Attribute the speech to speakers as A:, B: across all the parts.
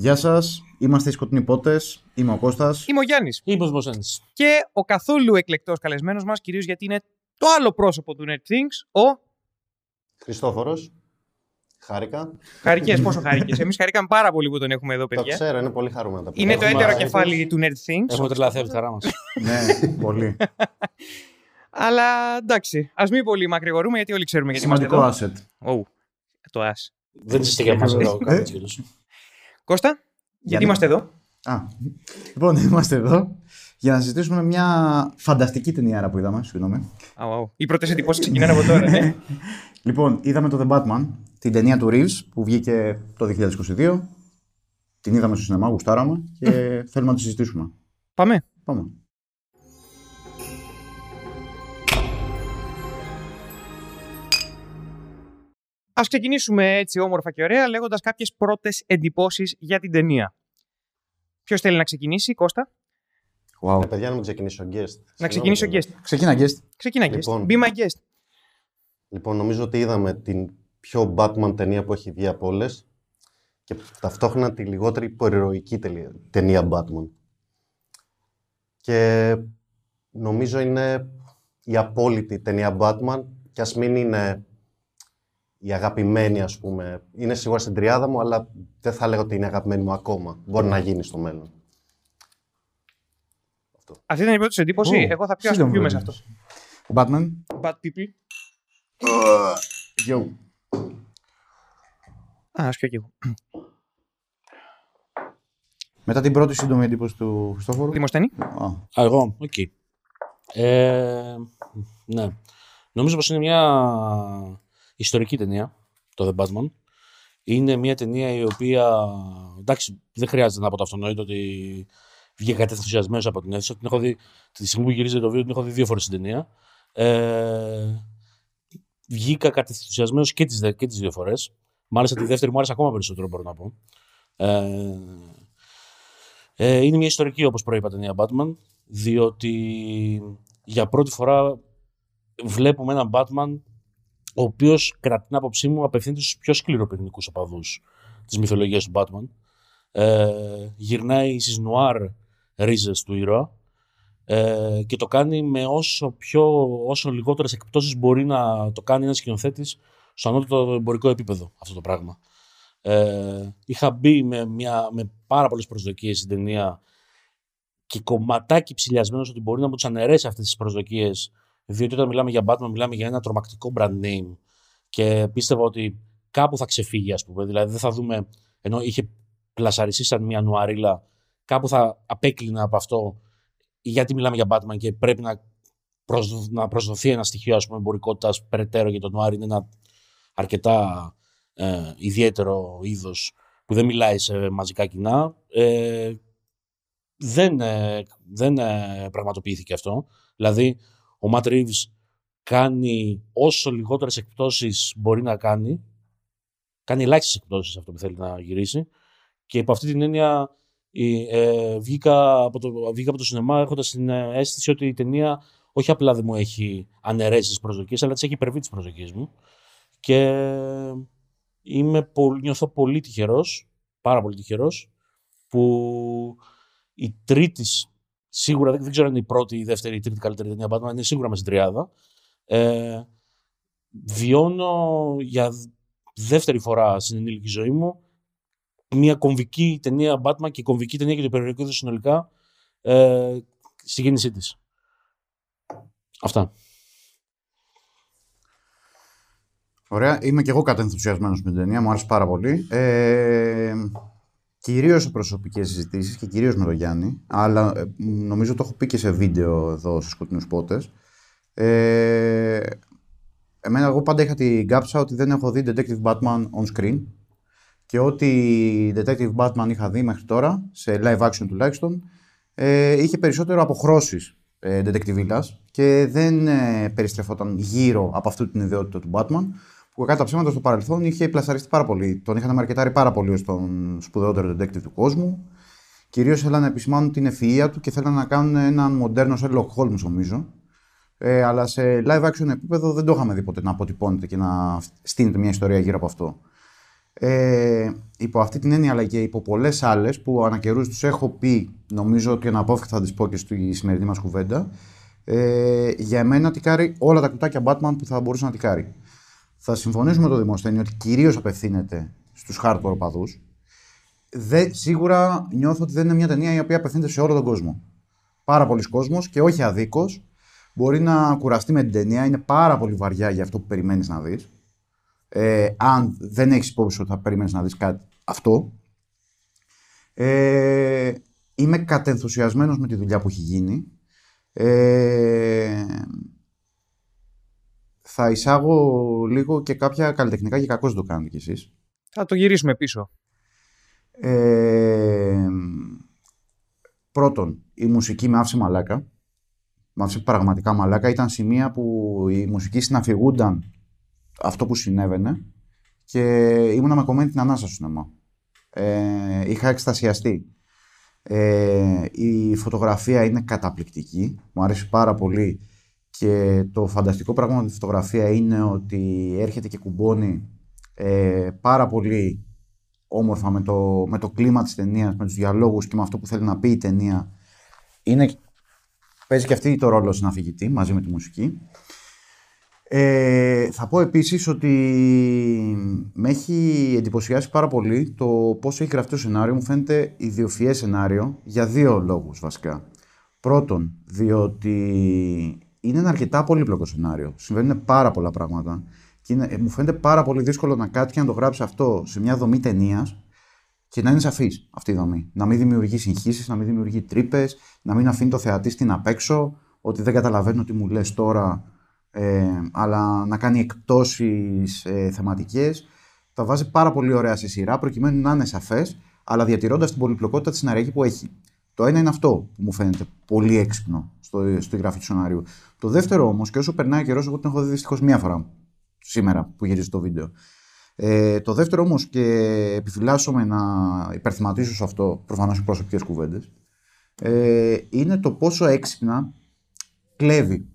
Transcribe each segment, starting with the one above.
A: Γεια σας, είμαστε οι Σκοτεινοί Πότες. Είμαι ο Κώστας.
B: Είμαι ο Γιάννης.
C: Είμαι ο Μοσένη.
B: Και ο καθόλου εκλεκτός καλεσμένος μας, κυρίως γιατί είναι το άλλο πρόσωπο του Net Things, ο.
D: Χριστόφορος. Χάρηκα.
B: Χαρικές, πόσο χάρηκε. Εμείς χαρήκαμε πάρα πολύ που τον έχουμε εδώ,
D: Το
B: παιδιά.
D: ξέρω, είναι πολύ χαρούμενα τα
B: Είναι το
D: Έχουμε
B: έτερο
D: άρεσε.
B: κεφάλι του Nerd Things.
C: Έχουμε τρελαθεί από τη χαρά μας.
A: ναι, πολύ.
B: Αλλά εντάξει, ας μην πολύ μακρηγορούμε γιατί όλοι ξέρουμε γιατί είμαστε
A: Σημαντικό
B: εδώ.
A: asset.
B: Oh, το α.
C: Δεν είστε για μας εδώ.
B: Κώστα, γιατί
A: Γιατί-
B: είμαστε εδώ.
A: Α, λοιπόν, είμαστε εδώ για να συζητήσουμε μια φανταστική ταινία που είδαμε. Συγγνώμη.
B: Αου, αου. Οι πρώτες εντυπώσεις ξεκινάνε από τώρα, ναι.
A: Λοιπόν, είδαμε το The Batman, την ταινία του Reels που βγήκε το 2022. Την είδαμε στο σινεμά, γουστάραμε και θέλουμε να τη συζητήσουμε.
B: Πάμε.
A: Πάμε.
B: Α ξεκινήσουμε έτσι όμορφα και ωραία λέγοντας κάποιες πρώτες εντυπώσεις για την ταινία. Ποιος θέλει να ξεκινήσει, Κώστα;
A: Wow.
D: Ε, παιδιά, να μην ξεκινήσω guest.
B: Να
D: Συγγνώμη
B: ξεκινήσει ο
D: κιόλας.
B: guest.
A: Ξεκινά, guest.
B: Ξεκινά, guest.
D: Λοιπόν.
B: Be my guest.
D: Λοιπόν, νομίζω ότι είδαμε την πιο Batman ταινία που έχει βγει από όλες και ταυτόχρονα τη λιγότερη υποηρωική τελε- ταινία Batman. Και νομίζω είναι η απόλυτη ταινία Batman και ας μην είναι η αγαπημένη, ας πούμε. Είναι σίγουρα στην τριάδα μου, αλλά δεν θα λέγω ότι είναι αγαπημένη μου ακόμα. Μπορεί να γίνει στο μέλλον.
B: Αυτή ήταν η πρώτη σου εντύπωση.
A: Ω,
B: Εγώ θα πιο
A: σύντομο
B: ασκουμπιούμε σε
A: είναι.
B: αυτό.
A: Ο Batman.
B: Bad people.
A: Yo.
B: Α, ας πιω κι εγώ.
A: Μετά την πρώτη σύντομη εντύπωση του Χριστόφορου.
B: Δημοσθενή.
A: Α,
C: Α, εγώ, οκ. Ε, ναι. Νομίζω πως είναι μια ιστορική ταινία, το The Batman. Είναι μια ταινία η οποία, εντάξει, δεν χρειάζεται να πω το αυτονόητο ότι βγήκα κατενθουσιασμένος από την αίθουσα. Την έχω δει, τη στιγμή που γυρίζεται το βίντεο, την έχω δει δύο φορές την ταινία. Ε, βγήκα κατενθουσιασμένος και τις, δε- και τις δύο φορές. Μάλιστα τη δεύτερη μου άρεσε ακόμα περισσότερο, μπορώ να πω. Ε, ε, είναι μια ιστορική, όπως προείπα, ταινία Batman, διότι για πρώτη φορά βλέπουμε έναν Batman ο οποίος, κατά την άποψή μου, απευθύνεται στους πιο σκληροπυρηνικούς οπαδούς της μυθολογίας του Batman. Ε, γυρνάει στις νουάρ ρίζες του ήρωα ε, και το κάνει με όσο, πιο, όσο λιγότερες εκπτώσεις μπορεί να το κάνει ένας σκηνοθέτης στο ανώτατο εμπορικό επίπεδο αυτό το πράγμα. Ε, είχα μπει με, μια, με πάρα πολλές προσδοκίες στην ταινία και κομματάκι ψηλιασμένος ότι μπορεί να μου του αναιρέσει αυτές τις προσδοκίες. Διότι όταν μιλάμε για Batman, μιλάμε για ένα τρομακτικό brand name. Και πίστευα ότι κάπου θα ξεφύγει, ας πούμε. Δηλαδή δεν θα δούμε. ενώ είχε πλασαριστεί σαν μια νουαρίλα, κάπου θα απέκλεινα από αυτό. Γιατί μιλάμε για Batman και πρέπει να, προσδο- να προσδοθεί ένα στοιχείο ας πούμε, εμπορικότητας περαιτέρω για τον Νουάρι. Είναι ένα αρκετά ε, ιδιαίτερο είδος που δεν μιλάει σε μαζικά κοινά. Ε, δεν, ε, δεν ε, πραγματοποιήθηκε αυτό. Δηλαδή, ο Ματ Reeves κάνει όσο λιγότερες εκπτώσεις μπορεί να κάνει. Κάνει ελάχιστες εκπτώσεις αυτό που θέλει να γυρίσει. Και υπό αυτή την έννοια η- ε, βγήκα, από το, βγήκα από το σινεμά έχοντας την ε, αίσθηση ότι η ταινία όχι απλά δεν μου έχει αναιρέσει τις προσδοκίες, αλλά τις έχει υπερβεί τις προσδοκίες μου. Και είμαι, πολύ- νιώθω πολύ τυχερός, πάρα πολύ τυχερός, που η τρίτη, σίγουρα δεν, δεν ξέρω αν είναι η πρώτη, η δεύτερη, η τρίτη καλύτερη ταινία Batman, είναι σίγουρα με στην τριάδα. Ε, βιώνω για δ- δεύτερη φορά στην ενήλικη ζωή μου μια κομβική ταινία Batman και κομβική ταινία για το περιοδικό είδος συνολικά ε, στη γέννησή της. Αυτά.
A: Ωραία. Είμαι και εγώ κατενθουσιασμένο με την ταινία. Μου άρεσε πάρα πολύ. Ε, κυρίως σε προσωπικές συζητήσεις και κυρίως με τον Γιάννη. Αλλά ε, νομίζω το έχω πει και σε βίντεο εδώ στους σκοτεινούς πότες. Ε, εμένα, εγώ πάντα είχα την κάψα ότι δεν έχω δει Detective Batman on screen. Και ό,τι Detective Batman είχα δει μέχρι τώρα, σε live action τουλάχιστον, ε, είχε περισσότερο αποχρώσεις ε, detective και δεν ε, περιστρεφόταν γύρω από αυτή την ιδιότητα του Batman που κατά ψέματα στο παρελθόν είχε πλασαριστεί πάρα πολύ. Τον είχαν μαρκετάρει πάρα πολύ ως τον σπουδαιότερο detective του κόσμου. Κυρίως θέλανε να επισημάνουν την ευφυΐα του και θέλανε να κάνουν έναν μοντέρνο Sherlock Holmes, νομίζω. Ε, αλλά σε live action επίπεδο δεν το είχαμε δει ποτέ να αποτυπώνεται και να στείνεται μια ιστορία γύρω από αυτό. Ε, υπό αυτή την έννοια αλλά και υπό πολλές άλλες που ανά καιρούς τους έχω πει, νομίζω ότι αναπόφευκτα θα τις πω και στη σημερινή μας κουβέντα. Ε, για μένα τικάρει όλα τα κουτάκια Batman που θα μπορούσε να τικάρει. Θα συμφωνήσουμε με το Δημοσθένη ότι κυρίως απευθύνεται στους hardcore οπαδούς. Σίγουρα νιώθω ότι δεν είναι μια ταινία η οποία απευθύνεται σε όλο τον κόσμο. Πάρα πολλοί κόσμος και όχι αδίκως. Μπορεί να κουραστεί με την ταινία, είναι πάρα πολύ βαριά για αυτό που περιμένεις να δεις. Ε, αν δεν έχεις υπόψη ότι θα περιμένεις να δεις κάτι αυτό. Ε, είμαι κατενθουσιασμένος με τη δουλειά που έχει γίνει. Ε, θα εισάγω λίγο και κάποια καλλιτεχνικά και κακώς το κάνετε κι εσείς.
B: Θα το γυρίσουμε πίσω.
A: Ε, πρώτον, η μουσική με άφησε μαλάκα. Με άφησε πραγματικά μαλάκα. Ήταν σημεία που η μουσική συναφηγούνταν αυτό που συνέβαινε και ήμουνα με κομμένη την ανάσα στο σινεμά. Ε, είχα εκστασιαστεί. Ε, η φωτογραφία είναι καταπληκτική. Μου αρέσει πάρα πολύ και το φανταστικό πράγμα με τη φωτογραφία είναι ότι έρχεται και κουμπώνει ε, πάρα πολύ όμορφα με το, με το κλίμα της ταινίας, με τους διαλόγους και με αυτό που θέλει να πει η ταινία. Είναι, παίζει και αυτή το ρόλο συναφηγητή μαζί με τη μουσική. Ε, θα πω επίσης ότι με έχει εντυπωσιάσει πάρα πολύ το πώς έχει γραφτεί το σενάριο. Μου φαίνεται ιδιοφιές σενάριο για δύο λόγους βασικά. Πρώτον, διότι είναι ένα αρκετά πολύπλοκο σενάριο. Συμβαίνουν πάρα πολλά πράγματα. Και είναι, μου φαίνεται πάρα πολύ δύσκολο να κάτσει και να το γράψει αυτό σε μια δομή ταινίας και να είναι σαφής αυτή η δομή. Να μην δημιουργεί συγχύσεις, να μην δημιουργεί τρύπες, να μην αφήνει το θεατή στην απ' έξω, ότι δεν καταλαβαίνω τι μου λες τώρα, ε, αλλά να κάνει εκπτώσεις ε, θεματικές. Τα βάζει πάρα πολύ ωραία σε σειρά προκειμένου να είναι σαφές, αλλά διατηρώντας την πολυπλοκότητα της σεναριακή που έχει. Το ένα είναι αυτό που μου φαίνεται πολύ έξυπνο στο, στο γραφή του σενάριου. Το δεύτερο όμως, και όσο περνάει ο καιρός, εγώ την έχω δει δυστυχώς μία φορά σήμερα που γυρίζει το βίντεο. Ε, το δεύτερο όμως, και επιφυλάσσομαι να υπερθυματίσω σε αυτό, προφανώς οι προσωπικέ κουβέντες, ε, είναι το πόσο έξυπνα κλέβει.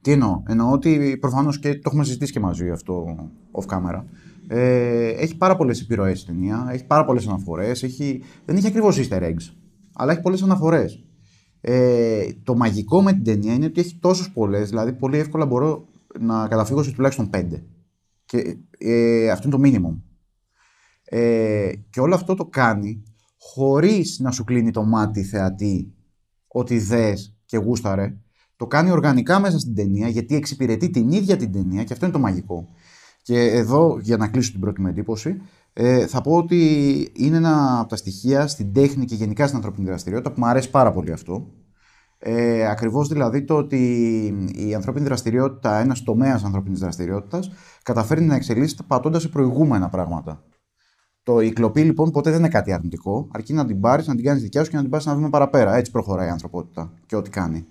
A: Τι εννοώ, εννοώ ότι προφανώς και το έχουμε συζητήσει και μαζί αυτό off camera. Ε, έχει πάρα πολλές επιρροές στην ταινία, έχει πάρα πολλές αναφορές. Έχει... Δεν έχει ακριβώς easter eggs, αλλά έχει πολλές αναφορές. Ε, το μαγικό με την ταινία είναι ότι έχει τόσες πολλές, δηλαδή πολύ εύκολα μπορώ να καταφύγω σε τουλάχιστον πέντε. Και ε, αυτό είναι το minimum. Ε, και όλο αυτό το κάνει χωρίς να σου κλείνει το μάτι θεατή ότι δες και γούσταρε. Το κάνει οργανικά μέσα στην ταινία γιατί εξυπηρετεί την ίδια την ταινία και αυτό είναι το μαγικό. Και εδώ, για να κλείσω την πρώτη μου εντύπωση, ε, θα πω ότι είναι ένα από τα στοιχεία στην τέχνη και γενικά στην ανθρωπινή δραστηριότητα που μου αρέσει πάρα πολύ αυτό. Ε, Ακριβώς δηλαδή το ότι η ανθρώπινη δραστηριότητα, ένας τομέας ανθρώπινης δραστηριότητας, καταφέρνει να εξελίσσεται πατώντας σε προηγούμενα πράγματα. Το, η κλοπή λοιπόν ποτέ δεν είναι κάτι αρνητικό, αρκεί να την πάρεις, να την κάνεις δικιά σου και να την πάρει ένα βήμα παραπέρα. Έτσι προχωράει η ανθρωπότητα και ό,τι κάνει.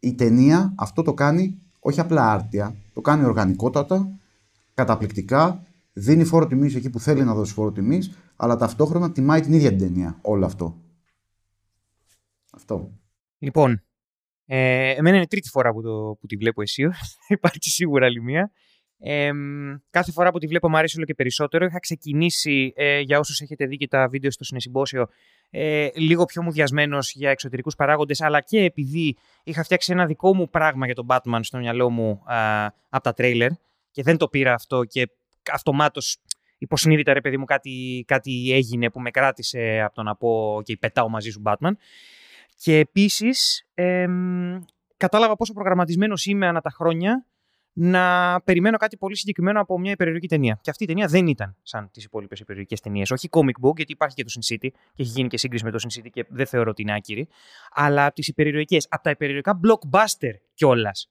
A: Η ταινία αυτό το κάνει όχι απλά άρτια, το κάνει οργανικότατα, καταπληκτικά, δίνει φόρο τιμής εκεί που θέλει να δώσει φόρο τιμής, αλλά ταυτόχρονα τιμάει την ίδια την ταινία. Όλο αυτό. Αυτό.
B: Λοιπόν, ε, εμένα είναι η τρίτη φορά που, το, που τη βλέπω εσύ. Υπάρχει σίγουρα άλλη μία. Ε, κάθε φορά που τη βλέπω μου αρέσει όλο και περισσότερο. Είχα ξεκινήσει, ε, για όσους έχετε δει και τα βίντεο στο συνεσυμπόσιο, ε, λίγο πιο μουδιασμένος για εξωτερικούς παράγοντες, αλλά και επειδή είχα φτιάξει ένα δικό μου πράγμα για τον Batman στο μυαλό μου α, από τα τρέιλερ και δεν το πήρα αυτό και αυτομάτως υποσυνείδητα ρε παιδί μου κάτι, κάτι έγινε που με κράτησε από το να πω και πετάω μαζί σου Batman. Και επίσης κατάλαβα πόσο προγραμματισμένος είμαι ανά τα χρόνια να περιμένω κάτι πολύ συγκεκριμένο από μια υπερηρωτική ταινία. Και αυτή η ταινία δεν ήταν σαν τις υπόλοιπες υπερηρωτικές ταινίες. Όχι comic book, γιατί υπάρχει και το Sin City και έχει γίνει και σύγκριση με το Sin City και δεν θεωρώ ότι είναι άκυρη. Αλλά από τις υπερηρωτικές, από τα υπερηρωτικά blockbuster κιόλας.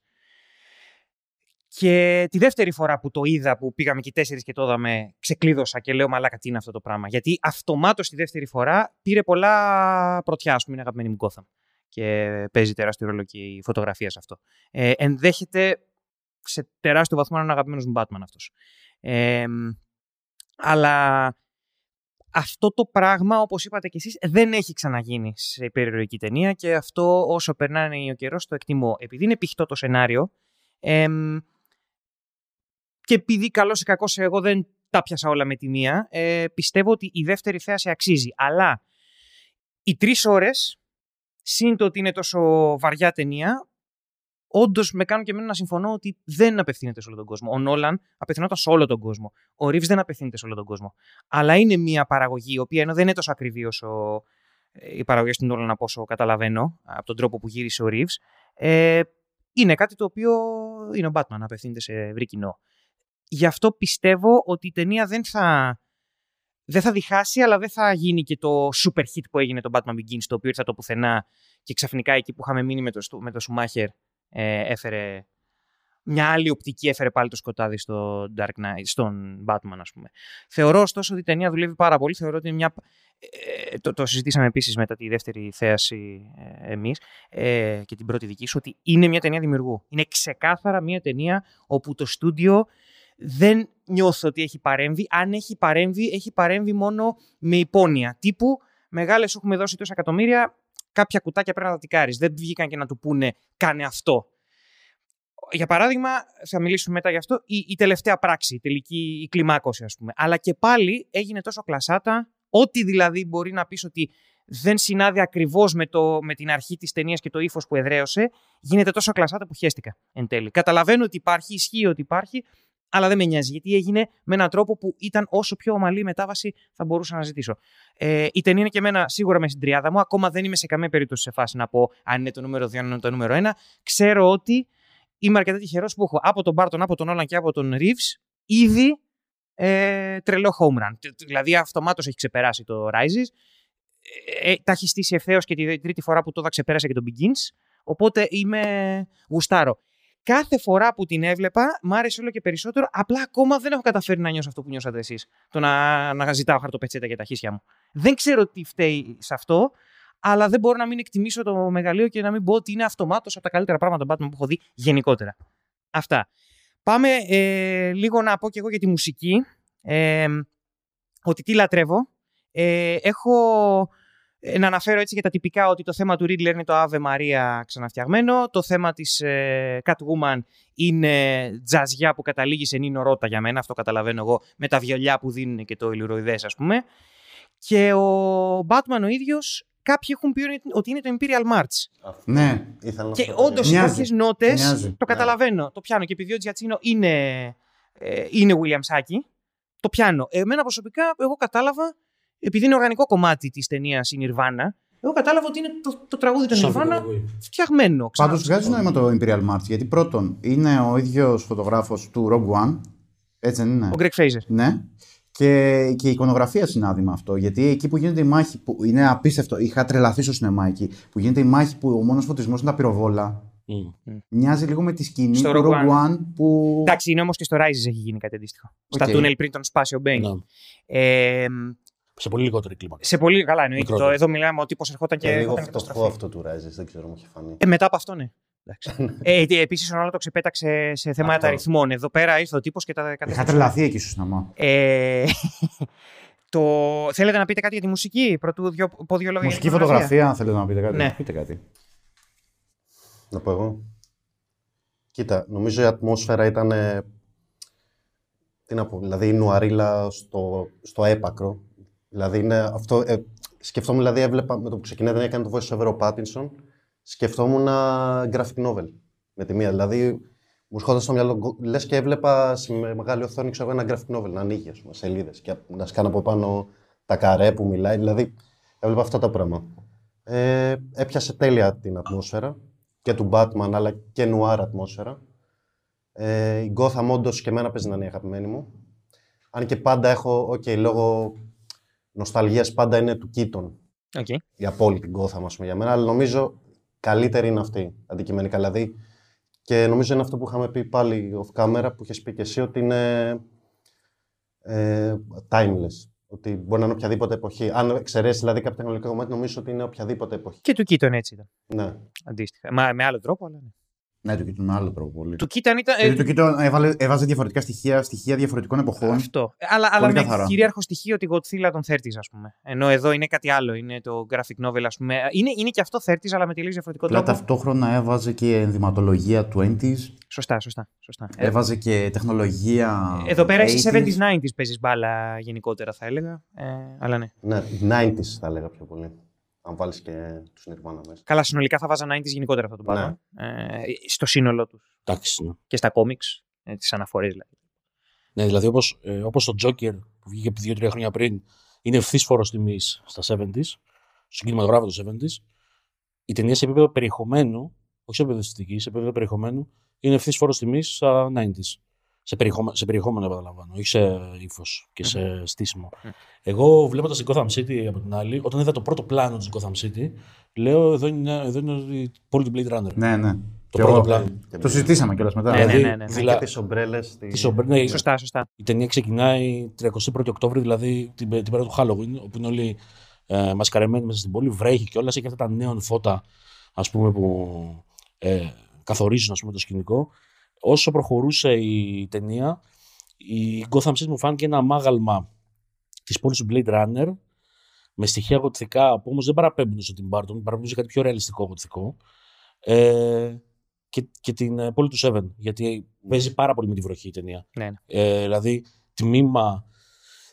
B: Και τη δεύτερη φορά που το είδα, που πήγαμε και οι τέσσερις και το είδαμε, ξεκλείδωσα και λέω Μαλάκα, τι είναι αυτό το πράγμα. Γιατί αυτομάτως τη δεύτερη φορά πήρε πολλά πρωτιά, ας πούμε, είναι αγαπημένη μου Gotham. Και παίζει τεράστιο ρόλο και η φωτογραφία σε αυτό. Ε, ενδέχεται σε τεράστιο βαθμό να είναι αγαπημένος μου Batman αυτός. Ε, αλλά αυτό το πράγμα, όπως είπατε κι εσείς, δεν έχει ξαναγίνει σε υπερηρωτική ταινία και αυτό όσο περνάει ο καιρός το εκτιμώ. Επειδή είναι πηχτό το σενάριο, ε, και επειδή καλός ή κακός εγώ δεν τα πιάσα όλα με τη μία. Ε, πιστεύω ότι η δεύτερη θέαση αξίζει. Αλλά οι τρεις ώρες, σύν το ότι είναι τόσο βαριά ταινία, όντως με κάνουν και εμένα να συμφωνώ ότι δεν απευθύνεται σε όλο τον κόσμο. Ο Νόλαν απευθυνόταν σε όλο τον κόσμο. Ο Ρίβ δεν απευθύνεται σε όλο τον κόσμο. Αλλά είναι μια παραγωγή η οποία ενώ δεν είναι τόσο ακριβή όσο ε, η παραγωγή στην Νόλαν από όσο καταλαβαίνω από τον τρόπο που γύρισε ο Ρίβ. Ε, είναι κάτι το οποίο είναι ο Batman, απευθύνεται σε ευρύ κοινό. Γι' αυτό πιστεύω ότι η ταινία δεν θα, δεν θα διχάσει, αλλά δεν θα γίνει και το super hit που έγινε το Batman Begins, το οποίο ήρθε το πουθενά και ξαφνικά εκεί που είχαμε μείνει με το, με το Schumacher ε, έφερε μια άλλη οπτική έφερε πάλι το σκοτάδι στο Dark Knight, στον Batman, ας πούμε. Θεωρώ ωστόσο ότι η ταινία δουλεύει πάρα πολύ. Θεωρώ ότι είναι μια. Ε, το, το συζητήσαμε επίσης μετά τη δεύτερη θέαση ε, εμείς ε, και την πρώτη δική σου, ότι είναι μια ταινία δημιουργού. Είναι ξεκάθαρα μια ταινία όπου το στούντιο δεν νιώθω ότι έχει παρέμβει. Αν έχει παρέμβει, έχει παρέμβει μόνο με υπόνοια. Τύπου μεγάλες έχουμε δώσει τόσα εκατομμύρια, κάποια κουτάκια πρέπει να τα τικάρεις. Δεν βγήκαν και να του πούνε κάνε αυτό. Για παράδειγμα, θα μιλήσουμε μετά γι' αυτό, η, η τελευταία πράξη, η τελική η κλιμάκωση, ας πούμε. Αλλά και πάλι έγινε τόσο κλασάτα, ό,τι δηλαδή μπορεί να πεις ότι δεν συνάδει ακριβώς με, με την αρχή της ταινίας και το ύφος που εδραίωσε, γίνεται τόσο κλασάτα που χαίστηκα εν τέλει. Καταλαβαίνω ότι υπάρχει, ισχύει ότι υπάρχει, αλλά δεν με νοιάζει, γιατί έγινε με έναν τρόπο που ήταν όσο πιο ομαλή η μετάβαση θα μπορούσα να ζητήσω. Ε, η ταινία είναι και εμένα σίγουρα με στην τριάδα μου. Ακόμα δεν είμαι σε καμία περίπτωση σε φάση να πω αν είναι το νούμερο 2, αν είναι το νούμερο 1. Ξέρω ότι είμαι αρκετά τυχερός που έχω από τον Μπάρτον, από τον Όλαν και από τον Ρίβ ήδη ε, τρελό home run. Δηλαδή αυτομάτως έχει ξεπεράσει το Rises. Ε, τα έχει στήσει ευθέως και τη τρίτη φορά που τώρα ξεπέρασε και τον Begins. Οπότε είμαι γουστάρο κάθε φορά που την έβλεπα, μ' άρεσε όλο και περισσότερο. Απλά ακόμα δεν έχω καταφέρει να νιώσω αυτό που νιώσατε εσείς. Το να, να ζητάω χαρτοπετσέτα για τα χίσια μου. Δεν ξέρω τι φταίει σε αυτό, αλλά δεν μπορώ να μην εκτιμήσω το μεγαλείο και να μην πω ότι είναι αυτομάτως από τα καλύτερα πράγματα Batman που έχω δει γενικότερα. Αυτά. Πάμε ε, λίγο να πω και εγώ για τη μουσική. Ε, ότι τι λατρεύω. Ε, έχω ε, να αναφέρω έτσι για τα τυπικά ότι το θέμα του Riddler είναι το Ave Maria ξαναφτιαγμένο. Το θέμα της ε, Catwoman είναι τζαζιά που καταλήγει σε Νίνο Ρώτα για μένα. Αυτό καταλαβαίνω εγώ με τα βιολιά που δίνουν και το ηλουροειδές ας πούμε. Και ο Batman ο ίδιος κάποιοι έχουν πει ότι είναι το Imperial March.
A: Ναι.
B: Και όντως κάποιε νότες το καταλαβαίνω. Το πιάνω. Και επειδή ο Τζιατσίνο είναι, ε, είναι William Saki, το πιάνω. Εμένα προσωπικά, εγώ κατάλαβα επειδή είναι οργανικό κομμάτι της ταινίας η Nirvana, εγώ κατάλαβα ότι είναι το, το τραγούδι του Nirvana φτιαγμένο.
A: Πάντως βγάζει νόημα το Imperial March, γιατί πρώτον είναι ο ίδιος φωτογράφος του Rogue One. Έτσι δεν είναι;
B: Ο Greg Fraser.
A: Ναι. Και, και η εικονογραφία συνάδει με αυτό. Γιατί εκεί που γίνεται η μάχη, που είναι απίστευτο, είχα τρελαθεί στο σινεμά εκεί, που γίνεται η μάχη που ο μόνος φωτισμός είναι τα πυροβόλα. Mm. Μοιάζει λίγο με τη σκηνή στο του Rogue One. One που.
B: Εντάξει, είναι όμως και στο Rises έχει γίνει κάτι αντίστοιχο. Okay. Στα τούνελ πριν τον σπάσει ο Μπέιν. No. Ε,
C: σε πολύ λιγότερη κλίμακα.
B: Σε πολύ καλά εννοείται. Το, εδώ μιλάμε ότι τύπο ερχόταν και.
D: Ε, λίγο φτωχό αυτό του Ράιζε, δεν ξέρω, μου έχει φανεί.
B: Ε, μετά από αυτό, ναι. ε, Επίσης, ο Νόλα το ξεπέταξε σε θέματα αριθμών. Εδώ πέρα ήρθε ο τύπος και τα
A: κατέστησε. Είχα τρελαθεί εκεί στο σινεμά.
B: Ε, το... Θέλετε να πείτε κάτι για τη μουσική, πρωτού δυο, πω δύο λόγια.
A: Μουσική φωτογραφία, αν θέλετε να πείτε κάτι. Ναι. Πείτε κάτι.
D: Να πω εγώ. Κοίτα, νομίζω η ατμόσφαιρα ήταν. Τι να πω, δηλαδή η νουαρίλα στο, στο έπακρο. Δηλαδή είναι αυτό. Ε, σκεφτόμουν, δηλαδή, έβλεπα με το που ξεκινάει δεν έκανε το voice over ο Pattinson. Σκεφτόμουν graphic novel με τη μία. Δηλαδή, μου έρχονταν στο μυαλό, λες και έβλεπα σε μεγάλη οθόνη ξέρω, ένα graphic novel να ανοίγει, ας πούμε, σελίδες και να σκάνω από πάνω τα καρέ που μιλάει. Δηλαδή, έβλεπα αυτά τα πράγματα. Ε, έπιασε τέλεια την ατμόσφαιρα και του Batman, αλλά και νουάρ ατμόσφαιρα. Ε, η Gotham όντως και εμένα παίζει να είναι η αγαπημένη μου. Αν και πάντα έχω, OK, λόγω νοσταλγίας πάντα είναι του Κίτων.
B: Okay.
D: Η απόλυτη Gotham, ας πούμε, για μένα. Αλλά νομίζω καλύτερη είναι αυτή αντικειμενικά. Δηλαδή, και νομίζω είναι αυτό που είχαμε πει πάλι off camera, που είχες πει και εσύ, ότι είναι ε, timeless. Ότι μπορεί να είναι οποιαδήποτε εποχή. Αν εξαιρέσεις δηλαδή κάποια τεχνολογικά κομμάτι, νομίζω ότι είναι οποιαδήποτε εποχή.
B: Και του Κίτων έτσι ήταν.
D: Ναι.
B: Αντίστοιχα. Μα, με άλλο τρόπο, αλλά ναι.
A: Ναι, το Keaton με άλλο τρόπο πολύ.
B: Το Keaton ήταν. ε,
A: Γιατί το Keaton έβαλε, έβαζε διαφορετικά στοιχεία, στοιχεία διαφορετικών εποχών.
B: Αυτό. Αλλά, αλλά
A: Πολύ
B: με
A: καθαρά.
B: κυρίαρχο στοιχείο τη Godzilla των 30s, ας πούμε. Ενώ εδώ είναι κάτι άλλο. Είναι το graphic novel, ας πούμε. Είναι, είναι και αυτό 30s, αλλά με τελείως διαφορετικό
A: Απλά
B: τρόπο.
A: ταυτόχρονα έβαζε και ενδυματολογία 20s,
B: Σωστά, σωστά. σωστά. Ε,
A: έβαζε και τεχνολογία.
B: εδώ πέρα εσύ
A: 80s.
B: 70s, 90s παίζεις μπάλα γενικότερα, θα έλεγα. Ε, αλλά ναι.
D: Ναι, 90s θα έλεγα πιο πολύ. Αν βάλεις και τους Nirvana μέσα.
B: Καλά, συνολικά θα βάζα 90s γενικότερα αυτό το
D: Ναι.
B: πράγμα. Ε, στο σύνολό τους.
C: Εντάξει. Ναι,
B: Και στα comics. Ε, τις αναφορές δηλαδή.
C: ναι δηλαδή όπως ε, όπως το Joker που βγήκε 2-3 χρόνια πριν είναι ευθύς φόρος τιμής στα 70s, στο κινηματογράφο των 70s, η ταινία σε επίπεδο περιεχομένου, όχι σε επίπεδο αισθητικής, σε επίπεδο περιεχομένου, είναι ευθύς φόρος τιμής στα 90s. Σε, περιεχομέ- σε περιεχόμενο, επαναλαμβάνω, όχι σε ύφος και σε στήσιμο.
B: Μμμ.
C: Εγώ βλέποντας την Gotham City από την άλλη, όταν είδα το πρώτο πλάνο της Gotham City, λέω εδώ είναι, εδώ είναι η πόλη του Blade Runner.
A: Ναι, ναι.
C: Το
A: Και
C: πρώτο
A: εγώ-
C: πλάνο.
D: Και
A: Το συζητήσαμε κιόλας μετά.
B: Ναι, ναι,
C: Δηλαδή,
B: ναι, ναι.
C: δηλα-
D: Και τις ομπρέλες.
C: τις ομπρέ- ναι,
B: Σωστά, σωστά.
C: η ταινία ξεκινάει 31η Οκτώβρη, δηλαδή την, την πέρα του Halloween, όπου είναι όλοι ε, μασκαρεμένοι μέσα στην πόλη, βρέχει κιόλας, έχει αυτά τα νέων φώτα ας πούμε, που ε, καθορίζουν ας πούμε, το σκηνικό. Όσο προχωρούσε η ταινία, η Gotham City μου φάνηκε ένα αμάγαλμα της πόλης του Blade Runner, με στοιχεία γοτθικά που όμως δεν παραπέμπουν στο Tim Burton, παραπέμπουν σε κάτι πιο ρεαλιστικό γοτθικό. Ε, και, και την ε, πόλη του Seven, γιατί παίζει πάρα πολύ με τη βροχή η ταινία.
B: Ναι, ναι.
C: Ε, δηλαδή, τμήμα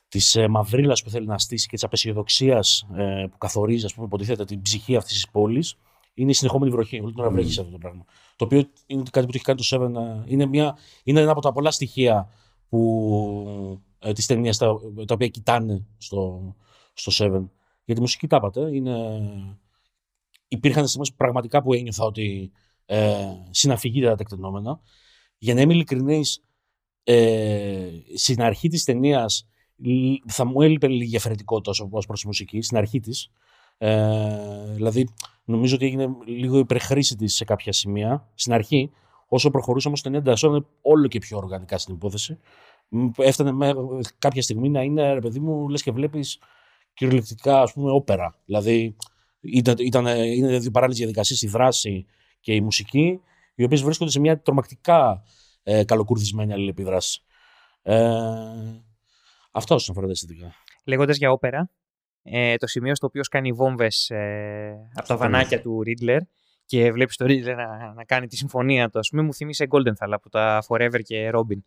C: της ε, μαυρίλας που θέλει να στήσει και της απεσιοδοξίας ε, που καθορίζει, ας πούμε, υποτίθεται την ψυχή αυτής της πόλης, είναι η συνεχόμενη βροχή. Όλη την ώρα βρέχεις σε αυτό το πράγμα. Το οποίο είναι κάτι που το έχει κάνει το Seven. ε, είναι, μια, είναι ένα από τα πολλά στοιχεία που, ε, της ταινίας τα, τα οποία κοιτάνε στο, στο Seven. Για τη μουσική τα είπατε. Είναι, υπήρχαν στιγμές πραγματικά που ένιωθα ότι ε, συναφυγεί τα τεκτενόμενα. Για να είμαι ειλικρινής, ε, στην αρχή της ταινίας θα μου έλειπε λίγη διαφορετικότητα ως προς τη μουσική, στην αρχή της. Ε, δηλαδή, νομίζω ότι έγινε λίγο υπερχρήση της σε κάποια σημεία. Στην αρχή, όσο προχωρούσε όμως η ταινία, εντασσόταν όλο και πιο οργανικά στην υπόθεση. Μ, Έφτανε με, κάποια στιγμή να είναι, ρε παιδί μου, λες και βλέπεις κυριολεκτικά, ας πούμε, όπερα. Δηλαδή, ήταν, ήταν, είναι δύο παράλληλες διαδικασίες, η δράση και η μουσική, οι οποίες βρίσκονται σε μια τρομακτικά ε, καλοκουρδισμένη αλληλεπίδραση. Ε, αυτό όσον αφορά τα αισθητικά.
B: Λέγοντας για όπερα, ε, το σημείο στο οποίο κάνει βόμβες ε, από τα βανάκια του Ρίτλερ και βλέπεις το Ρίτλερ να, να κάνει τη συμφωνία του, ας πούμε, μου θύμισε Goldenthal από τα Forever και Robin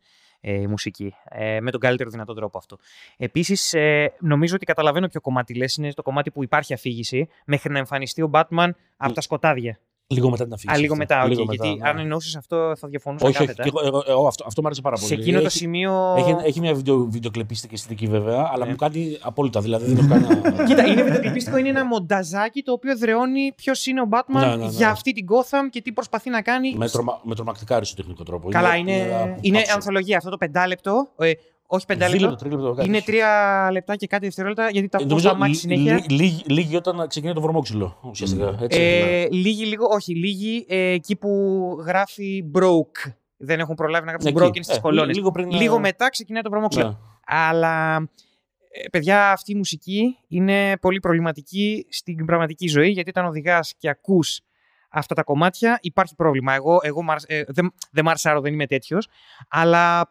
B: ε, η μουσική. Ε, με τον καλύτερο δυνατό τρόπο αυτό. Επίσης, ε, νομίζω ότι καταλαβαίνω ποιο κομμάτι λες. Είναι το κομμάτι που υπάρχει αφήγηση μέχρι να εμφανιστεί ο Batman από τα σκοτάδια.
C: Λίγο μετά την αφήγηση.
B: Α, λίγο
C: αυτή.
B: μετά, οκ,
C: Λίγο μετά,
B: γιατί
C: ναι.
B: αν εννοούσε αυτό θα διαφωνούσα
C: Όχι, όχι.
B: κάθετα.
C: και εγώ, εγώ- εγώ αυτό, αυτό μου άρεσε πάρα πολύ.
B: Σε εκείνο το
C: Έχει-
B: σημείο.
C: Έχει, έχει μια βίντεο, βιντεοκλιπίστικη αισθητική βέβαια, αλλά
B: Ναι.
C: μου κάνει απόλυτα. Δηλαδή δεν έχω κανένα.
B: Κοίτα, είναι βιντεοκλιπίστικο, είναι ένα μονταζάκι το οποίο εδραιώνει ποιος είναι ο Batman
C: Ναι, ναι, ναι.
B: για αυτή την Gotham και τι προσπαθεί να κάνει.
C: με, τρομα, με τρομακτικά αριστοτεχνικό τρόπο.
B: Καλά, είναι, είναι,
C: άψογο.
B: ανθολογία. Αυτό το πεντάλεπτο, ε, όχι πεντάλεπτο,
C: Δίλεπτο, τρίλεπτο, κάτι
B: είναι
C: τέτοιο.
B: τρία λεπτά και κάτι δευτερόλεπτα γιατί τα
C: Ε,
B: πώ
C: νομίζω
B: τα μάτια
C: λί-
B: συνέχεια.
C: λί- λίγη- Λίγη όταν ξεκινάει το βρωμόξυλο ουσιαστικά. Έτσι, ναι.
B: Ε, λίγοι λίγο, όχι, λίγοι ε, εκεί που γράφει broke. Δεν έχουν προλάβει να γράψουν
C: Εκεί.
B: broken στις
C: Ε,
B: κολόνες.
C: λίγο πριν, ε,
B: Λίγο μετά ξεκινάει το βρωμόξυλο.
C: Ναι.
B: Αλλά ε, παιδιά, αυτή η μουσική είναι πολύ προβληματική στην πραγματική ζωή γιατί όταν οδηγάς και ακούς αυτά τα κομμάτια υπάρχει πρόβλημα. Εγώ, εγώ μ' άρεσε- ε, δεν, δεν μ' άρεσε, άρα δεν είμαι τέτοιος, αλλά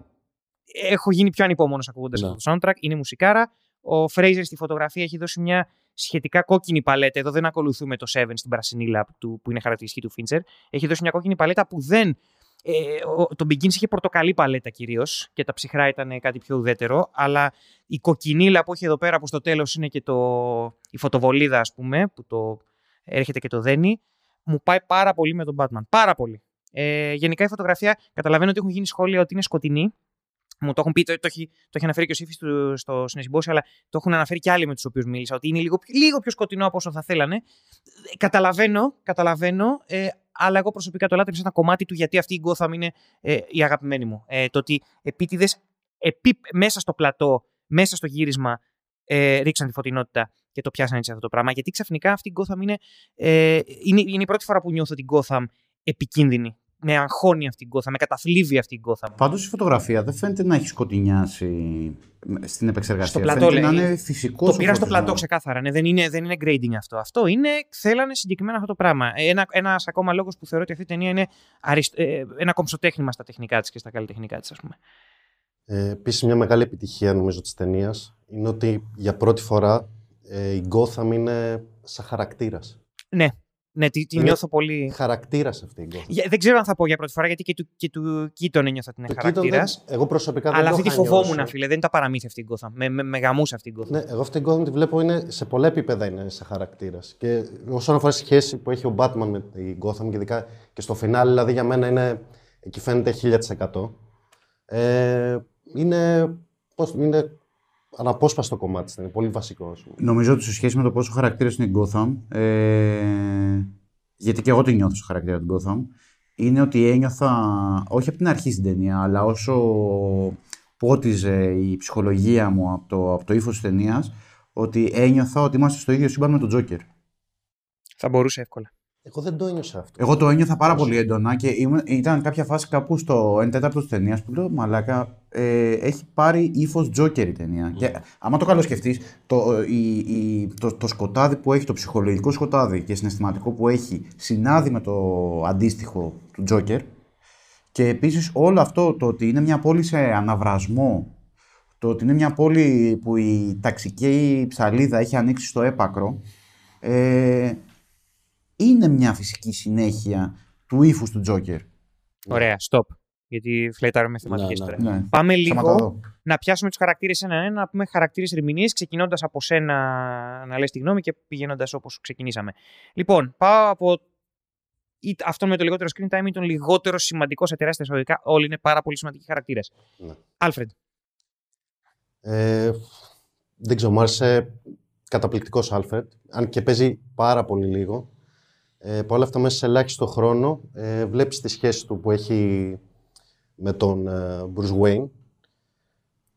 B: έχω γίνει πιο ανυπόμονο ακούγοντας
C: Ναι.
B: αυτό το soundtrack. Είναι μουσικάρα. Ο Φρέιζερ στη φωτογραφία έχει δώσει μια σχετικά κόκκινη παλέτα. Εδώ δεν ακολουθούμε το Seven στην πρασινίλα του, που είναι χαρακτηριστική του Fincher. Έχει δώσει μια κόκκινη παλέτα που δεν. Ε, ο, το Begins είχε πορτοκαλί παλέτα κυρίως και τα ψυχρά ήταν κάτι πιο ουδέτερο. Αλλά η κοκκινίλα που έχει εδώ πέρα, που στο τέλος είναι και το, η φωτοβολίδα, ας πούμε, που το έρχεται και το δένει, μου πάει πάρα πολύ με τον Batman. Πάρα πολύ. Ε, γενικά η φωτογραφία, καταλαβαίνω ότι έχουν γίνει σχόλια ότι είναι σκοτεινή. Μου το έχουν πει, το, το, έχει, το έχει αναφέρει και ο Σύφη στο συνεσυμπόσιο, αλλά το έχουν αναφέρει και άλλοι με τους οποίους μίλησα, ότι είναι λίγο, πιο- λίγο πιο σκοτεινό από όσο θα θέλανε. Ε, Καταλαβαίνω, καταλαβαίνω, ε, αλλά εγώ προσωπικά το λάτρεψα ένα κομμάτι του γιατί αυτή η Gotham είναι ε, η αγαπημένη μου. Ε, το ότι επίτηδες μέσα στο πλατό, μέσα στο γύρισμα, ε, ρίξαν τη φωτεινότητα και το πιάσαν έτσι αυτό το πράγμα. Γιατί ξαφνικά αυτή η Gotham είναι, ε, είναι, είναι η πρώτη φορά που νιώθω την Gotham επικίνδυνη. Με αγχώνει αυτή η Gotham, με καταθλίβει αυτή η Gotham.
A: Πάντως η φωτογραφία δεν φαίνεται να έχει σκοτεινιάσει στην επεξεργασία.
B: Στο πλατό,
A: φαίνεται να
B: λέει.
A: είναι φυσικός.
B: Το πήρα στο πλατό ξεκάθαρα. Ναι, δεν, είναι, δεν είναι grading αυτό. Αυτό είναι, θέλανε συγκεκριμένα αυτό το πράγμα. Ένα ένας ακόμα λόγος που θεωρώ ότι αυτή η ταινία είναι αριστ, ε, ένα κομψοτέχνημα στα τεχνικά της και στα καλλιτεχνικά της, ας πούμε.
D: Ε, Επίσης, μια μεγάλη επιτυχία νομίζω της ταινίας είναι ότι για πρώτη φορά ε, η Gotham είναι σαν χαρακτήρας.
B: Ναι, ναι, τη, τη
D: Είναι
B: νιώθω πολύ.
D: Χαρακτήρας αυτή η Gotham.
B: Για- δεν ξέρω αν θα πω για πρώτη φορά γιατί και του, και του Κίτον ένιωθα ότι είναι
D: Το Keaton
B: χαρακτήρας.
D: δεν- εγώ προσωπικά δεν
B: Αλλά
D: το
B: αυτή τη
D: είχα
B: φοβόμουν,
D: νιώσει.
B: φίλε. Δεν είναι τα παραμύθια αυτή η Gotham. Με, με, με γαμούσε αυτή η Gotham.
D: Ναι, εγώ αυτή την Gotham τη βλέπω είναι σε πολλά επίπεδα είναι σε χαρακτήρας. Και όσον αφορά τη σχέση που έχει ο Batman με την Gotham και ειδικά και στο φινάλι, δηλαδή για μένα είναι. Εκεί φαίνεται 1000%. Ε, είναι, πώς, είναι αναπόσπαστο κομμάτι, είναι πολύ βασικό. ας πούμε.
A: Νομίζω ότι σε σχέση με το πόσο χαρακτήρα είναι η Gotham, ε, γιατί και εγώ την νιώθω στο χαρακτήρα του Gotham, είναι ότι ένιωθα, όχι από την αρχή στην ταινία, αλλά όσο πότιζε η ψυχολογία μου από το, από το ύφος της ταινίας, ότι ένιωθα ότι είμαστε στο ίδιο σύμπαν με τον Τζόκερ.
B: Θα μπορούσε εύκολα.
D: Εγώ δεν το ένιωσα αυτό.
A: Εγώ το ένιωθα πάρα πολύ έντονα και ήμουν- ήταν κάποια φάση κάπου στο 1 τέταρτο της ταινίας που λέω Μαλάκα, ε, έχει πάρει ύφος Τζόκερ η ταινία. Και άμα το καλοσκεφτεί, το, η- η- το, το σκοτάδι που έχει, το ψυχολογικό σκοτάδι και συναισθηματικό που έχει, συνάδει με το αντίστοιχο του Τζόκερ. Και επίσης όλο αυτό το ότι είναι μια πόλη σε αναβρασμό, το ότι είναι μια πόλη που η ταξική ψαλίδα έχει ανοίξει στο έπακρο, ε, είναι μια φυσική συνέχεια του ύφους του Τζόκερ.
B: Ωραία, stop. Γιατί φλετάρουμε θεματικέ
C: Ναι, ναι.
B: τώρα.
A: Ναι.
B: Πάμε
A: Σταματάω
B: λίγο
A: εδώ.
B: να πιάσουμε τους χαρακτήρες ένα-ένα, να πούμε χαρακτήρες ερμηνείες, ξεκινώντας από σένα να λες τη γνώμη και πηγαίνοντας όπως ξεκινήσαμε. Λοιπόν, πάω από ή αυτόν με το λιγότερο screen time ή τον λιγότερο σημαντικό σε τεράστια εισαγωγικά. Όλοι είναι πάρα πολύ σημαντικοί χαρακτήρες.
D: Ναι.
B: Άλφρεντ.
D: Ε, δεν ξέρω, μου άρεσε καταπληκτικός Άλφρεντ, αν και παίζει πάρα πολύ λίγο. Ε, Παρ' όλα αυτά, μέσα σε ελάχιστο χρόνο ε, βλέπεις τη σχέση του που έχει με τον ε, Bruce Wayne.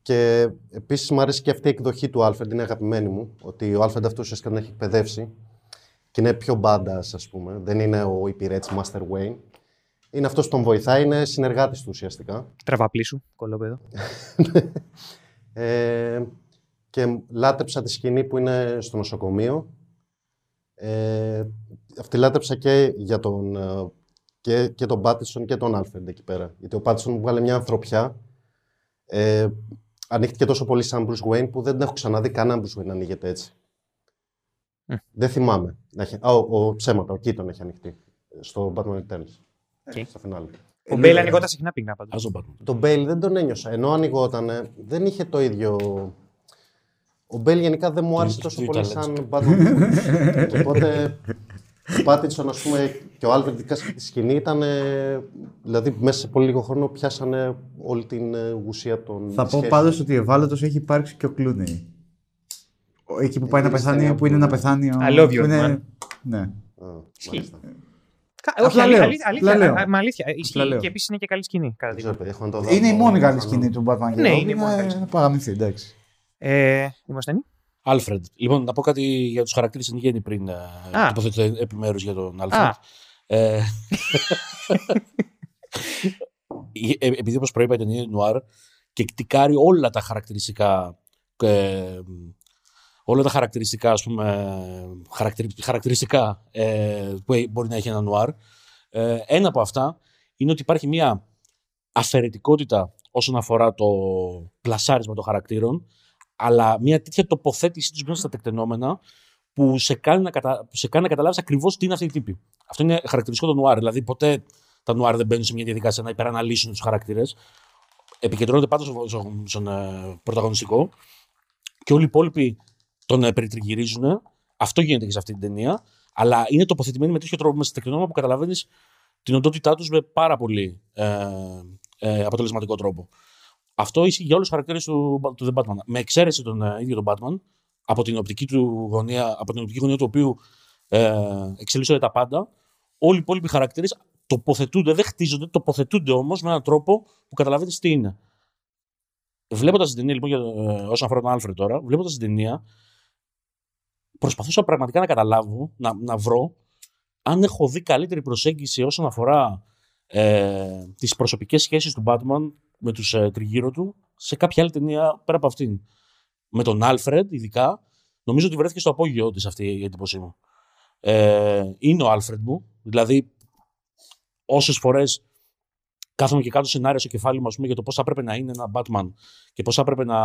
D: Και επίσης μου αρέσει και αυτή η εκδοχή του Άλφρεντ, είναι αγαπημένη μου. Ότι ο Άλφρεντ αυτός ουσιαστικά τον έχει εκπαιδεύσει και είναι πιο μπάντα, ας πούμε. Δεν είναι ο υπηρέτης Master Wayne. Είναι αυτός που τον βοηθάει, είναι συνεργάτης του ουσιαστικά.
B: Τραβαπλή σου, κολόπεδο.
D: Ε, και λάτρεψα τη σκηνή που είναι στο νοσοκομείο. Ε, αυτή λάτρεψα και για τον, ε, και, και τον Πάτισον και τον Άλφρεντ εκεί πέρα. Γιατί ο Πάτισον μου 'βγαλε μια ανθρωπιά. Ε, ανοίχτηκε τόσο πολύ σαν Bruce Wayne που δεν έχω ξαναδεί κανέναν Bruce Wayne να ανοίγεται έτσι.
B: Μμ.
D: Δεν θυμάμαι. Να έχει, α, ο, ο, ψέματα, ο Κίτον έχει ανοιχτεί. Στο Batman Returns.
B: Ok.
D: Στο φινάλε.
B: Ο Μπέιλ ανοιγόταν συχνά πυκνά πάντως.
C: Ας τον πάρουμε.
D: Τον Μπέιλ δεν τον ένιωσα. Ενώ ανοιγότανε, δεν είχε το ίδιο. Ο Μπέιλ γενικά δεν μου άρεσε
C: το
D: τόσο
C: ίδιο
D: πολύ
C: talent.
D: σαν Batman. και οπότε ο Πάτινσον, ας πούμε, και ο Άλβερντ ειδικά στη σκηνή ήταν. ε, Δηλαδή, μέσα σε πολύ λίγο χρόνο πιάσανε όλη την ε, ουσία των.
A: Θα πω
D: σχέσεων.
A: πάντως ότι ευάλωτος έχει υπάρξει και ο Κλούνεϊ. Ο- Εκεί που πάει να
D: είναι
A: πεθάνει,
D: ταινία
A: που είναι
D: που-
A: να πεθάνει. ο-
B: I love you,
A: που είναι-
B: man.
A: Ναι.
D: Α, μάλιστα.
B: Όχι,
A: Απλά
B: αλήθεια,
A: λέω.
B: αλήθεια,
A: Απλά
B: αλήθεια,
A: λέω.
B: μα αλήθεια. Ισχύει.
A: λέω.
B: Και επίσης είναι και καλή σκηνή. Κατά τη
D: Δεν ξέρω,
B: γνώμη.
D: παιδιά, έχω να το δω.
A: Είναι η μόνη καλή
D: Να
A: σκηνή του Batman.
B: Ναι, είναι η μόνη καλή σκηνή.
A: Παγαμηθεί, εντάξει.
B: Ε, Δημοσθενή.
C: Άλφρεντ. Λοιπόν, να πω κάτι για τους χαρακτήρες εν γέννη πριν ε,
B: Α.
C: τοποθετηθώ επιμέρους για τον Άλφρεντ.
B: Α.
C: Ε, ε, επειδή όπως προείπα η ταινία είναι νουάρ και κτικάρει όλα τα χαρακτηριστικά ε, όλα τα χαρακτηριστικά, ας πούμε, χαρακτηρι- χαρακτηριστικά ε, που ε- μπορεί να έχει ένα νουάρ. Ε, ένα από αυτά είναι ότι υπάρχει μια αφαιρετικότητα όσον αφορά το πλασάρισμα των χαρακτήρων, αλλά μια τέτοια τοποθέτησή τους μέσα στα τεκτενόμενα που σε κάνει να, κατα... που σε κάνει να καταλάβεις ακριβώς τι είναι αυτή η τύπη. Αυτό είναι χαρακτηριστικό των νουάρ. Δηλαδή, ποτέ τα νουάρ δεν μπαίνουν σε μια διαδικασία να υπεραναλύσουν τους χαρακτήρες. Επικεντρώνονται πάντα στο- στο- στον ε, πρωταγωνιστικό και όλοι οι υπόλοιποι τον ε, περιτριγυρίζουν. Αυτό γίνεται και σε αυτή την ταινία. Αλλά είναι τοποθετημένοι με τέτοιο τρόπο μέσα στα τεκτενόμενα που καταλαβαίνεις την οντότητά τους με πάρα πολύ ε, ε, αποτελεσματικό τρόπο. Αυτό ισχύει για όλους τους χαρακτήρες του, του The Batman. Με εξαίρεση τον ε, ίδιο τον Batman, από την οπτική του γωνία, από την οπτική γωνία του οποίου ε, εξελίσσονται τα πάντα, όλοι οι υπόλοιποι χαρακτήρες τοποθετούνται, δεν χτίζονται, τοποθετούνται όμως με έναν τρόπο που καταλαβαίνει τι είναι. Βλέποντας την ταινία, λοιπόν, για, ε, όσον αφορά τον Άλφρεντ τώρα, βλέποντας την ταινία, προσπαθούσα πραγματικά να καταλάβω, να, να βρω αν έχω δει καλύτερη προσέγγιση όσον αφορά ε, τις προσωπικές σχέσεις του Batman με τους ε, τριγύρω του σε κάποια άλλη ταινία πέρα από αυτήν. Με τον Άλφρεντ ειδικά, νομίζω ότι βρέθηκε στο απόγειο της αυτή η εντύπωσή μου. Ε, είναι ο Άλφρεντ μου, δηλαδή όσες φορές κάθομαι και κάτω σενάρια στο κεφάλι μου ας πούμε, για το πώς θα πρέπει να είναι ένα Batman και πώς θα πρέπει να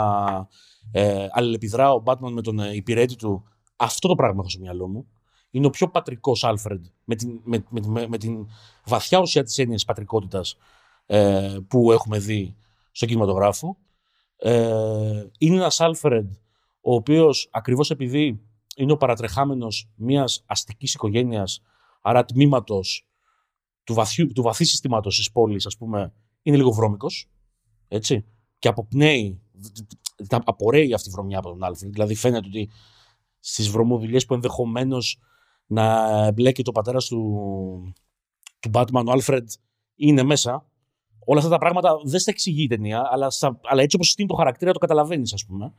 C: ε, αλληλεπιδρά ο Batman με τον ε, υπηρέτη του. Αυτό το πράγμα έχω στο μυαλό μου. Είναι ο πιο πατρικός Άλφρεντ με την, με, με, με, την βαθιά ουσία της έννοιας πατρικότητας ε, που έχουμε δει στον κινηματογράφο. Ε, είναι ένας Άλφρεντ ο οποίος ακριβώς επειδή είναι ο παρατρεχάμενος μιας αστικής οικογένειας, άρα τμήματος του, βαθιού, του βαθύ συστήματος της πόλης, ας πούμε, είναι λίγο βρώμικος. Έτσι. Και αποπνέει, απορρέει αυτή η βρωμιά από τον Άλφρεντ. Δηλαδή φαίνεται ότι στις βρωμοδουλειές που ενδεχομένως να μπλέκει το πατέρας του, του Batman, ο Άλφρεντ είναι μέσα. Όλα αυτά τα πράγματα δεν στα εξηγεί η ταινία, αλλά, αλλά έτσι όπως είναι το χαρακτήρα το καταλαβαίνεις, ας πούμε.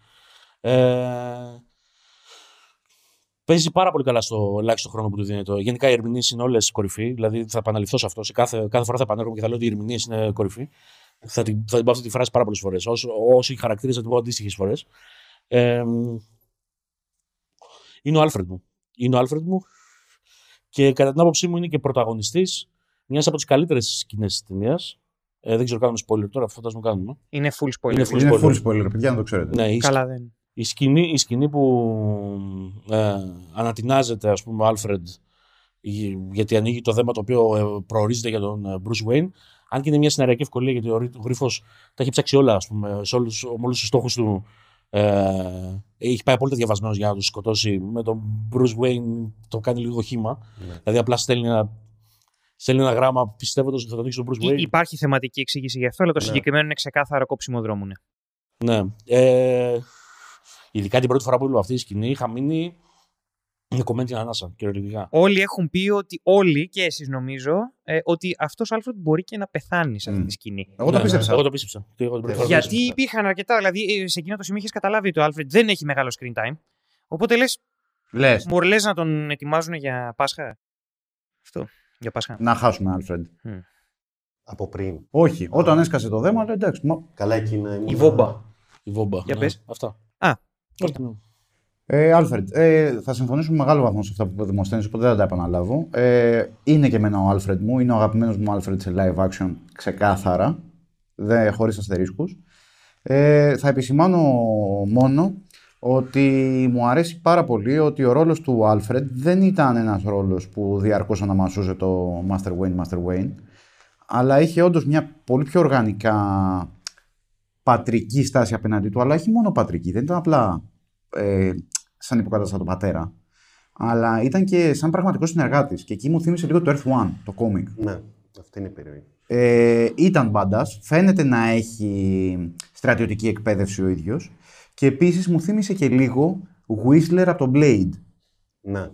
C: Ε, Παίζει πάρα πολύ καλά στο ελάχιστο χρόνο που του δίνεται. Γενικά οι ερμηνείες είναι όλες κορυφή. Δηλαδή θα επαναληφθώ σε αυτό. Σε κάθε, κάθε φορά θα επανέρχομαι και θα λέω ότι οι ερμηνείες είναι κορυφή. Θα την, θα την πω αυτή τη φράση πάρα πολλές φορές. Όσοι χαρακτήρες θα την πω αντίστοιχες φορές. Ε, είναι ο Άλφρεντ μου. Είναι ο Άλφρεντ μου. Και κατά την άποψή μου είναι και πρωταγωνιστής μιας από τις καλύτερες σκηνές της ταινίας. Ε, δεν ξέρω κάνουμε spoiler τώρα, αυτό θα κάνουμε.
B: Είναι full spoiler.
A: Είναι full, είναι full spoiler, παιδιά, να το ξέρετε.
C: Ναι,
B: Καλά δεν.
C: Η σκηνή, η σκηνή που ε, ανατινάσσεται, ας πούμε, ο Άλφρεντ γιατί ανοίγει το θέμα το οποίο ε, προορίζεται για τον ε, Bruce Wayne, αν και είναι μια συναριακή ευκολία, γιατί ο Γρίφος τα έχει ψάξει όλα, ας πούμε, σε όλους, με όλους τους στόχους του. Ε, έχει πάει απόλυτα διαβασμένος για να τους σκοτώσει. Με τον Bruce Wayne το κάνει λίγο χήμα. Ναι. Δηλαδή απλά στέλνει ένα, στέλνει ένα γράμμα πιστεύοντας ότι θα το ανοίξει τον Bruce Wayne.
B: Υπάρχει θεματική εξήγηση γι' αυτό, αλλά το ναι. συγκεκριμένο είναι ξεκάθαρο κόψιμο δρόμου. Ναι.
C: ναι. Ε, Ειδικά την πρώτη φορά που είδα αυτή η σκηνή, είχα μείνει με κομμένη την ανάσα, κυριολεκτικά.
B: Όλοι έχουν πει ότι, όλοι και εσείς νομίζω, ε, ότι αυτός ο Άλφρεντ μπορεί και να πεθάνει σε αυτή τη σκηνή.
A: Εγώ το ναι, πίστεψα.
C: Εγώ το πίστεψα.
B: Γιατί υπήρχαν αρκετά. Δηλαδή, ε, σε εκείνο το σημείο είχες καταλάβει ότι ο Άλφρεντ δεν έχει μεγάλο screen time. Οπότε λες.
A: Λες.
B: Μου λες να τον ετοιμάζουν για Πάσχα. Αυτό. Για Πάσχα.
A: Να χάσουμε, Άλφρεντ. Mm.
D: Από πριν.
A: Όχι. Όταν έσκασε το δέμα, εντάξει.
D: Καλά, εκεί είναι.
B: Η βόμπα.
C: Η βόμπα.
B: Για ναι. πες.
C: Αυτά.
B: Α,
A: ε, Άλφρεντ, ε, θα συμφωνήσουμε μεγάλο βαθμό σε αυτά που είπε Δημοσθένη, οπότε δεν θα τα επαναλάβω. Ε, είναι και εμένα ο Άλφρεντ μου, είναι ο αγαπημένος μου Άλφρεντ σε live action ξεκάθαρα, χωρίς αστερίσκους. Ε, θα επισημάνω μόνο ότι μου αρέσει πάρα πολύ ότι ο ρόλος του Άλφρεντ δεν ήταν ένας ρόλος που διαρκώς αναμασούσε το Master Wayne, Master Wayne, αλλά είχε όντως μια πολύ πιο οργανικά πατρική στάση απέναντί του, αλλά όχι μόνο πατρική, δεν ήταν απλά ε, σαν υποκατάστατο πατέρα, αλλά ήταν και σαν πραγματικός συνεργάτης. Και εκεί μου θύμισε λίγο το Earth One, το κόμικ.
D: Ναι, αυτή είναι η περιοχή.
A: Ε, ήταν μπάντας, φαίνεται να έχει στρατιωτική εκπαίδευση ο ίδιος. Και επίσης μου θύμισε και λίγο Whistler από το Blade.
D: Ναι.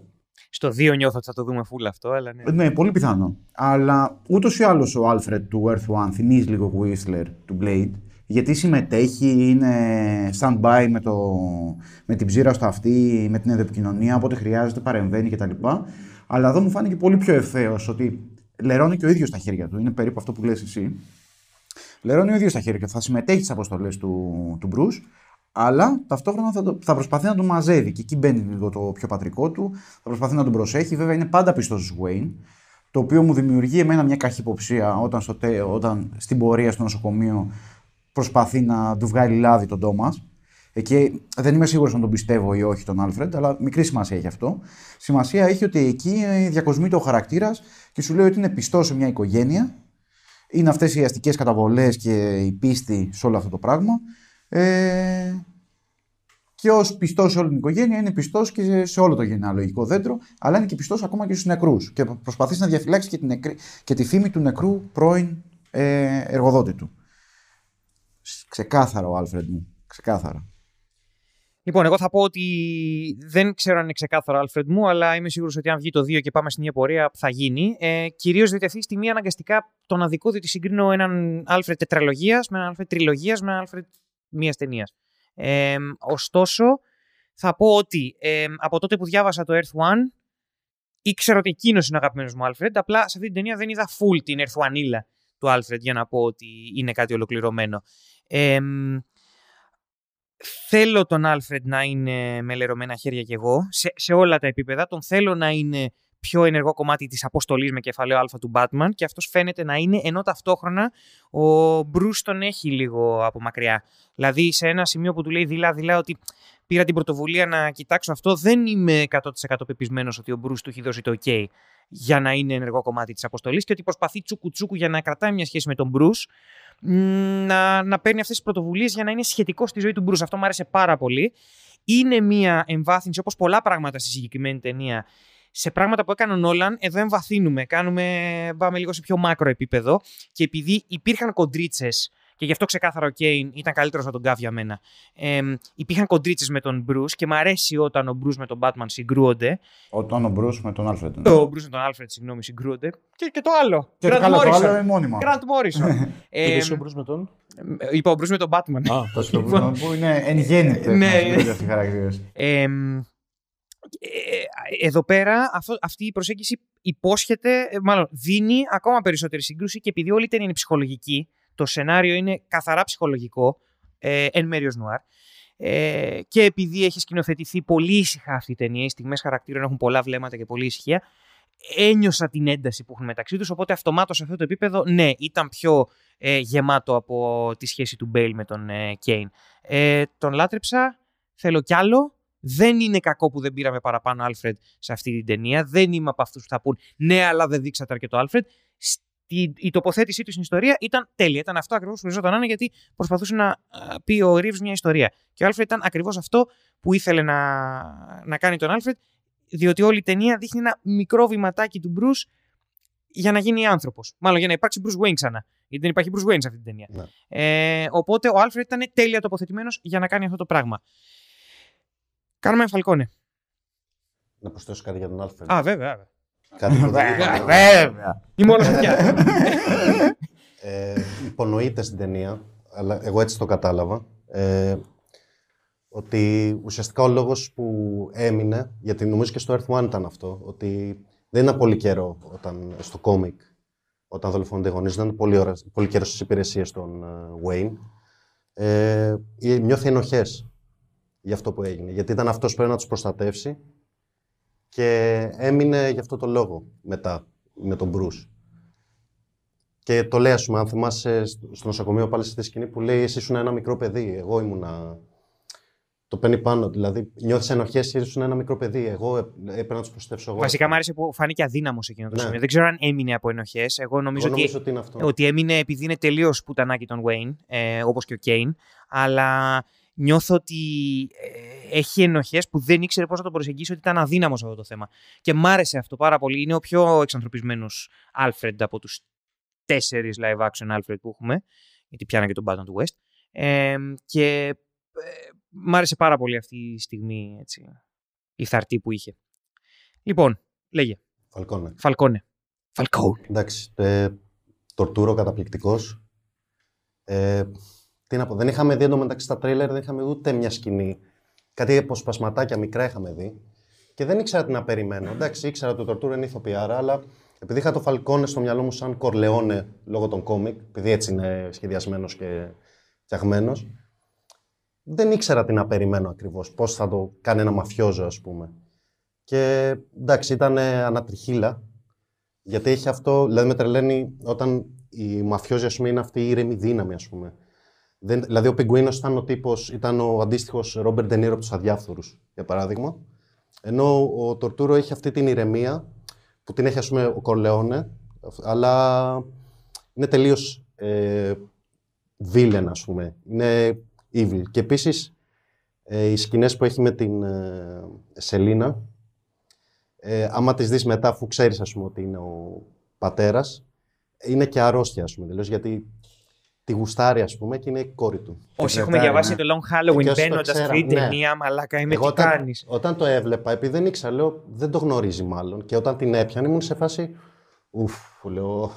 B: Στο 2 νιώθω ότι θα το δούμε full αυτό, αλλά ναι.
A: Ναι, πολύ πιθανό. Αλλά ούτως ή άλλως ο Alfred του Earth One θυμίζει λίγο Whistler του Blade γιατί συμμετέχει, είναι stand-by με, το, με την ψήρα στο αυτή, με την επικοινωνία, όποτε χρειάζεται παρεμβαίνει κτλ. Αλλά εδώ μου φάνηκε πολύ πιο ευθέως ότι λερώνει και ο ίδιος τα χέρια του. Είναι περίπου αυτό που λες εσύ. Λερώνει ο ίδιος τα χέρια του. Θα συμμετέχει στις αποστολές του, του Bruce, αλλά ταυτόχρονα θα, το, θα προσπαθεί να τον μαζεύει. Και εκεί μπαίνει λίγο το πιο πατρικό του. Θα προσπαθεί να τον προσέχει. Βέβαια είναι πάντα πιστός στου Wayne. Το οποίο μου δημιουργεί εμένα μια καχυποψία όταν, στο, όταν στην πορεία στο νοσοκομείο προσπαθεί να του βγάλει λάδι τον Τόμας. Εκεί δεν είμαι σίγουρος αν τον πιστεύω ή όχι τον Άλφρεντ, αλλά μικρή σημασία έχει αυτό. Σημασία έχει ότι εκεί διακοσμείται ο χαρακτήρας και σου λέει ότι είναι πιστός σε μια οικογένεια. Είναι αυτές οι αστικές καταβολές και η πίστη σε όλο αυτό το πράγμα. Ε, και ως πιστός σε όλη την οικογένεια είναι πιστός και σε όλο το γενεαλογικό δέντρο, αλλά είναι και πιστός ακόμα και στους νεκρούς. Και προσπαθείς να διαφυλάξεις και, την και τη φήμη του νεκρού πρώην ε, εργοδότη του. Ξεκάθαρο ο Άλφρεντ μου. Ξεκάθαρα.
B: Λοιπόν, εγώ θα πω ότι δεν ξέρω αν είναι ξεκάθαρο ο Άλφρεντ μου, αλλά είμαι σίγουρος ότι αν βγει το 2 και πάμε στην ίδια πορεία θα γίνει. Ε, Κυρίως διότι αυτή τη στιγμή αναγκαστικά τον αδικώ διότι συγκρίνω έναν Άλφρεντ τετραλογίας με έναν Άλφρεντ τριλογίας με έναν Άλφρεντ μία ταινίας. Ε, ωστόσο, θα πω ότι ε, από τότε που διάβασα το Earth One ήξερα ότι εκείνος είναι ο αγαπημένος μου Άλφρεντ. Απλά σε αυτή την ταινία δεν είδα full την ερθουανίλα του Άλφρεντ για να πω ότι είναι κάτι ολοκληρωμένο. Ε, θέλω τον Άλφρεντ να είναι με λερωμένα χέρια κι εγώ σε, σε όλα τα επίπεδα. Τον θέλω να είναι πιο ενεργό κομμάτι της αποστολής με κεφαλαίο α του Batman και αυτός φαίνεται να είναι, ενώ ταυτόχρονα ο Bruce τον έχει λίγο από μακριά. Δηλαδή σε ένα σημείο που του λέει δειλά-δειλά ότι πήρα την πρωτοβουλία να κοιτάξω αυτό, δεν είμαι 100% πεπισμένος ότι ο Bruce του έχει δώσει το ok για να είναι ενεργό κομμάτι της αποστολής και ότι προσπαθεί τσούκου-τσούκου για να κρατάει μια σχέση με τον Bruce να, να παίρνει αυτές τις πρωτοβουλίες για να είναι σχετικός στη ζωή του Bruce. Αυτό μου άρεσε πάρα πολύ. Είναι μια εμβάθυνση, όπως πολλά πράγματα στη συγκεκριμένη ταινία, σε πράγματα που έκανε ο Νόλαν, εδώ εμβαθύνουμε. Κάνουμε, πάμε λίγο σε πιο μάκρο επίπεδο. Και επειδή υπήρχαν κοντρίτσες, και γι' αυτό ξεκάθαρα ο Κέιν ήταν καλύτερος από τον Γκάβ για μένα. Ε, υπήρχαν κοντρίτσες με τον Μπρου και μου αρέσει όταν ο Μπρου με τον Batman συγκρούονται.
A: Όταν ο Μπρου με τον Άλφρεντ.
B: Ο Μπρου με τον Άλφρεντ, συγγνώμη, συγκρούονται. Και, και το άλλο.
A: Και Grant το, καλό, το άλλο είναι μόνιμα.
B: Γκραντ Μόρισον.
C: ε, και ο Μπρου με τον;
B: Είπα ο Μπρου με τον Batman.
A: Α, το που είναι εν γέννητε.
B: Ναι,
A: αυτοί οι χαρακτήρε.
B: Ε, εδώ πέρα αυτό, αυτή η προσέγγιση υπόσχεται, ε, μάλλον δίνει ακόμα περισσότερη σύγκρουση και επειδή όλη η ταινία είναι ψυχολογική, το σενάριο είναι καθαρά ψυχολογικό, ε, εν μέρει νουάρ, ε, και επειδή έχει σκηνοθετηθεί πολύ ήσυχα αυτή η ταινία, οι στιγμές χαρακτήρων έχουν πολλά βλέμματα και πολύ ησυχία, ένιωσα την ένταση που έχουν μεταξύ τους, οπότε αυτομάτως σε αυτό το επίπεδο, ναι, ήταν πιο ε, γεμάτο από τη σχέση του Μπέιλ με τον ε, Κέιν. Ε, τον λάτρεψα, θέλω κι άλλο, δεν είναι κακό που δεν πήραμε παραπάνω Άλφρεντ σε αυτή την ταινία. Δεν είμαι από αυτούς που θα πουν ναι, αλλά δεν δείξατε αρκετό Άλφρεντ. Η τοποθέτησή του στην ιστορία ήταν τέλεια. Ήταν αυτό ακριβώς που χρειαζόταν να είναι γιατί προσπαθούσε να πει ο Ριβς μια ιστορία. Και ο Άλφρεντ ήταν ακριβώς αυτό που ήθελε να, να κάνει τον Άλφρεντ, διότι όλη η ταινία δείχνει ένα μικρό βηματάκι του Μπρους για να γίνει άνθρωπος. Μάλλον για να υπάρξει Bruce Wayne ξανά. Γιατί δεν υπάρχει Bruce Wayne σε αυτή την ταινία. Ναι. Ε, οπότε ο Άλφρεντ ήταν τέλεια τοποθετημένος για να κάνει αυτό το πράγμα. Κάνουμε Φαλκόνε.
D: Να προσθέσω κάτι για τον Άλφρεντ.
B: Α, βέβαια.
D: Κάτι που δεν είπα.
B: Βέβαια. Ή μόνο αυτιά.
D: ε, υπονοείται στην ταινία, αλλά εγώ έτσι το κατάλαβα, ε, ότι ουσιαστικά ο λόγος που έμεινε, γιατί νομίζω και στο Earth One ήταν αυτό, ότι δεν ήταν πολύ καιρό όταν, στο κόμικ, όταν δολοφονούνται οι γονείς, δεν ήταν πολύ, ώρα, πολύ καιρό στις υπηρεσίες των uh, Wayne. Ε, νιώθει ενοχές για αυτό που έγινε. Γιατί ήταν αυτός που πρέπει να τους προστατεύσει και έμεινε γι' αυτό το λόγο μετά με τον Μπρούς. Και το λέει, ας πούμε, αν θυμάσαι στο νοσοκομείο πάλι στη σκηνή που λέει Εσύ ήσουν ένα μικρό παιδί. Εγώ ήμουνα. Το παίρνει πάνω. Δηλαδή, νιώθεις ενοχές, ήσουν ένα μικρό παιδί. Εγώ έπρεπε να τους προστατεύσω εγώ.
B: Βασικά, μου άρεσε που φάνηκε αδύναμος εκείνο το ναι. σημείο. Δεν ξέρω αν έμεινε από ενοχές. Εγώ νομίζω,
D: Εγώ νομίζω ότι, ότι, είναι αυτό.
B: ότι έμεινε επειδή είναι τελείως πουτανάκι τον Wayne, ε, όπως και ο Κέιν. Αλλά νιώθω ότι ε, έχει ενοχές που δεν ήξερε πώς να το προσεγγίσει, ότι ήταν αδύναμος αυτό το θέμα. Και μ' άρεσε αυτό πάρα πολύ. Είναι ο πιο εξανθρωπισμένος Alfred από τους τέσσερις live action Alfred που έχουμε. Γιατί πιάνα και τον Batman του West. Ε, και ε, μ' άρεσε πάρα πολύ αυτή η στιγμή έτσι, η θαρτή που είχε. Λοιπόν, λέγε.
D: Φαλκόνε.
B: Φαλκόνε. Φαλκόνε.
D: Εντάξει. Ε, τορτούρο καταπληκτικός. Ε, τι να πω, δεν είχαμε δει εντωμεταξύ στα τρέιλερ, δεν είχαμε ούτε μια σκηνή. Κάτι αποσπασματάκια μικρά είχαμε δει. Και δεν ήξερα τι να περιμένω. Εντάξει, ήξερα ότι το Τορτούρο είναι ηθοποιάρα, αλλά επειδή είχα το Φαλκόνε στο μυαλό μου σαν Κορλεόνε λόγω των κόμικ, επειδή έτσι είναι σχεδιασμένος και φτιαγμένος, δεν ήξερα τι να περιμένω ακριβώς. Πώς θα το κάνει ένα μαφιόζο, ας πούμε. Και εντάξει, ήταν ανατριχίλα. Γιατί έχει αυτό, δηλαδή με τρελαίνει όταν η μαφιόζη, ας πούμε, είναι αυτή η ήρεμη δύναμη, ας πούμε. Δεν, δηλαδή, ο Πιγκουίνο ήταν ο τύπος, ήταν ο αντίστοιχος Ρόμπερτ Ντενίρο από τους Αδιάφθορου, για παράδειγμα. Ενώ ο Τορτούρο έχει αυτή την ηρεμία που την έχει, ας πούμε, ο Κορλεόνε, αλλά είναι τελείως ε, villain, ας πούμε. Είναι evil. Και επίσης ε, οι σκηνές που έχει με την ε, Σελίνα, ε, άμα τις δεις μετά, αφού ξέρεις, ας πούμε, ότι είναι ο πατέρας, είναι και αρρώστια, ας πούμε. Τελείως, γιατί τη γουστάρει, ας πούμε, και είναι η κόρη του.
B: Όσοι έχουμε διαβάσει το Long Halloween μπαίνοντας αυτή την ναι. ταινία, μαλάκα είμαι τι κάνεις;
D: Όταν το έβλεπα, επειδή δεν ήξερα, λέω δεν το γνωρίζει μάλλον. Και όταν την έπιανε, ήμουν σε φάση. Ουφ, λέω.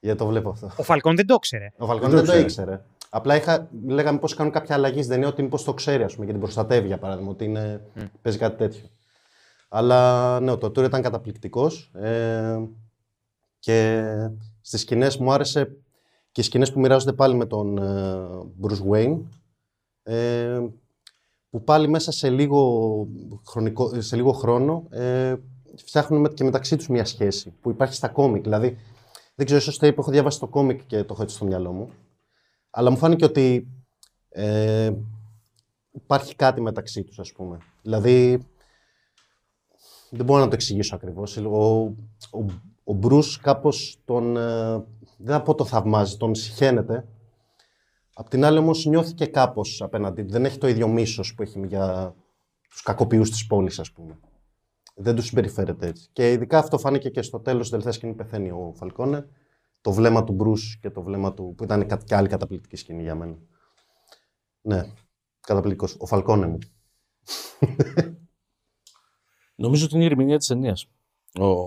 D: Γιατί το βλέπω αυτό.
B: Ο Φαλκόνε δεν το ήξερε.
D: Ο Φαλκόνε δεν, το ήξερε. Απλά είχα, λέγαμε πώς κάνουν κάποια αλλαγή στην ταινία, ότι μήπως το ξέρει, ας πούμε, και την προστατεύει, για παράδειγμα, ότι είναι, mm. παίζει κάτι τέτοιο. Αλλά ναι, ο Τορτούρο ήταν καταπληκτικός ε, και στις σκηνές μου άρεσε και οι σκηνές που μοιράζονται πάλι με τον ε, Bruce Wayne ε, που πάλι μέσα σε λίγο, χρονικό, σε λίγο χρόνο ε, φτιάχνουν και μεταξύ τους μια σχέση που υπάρχει στα κόμικ. Δηλαδή, δεν ξέρω, ίσως έχω διαβάσει το κόμικ και το έχω έτσι στο μυαλό μου. Αλλά μου φάνηκε ότι ε, υπάρχει κάτι μεταξύ τους, ας πούμε. Δηλαδή, δεν μπορώ να το εξηγήσω ακριβώς. Ο, ο, ο Μπρούς κάπως τον, ε, δεν θα πω το θαυμάζει, τον συχαίνεται. Απ' την άλλη όμως νιώθηκε κάπως απέναντι. Δεν έχει το ίδιο μίσος που έχει για τους κακοποιούς της πόλης, ας πούμε. Δεν τους συμπεριφέρεται έτσι. Και ειδικά αυτό φάνηκε και στο τέλος της τελευταίας σκηνής πεθαίνει ο Φαλκόνε. Το βλέμμα του Μπρούς και το βλέμμα του, που ήταν και άλλη καταπληκτική σκηνή για μένα. Ναι, καταπληκτικός. Ο Φαλκόνε μου.
C: Νομίζω ότι είναι η ερμηνεία της ταινίας. Ο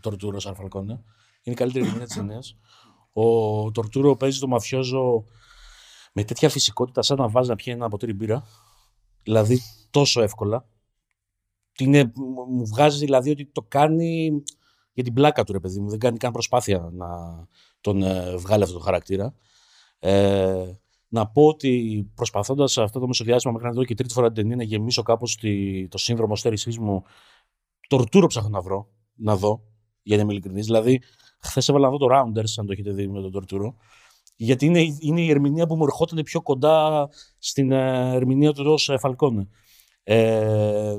C: Τορτούρο Αρφαλκόνε. Είναι η καλύτερη ερμηνεία της ταινίας. Ο Τορτούρο παίζει το μαφιόζο με τέτοια φυσικότητα, σαν να βάζει να πιει ένα ποτήρι μπύρα. Δηλαδή τόσο εύκολα. Είναι, μου βγάζει δηλαδή ότι το κάνει για την πλάκα του, ρε παιδί μου. Δεν κάνει καν προσπάθεια να τον ε, βγάλει αυτό το χαρακτήρα. Ε, να πω ότι προσπαθώντας αυτό το μεσοδιάστημα μέχρι να δω και τρίτη φορά την ταινία να γεμίσω κάπως το σύνδρομο στέρησή μου, τορτούρο ψάχνω να βρω, να δω, για να είμαι ειλικρινής. Δηλαδή, χθες έβαλα να δω το Rounders, αν το έχετε δει με τον τορτούρο. Γιατί είναι, είναι η ερμηνεία που μου ερχόταν πιο κοντά στην ε, ερμηνεία του ω Φαλκόνε. Ε,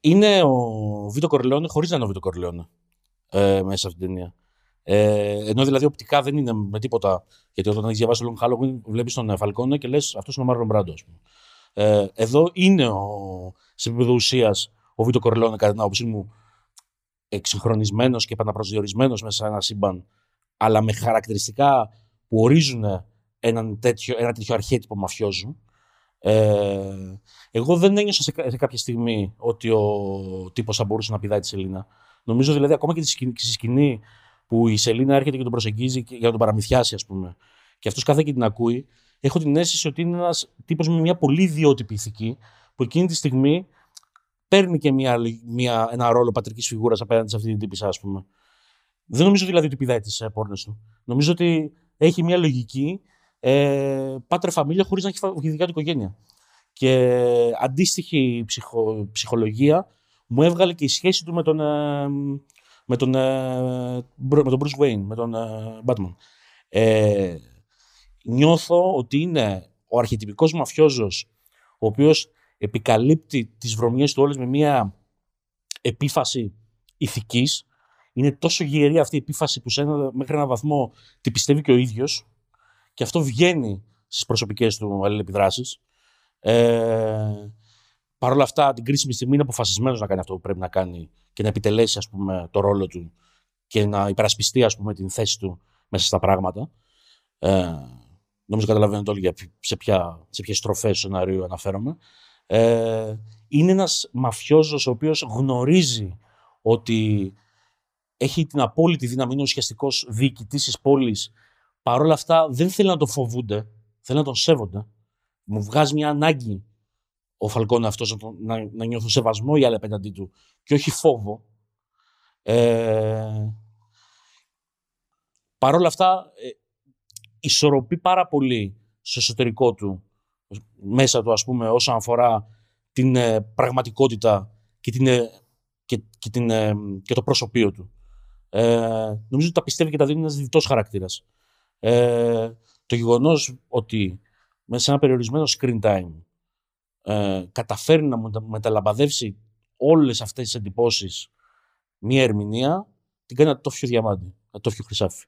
C: είναι ο Βίτο Κορλαιόνε χωρίς να είναι ο Βίτο Κορλαιόνε ε, μέσα σε αυτήν την ταινία. Ε, ενώ δηλαδή οπτικά δεν είναι με τίποτα. Γιατί όταν έχεις διαβάσει τον Halloween, βλέπεις τον Φαλκόνε και λες αυτός είναι ο Μάρλον Μπράντο, ας πούμε. Ε, εδώ είναι ο, σε επίπεδο ουσίας ο Βίτο Κορλαιόνε, κατά την άποψή μου, εξυγχρονισμένος και επαναπροσδιορισμένος μέσα σε ένα σύμπαν, αλλά με χαρακτηριστικά που ορίζουν έναν τέτοιο, ένα τέτοιο αρχέτυπο μαφιόζου. Ε, εγώ δεν ένιωσα σε, σε κάποια στιγμή ότι ο τύπος θα μπορούσε να πηδάει τη Σελίνα. Νομίζω δηλαδή ακόμα και στη σκηνή που η Σελίνα έρχεται και τον προσεγγίζει για να τον παραμυθιάσει, ας πούμε. Και αυτός κάθεται και την ακούει. Έχω την αίσθηση ότι είναι ένας τύπος με μια πολύ ιδιότυπη ηθική, που εκείνη τη στιγμή παίρνει και μια, μια, ένα ρόλο πατρικής φιγούρας απέναντι σε αυτή την τύπισσα, ας πούμε. Δεν νομίζω δηλαδή ότι πηδάει τις πόρνες του. Νομίζω ότι έχει μια λογική ε, πάτρε φαμίλια χωρίς να έχει δικιά του οικογένεια. Και αντίστοιχη ψυχο, ψυχολογία μου έβγαλε και η σχέση του με τον, ε, με τον, ε, με τον Bruce Wayne, με τον ε, Batman. Ε, νιώθω ότι είναι ο αρχιτυπικός μαφιόζος ο οποίος επικαλύπτει τις βρωμιές του όλες με μια επίφαση ηθικής. Είναι τόσο γερή αυτή η επίφαση που σε ένα, μέχρι έναν βαθμό τη πιστεύει και ο ίδιος και αυτό βγαίνει στις προσωπικές του αλληλεπιδράσεις. Ε, Παρ' όλα αυτά, την κρίσιμη στιγμή είναι αποφασισμένος να κάνει αυτό που πρέπει να κάνει και να επιτελέσει ας πούμε, το ρόλο του και να υπερασπιστεί ας πούμε, την θέση του μέσα στα πράγματα. Ε, νομίζω καταλαβαίνετε όλοι σε, ποια, σε ποιες στροφές του σενάριου αναφέρομαι. Ε, είναι ένας μαφιόζος ο οποίος γνωρίζει ότι έχει την απόλυτη δύναμη, είναι ουσιαστικός διοικητής της πόλης. Παρ' όλα αυτά δεν θέλει να τον φοβούνται, θέλει να τον σέβονται. Μου βγάζει μια ανάγκη ο Φαλκόν αυτός να, να, να νιώθουν σεβασμό οι άλλοι απέναντί του και όχι φόβο. Ε, Παρ' όλα αυτά, ε, ισορροπεί πάρα πολύ στο εσωτερικό του, μέσα του ας πούμε, όσον αφορά την ε, πραγματικότητα και, την, ε, και, και, την, ε, και το προσωπείο του. Ε, νομίζω ότι τα πιστεύει και τα δίνει ένας διτός χαρακτήρας. Ε, το γεγονός ότι μέσα σε ένα περιορισμένο screen time ε, καταφέρει να μεταλαμπαδεύσει όλες αυτές τις εντυπώσεις μία ερμηνεία, την κάνει ατόφιο διαμάντι, ατόφιο χρυσάφι.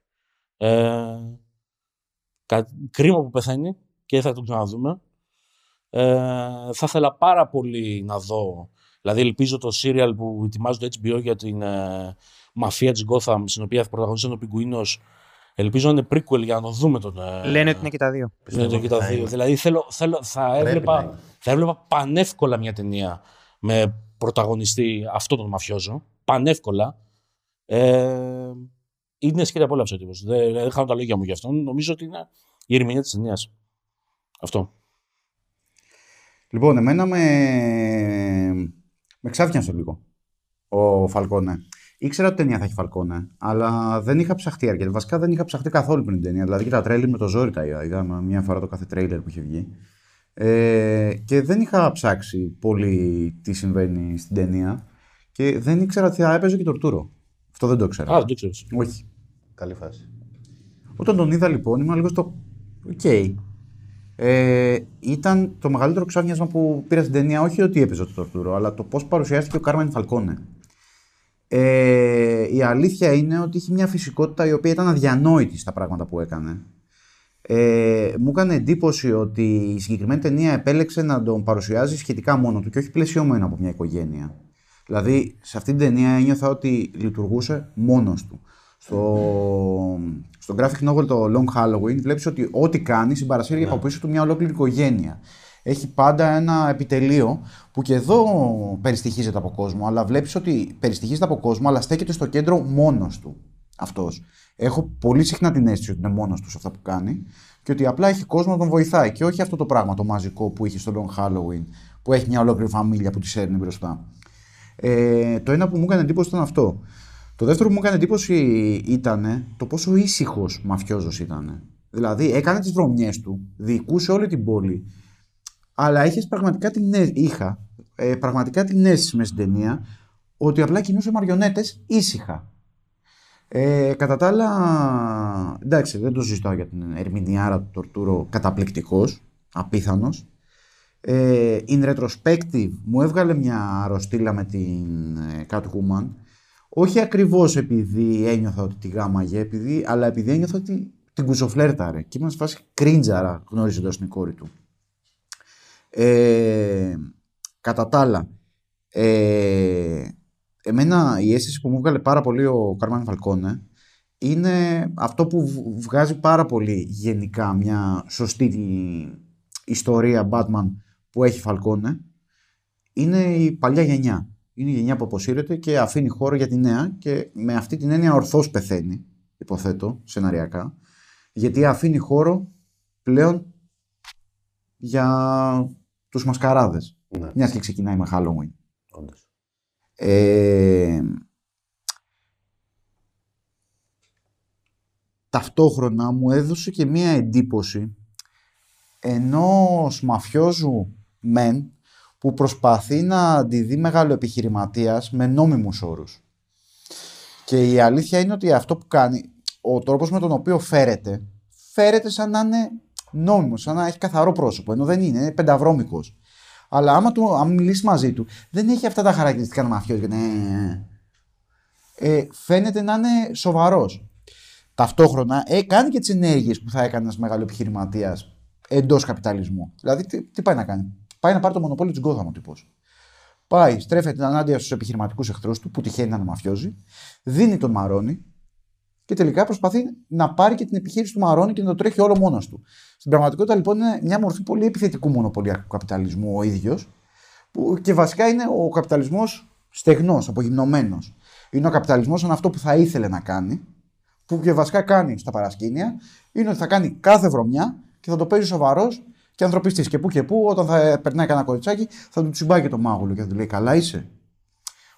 C: Ε, κρίμα που πεθαίνει και θα το ξαναδούμε. Ε, θα ήθελα πάρα πολύ να δω, δηλαδή ελπίζω το serial που ετοιμάζει το HBO για την ε, μαφία της Gotham, στην οποία θα πρωταγωνιστεί ο Πιγκουίνος, Ελπίζω να είναι prequel για να το δούμε τον.
B: Ε, Λένε ότι είναι και τα δύο.
C: Λένε και τα δύο. Δηλαδή θέλω, θέλω, θα, έβλεπα, θα έβλεπα πανεύκολα μια ταινία με πρωταγωνιστή αυτό τον μαφιόζο. Πανεύκολα. Ε, είναι σκέτα απόλαυση ο τύπος. Δεν, δεν χάνω τα λόγια μου γι' αυτό. Νομίζω ότι είναι η ερμηνεία της ταινίας. Αυτό.
A: Λοιπόν, εμένα με, ξάφνιασε λίγο ο Φαλκόνε. Ήξερα ότι ταινία θα έχει Φαλκόνε, αλλά δεν είχα ψαχτεί αρκετά. Βασικά δεν είχα ψαχτεί καθόλου πριν την ταινία. Δηλαδή και τα τρέλερ με το ζόρι τα είδα. Είδα μια φορά το κάθε τρέιλερ που είχε βγει. Ε, και δεν είχα ψάξει πολύ τι συμβαίνει στην ταινία. Και δεν ήξερα ότι θα έπαιζε και ο Τουρτούρο. Αυτό δεν το ήξερα.
C: Α, δεν το ξέρεις.
A: Όχι.
D: Καλή φάση.
A: Όταν τον είδα λοιπόν, ήμουν λίγο στο. Οκ. Ε, ήταν το μεγαλύτερο ξάφνιασμα που πήρα στην ταινία, όχι ότι έπαιζε ο Τορτούρο, αλλά το πώς παρουσιάστηκε ο Κάρμεν Φαλκόνε. Ε, η αλήθεια είναι ότι είχε μια φυσικότητα η οποία ήταν αδιανόητη στα πράγματα που έκανε. Ε, μου έκανε εντύπωση ότι η συγκεκριμένη ταινία επέλεξε να τον παρουσιάζει σχετικά μόνο του και όχι πλαισιωμένο από μια οικογένεια. Δηλαδή, σε αυτή την ταινία ένιωθα ότι λειτουργούσε μόνος του. Στο, στο graphic novel το Long Halloween βλέπεις ότι ό,τι κάνει συμπαρασύρει από πίσω του μια ολόκληρη οικογένεια. Έχει πάντα ένα επιτελείο που και εδώ περιστοιχίζεται από κόσμο, αλλά βλέπεις ότι περιστοιχίζεται από κόσμο, αλλά στέκεται στο κέντρο μόνος του αυτός. Έχω πολύ συχνά την αίσθηση ότι είναι μόνος του σε αυτά που κάνει και ότι απλά έχει κόσμο να τον βοηθάει και όχι αυτό το πράγμα το μαζικό που είχε στο Long Halloween που έχει μια ολόκληρη φαμίλια που τη σέρνει μπροστά. Ε, το ένα που μου έκανε εντύπωση ήταν αυτό. Το δεύτερο που μου έκανε εντύπωση ήταν το πόσο ήσυχος μαφιόζος ήταν. Δηλαδή έκανε τις βρωμιές του, διοικούσε όλη την πόλη, αλλά είχες πραγματικά την, αι- είχα, ε, πραγματικά την αίσθηση μέσα στην ταινία ότι απλά κινούσε μαριονέτες ήσυχα. Ε, κατά τα άλλα, εντάξει, δεν το συζητάω για την ερμηνειάρα του Τορτούρο καταπληκτικός, απίθανος. Ε, in retrospective μου έβγαλε μια αρρωστήλα με την ε, Catwoman όχι ακριβώς επειδή ένιωθα ότι τη γάμαγε, επειδή, αλλά επειδή ένιωθα ότι την κουζοφλέρταρε και ήμουν σε φάση κρίντζαρα γνωρίζοντας την κόρη του. Ε, κατά τα άλλα, ε, εμένα η αίσθηση που μου βγάλε πάρα πολύ ο Κάρμαν Φαλκόνε είναι αυτό που β- βγάζει πάρα πολύ γενικά μια σωστή ιστορία Batman που έχει Φαλκόνε είναι η παλιά γενιά. Είναι η γενιά που αποσύρεται και αφήνει χώρο για τη νέα και με αυτή την έννοια ορθώς πεθαίνει, υποθέτω, σεναριακά, γιατί αφήνει χώρο πλέον για τους μασκαράδες.
D: Ναι,
A: Μιας και ξεκινάει με Halloween.
D: όντως.
A: Ε, ταυτόχρονα μου έδωσε και μία εντύπωση ενός μαφιόζου μεν που προσπαθεί να αντιδεί μεγάλο επιχειρηματίας με νόμιμους όρους. Και η αλήθεια είναι ότι αυτό που κάνει, ο τρόπος με τον οποίο φέρεται, φέρεται σαν να είναι νόμιμος, σαν να έχει καθαρό πρόσωπο, ενώ δεν είναι, είναι πενταβρώμικος. Αλλά άμα, του, άμα μιλήσεις μαζί του, δεν έχει αυτά τα χαρακτηριστικά να μαφιόζει. Ναι, ε, φαίνεται να είναι σοβαρός. Ταυτόχρονα ε, κάνει και τις ενέργειες που θα έκανε ένας μεγάλος επιχειρηματίας εντός καπιταλισμού. Δηλαδή, τι, τι πάει να κάνει; Πάει να πάρει το μονοπόλιο της Γκόθαμ ο τύπο. Πάει, στρέφεται ενάντια στους επιχειρηματικούς εχθρούς του, που τυχαίνει να είναι μαφιόζει, δίνει τον Μαρόνι και τελικά προσπαθεί να πάρει και την επιχείρηση του Μαρόνι και να το τρέχει όλο μόνος του. Στην πραγματικότητα λοιπόν είναι μια μορφή πολύ επιθετικού μονοπωλιακού καπιταλισμού ο ίδιος, που και βασικά είναι ο καπιταλισμός στεγνός, απογυμνωμένος. Είναι ο καπιταλισμός σαν αυτό που θα ήθελε να κάνει, που και βασικά κάνει στα παρασκήνια, είναι ότι θα κάνει κάθε βρωμιά και θα το παίζει σοβαρός και ανθρωπιστής. Και που και που, όταν θα περνάει κανένα κοριτσάκι, θα του τσιμπάει και το μάγουλο και θα του λέει: Καλά είσαι.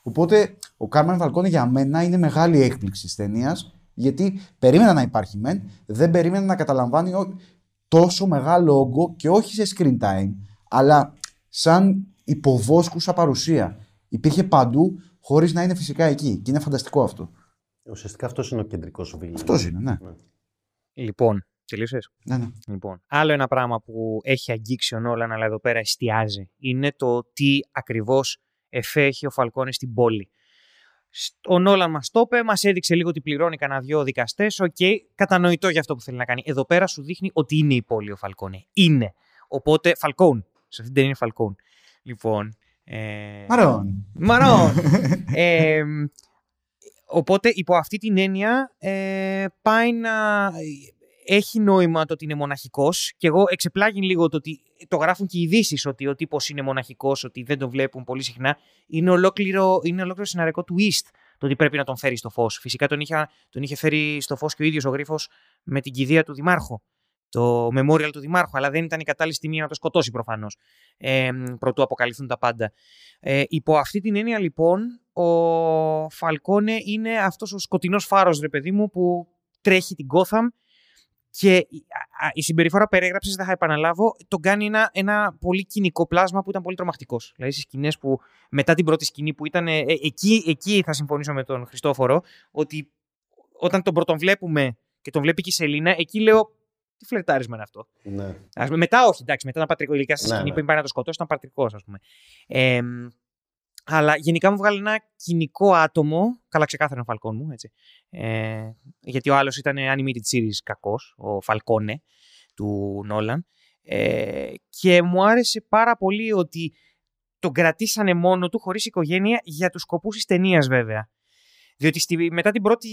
A: Οπότε ο Κάρμαν Φαλκόνε για μένα είναι μεγάλη έκπληξη της ταινίας, γιατί περίμενα να υπάρχει μεν, δεν περίμενα να καταλαμβάνει ο- τόσο μεγάλο όγκο και όχι σε screen time, αλλά σαν υποβόσκουσα παρουσία. Υπήρχε παντού χωρίς να είναι φυσικά εκεί. Και είναι φανταστικό αυτό.
D: Ουσιαστικά αυτός είναι ο κεντρικός villain.
A: Αυτός είναι, ναι.
B: Λοιπόν, τελείωσες;
A: ναι, ναι.
B: Λοιπόν, άλλο ένα πράγμα που έχει αγγίξει ο Νόλαν, αλλά εδώ πέρα εστιάζει, είναι το τι ακριβώς εφέ έχει ο Φαλκόνε στην πόλη. Σ- Ο Νόλαν μας το είπε, μας έδειξε λίγο ότι πληρώνει κανένα δυο δικαστές. Οκ, κατανοητό για αυτό που θέλει να κάνει. Εδώ πέρα σου δείχνει ότι είναι η πόλη ο Φαλκόνε. Είναι. Οπότε, Φαλκόν. Σε αυτήν την ταινία είναι Φαλκόν. Λοιπόν. Ε...
A: Μαρόν.
B: Μαρό. ε, οπότε υπό αυτή την έννοια ε, πάει να έχει νόημα το ότι είναι μοναχικός και εγώ εξεπλάγει λίγο το ότι το γράφουν και οι ειδήσεις ότι ο τύπος είναι μοναχικός, ότι δεν τον βλέπουν πολύ συχνά. Είναι ολόκληρο, είναι ολόκληρο σεναρικό twist το ότι πρέπει να τον φέρει στο φως. Φυσικά τον είχε, τον είχε φέρει στο φως και ο ίδιος ο Γρίφος με την κηδεία του Δημάρχου. το memorial του Δημάρχου, αλλά δεν ήταν η κατάλληλη στιγμή να το σκοτώσει προφανώς. Ε, προτού αποκαλυφθούν τα πάντα. Ε, υπό αυτή την έννοια, λοιπόν, ο Φαλκόνε είναι αυτός ο σκοτεινός φάρος, ρε παιδί μου, που τρέχει την Gotham και η συμπεριφορά που περιγράψε, δεν θα επαναλάβω, τον κάνει ένα, ένα πολύ κοινικό πλάσμα που ήταν πολύ τρομακτικός. Δηλαδή στι σκηνές που μετά την πρώτη σκηνή που ήταν. Ε, εκεί, εκεί θα συμφωνήσω με τον Χριστόφορο, ότι όταν τον πρωτοβλέπουμε και τον βλέπει και η Σελίνα, εκεί λέω. Τι φλερτάρισμα είναι αυτό.
D: Ναι.
B: Ας, μετά όχι, εντάξει, μετά ήταν πατρικό. Ειδικά στη
D: Ναι,
B: σκηνή
D: ναι.
B: που πάει να τον σκοτώσει, ήταν πατρικός, ας πούμε. Ε, αλλά γενικά μου βγάζει ένα κυνικό άτομο. Καλά, ξεκάθαρα ο Φαλκόνε μου, έτσι. Ε, γιατί ο άλλος ήταν animated series κακός, ο Φαλκόνε του Νόλαν. Ε, και μου άρεσε πάρα πολύ ότι τον κρατήσανε μόνο του, χωρίς οικογένεια, για τους σκοπούς της ταινίας βέβαια. Διότι στη, μετά την πρώτη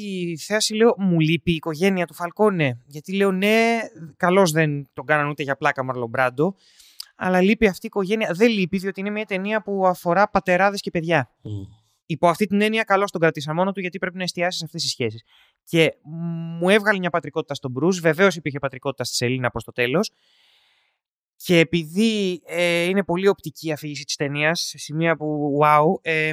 B: θέαση λέω μου λείπει η οικογένεια του Φαλκόνε. Γιατί λέω ναι, καλώς δεν τον κάναν ούτε για πλάκα Μαρλον Μπράντο. Αλλά λείπει αυτή η οικογένεια. Δεν λείπει, διότι είναι μια ταινία που αφορά πατεράδες και παιδιά.
C: Μμ.
B: Υπό αυτή την έννοια, καλώς τον κρατήσα μόνο του, γιατί πρέπει να εστιάσεις σε αυτές τις σχέσεις. Και μου έβγαλε μια πατρικότητα στον Μπρους. Βεβαίως υπήρχε πατρικότητα στη Σελίνα προς το τέλος. Και επειδή ε, είναι πολύ οπτική η αφήγηση της ταινίας, σε σημεία που wow, ε,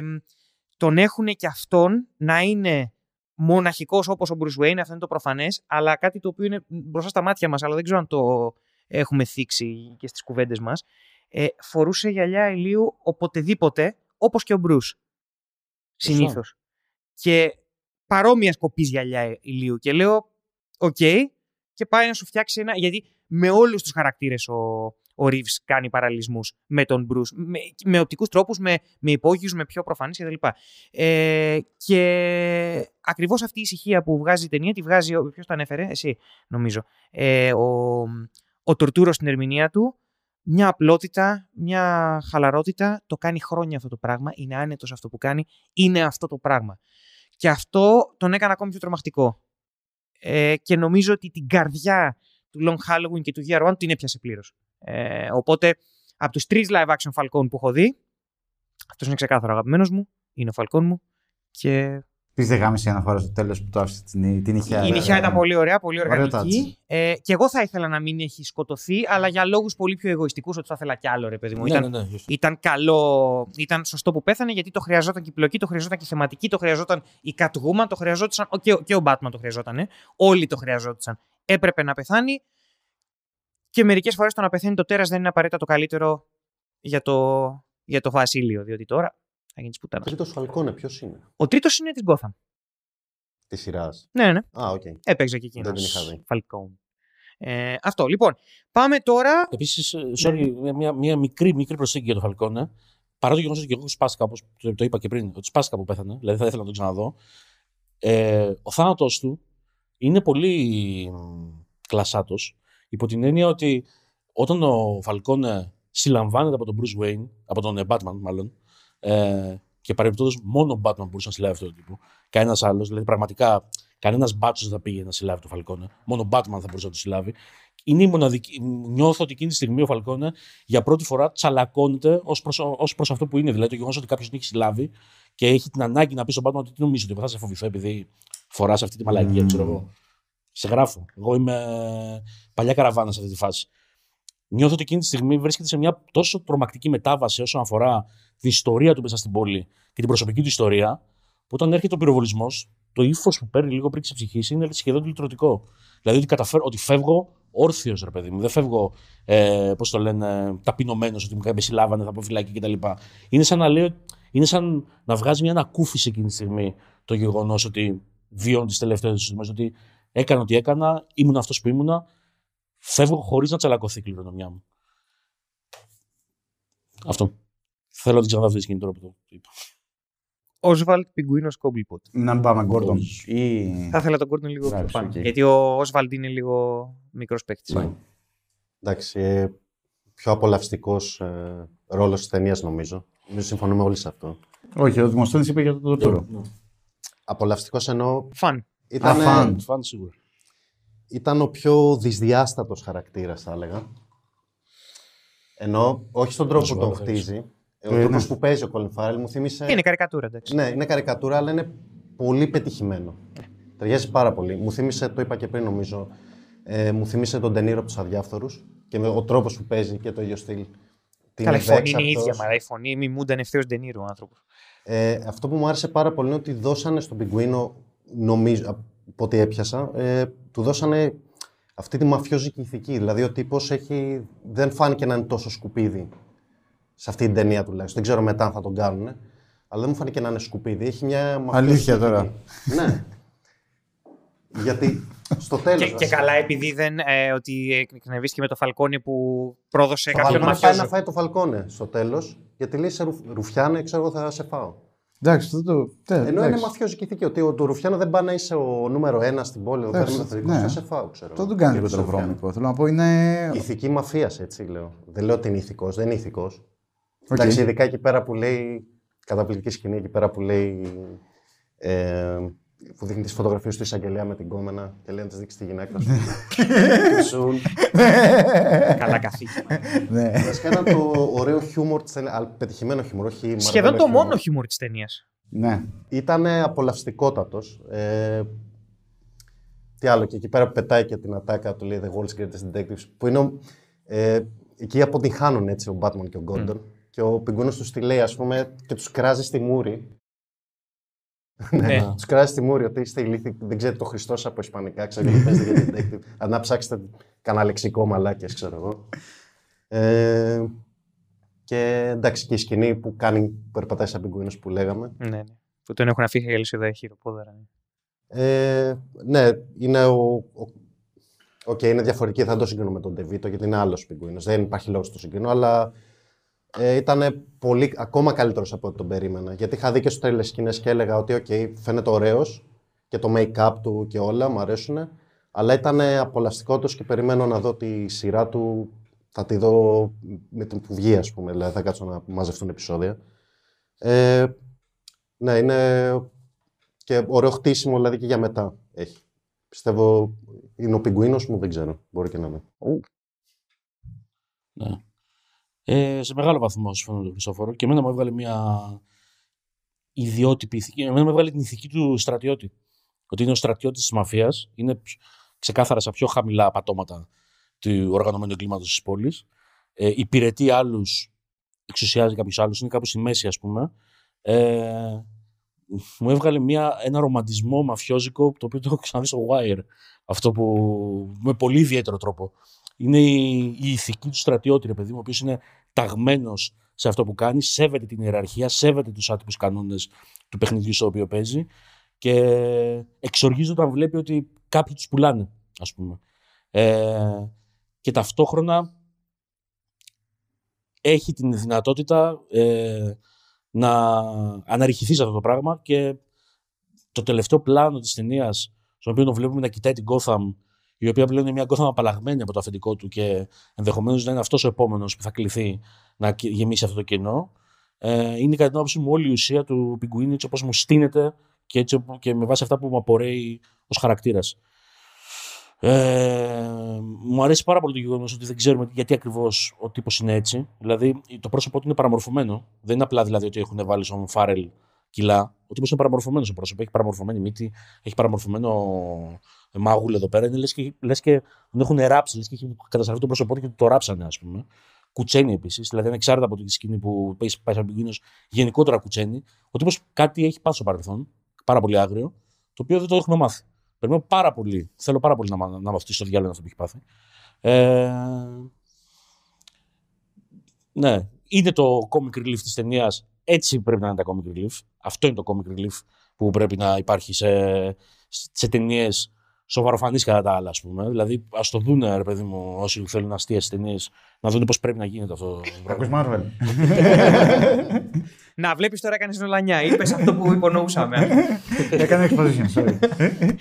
B: τον έχουν και αυτόν να είναι μοναχικός όπως ο Bruce Wayne, αυτό είναι το προφανές, αλλά κάτι το οποίο είναι μπροστά στα μάτια μας, αλλά δεν ξέρω αν το έχουμε θίξει και στις κουβέντες μας. Ε, φορούσε γυαλιά ηλίου οποτεδήποτε, όπως και ο Bruce. Συνήθως. Και παρόμοιας κοπής γυαλιά ηλίου. Και λέω, οκ, και πάει να σου φτιάξει ένα. Γιατί με όλους τους χαρακτήρες ο, ο Reeves κάνει παραλληλισμούς με τον Bruce. Με, με οπτικούς τρόπους, με, με υπόγειους, με πιο προφανείς κτλ. Ε, και ακριβώς αυτή η ησυχία που βγάζει η ταινία τη βγάζει. Ποιος το ανέφερε, εσύ νομίζω. Ε, ο, ο Τορτούρο στην ερμηνεία του. Μια απλότητα, μια χαλαρότητα. Το κάνει χρόνια αυτό το πράγμα. Είναι άνετος αυτό που κάνει. Είναι αυτό το πράγμα. Και αυτό τον έκανε ακόμη πιο τρομακτικό. Ε, και νομίζω ότι την καρδιά του Long Halloween και του Year One την έπιασε πλήρως. Ε, οπότε, από τους τρεις live action Falcon που έχω δει, αυτός είναι ξεκάθαρο αγαπημένος μου, είναι ο Falcon μου. Και
A: Επίση δεν γάμισε η αναφορά στο τέλος που το άφησε την, την ηχιά.
B: η νυχιά ήταν πολύ ωραία, πολύ
A: Ωραίο
B: οργανική. Ε, και εγώ θα ήθελα να μην έχει σκοτωθεί, αλλά για λόγους πολύ πιο εγωιστικούς, ότι θα ήθελα κι άλλο, ρε παιδί μου.
C: Ναι,
B: ήταν,
C: ναι, ναι, γι' αυτό.
B: ήταν καλό, ήταν σωστό που πέθανε γιατί το χρειαζόταν και η πλοκή, το χρειαζόταν και η θεματική, το χρειαζόταν η Catwoman, το χρειαζόταν και, ο- και ο Batman το χρειαζόταν. ε. Όλοι το χρειαζόταν. Έπρεπε να πεθάνει και μερικές φορές το να πεθαίνει το τέρας δεν είναι απαραίτητα το καλύτερο για το, για το βασίλειο, διότι τώρα θα γίνεις τη πουτάνας.
D: Τρίτος Φαλκόνε, ποιος είναι;
B: Ο τρίτος είναι της Gotham.
D: Της σειράς.
B: Ναι, ναι.
D: Α, οκ.
B: Έπαιξε και εκείνος.
D: Δεν την είχα δει.
B: Falcone. Ε, αυτό. Λοιπόν, πάμε τώρα.
C: Επίσης,
B: Ναι.
C: sorry, μια, μια, μια μικρή, μικρή προσέγγιση για τον Φαλκόνε. Παρά το γεγονός ότι και εγώ σπάστηκα, όπως το, το είπα και πριν, ότι σπάστηκα που πέθανε, δηλαδή θα ήθελα να τον ξαναδώ. Ε, ο θάνατό του είναι πολύ κλασάτος, υπό την έννοια ότι όταν ο Φαλκόνε συλλαμβάνεται από τον Bruce Wayne, από τον ε, Batman μάλλον, ε, και παρεμπιπτόντως μόνο ο Batman μπορούσε να συλλάβει αυτόν τον τύπο, κανένας άλλος, δηλαδή πραγματικά κανένας μπάτσος δεν θα πήγε να συλλάβει τον Φαλκόνε, μόνο ο Batman θα μπορούσε να το συλλάβει. Είναι η μοναδική. Νιώθω ότι εκείνη τη στιγμή ο Φαλκόνε για πρώτη φορά τσαλακώνεται ως προς ως προς αυτό που είναι. Δηλαδή το γεγονός ότι κάποιος την έχει συλλάβει και έχει την ανάγκη να πει στον Batman ότι τι νομίζεις ότι θα σε φοβηθώ επειδή φοράς αυτή τη μαλακία,
A: Mm.
C: ξέρω εγώ. Σε γράφω. Εγώ είμαι παλιά καραβάνα σε αυτή τη φάση. Νιώθω ότι εκείνη τη στιγμή βρίσκεται σε μια τόσο τρομακτική μετάβαση όσον αφορά την ιστορία του μέσα στην πόλη και την προσωπική του ιστορία, που όταν έρχεται ο πυροβολισμός, το ύφος που παίρνει λίγο πριν τη ψυχή είναι σχεδόν λυτρωτικό. Δηλαδή ότι, καταφέρω, ότι φεύγω όρθιος, ρε παιδί μου. Δεν φεύγω, ε, πώς το λένε, ταπεινωμένος, ότι με συλλάβανε, θα πω φυλάκι κτλ. Είναι σαν να λέω, είναι σαν να βγάζει μια ανακούφιση εκείνη τη στιγμή το γεγονός ότι βιώνω τις τελευταίες στιγμές. Ότι έκανα ό,τι έκανα, ήμουν αυτός που ήμουνα, φεύγω χωρίς να τσαλακωθεί η κληρονομιά μου. Αυτό. Θέλω να την ξαναδώ αυτή τη σκηνή τώρα που το είπα.
B: Όσβαλντ Πιγκουίνο Κόμπλποτ.
A: Να μην πάμε Gordon.
C: Όχι.
A: Ή...
B: Θα ήθελα τον Gordon λίγο πιο
A: Εντάξει,
B: πάνω.
A: οκ.
B: Γιατί ο Όσβαλντ είναι λίγο μικρός παίκτης.
D: Ναι. Εντάξει, ε, πιο απολαυστικός ε, ρόλος της ταινίας νομίζω. Νομίζω συμφωνούμε όλοι σε αυτό.
A: Όχι, ο Δημοσθένης είπε για τον Τωτούρο.
D: Απολαυστικός εννοώ.
B: Φαν.
D: Ήταν,
A: Α, φαν.
C: Φαν σίγουρα.
D: Ήταν ο πιο δυσδιάστατος χαρακτήρας, θα έλεγα. Ενώ, όχι στον τρόπο
C: σου
D: που τον
C: πω, θέλεις.
D: χτίζει. ε,
A: Ε,
D: Ο τρόπος
A: ναι.
D: που παίζει ο Colin Farrell μου θύμισε.
B: Είναι καρικατούρα, εντάξει.
D: Ναι, είναι καρικατούρα, αλλά είναι πολύ πετυχημένο. Ταιριάζει πάρα πολύ. Μου θύμισε, το είπα και πριν νομίζω, Ε, μου θύμισε τον Τενήρο από τους Αδιάφθορους και με ο τρόπος που παίζει και το ίδιο στυλ. Τι
B: Καλά, η φωνή είναι η
D: ευέξαπτος.
B: ίδια, μαλά. Η φωνή μη μούνταν ευθέως Ντενίρου ο άνθρωπος.
D: Ε, αυτό που μου άρεσε πάρα πολύ είναι ότι δώσανε στον Πιγκουίνο, νομίζω, από ό,τι έπιασα, ε, του δώσανε αυτή τη μαφιόζικη ηθική. Δηλαδή ο τύπος έχει, δεν φάνηκε να είναι τόσο σκουπίδι σε αυτή την ταινία τουλάχιστον. Δεν ξέρω μετά αν θα τον κάνουν. Αλλά δεν μου φάνηκε να είναι σκουπίδι. Έχει μια μαφιόζικη
A: Αλήθεια
D: ηθική.
A: τώρα.
D: ναι. Γιατί στο τέλος...
B: Και, και καλά, επειδή δεν. Ε, ότι εκνευρίστηκε με το Φαλκόνι που πρόδωσε
D: Το
B: κάποιον
D: Φαλκόνε πάει να
B: μαφιόζο.
D: φάει το Φαλκόνε στο τέλος, γιατί λέει σε Ρουφ- Ρουφιάνε, ξέρω εγώ θα σε φάω.
A: Εντάξει, αυτό το. τε,
D: Ενώ είναι
A: εντάξει.
D: μαφιόζικη ηθική. Ότι ο, το Ρουφιάνο δεν πάει να είσαι ο νούμερο ένας στην πόλη, ο
A: Εντάξει,
D: θερμοθετικό,
A: ναι.
D: θα σε φάω, ξέρω.
A: Αυτό
D: εγώ.
A: δεν κάνει λίγο
D: Γιατί σε Ρουφιάνο.
A: τροβρόμικο. Θέλω να πω είναι.
D: Ηθική μαφίας, έτσι λέω. Δεν λέω ότι είναι ηθικός, δεν είναι ηθικός.
A: Οκ.
D: Εντάξει, ειδικά εκεί πέρα που λέει. Καταπληκτική σκηνή εκεί πέρα που λέει. Ε, που δείχνει τις φωτογραφίες του εισαγγελέα με την κόμενα και λέει να τι δείξει τη γυναίκα σου. Του Σουν.
B: Καλά καθήκη.
A: Ναι.
D: Βασικά ήταν το ωραίο χιούμορ της ταινίας. Πετυχημένο χιούμορ, όχι
B: Σχεδόν
D: μαρβελό
B: το
D: χιούμορ.
B: μόνο χιούμορ της ταινίας.
A: ναι.
D: Ήταν απολαυστικότατος. Ε, τι άλλο, και εκεί πέρα που πετάει και την ατάκα του λέει The World's Greatest Detectives, που είναι. ο- Ε, εκεί αποτυγχάνουν έτσι ο Batman και ο Gordon. Και ο πιγκούνο τους τη λέει, ας πούμε, και τους κράζει στη μούρη.
B: Ναι.
D: Τους κράζει στη μούρη ότι είστε ηλίθιοι, δεν ξέρετε το Χριστό από Ισπανικά, ξέρετε τι παίζετε για detective. Αν να ψάξετε κανένα λεξικό μαλάκια, ξέρω εγώ. Ε, και εντάξει, και η σκηνή που κάνει, που περπατάει σαν πιγκουίνος που λέγαμε.
B: Ναι, ναι. Που τον έχουν αφήσει αλυσίδα χειροπόδαρα. Ναι.
D: Ε, ναι, είναι ο. ο Οκ, είναι διαφορετική, δεν το συγκρίνω με τον Ντεβίτο γιατί είναι άλλος πιγκουίνος. Δεν υπάρχει λόγος να το συγκρίνω, αλλά ε, ήταν πολύ, ακόμα καλύτερος από ό,τι τον περίμενα. Γιατί είχα δει και στου τρέλε σκηνές και έλεγα ότι, οκ, φαίνεται ωραίος και το make-up του και όλα μου αρέσουν. Αλλά ήταν απολαυστικότερο και περιμένω να δω τη σειρά του. Θα τη δω με το που βγει, ας πούμε. Δηλαδή θα κάτσω να μαζευτούν επεισόδια. Ε, ναι, είναι και ωραίο χτίσιμο δηλαδή και για μετά έχει. Πιστεύω είναι ο πιγκουίνος μου, δεν ξέρω. Μπορεί και να είναι.
C: Ναι. Ε, σε μεγάλο βαθμό συμφωνώ με τον Χριστόφορο και εμένα μου έβγαλε μια ιδιότυπη ηθική. Εμένα μου έβγαλε την ηθική του στρατιώτη. Ότι είναι ο στρατιώτης της μαφίας, είναι ψ- ξεκάθαρα στα πιο χαμηλά πατώματα του οργανωμένου εγκλήματος της πόλης. Ε, υπηρετεί άλλους, εξουσιάζει κάποιους άλλους, είναι κάπου στη μέση, ας πούμε. Ε, μου έβγαλε μια, ένα ρομαντισμό μαφιόζικο το οποίο το έχω ξαναδεί στο Wire. Αυτό που με πολύ ιδιαίτερο τρόπο. Είναι η, η ηθική του στρατιώτη, ρε παιδί μου, ο οποίος είναι ταγμένος σε αυτό που κάνει, σέβεται την ιεραρχία, σέβεται τους άτυπους κανόνες του παιχνιδιού στο οποίο παίζει και εξοργίζεται όταν βλέπει ότι κάποιοι τους πουλάνε, ας πούμε. Ε, και ταυτόχρονα έχει την δυνατότητα ε, να αναρριχηθεί σε αυτό το πράγμα και το τελευταίο πλάνο της ταινίας, στον οποίο τον βλέπουμε να κοιτάει την Gotham, η οποία πλέον είναι μια Gotham απαλλαγμένη από το αφεντικό του και ενδεχομένως να είναι αυτός ο επόμενος που θα κληθεί να κε- γεμίσει αυτό το κενό, ε, είναι κατά την άποψή μου όλη η ουσία του πιγκουίνου έτσι όπως μου στείνεται και, έτσι, οπ- και με βάση αυτά που μου απορρέει ως χαρακτήρας. Ε, μου αρέσει πάρα πολύ το γεγονός ότι δεν ξέρουμε γιατί ακριβώς ο τύπος είναι έτσι. Δηλαδή, το πρόσωπό του είναι παραμορφωμένο. Δεν είναι απλά δηλαδή ότι έχουν βάλει στον Φάρελ κιλά. Ο τύπος είναι παραμορφωμένος στο πρόσωπος. Έχει παραμορφωμένη μύτη, έχει παραμορφωμένο μάγουλ εδώ πέρα. Είναι λες και, λες και τον έχουν ράψει, λες και έχει καταστραφεί το πρόσωπό του και το ράψανε, ας πούμε. Κουτσένει επίσης, δηλαδή ανεξάρτητα από τη σκηνή που πάει, πάει σαν πingvinος, γενικότερα κουτσένει. Ο τύπος κάτι έχει πάει στο παρελθόν, πάρα πολύ άγριο, το οποίο δεν το έχουμε μάθει. Περιμένω πάρα πολύ, θέλω πάρα πολύ να, μα- να μαθήσω στο διάλογο αυτό που έχει πάθει. Ε, ναι, είναι το comic relief της ταινίας. Έτσι πρέπει να είναι τα comic relief. Αυτό είναι το comic relief που πρέπει να υπάρχει σε, σε ταινίες σοβαροφανείς κατά τα άλλα, ας πούμε. Δηλαδή, ας το δουν, ρε παιδί μου, όσοι θέλουν αστείε ταινίες, να δουν πώς πρέπει να γίνεται αυτό το
A: Ακούς
C: πράγμα.
A: Marvel.
B: Να, βλέπεις τώρα έκανε νολανιά. Είπες αυτό που υπονοούσαμε.
A: Έκανε exposition, sorry.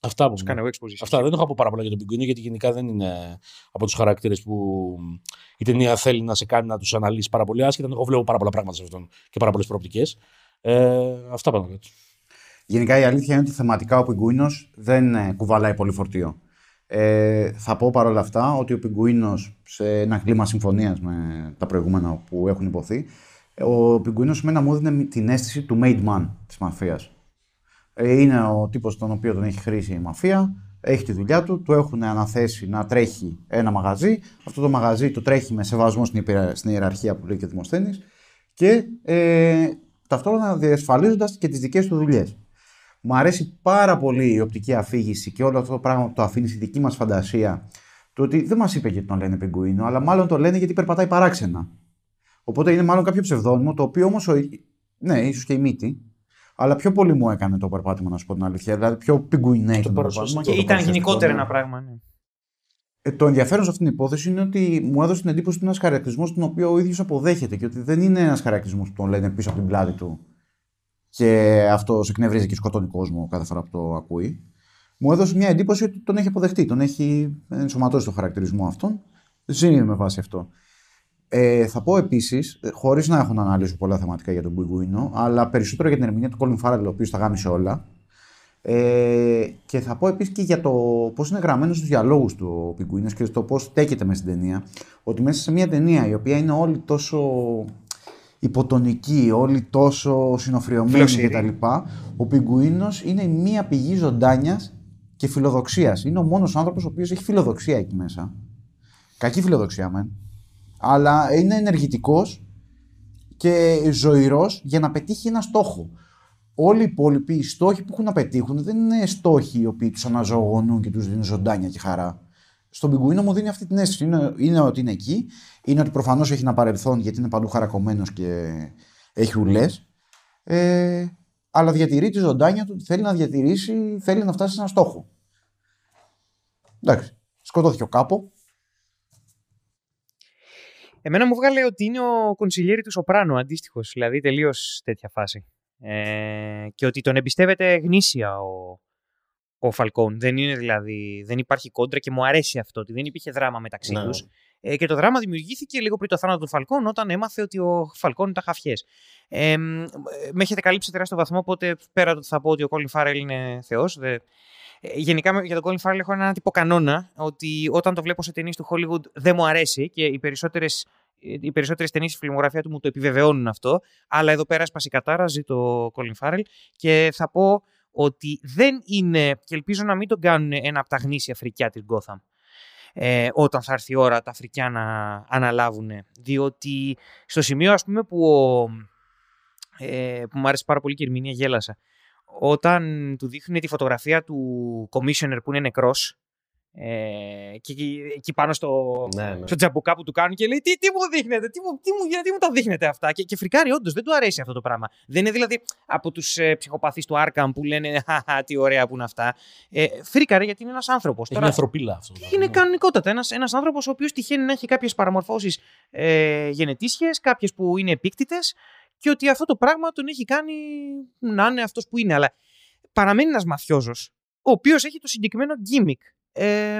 C: Αυτά από
B: Κάνω
C: μένα.
B: εγώ exposition.
C: Αυτά δεν έχω πω πάρα πολλά για τον Πιγκουίνο, γιατί γενικά δεν είναι από τους χαρακτήρες που η ταινία θέλει να σε κάνει να τους αναλύσεις πάρα πολύ άσχετα. Εγώ βλέπω πάρα πολλά πράγματα σε αυτόν και πάρα πολλές προοπτικές. Ε, αυτά πάνω κάτω.
A: Γενικά η αλήθεια είναι ότι θεματικά ο Πιγκουίνος δεν ε, κουβαλάει πολύ φορτίο. Ε, θα πω παρόλα αυτά ότι ο Πιγκουίνος σε ένα κλίμα συμφωνίας με τα προηγούμενα που έχουν υποθεί, ο Πιγκουίνος εμένα μου έδινε την αίσθηση του made man της μαφίας. Ε, είναι ο τύπος τον οποίο τον έχει χρήσει η μαφία, έχει τη δουλειά του, του έχουν αναθέσει να τρέχει ένα μαγαζί. Αυτό το μαγαζί το τρέχει με σεβασμό στην, υπερα- στην ιεραρχία που λέει και ο Δημοσθένης και ε, ταυτόχρονα διασφαλίζοντας και τις δικές του δουλειές. Μου αρέσει πάρα πολύ η οπτική αφήγηση και όλο αυτό το πράγμα που το αφήνει στη δική μας φαντασία. Το ότι δεν μας είπε γιατί τον λένε Πιγκουίνο, αλλά μάλλον το λένε γιατί περπατάει παράξενα. Οπότε είναι μάλλον κάποιο ψευδόνυμο, το οποίο όμως. Ναι, ίσως και η μύτη. Αλλά πιο πολύ μου έκανε το περπάτημα, να σου πω την αλήθεια. Δηλαδή πιο πιγκουινέ το περπάτημα.
B: Και
A: το
B: ήταν γενικότερα
A: ναι.
B: ένα πράγμα. Ναι.
A: Ε, το ενδιαφέρον σε αυτήν την υπόθεση είναι ότι μου έδωσε την εντύπωση ότι είναι ένας χαρακτηρισμός τον οποίο ο ίδιος αποδέχεται και ότι δεν είναι ένας χαρακτηρισμός που τον λένε πίσω από την πλάτη του και αυτό εκνευρίζει και σκοτώνει κόσμο κάθε φορά που το ακούει. Μου έδωσε μια εντύπωση ότι τον έχει αποδεχτεί, τον έχει ενσωματώσει το χαρακτηρισμό αυτόν. Ζει με βάση αυτό. Ε, θα πω επίσης, χωρίς να έχω να αναλύσω πολλά θεματικά για τον Μπουιγκουίνο, αλλά περισσότερο για την ερμηνεία του Colin Farrell, ο οποίος τα γάμισε όλα. Ε, και θα πω επίσης και για το πώς είναι γραμμένος στους διαλόγους του ο Πιγκουίνο και στο πώς στέκεται με στην ταινία. Ότι μέσα σε μια ταινία η οποία είναι όλη τόσο υποτονική, όλη τόσο συνοφριωμένη
B: Φιλοσυρή.
A: κτλ. Ο Πιγκουίνο είναι μία πηγή ζωντάνιας και φιλοδοξίας. Είναι ο μόνος άνθρωπος ο οποίος έχει φιλοδοξία εκεί μέσα. Κακή φιλοδοξία, μεν. Αλλά είναι ενεργητικός και ζωηρός για να πετύχει ένα στόχο. Όλοι οι υπόλοιποι οι στόχοι που έχουν να πετύχουν δεν είναι στόχοι οι οποίοι τους αναζωογονούν και τους δίνουν ζωντάνια και χαρά. Στον πιγκουίνο μου δίνει αυτή την αίσθηση. Είναι, είναι ότι είναι εκεί, είναι ότι προφανώς έχει ένα παρελθόν γιατί είναι παντού χαρακωμένος και έχει ουλές. Ε, αλλά διατηρεί τη ζωντάνια του, θέλει να διατηρήσει, θέλει να φτάσει σε ένα στόχο. Εντάξει. Σκοτώθηκε ο κάπου.
B: Εμένα μου βγάλε ότι είναι ο κονσιλιέρη του Σοπράνο, αντίστοιχος. Δηλαδή τελείως τέτοια φάση. Ε, και ότι τον εμπιστεύεται γνήσια ο, ο Φαλκόν. Δεν είναι δηλαδή, δεν υπάρχει κόντρα και μου αρέσει αυτό, ότι δεν υπήρχε δράμα μεταξύ
D: Ναι.
B: τους. Ε, και το δράμα δημιουργήθηκε λίγο πριν το θάνατο του Φαλκόν, όταν έμαθε ότι ο Φαλκόν ήταν χαφιές. Ε, μ, με έχετε καλύψει τεράστιο βαθμό, οπότε πέρα το ότι θα πω ότι ο Κόλιν Φάρελ είναι θεός. Γενικά με- για τον Κόλιν Φάρελ έχω έναν τύπο κανόνα ότι όταν το βλέπω σε ταινίες του Hollywood δεν μου αρέσει και οι περισσότερες οι περισσότερες ταινίες στη φιλμογραφία του μου το επιβεβαιώνουν αυτό. Αλλά εδώ πέρα σπάσει κατάρα, ζει το Colin Farrell. Και θα πω ότι δεν είναι, και ελπίζω να μην τον κάνουν ένα από τα γνήσια φρικιά της Gotham. Ε, όταν θα έρθει η ώρα τα φρικιά να αναλάβουν. Διότι στο σημείο ας πούμε που, ο, ε, που μου άρεσε πάρα πολύ και η ερμηνεία γέλασα. Όταν του δείχνουν τη φωτογραφία του commissioner που είναι νεκρός ε, και εκεί, εκεί πάνω στο,
D: Ναι, ναι.
B: στο τζαμπουκά που του κάνουν και λέει: Τι, τι μου δείχνετε, τι μου, τι μου, γιατί μου τα δείχνετε αυτά; Και, και φρικάρει, όντως δεν του αρέσει αυτό το πράγμα. Δεν είναι δηλαδή από τους ε, ψυχοπαθείς του Άρκαμ που λένε Χαχα, τι ωραία που είναι αυτά. Ε, φρίκαρε γιατί είναι ένας άνθρωπος.
C: Έχει μια ανθρωπίλα αυτό. το
B: είναι
C: πράγμα.
B: κανονικότατα. Ένας ένας άνθρωπος ο οποίος τυχαίνει να έχει κάποιες παραμορφώσεις ε, γενετήσιες, κάποιες που είναι επίκτητες και ότι αυτό το πράγμα τον έχει κάνει να είναι αυτός που είναι. Αλλά παραμένει ένας μαφιόζο, ο οποίος έχει το συγκεκριμένο gimmick. Ε,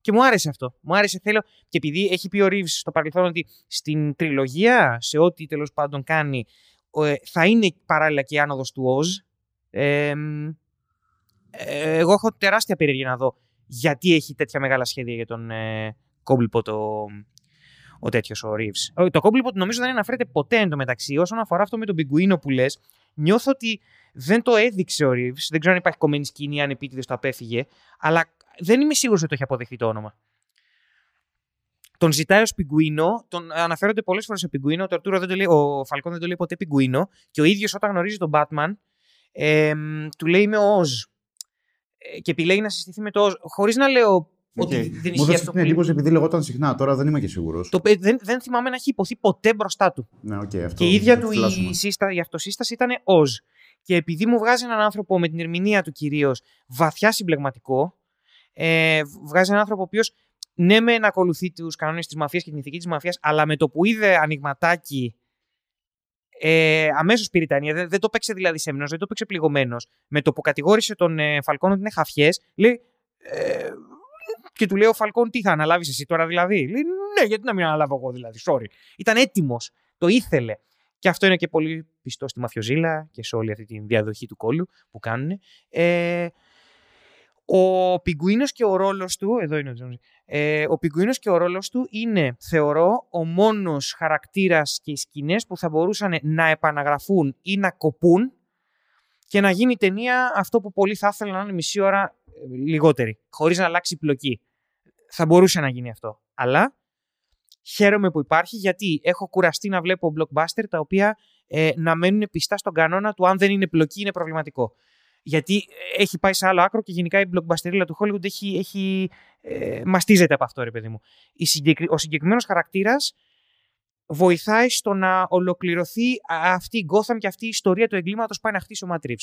B: και μου άρεσε αυτό. Μου άρεσε, θέλω. Και επειδή έχει πει ο Reeves στο παρελθόν ότι στην τριλογία, σε ό,τι τέλος πάντων κάνει, ε, θα είναι παράλληλα και η άνοδος του Oz. Ε, ε, εγώ έχω τεράστια περιέργεια να δω γιατί έχει τέτοια μεγάλα σχέδια για τον ε, Κόμπλιπο το, ο τέτοιος ο Reeves. Το Κόμπλιπο νομίζω δεν αναφέρεται ποτέ εντωμεταξύ. Όσον αφορά αυτό με τον Πιγκουίνο που λες, νιώθω ότι δεν το έδειξε ο Reeves. Δεν ξέρω αν υπάρχει κομμένη σκηνή, αν επίτηδες το απέφυγε. Αλλά δεν είμαι σίγουρος ότι το έχει αποδεχτεί το όνομα. Τον ζητάει ως πιγκουίνο, τον αναφέρονται πολλές φορές σε πιγκουίνο. Το Αρτούρο δεν το λέει, ο Φαλκόν δεν το λέει ποτέ πιγκουίνο. Και ο ίδιος όταν γνωρίζει τον Batman, ε, του λέει Είμαι ο Οζ. Ε, και επιλέγει να συστηθεί με το Οζ. Χωρίς να λέω ότι
A: Οκ.
B: δεν
A: Μου
B: ισχύει
A: έδωσε
B: αυτό
A: την
B: που λέει.
A: εντύπωση επειδή λεγόταν συχνά, τώρα δεν είμαι και σίγουρος.
B: Το, παι- δεν, δεν θυμάμαι να έχει ειπωθεί ποτέ μπροστά του.
A: Ναι, οκ, αυτό
B: Και η ίδια
A: θα
B: του
A: φυλάσσουμε.
B: η, σύστα, η αυτοσύσταση ήταν Οζ. Και επειδή μου βγάζει έναν άνθρωπο με την ερμηνεία του κυρίως βαθιά συμπλεγματικό, ε, βγάζει έναν άνθρωπο ο οποίος ναι, με να ακολουθεί τους κανόνες της μαφίας και την ηθική της μαφίας, αλλά με το που είδε ανοιγματάκι. Ε, Αμέσως πήρε τα ενία. Δεν, δεν το παίξε δηλαδή σέμνο, δεν το παίξε πληγωμένος. Με το που κατηγόρησε τον ε, Φαλκόν ότι είναι χαφιές, λέει. Ε, και του λέει ο Φαλκόν, τι θα αναλάβεις εσύ τώρα δηλαδή; Λέει, ναι, γιατί να μην αναλάβω εγώ δηλαδή. Sorry. Ήταν έτοιμος. Το ήθελε. Και αυτό είναι και πολύ πιστό στη μαφιοζήλα και σε όλη αυτή τη διαδοχή του κόλλου που κάνουν. Ε, ο Πιγκουίνος και ο ρόλος του, εδώ είναι ο Τζόνζι, ε, ο Πιγκουίνος και ο ρόλος του είναι, θεωρώ, ο μόνος χαρακτήρας και οι σκηνές που θα μπορούσαν να επαναγραφούν ή να κοπούν και να γίνει η ταινία αυτό που πολύ θα ήθελα να είναι μισή ώρα λιγότερη, χωρίς να αλλάξει η πλοκή. Θα μπορούσε να γίνει αυτό. Αλλά χαίρομαι που υπάρχει γιατί έχω κουραστεί να βλέπω blockbuster τα οποία ε, να μένουν πιστά στον κανόνα του αν δεν είναι πλοκή είναι προβληματικό. Γιατί έχει πάει σε άλλο άκρο και γενικά η blockbusterilla του Hollywood έχει, έχει, ε, μαστίζεται από αυτό, ρε παιδί μου. Η Ο συγκεκριμένος χαρακτήρας βοηθάει στο να ολοκληρωθεί αυτή η Gotham και αυτή η ιστορία του εγκλήματος πάει να χτίσει ο Ματρίβ.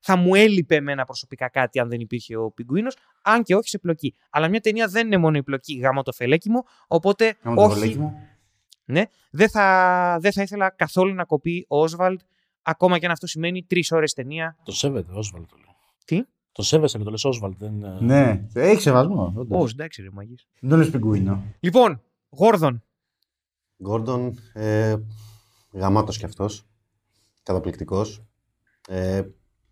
B: Θα μου έλειπε εμένα προσωπικά κάτι αν δεν υπήρχε ο Πιγκουίνο, αν και όχι σε πλοκή. Αλλά μια ταινία δεν είναι μόνο η πλοκή γάμο το φελέκι μου, οπότε
A: Γάμο το
B: όχι.
A: φελέκι μου.
B: Ναι, δεν θα, δεν θα ήθελα καθόλου να κοπεί ο Όσβαλντ, ακόμα και αν αυτό σημαίνει τρεις ώρες ταινία.
C: Το σέβεται, Όσβαλτ το λέω.
B: Τι;
C: Το σέβεσαι, το λες Όσβαλτ. Δεν... ε,
A: Ναι, έχει σεβασμό. όντως.
B: Πώς, εντάξει, ρε μαγείς.
A: Δεν το λες πιγκουίνο.
B: Λοιπόν, Γόρδον.
D: Γκόρντον, ε, γαμάτος κι αυτός. Καταπληκτικός. Ε,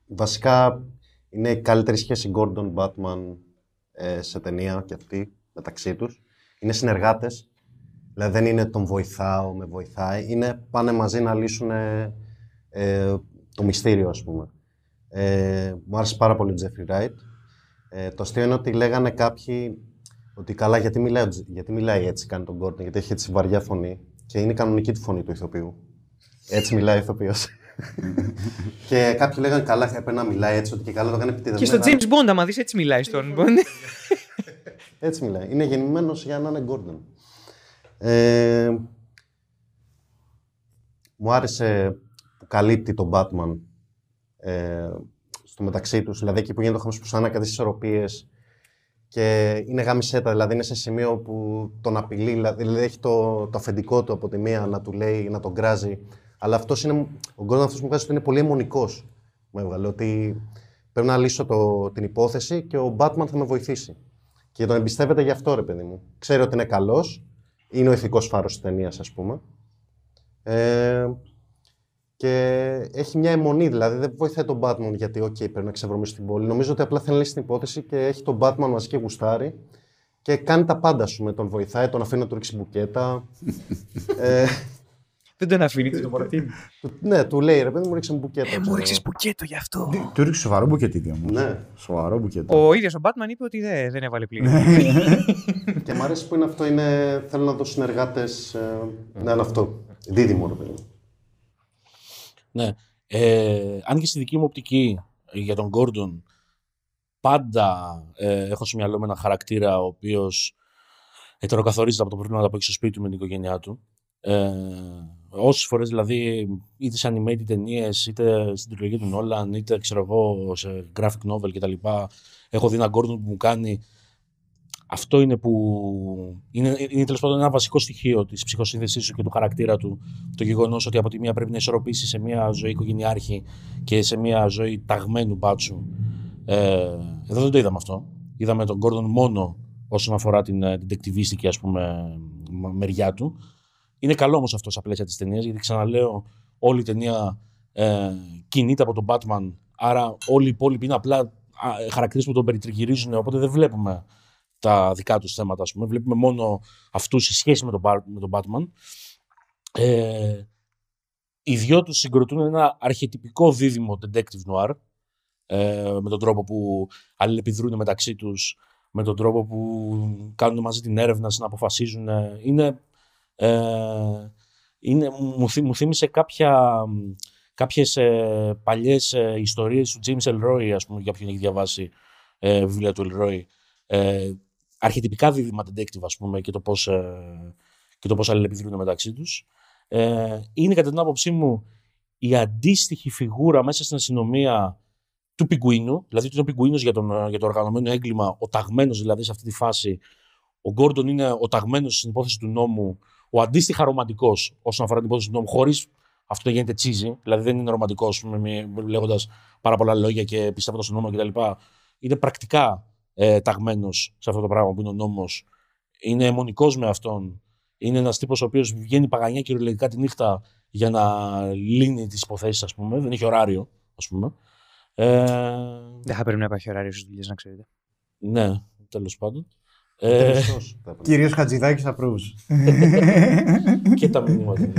D: βασικά, είναι η καλύτερη σχέση Gordon Batman ε, σε ταινία κι αυτή, μεταξύ τους. Είναι συνεργάτες. Δηλαδή δεν είναι τον βοηθάω, με βοηθάει. Είναι πάνε μαζί να λύσουν ε, ε, το μυστήριο, ας πούμε. Ε, μου άρεσε πάρα πολύ ο Jeffrey Wright. Ε, το αστείο είναι ότι λέγανε κάποιοι ότι καλά, γιατί μιλάει, ο Τζ- γιατί μιλάει έτσι, κάνει τον Gordon, γιατί έχει έτσι βαριά φωνή. Και είναι η κανονική του φωνή του ηθοποιού. Έτσι μιλάει ο ηθοποιός. και κάποιοι λέγανε καλά, έπρεπε να μιλάει έτσι, ότι και καλά το κάνει
B: Και
D: επιτεδεμένα.
B: στο James Bond, άμα δεις, έτσι μιλάει στον Bond.
D: Έτσι μιλάει. Είναι γεννημένος για να είναι Gordon. Ε, μου άρεσε που καλύπτει τον Batman ε, στο μεταξύ τους. Δηλαδή εκεί που γίνεται ο χαμός που σαν κάτι ισορροπίες και είναι γάμισέτα, δηλαδή είναι σε σημείο που τον απειλεί, δηλαδή έχει το, το αφεντικό του από τη μία να του λέει, να τον κράζει. Αλλά αυτός είναι, ο Gordon αυτός μου βγάζει ότι είναι πολύ αιμονικός. Μου έβγαλε ότι πρέπει να λύσω το, την υπόθεση και ο Batman θα με βοηθήσει. Και τον εμπιστεύεται γι' αυτό, ρε παιδί μου. Ξέρει ότι είναι καλός. Είναι ο ηθικός φάρος της ταινίας, ας πούμε. Ε, και έχει μια αιμονή, δηλαδή δεν βοηθάει τον Batman γιατί, OK, πρέπει να ξεβρωμίσει την πόλη. Νομίζω ότι απλά θέλει να λύσει την υπόθεση και έχει τον Batman μαζί και γουστάρει. Και κάνει τα πάντα, ας πούμε. Τον βοηθάει, τον αφήνει να του ρίξει μπουκέτα. ε,
B: Δεν τον αφήνει, τον προτείνει.
D: του- ναι, του λέει ρε παιδί μου, ρίξε μου μπουκέτα.
B: Ε, Μου
D: ξέρω
B: ρίξες
D: εγώ.
B: μπουκέτο γι' αυτό.
A: Του ρίξε σοβαρό μπουκετίδι όμως.
D: Ναι.
A: Σοβαρό μπουκέτο.
B: Ο ίδιος ο Batman είπε ότι δεν, δεν έβαλε πλήρη.
D: Και μου αρέσει που είναι αυτό, είναι, θέλω να δω συνεργάτες. Ε, να είναι αυτό. Δίδυμο, ρε παιδί μου.
C: Ναι. Ε, αν και στη δική μου οπτική ε, για τον Gordon, πάντα ε, έχω στο μυαλό με ένα χαρακτήρα ο οποίος ετεροκαθορίζεται από το προβλήματα που έχει στο σπίτι του με την οικογένειά του. Ε, Όσες φορές δηλαδή, είτε σε animated ταινίες, είτε στην τριλογία του Νόλαν, είτε ξέρω εγώ σε graphic novel κτλ. Έχω δει έναν Gordon που μου κάνει. Αυτό είναι που. Είναι, είναι τέλος πάντων ένα βασικό στοιχείο της ψυχοσύνθεσής σου και του χαρακτήρα του. Το γεγονός ότι από τη μία πρέπει να ισορροπήσεις σε μια ζωή οικογενειάρχη και σε μια ζωή ταγμένου μπάτσου. Ε, εδώ δεν το είδαμε αυτό. Είδαμε τον Gordon μόνο όσον αφορά την ε, detectivistική ας πούμε μ- μεριά του. Είναι καλό όμως αυτό στα πλαίσια της ταινίας γιατί ξαναλέω όλη η ταινία ε, κινείται από τον Batman άρα όλοι οι υπόλοιποι είναι απλά α, χαρακτήρες που τον περιτριγυρίζουν οπότε δεν βλέπουμε τα δικά τους θέματα ας πούμε. Βλέπουμε μόνο αυτούς σε σχέση με τον, Bat- με τον Batman. Ε, οι δυο τους συγκροτούν ένα αρχετυπικό δίδυμο detective noir ε, με τον τρόπο που αλληλεπιδρούν μεταξύ τους, με τον τρόπο που κάνουν μαζί την έρευνα, να αποφασίζουν. Είναι, ε, είναι, μου, θύ- μου θύμισε κάποια, κάποιες ε, παλιές ε, ιστορίες του James Elroy, ας πούμε, για όποιον έχει διαβάσει ε, βιβλία του Elroy. Ε, αρχιτυπικά δίδυμα detective, ας πούμε, και το πώς, ε, και το πώς αλληλεπιδρούν μεταξύ τους. Ε, είναι κατά την άποψή μου η αντίστοιχη φιγούρα μέσα στην αστυνομία του πιγκουίνου, δηλαδή ότι είναι ο πιγκουίνος για, τον, ε, για το οργανωμένο έγκλημα, ο ταγμένος δηλαδή σε αυτή τη φάση. Ο Γκόρντον είναι ο ταγμένος στην υπόθεση του νόμου, ο αντίστοιχα ρομαντικός όσον αφορά την υπόθεση του νόμου, χωρίς αυτό να γίνεται τσίζι. Δηλαδή δεν είναι ρομαντικός λέγοντας πάρα πολλά λόγια και πιστεύοντας στον νόμο κτλ. Είναι πρακτικά ε, ταγμένος σε αυτό το πράγμα που είναι ο νόμος. Είναι αιμονικός με αυτόν. Είναι ένας τύπος ο οποίος βγαίνει παγανιά κυριολεκτικά τη νύχτα για να λύνει τις υποθέσεις, ας πούμε. Δεν έχει ωράριο, ας πούμε. Ε,
B: Δεν θα πρέπει να υπάρχει ωράριο στις δουλειές, να ξέρετε.
C: ναι, τέλος πάντων. Ε,
D: Μισθός, θα έπρεπε.
A: Κύριο Χατζηδάκη approves.
C: και τα μηνύματα.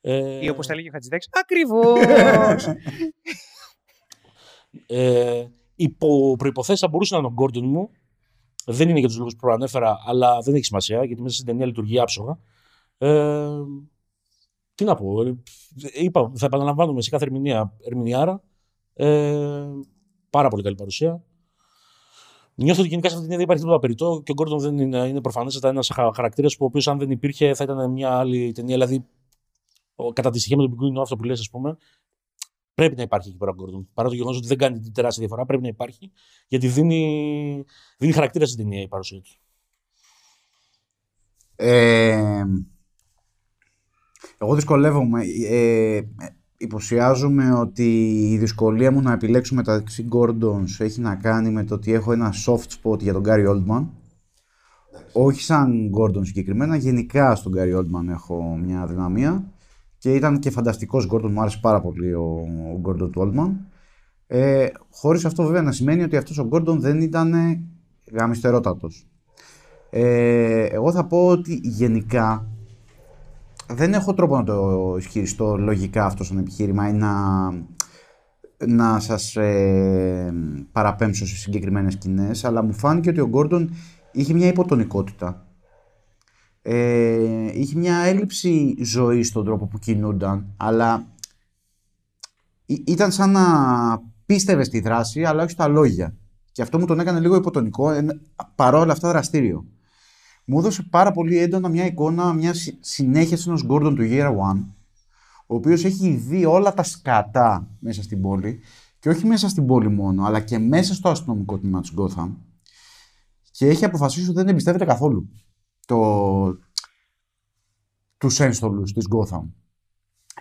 C: ε,
B: Ή όπως τα λέγει ο Χατζηδάκης, ακριβώς.
C: ε, υπό προποθέσει θα μπορούσε να είναι ο Γκόρντον μου. Δεν είναι για τους λόγους που προανέφερα, αλλά δεν έχει σημασία γιατί μέσα στην ταινία λειτουργεί άψογα. Ε, τι να πω. ε, Είπα, θα επαναλαμβάνουμε σε κάθε ερμηνεία ερμηνειάρα. Ε, πάρα πολύ καλή παρουσία. Νιώθω ότι γενικά σε αυτή την ταινία δεν υπάρχει τίποτα περιττό και ο Γκόρντον δεν είναι, είναι προφανέστατα ένας χαρακτήρας που ο οποίος αν δεν υπήρχε θα ήταν μια άλλη ταινία. Δηλαδή, ο- κατά τη στοιχεία με τον Πιγκουίνο, αυτό που λες, ας πούμε, πρέπει να υπάρχει εκεί πέρα ο Γκόρντον. Παρά το γεγονός ότι δεν κάνει την τεράστια διαφορά, πρέπει να υπάρχει γιατί δίνει, δίνει χαρακτήρα στην ταινία η παρουσία του.
A: Ε, εγώ δυσκολεύομαι. Ε, υποψιάζομαι ότι η δυσκολία μου να επιλέξω μεταξύ Gordons έχει να κάνει με το ότι έχω ένα soft spot για τον Gary Oldman. Όχι σαν Gordon συγκεκριμένα, γενικά στον Gary Oldman έχω μια δυναμία. Και ήταν και φανταστικός Gordon, μου άρεσε πάρα πολύ ο, ο Gordon του Oldman. Ε, χωρίς αυτό βέβαια να σημαίνει ότι αυτός ο Gordon δεν ήταν γαμιστερότατος. Ε, εγώ θα πω ότι γενικά δεν έχω τρόπο να το ισχυριστώ λογικά αυτό σαν επιχείρημα ή να, να σας ε, παραπέμψω σε συγκεκριμένες σκηνές, αλλά μου φάνηκε ότι ο Γκόρντον είχε μια υποτονικότητα. Ε, είχε μια έλλειψη ζωής στον τρόπο που κινούνταν, αλλά ή- ήταν σαν να πίστευε στη δράση, αλλά όχι στα λόγια. Και αυτό μου τον έκανε λίγο υποτονικό, εν- παρόλα αυτά δραστήριο. Μου έδωσε πάρα πολύ έντονα μια εικόνα, μια συ- συνέχεια ενός Gordon του Year One, ο οποίος έχει δει όλα τα σκατά μέσα στην πόλη, και όχι μέσα στην πόλη μόνο, αλλά και μέσα στο αστυνομικό τμήμα της Gotham, και έχει αποφασίσει ότι δεν εμπιστεύεται καθόλου το, τους ένστολους της Gotham.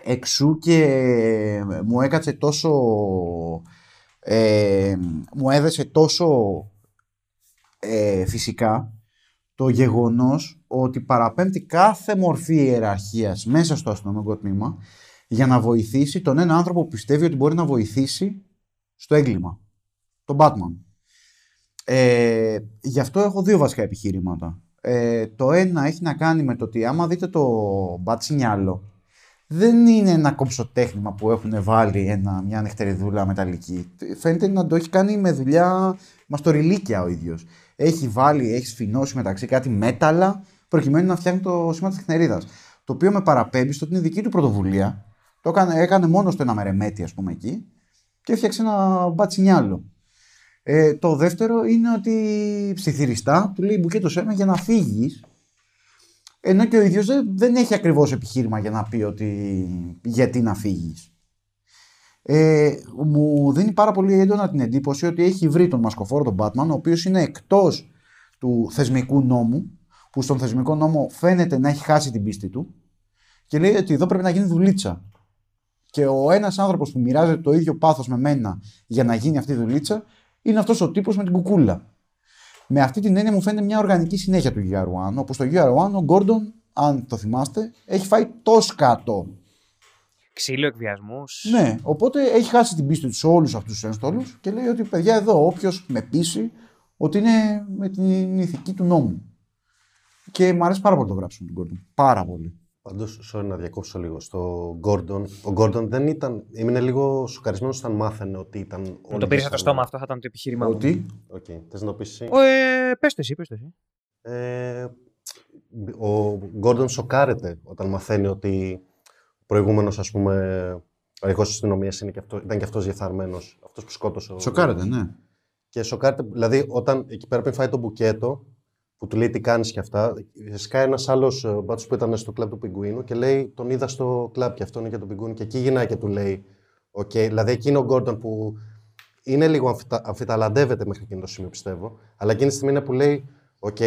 A: Εξού και μου έκατσε τόσο... Ε, μου έδεσε τόσο ε, φυσικά το γεγονός ότι παραπέμπτει κάθε μορφή ιεραρχίας μέσα στο αστυνομικό τμήμα για να βοηθήσει τον ένα άνθρωπο που πιστεύει ότι μπορεί να βοηθήσει στο έγκλημα. Τον Batman. Ε, γι' αυτό έχω δύο βασικά επιχείρηματα. Ε, το ένα έχει να κάνει με το ότι άμα δείτε το μπατσινιάλο δεν είναι ένα κομψοτέχνημα που έχουν βάλει ένα, μια νυχτεριδούλα μεταλλική. Φαίνεται να το έχει κάνει με δουλειά μαστοριλίκια ο ίδιος. Έχει βάλει, έχει σφινώσει μεταξύ κάτι μέταλλα προκειμένου να φτιάχνει το σήμα της τεχνερίδας. Το οποίο με παραπέμπει στο ότι είναι δική του πρωτοβουλία. Το έκανε, έκανε μόνος στο ένα μερεμέτη ας πούμε εκεί και έφτιαξε ένα μπατσινιάλο. Ε, το δεύτερο είναι ότι ψιθυριστά του λέει μπουκέτο σένα για να φύγεις. Ενώ και ο ίδιος δεν, δεν έχει ακριβώς επιχείρημα για να πει ότι γιατί να φύγεις. Ε, μου δίνει πάρα πολύ έντονα την εντύπωση ότι έχει βρει τον μασκοφόρο τον Batman, ο οποίος είναι εκτός του θεσμικού νόμου, που στον θεσμικό νόμο φαίνεται να έχει χάσει την πίστη του, και λέει ότι εδώ πρέπει να γίνει δουλίτσα. Και ο ένας άνθρωπος που μοιράζεται το ίδιο πάθος με μένα για να γίνει αυτή η δουλίτσα, είναι αυτός ο τύπος με την κουκούλα. Με αυτή την έννοια μου φαίνεται μια οργανική συνέχεια του Year One, όπου στο Year One ο Γκόρντον, αν το θυμάστε, έχει φάει το σκάτο.
B: Ξύλο, εκβιασμούς.
A: Ναι, οπότε έχει χάσει την πίστη τους σε όλους αυτούς τους ένστολους και λέει ότι παιδιά εδώ, όποιος με πείσει ότι είναι με την ηθική του νόμου. Και μου αρέσει πάρα πολύ το γράψιμο του Gordon. Πάρα πολύ.
D: Πάντως, sorry να διακόψω λίγο. Στο Gordon, ο Gordon δεν ήταν. Ήμουν λίγο σοκαρισμένος όταν μάθαινε ότι ήταν.
B: Μου
D: όλοι
B: το πήρε από το
D: ήταν-
B: στόμα, αυτό θα ήταν το επιχείρημά μου.
A: Ότι;
D: Οκ, θες να το πεις εσύ;
B: Ο, ε, πες το εσύ, πες το εσύ.
D: Ε, ο Gordon σοκάρεται όταν μαθαίνει ότι ο προηγούμενος, ας πούμε, ο αρχηγός της αστυνομίας είναι και αυτό, ήταν και αυτός διεφθαρμένος, αυτός που σκότωσε. ο-
A: Σοκάρεται, ναι.
D: Και σοκάρεται, δηλαδή όταν εκεί πέρα πριν φάει το μπουκέτο, που του λέει τι κάνεις και αυτά, σκάει ένας άλλος ε, μπάτσος που ήταν στο κλαμπ του Πιγκουίνου και λέει τον είδα στο κλαμπ και αυτό είναι για τον Πιγκουίνο και εκεί γυρνάει και του λέει, οκ, δηλαδή εκεί είναι ο Gordon που είναι λίγο αμφιτα, αμφιταλαντεύεται μέχρι εκείνο το σημείο πιστεύω, αλλά εκείνη τη στιγμή είναι που λέει, οκ,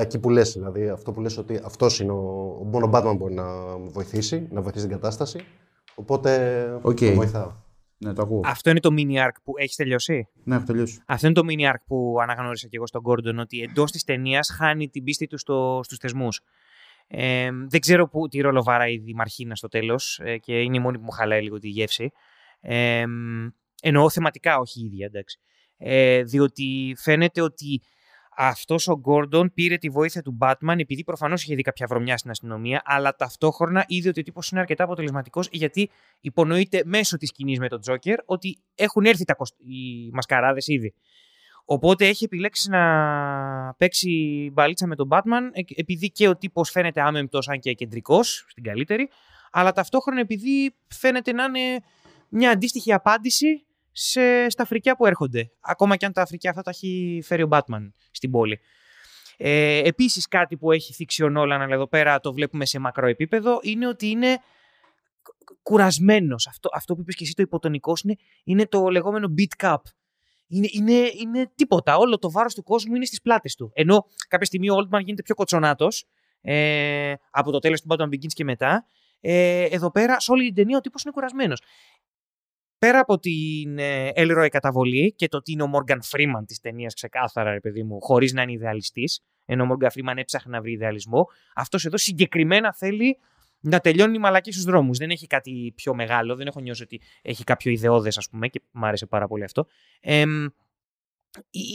D: εκεί που λες, δηλαδή αυτό που λες ότι αυτός είναι ο, ο μόνο Batman μπορεί να βοηθήσει, να βοηθήσει την κατάσταση, οπότε
A: Οκ.
D: τον βοηθάω.
A: Ναι, το ακούω.
B: Αυτό είναι το mini arc που έχεις τελειώσει;
A: Ναι, έχω τελειώσει.
B: Αυτό είναι το mini arc που αναγνώρισα και εγώ στον Gordon, ότι εντός της ταινίας χάνει την πίστη του στο, στους θεσμούς. Ε, δεν ξέρω που, τι ρόλο βαράει η Δημαρχίνα στο τέλος ε, και είναι η μόνη που μου χαλάει λίγο τη γεύση. Ε, εννοώ θεματικά, όχι η ίδια, εντάξει. Ε, διότι φαίνεται ότι αυτός ο Γκόρντον πήρε τη βοήθεια του Batman επειδή προφανώς είχε δει κάποια βρωμιά στην αστυνομία, αλλά ταυτόχρονα είδε ότι ο τύπος είναι αρκετά αποτελεσματικός γιατί υπονοείται μέσω της σκηνής με τον Τζόκερ ότι έχουν έρθει τα κοσ... οι μασκαράδες ήδη. Οπότε έχει επιλέξει να παίξει μπαλίτσα με τον Batman ε, επειδή και ο τύπος φαίνεται άμεμπτος, αν και κεντρικός, στην καλύτερη, αλλά ταυτόχρονα επειδή φαίνεται να είναι μια αντίστοιχη απάντηση σε, στα φρικιά που έρχονται. Ακόμα και αν τα φρικιά αυτά τα έχει φέρει ο Batman στην πόλη. Ε, επίσης κάτι που έχει θίξει ο Νόλαν, αλλά εδώ πέρα το βλέπουμε σε μακρό επίπεδο, είναι ότι είναι κουρασμένος. Αυτό, αυτό που είπες και εσύ το υποτονικός είναι, είναι το λεγόμενο beat cup. Είναι, είναι, είναι τίποτα. Όλο το βάρος του κόσμου είναι στις πλάτες του. Ενώ κάποια στιγμή ο Oldman γίνεται πιο κοτσονάτος ε, από το τέλος του Batman Begins και μετά. Ε, εδώ πέρα, σε όλη την ταινία, ο τύπος είναι κουρασμένος πέρα από την ε, Elroy καταβολή και το ότι είναι ο Morgan Freeman της ταινίας ξεκάθαρα, ρε παιδί μου, χωρίς να είναι ιδεαλιστής, ενώ ο Morgan Freeman έψαχνε να βρει ιδεαλισμό, αυτός εδώ συγκεκριμένα θέλει να τελειώνει η μαλακή στους δρόμους. Δεν έχει κάτι πιο μεγάλο, δεν έχω νιώσει ότι έχει κάποιο ιδεώδες, ας πούμε, και μου άρεσε πάρα πολύ αυτό. Ε,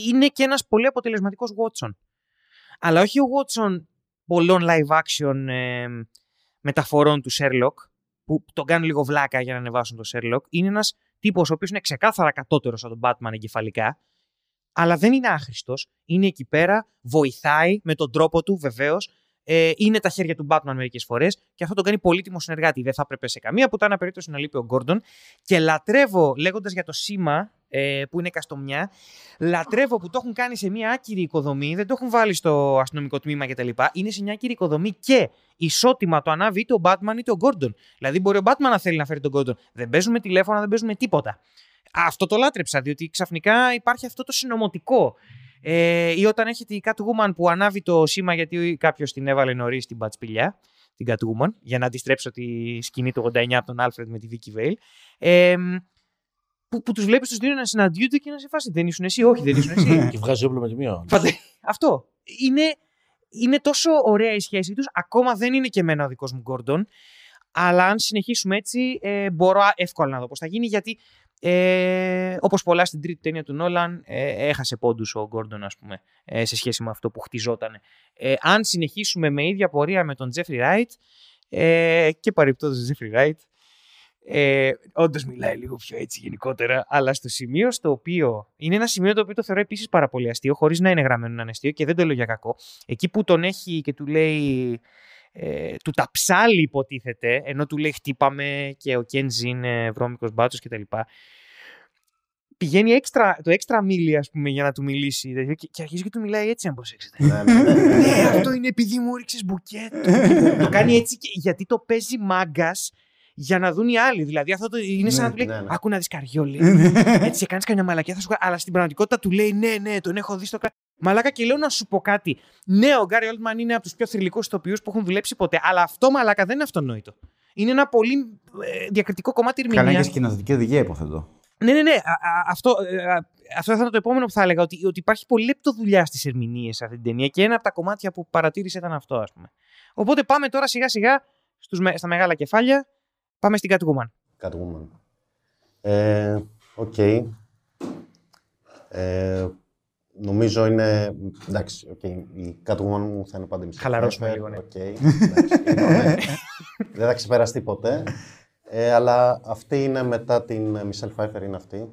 B: είναι και ένας πολύ αποτελεσματικός Watson. Αλλά όχι ο Watson πολλών live action ε, μεταφορών του Sherlock, που τον κάνουν λίγο βλάκα για να ανεβάσουν το Sherlock, είναι ένας τύπος ο οποίος είναι ξεκάθαρα κατώτερος από τον Batman εγκεφαλικά, αλλά δεν είναι άχρηστος. Είναι εκεί πέρα, βοηθάει με τον τρόπο του βεβαίως. Ε, είναι τα χέρια του Batman μερικές φορές και αυτό τον κάνει πολύτιμο συνεργάτη. Δεν θα έπρεπε σε καμία που ήταν περίπτωση να λείπει ο Γκόρντον. Και λατρεύω, λέγοντας για το σήμα ε, που είναι καστομιά. Λατρεύω που το έχουν κάνει σε μια άκυρη οικοδομή, δεν το έχουν βάλει στο αστυνομικό τμήμα κτλ. Είναι σε μια άκυρη οικοδομή και ισότιμα το ανάβει είτε ο Batman είτε ο Gordon. Δηλαδή, μπορεί ο Batman να θέλει να φέρει τον Gordon. Δεν παίζουμε τηλέφωνα, δεν παίζουμε τίποτα. Αυτό το λάτρεψα, διότι ξαφνικά υπάρχει αυτό το συνωμοτικό. Ε, ή όταν έχετε η Catwoman που ανάβει το σήμα γιατί κάποιος την έβαλε νωρίς στην πατσπηλιά, την Catwoman, για να αντιστρέψω τη σκηνή του 89 από τον Alfred με τη Vicky Vale. Ε, που, που τους βλέπεις τους δύο να συναντιούνται και να σε φάσει. Δεν ήσουν εσύ, όχι, δεν ήσουν εσύ.
C: και βγάζει όπλο με τη μία.
B: Αυτό. Είναι, είναι τόσο ωραία η σχέση τους. Ακόμα δεν είναι και εμένα ο δικός μου Γκόρντον. Αλλά αν συνεχίσουμε έτσι, ε, μπορώ εύκολα να δω πώς θα γίνει. Γιατί ε, όπως πολλά στην τρίτη ταινία του Νόλαν, ε, έχασε πόντους ο Γκόρντον, ας πούμε, ε, σε σχέση με αυτό που χτιζόταν. Ε, αν συνεχίσουμε με ίδια πορεία με τον Jeffrey Wright, ε, και παρεπτόντω Τζέφρι Ράιτ, ε, Όντως μιλάει λίγο πιο έτσι γενικότερα, αλλά στο σημείο στο οποίο. Είναι ένα σημείο το οποίο το θεωρώ επίσης πάρα πολύ αστείο, χωρίς να είναι γραμμένο να είναι αστείο και δεν το λέω για κακό. Εκεί που τον έχει και του λέει. Ε, του τα ψάλλει υποτίθεται, ενώ του λέει χτύπα με και ο Κένζι είναι βρώμικος μπάτσος κτλ. Πηγαίνει έξτρα, το extra mile, ας πούμε, για να του μιλήσει. Και, αρχίζει και του μιλάει έτσι, αν προσέξετε. ναι, ναι, ναι. ναι αυτό είναι επειδή μου 'ριξε μπουκέτο. το κάνει έτσι γιατί το παίζει μάγκας για να δουν οι άλλοι. Δηλαδή αυτό το, είναι σαν να του λέει: ναι, ναι. Άκου να δεις καριόλι. Έτσι, κάνεις καμιά μαλακιά, θα σου Αλλά στην πραγματικότητα του λέει: Ναι, ναι, τον έχω δει στο κράτο. Μαλάκα και λέω να σου πω κάτι. Ναι, ο Γκάρι Όλτμαν είναι από τους πιο θρηλυκούς ηθοποιού που έχουν δουλέψει ποτέ. Αλλά αυτό μαλάκα δεν είναι αυτονόητο. Είναι ένα πολύ ε, διακριτικό κομμάτι ερμηνεία.
A: Καλά, και σκηνοθετική οδηγία, υποθέτω.
B: Ναι, ναι, ναι. Α, α, αυτό, ε, α, αυτό θα ήταν το επόμενο που θα έλεγα. Ότι, ότι υπάρχει πολύ λεπτό δουλειά στις ερμηνείες σε αυτή την ταινία και ένα από τα κομμάτια που παρατήρησε ήταν αυτό, ας πούμε. Οπότε πάμε τώρα σιγά σιγά στους, στα μεγάλα κεφάλια Πάμε στην Catwoman.
D: Catwoman. Ε, οκ. Okay. Ε, νομίζω είναι. Εντάξει, okay. η Catwoman μου θα είναι πάντα η Μισέλ.
B: Χαλαρώσουμε λίγο, ναι.
D: Okay. Δεν θα ξεπεραστεί ποτέ. Ε, αλλά αυτή είναι μετά την Michelle Pfeiffer είναι αυτή.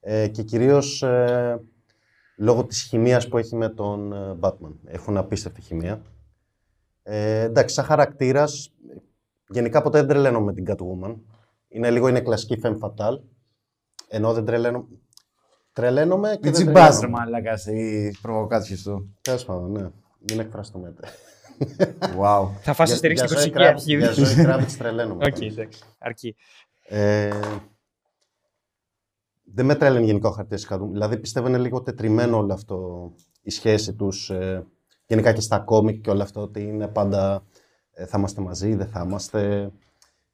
D: Ε, και κυρίως ε, λόγω της χημείας που έχει με τον ε, Batman. Έχουν απίστευτη χημεία. Ε, εντάξει, σαν χαρακτήρας Γενικά ποτέ δεν τρελαίνω με την Catwoman. Είναι λίγο είναι κλασική femme fatale. Ενώ δεν τρελαίνω. Τρελαίνομαι και
A: δεν
D: τρελαίνω.
A: μπάζε μαλάκα οι προβοκάτσιες του.
D: Τέλος πάντων, ναι. Μην εκφραστώ μετά.
A: Wow.
B: Θα φάσει στηρίξει την κοσική αρχή.
D: Για ζωή κράβιτς τρελαίνομαι.
B: Οκ, εντάξει. Αρκεί.
D: Ε, δεν με τρέλαινε γενικά ο χαρτί Catwoman. Δηλαδή πιστεύω είναι λίγο τετριμένο όλο αυτό η σχέση τους. Ε, γενικά και στα κόμικ και όλο αυτό ότι είναι πάντα ε, θα είμαστε μαζί, δεν θα είμαστε.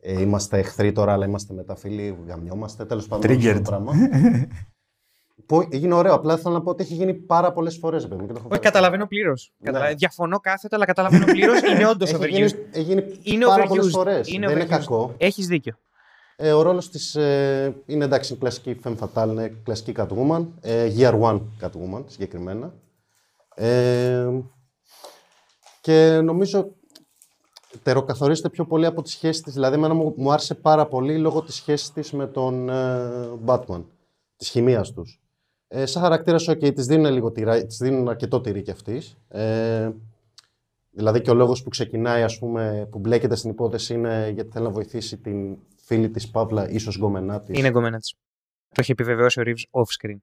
D: Ε, είμαστε εχθροί τώρα, αλλά είμαστε μετά φίλοι, γαμιόμαστε. Τέλος πάντων,
A: αυτό το
D: πράγμα. που έγινε ωραίο. Απλά θέλω να πω ότι έχει γίνει πάρα πολλές φορές.
B: Όχι, καταλαβαίνω πλήρως. Ναι. Διαφωνώ κάθετα, αλλά καταλαβαίνω πλήρως. είναι όντως
D: overused. Γίνει, έχει γίνει είναι πάρα πολλές φορές. Δεν είναι κακό.
B: Έχεις δίκιο.
D: Ε, ο ρόλος της ε, είναι εντάξει, είναι κλασική femme fatale, είναι κλασική Catwoman. Ε, year one Catwoman συγκεκριμένα. Ε, και νομίζω τεροκαθορίζεται πιο πολύ από τη σχέση της. Δηλαδή, εμένα μου, μου άρεσε πάρα πολύ λόγω της σχέσης της με τον ε, Batman, της χημείας τους. Ε, σαν χαρακτήρας, ok, της δίνουν, λίγο τυρά, της δίνουν αρκετό τυρί κι αυτής. Ε, δηλαδή και ο λόγος που ξεκινάει, ας πούμε, που μπλέκεται στην υπόθεση είναι γιατί θέλει να βοηθήσει την φίλη της παύλα, ίσως γκόμενά της.
B: Είναι γκόμενά της. Το έχει επιβεβαιώσει ο Reeves off screen.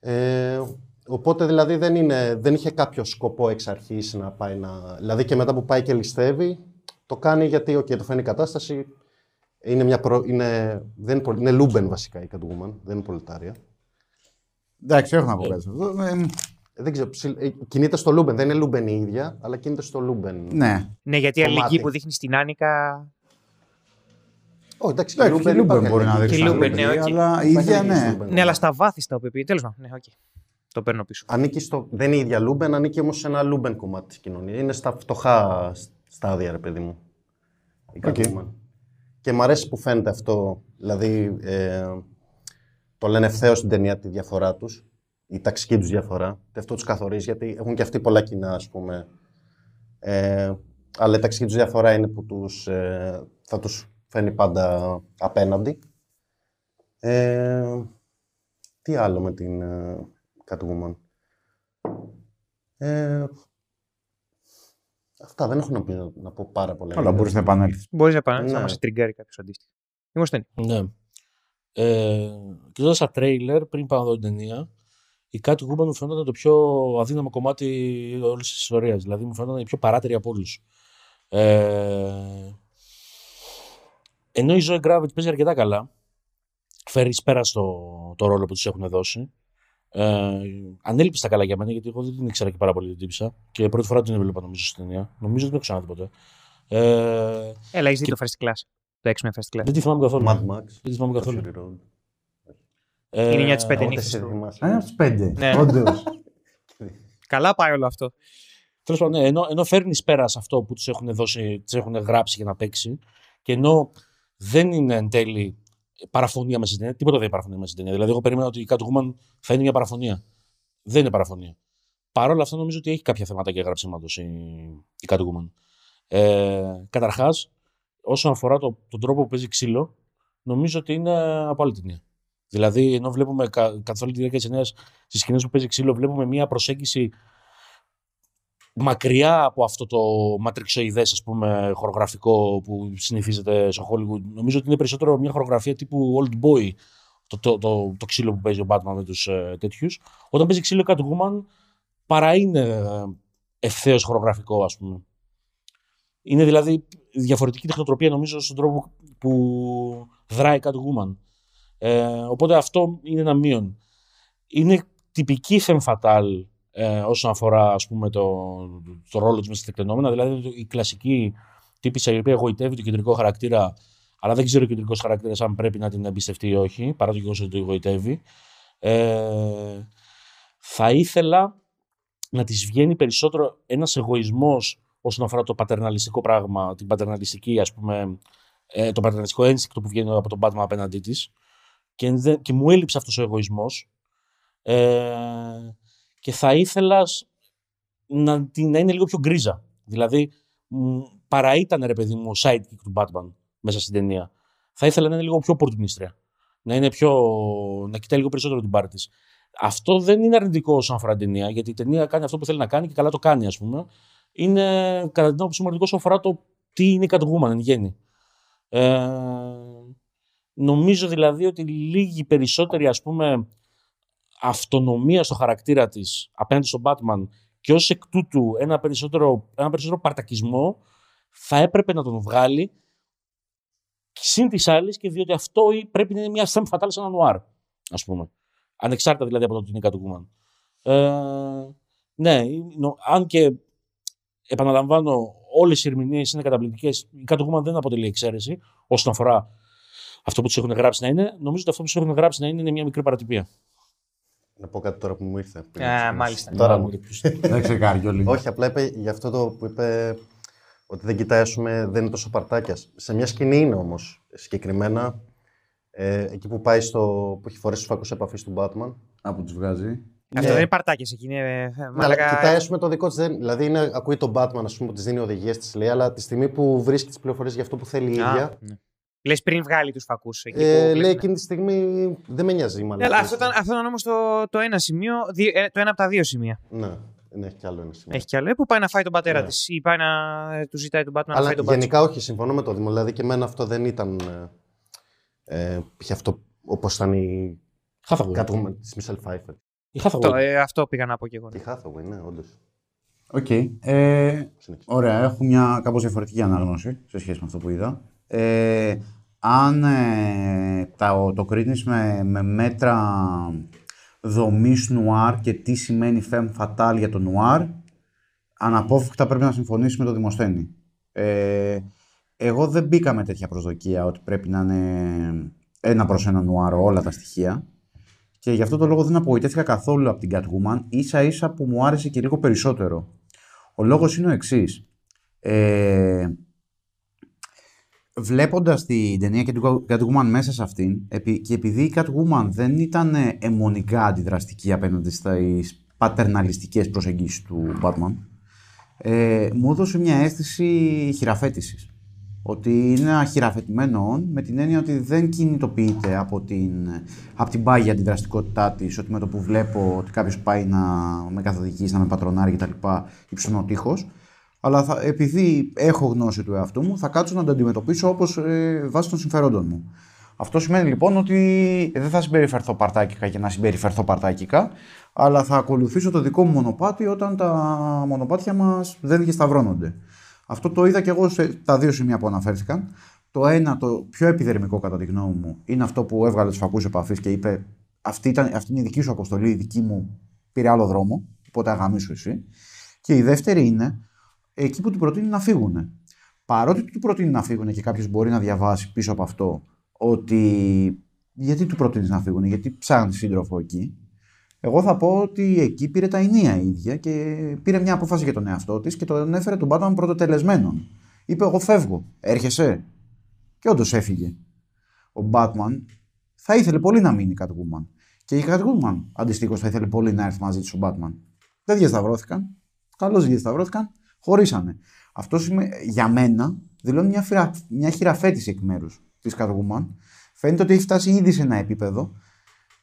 D: Ε, οπότε δηλαδή δεν, είναι, δεν είχε κάποιο σκοπό εξ αρχής να πάει να... Δηλαδή και μετά που πάει και ληστεύει, το κάνει γιατί okay, το φέρνει η κατάσταση. Είναι, μια προ... είναι, δεν είναι, πολυ- είναι λούμπεν βασικά η Catwoman, δεν είναι πολιτάρια.
A: Εντάξει, έχω να πω κάτι σε αυτό. Ε,
D: Ε, Δεν ξέρω, ψιλ- ε, κινείται στο λούμπεν, δεν είναι λούμπεν η ίδια, αλλά κινείται στο λούμπεν.
A: ναι.
B: Ναι, γιατί η
D: Κομμάτι.
B: αλληλεγγύη που δείχνεις στην Annika.
D: Oh, εντάξει, και
A: Εντάξει, και
D: Λούμπεν,
A: Λούμπεν
D: υπάρχει
A: μπορεί να
D: αλληλεγγύη.
A: δείξει.
B: Και
A: άλλη
B: Λούμπεν, ναι,
A: αλληλεγγύη,
B: οκ.
A: Αλλά η
D: Υπάρχει
A: ίδια
D: αλληλεγγύη
A: ναι.
D: στο Λούμπεν.
B: Ναι, αλλά στα βάθη στα οποία πει. Τέλος πάντων. Ναι, οκ. Το παίρνω πίσω.
D: Ανήκει στο, δεν είναι η ίδια Λούμπεν, ανήκει όμως σε ένα Λούμπεν κομμάτι της κοινωνίας. Είναι στα φτωχά στάδια, ρε παιδί μου. Η
A: Οκ.
D: Catwoman. Και μου αρέσει που φαίνεται αυτό. Δηλαδή, ε, το λένε ευθέως στην ταινία τη διαφορά τους, η ταξική τους διαφορά. Και αυτό τους καθορίζει, γιατί έχουν και αυτοί πολλά κοινά, ας πούμε. Ε, αλλά η ταξική τους διαφορά είναι που τους, ε, θα τους φαίνει πάντα απέναντι. Ε, τι άλλο με την ε, Catwoman. Ε, αυτά δεν έχω να, πει, να πω πάρα πολλά.
A: Αλλά μπορείς να επανέλθεις.
B: Μπορείς να πάνε
D: Ναι.
B: να μα τριγκάρει κάποιος αντίστοιχο. Είμαστε.
C: Ναι. Ε, Κοιτώντας τα τρέιλερ πριν πάω να δω την ταινία, η Catwoman μου φαίνονταν το πιο αδύναμο κομμάτι όλης της ιστορίας. Δηλαδή μου φαίνονταν η πιο παράτερη από όλους. Ε, ενώ η Zoe Gravit παίζει αρκετά καλά, φέρει πέρα στο το ρόλο που του έχουν δώσει. Ε, ανέλπιστα καλά για μένα, γιατί εγώ δεν την ήξερα και πάρα πολύ την τύψα. Και πρώτη φορά την έβλεπα νομίζω στην ταινία. Νομίζω δεν την έχω ξαναδεί ποτέ. Ε,
B: Έλα, έχεις δει το first class. Το X-Men first class.
C: δεν τη θυμάμαι καθόλου.
D: Mad Max.
C: Δεν τη θυμάμαι καθόλου.
D: Fury Road.
C: Ε,
B: Είναι μια της πέντε
D: Ούτε
B: νύχτες
D: εσύ
B: του.
D: θυμάσαι.
A: Ένα από του πέντε.
B: Ναι.
A: Όντως.
B: Καλά πάει όλο αυτό.
C: Τέλος πάντων, ναι, ενώ, ενώ φέρνεις πέρα σε αυτό που τους έχουν, δώσει, τους έχουν γράψει για να παίξει, και ενώ δεν είναι εν τέλει παραφωνία μέσα στην ταινία, τίποτα δεν είναι παραφωνία μέσα στην ταινία. Δηλαδή, εγώ περίμενα ότι η Catwoman θα είναι μια παραφωνία. Δεν είναι παραφωνία. Παρ' όλα αυτά, νομίζω ότι έχει κάποια θέματα και γραψίματο η, η Catwoman. Ε, Καταρχάς, όσον αφορά το, τον τρόπο που παίζει ξύλο, νομίζω ότι είναι από άλλη ταινία. Δηλαδή, ενώ βλέπουμε κα, καθ' όλη τη διάρκεια της ταινίας στις σκηνές που παίζει ξύλο, βλέπουμε μια προσέγγιση μακριά από αυτό το ματριξοειδές ας πούμε χορογραφικό που συνηθίζεται στο Hollywood. Νομίζω ότι είναι περισσότερο μια χορογραφία τύπου Old Boy το, το, το, το ξύλο που παίζει ο Batman με τους ε, τέτοιους. Όταν παίζει ξύλο Catwoman παρά είναι ε, ευθέως χορογραφικό ας πούμε. Είναι δηλαδή διαφορετική τεχνοτροπία νομίζω στον τρόπο που δράει Catwoman. Ε, οπότε αυτό είναι ένα μείον. Είναι τυπική femme fatale ε, όσον αφορά ας πούμε, το, το ρόλο της μέσα στα τεκτενόμενα. Δηλαδή η κλασική τύπησα η οποία εγωιτεύει το κεντρικό χαρακτήρα, αλλά δεν ξέρω ο κεντρικός χαρακτήρας αν πρέπει να την εμπιστευτεί ή όχι, παρά το γεγονός ότι το εγωιτεύει. Ε, θα ήθελα να της βγαίνει περισσότερο ένας εγωισμός όσον αφορά το πατερναλιστικό πράγμα, την πατερναλιστική, ας πούμε, ε, το πατερναλιστικό ένστικτο που βγαίνει από τον Batman απέναντί της και, δεν- και μου έλειψε αυτός ο εγωισμός ε, και θα ήθελας σ- να, την- να είναι λίγο πιο γκρίζα. Δηλαδή, μ, παρά ήταν ρε παιδί μου ο sidekick του Batman μέσα στην ταινία. Θα ήθελα να είναι λίγο πιο οπορτουνίστρια. Να είναι πιο. να κοιτάει λίγο περισσότερο την πάρη της. Αυτό δεν είναι αρνητικό όσον αφορά την ταινία, γιατί η ταινία κάνει αυτό που θέλει να κάνει και καλά το κάνει, ας πούμε. Είναι κατά την άποψή μου αρνητικό όσον αφορά το τι είναι η Catwoman εν γέννη. Ε, νομίζω δηλαδή ότι λίγη περισσότερη ας πούμε αυτονομία στο χαρακτήρα της απέναντι στον Batman και ως εκ τούτου ένα περισσότερο, ένα περισσότερο παρτακισμό θα έπρεπε να τον βγάλει συν της άλλης και διότι αυτό πρέπει να είναι μια femme fatale σε ένα νουάρ, ας πούμε. Ανεξάρτητα δηλαδή από το ότι είναι η Catwoman. Ε, ναι, νο- αν και επαναλαμβάνω, όλες οι ερμηνείες είναι καταπληκτικές. Η Catwoman δεν αποτελεί εξαίρεση όσον αφορά αυτό που τους έχουν γράψει να είναι. Νομίζω ότι αυτό που τους έχουν γράψει να είναι είναι μια μικρή παρατυπία.
D: Να πω κάτι τώρα που μου ήρθε. πριν
B: Α,
D: ξεκινήσεις.
B: μάλιστα.
D: Τώρα
C: Να,
D: μου
A: Δεν ξεκάρει κιόλα.
D: Όχι, απλά είπε για αυτό το που είπε ότι δεν κοιτάει, ας πούμε, δεν είναι τόσο παρτάκια. Σε μια σκηνή είναι όμως συγκεκριμένα. Ε, εκεί που πάει στο. που έχει φορέσει τους φακούς επαφής του Batman.
A: Από τους βγάζει.
B: Αυτό δεν είναι παρτάκια εκεί. Είναι, ε,
D: Ναι, αλλά
B: μαλάκα-
D: κοιτάει, ας πούμε, το δικό της. Δηλαδή, είναι, ακούει τον Batman, ας πούμε, που της δίνει οδηγίες, της λέει, αλλά τη στιγμή που βρίσκει τις πληροφορίες για αυτό που θέλει η
B: Α,
D: ίδια,
B: ναι. Λες πριν βγάλει τους φακούς. εκεί
D: ε,
B: που
D: λέει
B: βλέπουμε.
D: εκείνη τη στιγμή δεν με νοιάζει η
B: Ναι,
D: μαλακία.
B: αλλά αυτό ήταν, αυτό ήταν όμως το, το ένα σημείο, δι- ε, το ένα από τα δύο σημεία.
D: Ναι, ναι, έχει κι άλλο ένα σημείο.
B: Έχει κι άλλο. Ε, που πάει να φάει τον πατέρα
D: Ναι.
B: της ή πάει να ε, του ζητάει τον Batman να
D: Αλλά
B: φάει τον μπάτσο.
D: γενικά όχι, συμφωνώ με το Δήμο. Δηλαδή και εμένα αυτό δεν ήταν. Ε, ε, π.χ. αυτό όπως ήταν η
C: Hathaway.
D: Catwoman της Michelle Pfeiffer.
C: Η Hathaway.
B: Αυτό, ε, αυτό πήγα να πω και εγώ.
D: Και η Hathaway, ναι, όντως.
A: Οκ. Ε, Ωραία, έχω μια κάπως διαφορετική ανάγνωση σε σχέση με αυτό που είδα. Ε, αν ε, τα, το κρίνεις με, με μέτρα δομής νουάρ και τι σημαίνει femme fatale για το νουάρ, αναπόφευκτα πρέπει να συμφωνήσεις με το Δημοσθένη. Ε, εγώ δεν μπήκα με τέτοια προσδοκία ότι πρέπει να είναι ένα προς ένα νουάρ όλα τα στοιχεία. Και γι' αυτό το λόγο δεν απογοητεύτηκα καθόλου από την Catwoman, ίσα ίσα που μου άρεσε και λίγο περισσότερο. Ο λόγος είναι ο εξής. Ε, βλέποντας την ταινία και την Catwoman μέσα σε αυτήν επει- και επειδή η Catwoman δεν ήταν ε, αιμονικά αντιδραστική απέναντι στις πατερναλιστικές προσεγγίσεις του Batman ε, μου έδωσε μια αίσθηση χειραφέτησης. Ότι είναι ένα χειραφετημένο on με την έννοια ότι δεν κινητοποιείται από την, από την πάγια αντιδραστικότητά της, ότι με το που βλέπω ότι κάποιος πάει να με καθοδηγήσει, να με πατρονάρει κτλ. υψώνω τείχος, αλλά θα, επειδή έχω γνώση του εαυτού μου, θα κάτσω να το αντιμετωπίσω όπως ε, βάσει των συμφερόντων μου. Αυτό σημαίνει λοιπόν ότι δεν θα συμπεριφερθώ παρτάκικα και να συμπεριφερθώ παρτάκικα, αλλά θα ακολουθήσω το δικό μου μονοπάτι όταν τα μονοπάτια μας δεν διασταυρώνονται. Αυτό το είδα και εγώ σε τα δύο σημεία που αναφέρθηκαν. Το ένα, το πιο επιδερμικό κατά τη γνώμη μου, είναι αυτό που έβγαλε τους φακούς επαφής και είπε: αυτή, ήταν, αυτή είναι η δική σου αποστολή, η δική μου πήρε άλλο δρόμο. Οπότε αγαμίσου εσύ. Και η δεύτερη είναι εκεί που του προτείνει να φύγουν. Παρότι του προτείνει να φύγουν και κάποιος μπορεί να διαβάσει πίσω από αυτό ότι γιατί του προτείνεις να φύγουν, γιατί ψάχνει σύντροφο εκεί. Εγώ θα πω ότι εκεί πήρε τα ενία η ίδια και πήρε μια απόφαση για τον εαυτό της και τον έφερε τον Batman πρωτοτελεσμένον. Είπε: Εγώ φεύγω. Έρχεσαι. Και όντως έφυγε. Ο Batman θα ήθελε πολύ να μείνει η Catwoman. Και η Catwoman αντιστοίχως θα ήθελε πολύ να έρθει μαζί της ο Batman. Δεν διασταυρώθηκαν. Καλώς διασταυρώθηκαν. Χωρίσανε. Αυτός σημαίνει, για μένα δηλώνει μια, φυρα, μια χειραφέτηση εκ μέρους της Catwoman. Φαίνεται ότι έχει φτάσει ήδη σε ένα επίπεδο.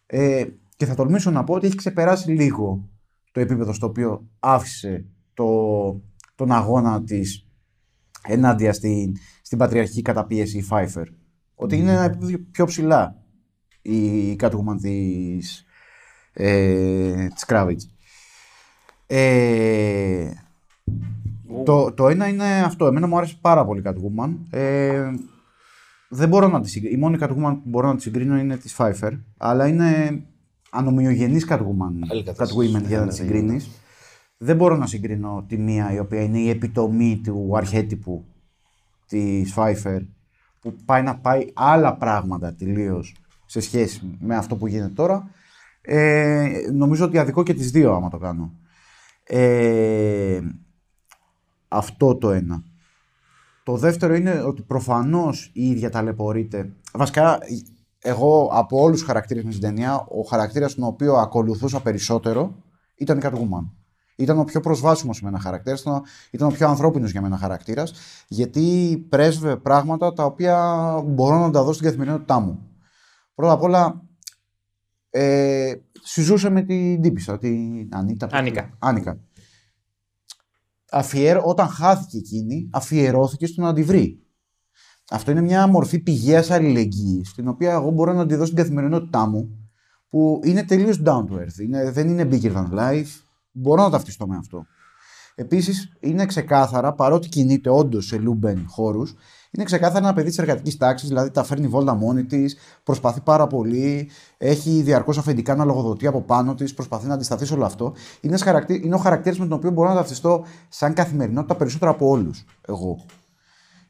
A: Ε, και θα τολμήσω να πω ότι έχει ξεπεράσει λίγο το επίπεδο στο οποίο άφησε το, τον αγώνα της ενάντια στην, στην πατριαρχική καταπίεση η Pfeiffer. Ότι είναι ένα επίπεδο πιο ψηλά η Catwoman της, ε, της Kravitz. Ε, το, το ένα είναι αυτό. Εμένα μου άρεσε πάρα πολύ η Catwoman. Ε, δεν μπορώ να τη συγκρίνω. Η μόνη Catwoman που μπορώ να τη συγκρίνω είναι της Pfeiffer. Αλλά είναι ανομοιογενής Catwoman.
C: Άλλη κατάσταση.
A: Catwoman για να τη συγκρίνεις. Δεν μπορώ να συγκρίνω τη μία η οποία είναι η επιτομή του αρχέτυπου της Pfeiffer που πάει να πάει άλλα πράγματα τελείως σε σχέση με αυτό που γίνεται τώρα. Ε, νομίζω ότι αδικό και τις δύο άμα το κάνω. Ε, αυτό το ένα. Το δεύτερο είναι ότι προφανώς η ίδια ταλαιπωρείται. Βασικά, εγώ από όλους τους χαρακτήρες με στην ταινία, ο χαρακτήρας τον οποίο ακολουθούσα περισσότερο ήταν η Catwoman. Ήταν ο πιο προσβάσιμος σε μένα χαρακτήρας, ήταν, ήταν ο πιο ανθρώπινος για μένα χαρακτήρας, γιατί πρέσβε πράγματα τα οποία μπορώ να τα δω στην καθημερινότητά μου. Πρώτα απ' όλα, ε, συζούσε με την τύπησα, την Ανίτα. πώς
B: Άνικα.
A: λέγεται. Άνικα. Αφιέρω, όταν χάθηκε εκείνη, αφιερώθηκε στο να τη βρει. Αυτό είναι μια μορφή πηγαίας αλληλεγγύης, την οποία εγώ μπορώ να τη δω στην καθημερινότητά μου, που είναι τελείως down to earth. Είναι, δεν είναι bigger than life. Μπορώ να ταυτιστώ με αυτό. Επίσης, είναι ξεκάθαρα, παρότι κινείται όντως σε λούμπεν χώρους, είναι ξεκάθαρα ένα παιδί της εργατικής τάξης, δηλαδή τα φέρνει βόλτα μόνη της, προσπαθεί πάρα πολύ, έχει διαρκώς αφεντικά να λογοδοτεί από πάνω της, προσπαθεί να αντισταθεί σε όλο αυτό. Είναι, ένας χαρακτή- είναι ο χαρακτήρας με τον οποίο μπορώ να ταυτιστώ σαν καθημερινότητα περισσότερο από όλους. Εγώ.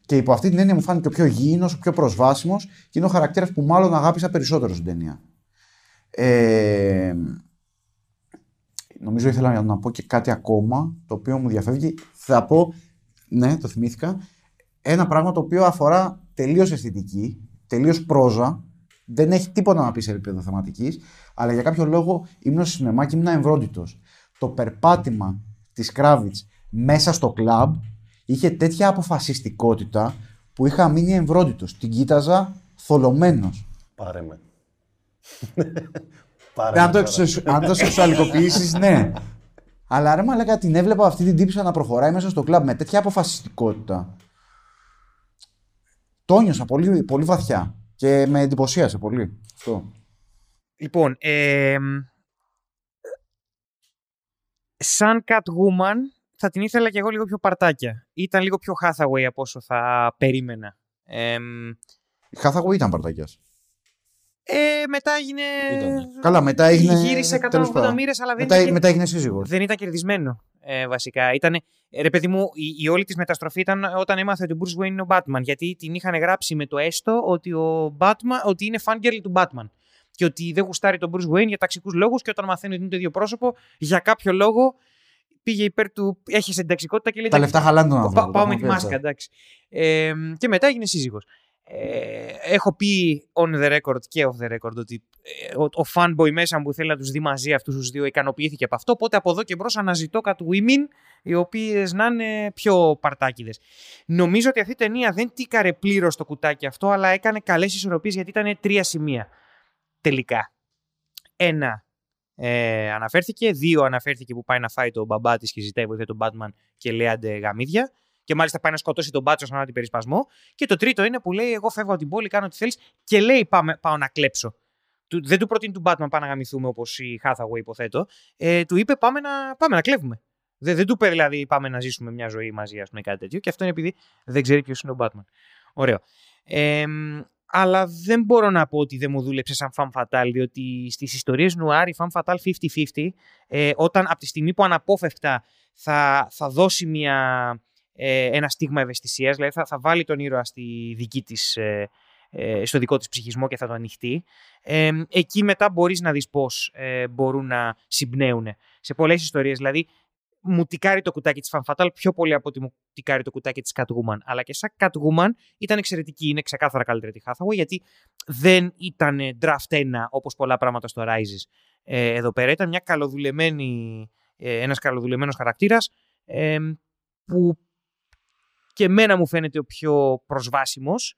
A: Και υπό αυτή την έννοια μου φάνηκε ο πιο γήινο, ο πιο προσβάσιμος και είναι ο χαρακτήρας που μάλλον αγάπησα περισσότερο στην ταινία. Ε, νομίζω ήθελα να πω και κάτι ακόμα το οποίο μου διαφεύγει. Θα πω, ναι, το θυμήθηκα, ένα πράγμα το οποίο αφορά τελείως αισθητική, τελείως πρόζα δεν έχει τίποτα να πει σε επίπεδο θεματικής, αλλά για κάποιο λόγο ήμουν στο σινεμά και ήμουν εμβρόντιτος. Το περπάτημα της Κράβιτς μέσα στο κλαμπ είχε τέτοια αποφασιστικότητα που είχα μείνει εμβρόντιτος. Την κοίταζα θολωμένος.
D: Πάρε με.
A: Ναι, αν, το εξω... αν το σεξουαλικοποιήσεις, ναι. Αλλά ρε μαλάκα την έβλεπα αυτή την τύψα να προχωράει μέσα στο κλαμπ με τέτοια αποφασιστικότητα. Το νιώσα πολύ, πολύ βαθιά και με εντυπωσίασε πολύ αυτό.
B: Λοιπόν, ε, σαν Catwoman θα την ήθελα και εγώ λίγο πιο παρτάκια. Ήταν λίγο πιο Hathaway από όσο θα περίμενα. Ε,
A: Η Hathaway ήταν παρτάκιας.
B: Ε, μετά έγινε...
A: Καλά, μετά έγινε.
B: Γύρισε
A: τέλος
B: 180
A: πάντων.
B: μοίρες, αλλά δεν
A: Μετά,
B: ήταν,
A: μετά έγινε σύζυγος.
B: δεν ήταν κερδισμένο ε, βασικά. Ήτανε, ε, ρε παιδί μου, η, η όλη της μεταστροφή ήταν όταν έμαθε ότι ο Bruce Wayne είναι ο Batman. Γιατί την είχαν γράψει με το έστω ότι, ο Batman, ότι είναι fangirl του Batman. Και ότι δεν γουστάρει τον Bruce Wayne για ταξικούς λόγους και όταν μαθαίνει ότι είναι το ίδιο πρόσωπο, για κάποιο λόγο πήγε υπέρ του. Έχει συνταξικότητα και λέει.
A: Τα λεφτά χαλάνε τον
B: Πα-
A: άνθρωπο.
B: πάω
A: το
B: με τη
A: έχουμε πει
B: μάσκα,
A: αυτό.
B: εντάξει. Ε, και μετά έγινε σύζυγος. Ε, έχω πει on the record και off the record ότι ε, ο, ο fanboy μέσα μου που θέλει να τους δει μαζί αυτούς τους δύο ικανοποιήθηκε από αυτό, οπότε από εδώ και μπρος αναζητώ κάτι women οι οποίες να είναι πιο παρτάκιδες. Νομίζω ότι αυτή η ταινία δεν τίκαρε πλήρως το κουτάκι αυτό, αλλά έκανε καλές ισορροπίες γιατί ήταν τρία σημεία τελικά. Ένα, ε, αναφέρθηκε. Δύο, αναφέρθηκε που πάει να φάει τον μπαμπά της και ζητάει βοήθεια τον Batman και λέει άντε γαμίδια. Και μάλιστα πάει να σκοτώσει τον μπάτσο σαν την περισπασμό. Και το τρίτο είναι που λέει: Εγώ φεύγω από την πόλη, κάνω ό,τι θέλεις και λέει: πάμε, Πάω να κλέψω. Του, δεν του προτείνει του Batman πάμε να γαμηθούμε όπως η Hathaway υποθέτω. Ε, του είπε: Πάμε να, πάμε να κλέβουμε. Δεν, δεν του είπε δηλαδή: Πάμε να ζήσουμε μια ζωή μαζί, ας πούμε, κάτι τέτοιο. Και αυτό είναι επειδή δεν ξέρει ποιος είναι ο Batman. Ωραίο. Ε, αλλά δεν μπορώ να πω ότι δεν μου δούλεψε σαν fan fatal, διότι στις ιστορίες νουάρ η fan fatal 50-50, ε, όταν από τη στιγμή που αναπόφευκτα θα, θα δώσει μια, ε, ένα στίγμα ευαισθησίας, δηλαδή θα, θα βάλει τον ήρωα στη δική της, ε, ε, στο δικό της ψυχισμό και θα το ανοιχτεί, ε, εκεί μετά μπορείς να δεις πώς ε, μπορούν να συμπνέουν. Σε πολλές ιστορίες, δηλαδή, μου τικάρει το κουτάκι της Fan Fatal πιο πολύ από ότι μου τικάρει το κουτάκι της Catwoman. Αλλά και σαν Catwoman ήταν εξαιρετική, είναι ξεκάθαρα καλύτερη τη Hathaway, γιατί δεν ήταν draft 1 όπως πολλά πράγματα στο Rises. Ε, εδώ πέρα ήταν μια καλοδουλεμένη, ε, ένας καλοδουλεμένος χαρακτήρας ε, που και εμένα μου φαίνεται ο πιο προσβάσιμος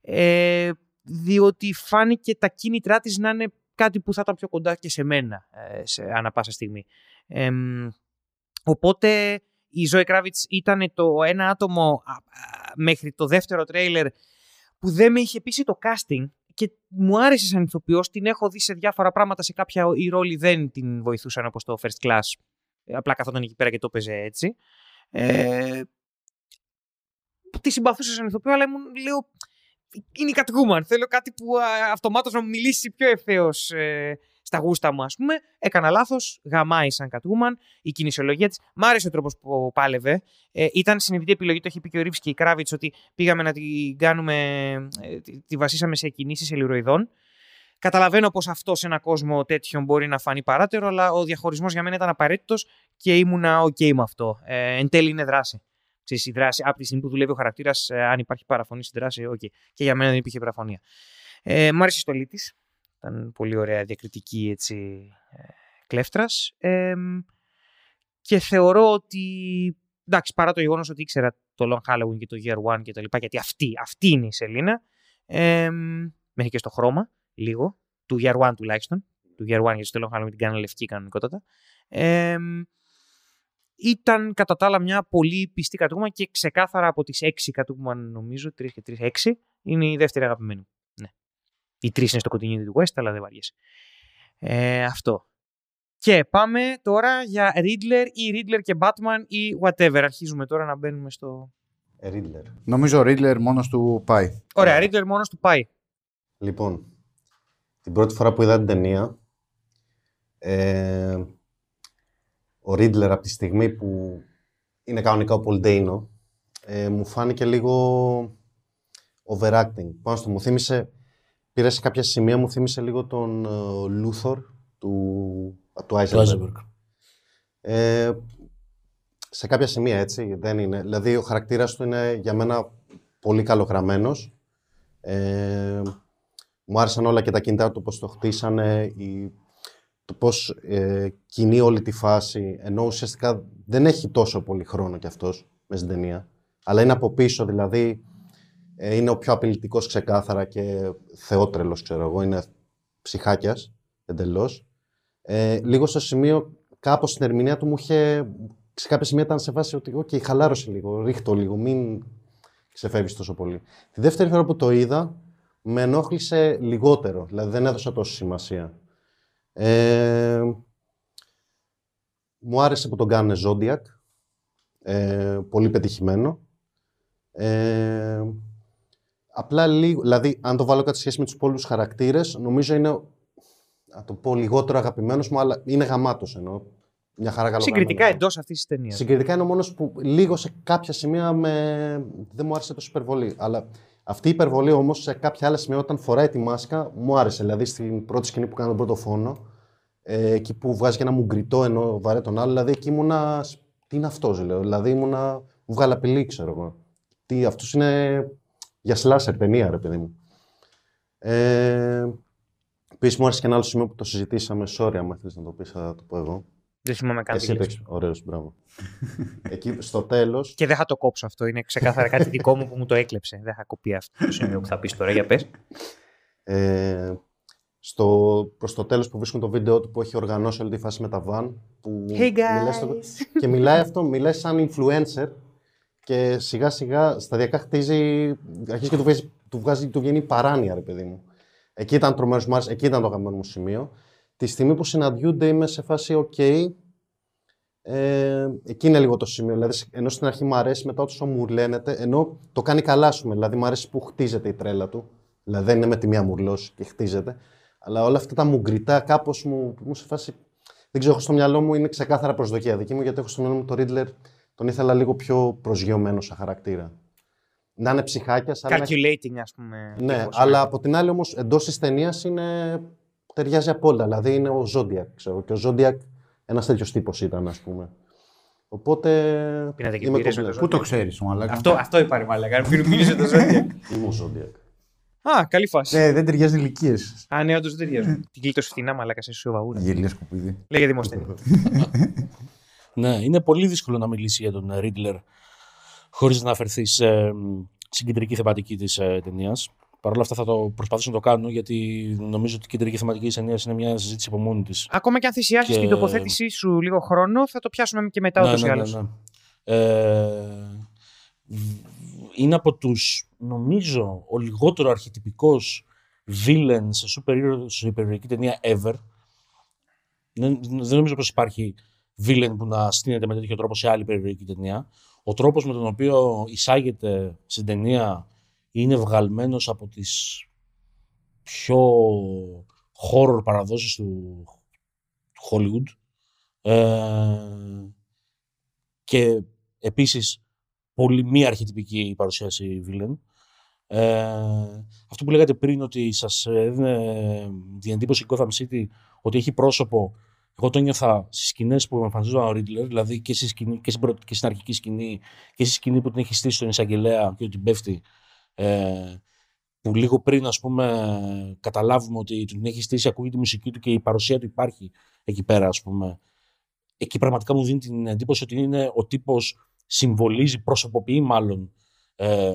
B: ε, διότι φάνηκε τα κίνητρά της να είναι κάτι που θα ήταν πιο κοντά και σε μένα ε, σε ανά πάσα στιγμή. Ε, οπότε η Zoe Kravitz ήταν το ένα άτομο α, α, μέχρι το δεύτερο τρέιλερ που δεν με είχε πείσει το casting και μου άρεσε σαν ηθοποιός, την έχω δει σε διάφορα πράγματα, σε κάποια οι ρόλοι δεν την βοηθούσαν όπως το First Class, απλά καθόταν εκεί πέρα και το έπαιζε έτσι. Ε, τη συμπαθούσα σαν ηθοποιό, αλλά μου λέω είναι η Catwoman. Θέλω κάτι που α, αυτομάτως να μου μιλήσει πιο ευθέως ε, στα γούστα μου, ας πούμε. Έκανα λάθος. Γαμάει σαν Catwoman. Η κινησιολογία της. Μ' άρεσε ο τρόπος που πάλευε. Ε, ήταν συνειδητή επιλογή. Το έχει πει και ο Ρίβς και η Κράβιτς ότι πήγαμε να την κάνουμε. Ε, τη, τη βασίσαμε σε κινήσεις ελιροειδών. Καταλαβαίνω πως αυτός σε ένα κόσμο τέτοιον μπορεί να φανεί παράτερο, αλλά ο διαχωρισμός για μένα ήταν απαραίτητος και ήμουνα OK με αυτό. Ε, εν τέλει είναι δράση. Ξέρεις, η δράση, από τη στιγμή που δουλεύει ο χαρακτήρας, αν υπάρχει παραφωνή στην δράση, OK. Και για μένα δεν υπήρχε παραφωνία. Ε, μ' άρεσε η στολή της. Ήταν πολύ ωραία διακριτική έτσι, ε, κλέφτρας. Ε, και θεωρώ ότι, εντάξει, παρά το γεγονός ότι ήξερα το Long Halloween και το Year One και τα λοιπά, γιατί αυτή, αυτή είναι η Σελίνα, ε, μέχρι και στο χρώμα, λίγο, του Year One τουλάχιστον, του Year One, γιατί στο Long Halloween την κάνανε λευκή κανονικότατα. Ε, ήταν κατά τα άλλα μια πολύ πιστή Catwoman και ξεκάθαρα από τις έξι Catwoman νομίζω, τρεις και τρεις, έξι, είναι η δεύτερη αγαπημένη μου. Ναι. Οι τρεις είναι στο continuity του West, αλλά δεν βαριέσαι. Ε, αυτό. Και πάμε τώρα για Riddler ή Riddler και Batman ή whatever. Αρχίζουμε τώρα να μπαίνουμε στο...
D: Ε, Riddler.
A: Νομίζω ο Ρίτλερ μόνος του πάει.
B: Ωραία, Riddler μόνος του πάει.
D: Λοιπόν, την πρώτη φορά που είδα την ταινία, ε, ο Riddler από τη στιγμή που είναι κανονικά ο Πολντέινο, ε, μου φάνηκε λίγο overacting. Πάνω στο μου θύμισε, πήρα σε κάποια σημεία, μου θύμισε λίγο τον ε, Λούθορ του, του
C: Το
D: Eisenberg.
C: Eisenberg.
D: Ε, σε κάποια σημεία έτσι δεν είναι. Δηλαδή ο χαρακτήρας του είναι για μένα πολύ καλογραμμένος. Ε, μου άρεσαν όλα και τα κινητά του, πώς το χτίσανε, η, το πώς ε, κινεί όλη τη φάση, ενώ ουσιαστικά δεν έχει τόσο πολύ χρόνο κι αυτός μες στην ταινία, αλλά είναι από πίσω, δηλαδή ε, είναι ο πιο απειλητικός ξεκάθαρα και θεότρελος, ξέρω εγώ, είναι ψυχάκιας εντελώς. Ε, λίγο στο σημείο, κάπως στην ερμηνεία του μου είχε, σε κάποια σημεία ήταν σε φάση ότι, οκ, χαλάρωσε λίγο, ρίχ' το λίγο, μην ξεφεύγεις τόσο πολύ. Τη δεύτερη φορά που το είδα, με ενόχλησε λιγότερο, δηλαδή δεν έδωσα τόσο σημασία. Ε, μου άρεσε που τον κάνουν Zodiac, ε, πολύ πετυχημένο. Ε, απλά λίγο, δηλαδή αν το βάλω κάτι σχέση με τους πολλούς χαρακτήρες, νομίζω είναι, να το πω λιγότερο αγαπημένος μου, αλλά είναι γαμάτος εννοώ. Μια χαρά καλό
B: Συγκριτικά εντός αυτής της ταινίας.
D: Συγκριτικά είναι ο μόνος που λίγο σε κάποια σημεία με... δεν μου άρεσε τόσο υπερβολή. Αλλά αυτή η υπερβολή όμως σε κάποια άλλα σημεία όταν φοράει τη μάσκα μου άρεσε. Δηλαδή στην πρώτη σκηνή που κάνω τον πρώτο φόνο, ε, εκεί που βγάζει και ένα μουγκριτό ενώ βαρέ τον άλλο, δηλαδή εκεί ήμουνα. Τι είναι αυτό, λέω. Δηλαδή ήμουνα. Μου βγάλα απειλή, ξέρω εγώ. Τι, αυτός είναι για σλάσερ ταινία, ρε παιδί μου. Ε, Επίσης, μου άρεσε και ένα άλλο σημείο που το συζητήσαμε. Sorry, αν θέλει να το πεις, θα το πω εγώ.
B: Δεν θυμάμαι καν.
D: Εσύ είπες, ωραίος, μπράβο. Εκεί στο τέλος...
B: Και δεν θα το κόψω αυτό. Είναι ξεκάθαρα κάτι δικό μου που μου το έκλεψε. Δεν θα κοπεί αυτό το σημείο που θα πεις τώρα. Για πες.
D: Ε, στο, προς το τέλος που βρίσκουν το βίντεο του που έχει οργανώσει όλη τη φάση με τα βαν. Που
B: Hey guys!
D: μιλάει στο- και μιλάει αυτό, μιλάει σαν influencer και σιγά σιγά σταδιακά χτίζει, αρχίζει και του βγάζει, του, βγάζει, του βγαίνει παράνοια ρε παιδί μου. Εκεί ήταν τρομερός μου άρεσε, εκεί ήταν το αγαπημένο μου σημείο. Τη στιγμή που συναντιούνται είμαι σε φάση ok, ε, εκεί είναι λίγο το σημείο. Δηλαδή, ενώ στην αρχή μου αρέσει, μετά όσο μου λένετε, ενώ το κάνει καλά, σου Δηλαδή, μου αρέσει που χτίζεται η τρέλα του. Δηλαδή, δεν είναι με τη μία μουρλός και χτίζεται. Αλλά όλα αυτά τα μουγκριτά κάπως μου, μου σε φάση. Δεν ξέρω, έχω στο μυαλό μου είναι ξεκάθαρα προσδοκία δική μου, γιατί έχω στο μυαλό μου το Ρίτλερ τον ήθελα λίγο πιο προσγειωμένο σαν χαρακτήρα. Να είναι ψυχάκια, αλλά. να έχει-
B: Calculating, ας πούμε.
D: Ναι,
B: τύπος,
D: αλλά από την άλλη όμως εντός της ταινίας είναι. Ταιριάζει απόλυτα. Δηλαδή είναι ο Ζόντιακ, ξέρω. Και ο Ζόντιακ ένας τέτοιος τύπος ήταν, ας πούμε. Οπότε.
B: Πίνατε και
D: είμαι
B: μπύρες με
D: complex.
B: το
A: Πού το ξέρεις, μαλάκα;
B: Αυτό, αυτό είπα, ρε Μαλάκα. Πίνουν πίνεις το Zodiac.
D: Είμαι ο Ζόντιακ.
B: Α, καλή φάση.
A: Ε, δεν ταιριάζει ηλικίες.
B: Α, ναι, όντως δεν ταιριάζουν. Την κλείτωσε φτηνά, Μαλάκα, σε σοβαούρα.
A: Γελία σκουπίδι.
B: Λέγε δημοστή.
C: Ναι, είναι πολύ δύσκολο να μιλήσει για τον Ρίτλερ χωρίς να αφαιρθεί σε μ, στην κεντρική θεματική της ε, ταινίας. Παρ' όλα αυτά θα το προσπαθήσω να το κάνω γιατί νομίζω ότι η κεντρική θεματική της ταινίας είναι μια συζήτηση από μόνη της.
B: Ακόμα και αν θυσιάσεις
C: Και-
B: την τοποθέτησή σου λίγο χρόνο, θα το πιάσουμε και μετά ούτως ή άλλως.
C: ναι. Ε, β- είναι από τους, νομίζω, ο λιγότερο αρχιτυπικός villain σε σούπερ ήρωα- σε υπερηρωική ταινία ever. Δεν, δεν νομίζω πως υπάρχει villain που να στείνεται με τέτοιο τρόπο σε άλλη υπερηρωική ταινία. Ο τρόπος με τον οποίο εισάγεται στην ταινία είναι βγαλμένος από τις πιο horror παραδόσεις του Hollywood. Ε, και επίσης πολύ μη αρχιτυπική η παρουσίαση Βίλεν. Ε, αυτό που λέγατε πριν ότι σας έδινε την εντύπωση η Gotham City ότι έχει πρόσωπο εγώ το νιώθα στις σκηνές που εμφανιζόταν ο Ρίτλερ, δηλαδή και, στη σκηνή, και, στην, πρώτη- και στην αρχική σκηνή και στη σκηνή που την έχει στήσει στον εισαγγελέα και ότι πέφτει. Ε, που λίγο πριν, ας πούμε, καταλάβουμε ότι την έχει στήσει, ακούγεται η μουσική του και η παρουσία του υπάρχει εκεί πέρα, ας πούμε. Εκεί πραγματικά μου δίνει την εντύπωση ότι είναι ο τύπος συμβολίζει, προσωποποιεί μάλλον ε,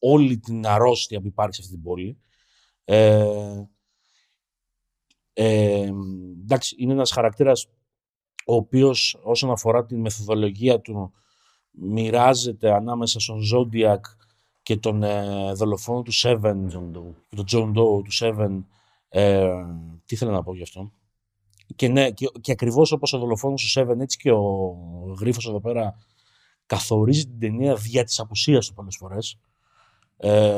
C: όλη την αρρώστια που υπάρχει σε αυτή την πόλη. Ε, ε, εντάξει, είναι ένας χαρακτήρας ο οποίος όσον αφορά την μεθοδολογία του μοιράζεται ανάμεσα στον Zodiac και τον ε, δολοφόνο του Seven και τον John Doe του Seven ε, τι ήθελα να πω γι' αυτό. Και, ναι, και, και ακριβώς όπως ο δολοφόνος του Seven έτσι και ο γρίφος εδώ πέρα καθορίζει την ταινία δια της απουσίας του πολλές φορές. Ε,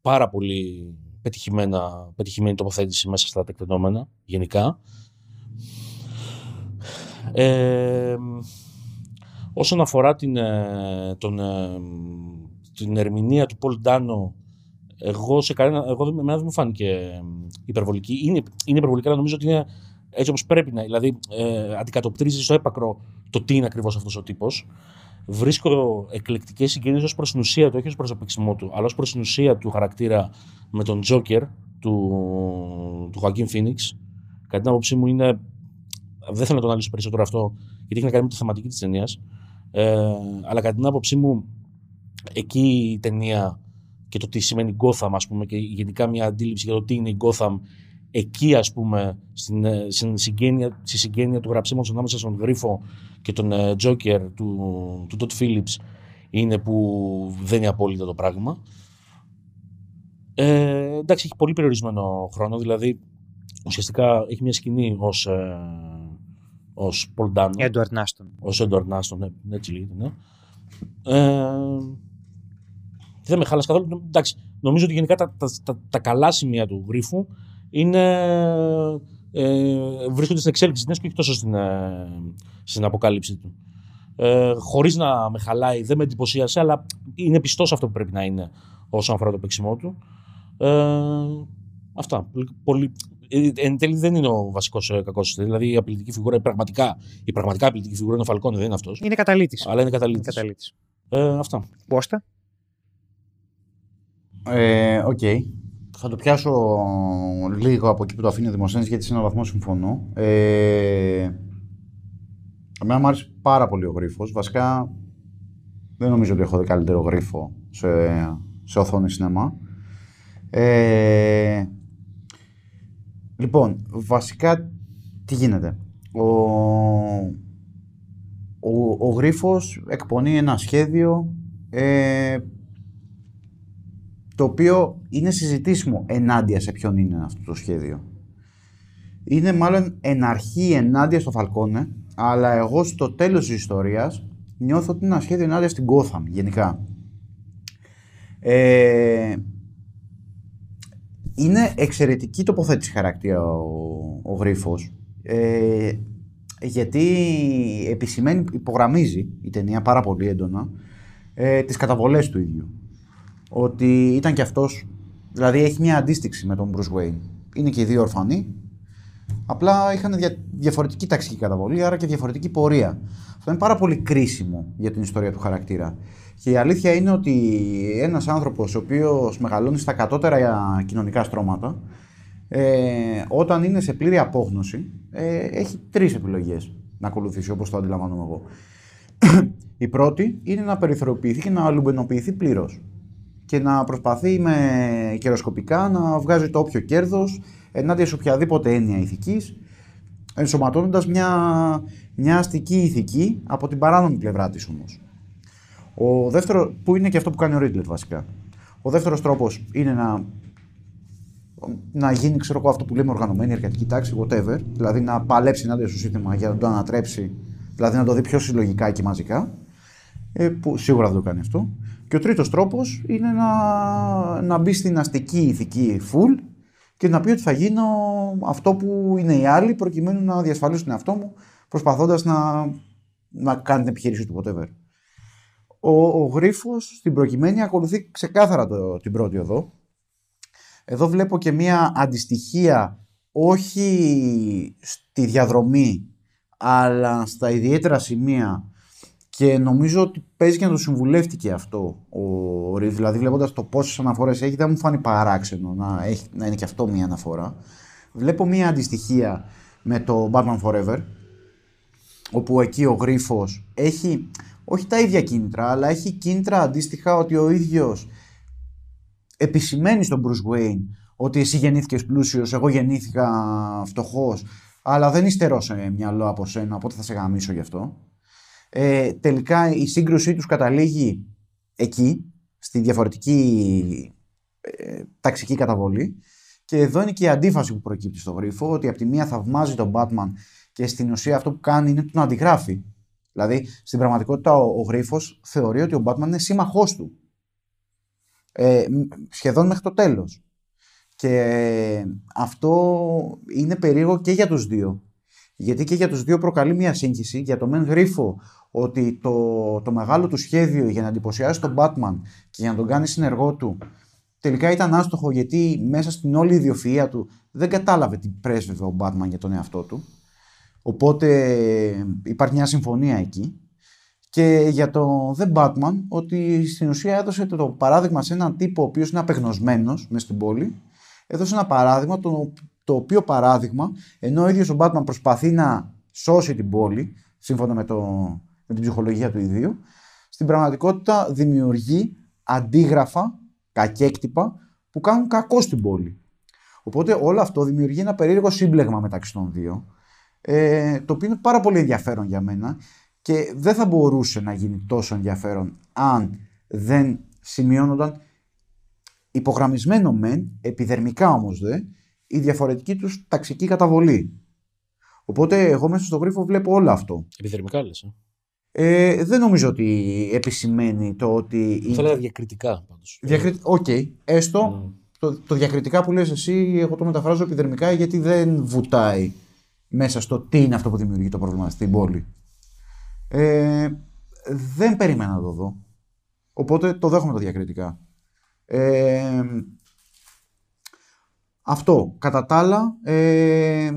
C: πάρα πολύ πετυχημένα, πετυχημένη τοποθέτηση μέσα στα τεκτενόμενα γενικά. Ε, όσον αφορά την, ε, τον, ε, την ερμηνεία του Πολ Ντάνο εγώ σε κανένα, εγώ δεν, εμένα δεν μου φάνηκε ε, υπερβολική. Είναι, είναι υπερβολική, αλλά νομίζω ότι είναι έτσι όπως πρέπει να. Δηλαδή, ε, αντικατοπτρίζει στο έπακρο το τι είναι ακριβώς αυτός ο τύπος. Βρίσκω εκλεκτικές συγκίνησεις ως προς την ουσία του, όχι ως προς το παίξιμό του, αλλά ως προς την ουσία του χαρακτήρα με τον Τζόκερ, του, του Joaquin Phoenix. Κατά την άποψή μου είναι. Δεν θέλω να το αναλύσω περισσότερο αυτό, γιατί έχει να κάνει με τη θεματική της ταινίας. Ε, αλλά κατά την άποψή μου, εκεί η ταινία και το τι σημαίνει Gotham, ας πούμε, και γενικά μια αντίληψη για το τι είναι η Gotham, εκεί, ας πούμε, στην, ε, στην συγγένεια, στη συγγένεια του γραψίματος ανάμεσα στον Γρίφο και τον ε, Joker του, του Todd Phillips, είναι που δεν είναι απόλυτα το πράγμα. Ε, εντάξει, έχει πολύ περιορισμένο χρόνο, δηλαδή ουσιαστικά έχει μια σκηνή ως, ε, ως Paul Dano.
B: Edward Νάστον.
C: Ως Edward Nastον, ναι, έτσι λέγεται, ναι. Ε, δεν με χάλασε καθόλου. Εντάξει, νομίζω ότι γενικά τα, τα, τα, τα καλά σημεία του γρίφου είναι, ε, βρίσκονται στην εξέλιξη της και όχι τόσο στην, ε, στην αποκάλυψη του. Ε, Χωρίς να με χαλάει, δεν με εντυπωσίασε, αλλά είναι πιστός αυτό που πρέπει να είναι όσον αφορά το παίξιμό του. Ε, αυτά. Πολύ, ε, εν τέλει δεν είναι ο βασικός ε, κακός. Δηλαδή η απειλητική φιγούρα, η πραγματικά, η πραγματικά απειλητική φιγούρα είναι ο Φαλκόνε, δεν είναι αυτός.
B: Είναι καταλύτης.
C: Αλλά είναι καταλύτης.
B: καταλύτης.
C: Ε, αυτά.
B: Πόστα.
A: Ε, Οκ. Θα το πιάσω λίγο από εκεί που το αφήνει ο Δημοσθένης γιατί σε έναν βαθμό συμφωνώ. Ε, εμένα μου άρεσε πάρα πολύ ο γρίφος. Βασικά δεν νομίζω ότι έχω δει καλύτερο γρίφο σε, σε οθόνη σινεμά. Ε, λοιπόν, βασικά τι γίνεται; Ο, ο, ο γρίφος εκπονεί ένα σχέδιο ε, το οποίο είναι συζητήσιμο ενάντια σε ποιον είναι αυτό το σχέδιο. Είναι μάλλον εν αρχή ενάντια στο Φαλκόνε, αλλά εγώ στο τέλος της ιστορίας νιώθω ότι είναι ένα σχέδιο ενάντια στην Gotham γενικά. Ε, είναι εξαιρετική τοποθέτηση χαρακτήρα ο, ο Γρίφος, ε, γιατί επισημαίνει, υπογραμμίζει η ταινία πάρα πολύ έντονα ε, τις καταβολές του ίδιου ότι ήταν και αυτός, δηλαδή έχει μια αντίστοιξη με τον Bruce Wayne. Είναι και οι δύο ορφανοί, απλά είχαν δια, διαφορετική ταξική καταβολή, άρα και διαφορετική πορεία. Αυτό είναι πάρα πολύ κρίσιμο για την ιστορία του χαρακτήρα. Και η αλήθεια είναι ότι ένας άνθρωπος ο οποίος μεγαλώνει στα κατώτερα κοινωνικά στρώματα, ε, όταν είναι σε πλήρη απόγνωση, ε, έχει τρεις επιλογές να ακολουθήσει, όπως το αντιλαμβάνομαι εγώ. η πρώτη είναι να περιθωριοποιηθεί και να λουμπενοποιηθεί πλήρως και να προσπαθεί με καιροσκοπικά να βγάζει το όποιο κέρδος ενάντια σε οποιαδήποτε έννοια ηθικής, ενσωματώνοντας μια, μια αστική ηθική από την παράνομη πλευρά της όμως. Ο δεύτερο, που είναι και αυτό που κάνει ο Ρίτλερ βασικά. Ο δεύτερος τρόπος είναι να, να γίνει ξέρω εγώ, αυτό που λέμε οργανωμένη εργατική τάξη, whatever, δηλαδή να παλέψει ενάντια στο σύστημα για να το ανατρέψει, δηλαδή να το δει πιο συλλογικά και μαζικά, ε, που σίγουρα δεν το κάνει αυτό. Και ο τρίτος τρόπος είναι να, να μπει στην αστική ηθική full και να πει ότι θα γίνω αυτό που είναι οι άλλοι προκειμένου να διασφαλίσουν τον εαυτό μου προσπαθώντας να, να κάνει την επιχείρηση του whatever. Ο, ο Γρίφος στην προκειμένη ακολουθεί ξεκάθαρα το, την πρώτη οδό. Εδώ βλέπω και μία αντιστοιχία όχι στη διαδρομή αλλά στα ιδιαίτερα σημεία και νομίζω ότι παίζει και να το συμβουλεύτηκε αυτό ο Ριβ. Δηλαδή, βλέποντας το πόσες αναφορές έχει, δεν μου φάνει παράξενο να, έχει, να είναι και αυτό μία αναφορά. Βλέπω μία αντιστοιχία με το Batman Forever, όπου εκεί ο γρίφος έχει όχι τα ίδια κίνητρα, αλλά έχει κίνητρα αντίστοιχα ότι ο ίδιος επισημαίνει στον Bruce Wayne ότι εσύ γεννήθηκες πλούσιος, εγώ γεννήθηκα φτωχός, αλλά δεν υστερώ σε μυαλό από σένα, οπότε θα σε γαμίσω γι' αυτό ε, τελικά η σύγκρουσή τους καταλήγει εκεί, στη διαφορετική ε, ταξική καταβολή. Και εδώ είναι και η αντίφαση που προκύπτει στο γρίφο, ότι από τη μία θαυμάζει τον Batman και στην ουσία αυτό που κάνει είναι τον αντιγράφει. Δηλαδή, στην πραγματικότητα ο, ο γρίφος θεωρεί ότι ο Batman είναι σύμμαχός του. Ε, σχεδόν μέχρι το τέλος. Και αυτό είναι περίεργο και για τους δύο. Γιατί και για τους δύο προκαλεί μια σύγχυση. Για το μεν γρίφο ότι το, το μεγάλο του σχέδιο για να εντυπωσιάσει τον Batman και για να τον κάνει συνεργό του τελικά ήταν άστοχο γιατί μέσα στην όλη ιδιοφυΐα του δεν κατάλαβε τι πρέσβευε ο Batman για τον εαυτό του. Οπότε υπάρχει μια συμφωνία εκεί. Και για το The Batman ότι στην ουσία έδωσε το παράδειγμα σε έναν τύπο ο οποίος είναι απεγνωσμένος μέσα στην πόλη έδωσε ένα παράδειγμα, το, το οποίο παράδειγμα, ενώ ο ίδιος ο Batman προσπαθεί να σώσει την πόλη, σύμφωνα με, το, με την ψυχολογία του ιδίου, στην πραγματικότητα δημιουργεί αντίγραφα, κακέκτυπα, που κάνουν κακό στην πόλη. Οπότε όλο αυτό δημιουργεί ένα περίεργο σύμπλεγμα μεταξύ των δύο, ε, το οποίο είναι πάρα πολύ ενδιαφέρον για μένα και δεν θα μπορούσε να γίνει τόσο ενδιαφέρον αν δεν σημειώνονταν υπογραμμισμένο μεν, επιδερμικά όμως δε, η διαφορετική τους ταξική καταβολή. Οπότε εγώ μέσα στο γρίφο βλέπω όλο αυτό.
C: Επιδερμικά λες. Ε.
A: Ε, δεν νομίζω ότι επισημαίνει το ότι...
C: Θα έλεγα διακριτικά πάντως.
A: Διακρι... Οκ, έστω
C: Mm.
A: το, το διακριτικά που λες εσύ, εγώ το μεταφράζω επιδερμικά γιατί δεν βουτάει μέσα στο τι είναι αυτό που δημιουργεί το πρόβλημα στην πόλη. Ε, δεν περίμενα να το δω. Οπότε το δέχομαι το διακριτικά. Ε, αυτό. Κατά τα άλλα, ε,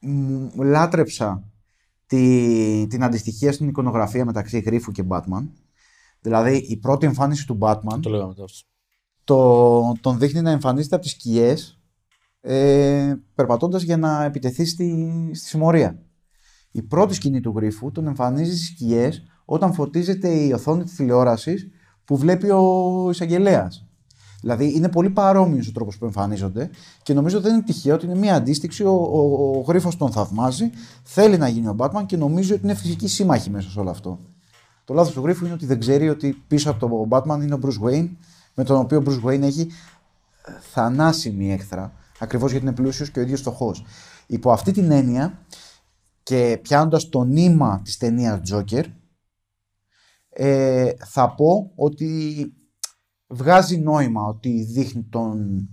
A: μου λάτρεψα τη, την αντιστοιχία στην εικονογραφία μεταξύ Γρίφου και Batman. Δηλαδή, η πρώτη εμφάνιση του Batman
C: Το λέγαμε αυτό.
A: το, τον δείχνει να εμφανίζεται από τις σκιές ε, περπατώντας για να επιτεθεί στη, στη συμμορία. Η πρώτη σκηνή του γρίφου τον εμφανίζει στις σκιές όταν φωτίζεται η οθόνη της τηλεόρασης που βλέπει ο εισαγγελέας. Δηλαδή είναι πολύ παρόμοιος ο τρόπος που εμφανίζονται και νομίζω δεν είναι τυχαίο ότι είναι μια αντίστοιξη. Ο, ο, ο γρίφος τον θαυμάζει, θέλει να γίνει ο Batman και νομίζει ότι είναι φυσική σύμμαχη μέσα σε όλο αυτό. Το λάθος του γρίφου είναι ότι δεν ξέρει ότι πίσω από τον Batman είναι ο Bruce Wayne, με τον οποίο ο Bruce Wayne έχει θανάσιμη έχθρα, ακριβώς γιατί είναι πλούσιος και ο ίδιος φτωχό. Υπό αυτή την έννοια και πιάνοντας το νήμα της ταινίας Joker, ε, θα πω ότι βγάζει νόημα ότι δείχνει τον,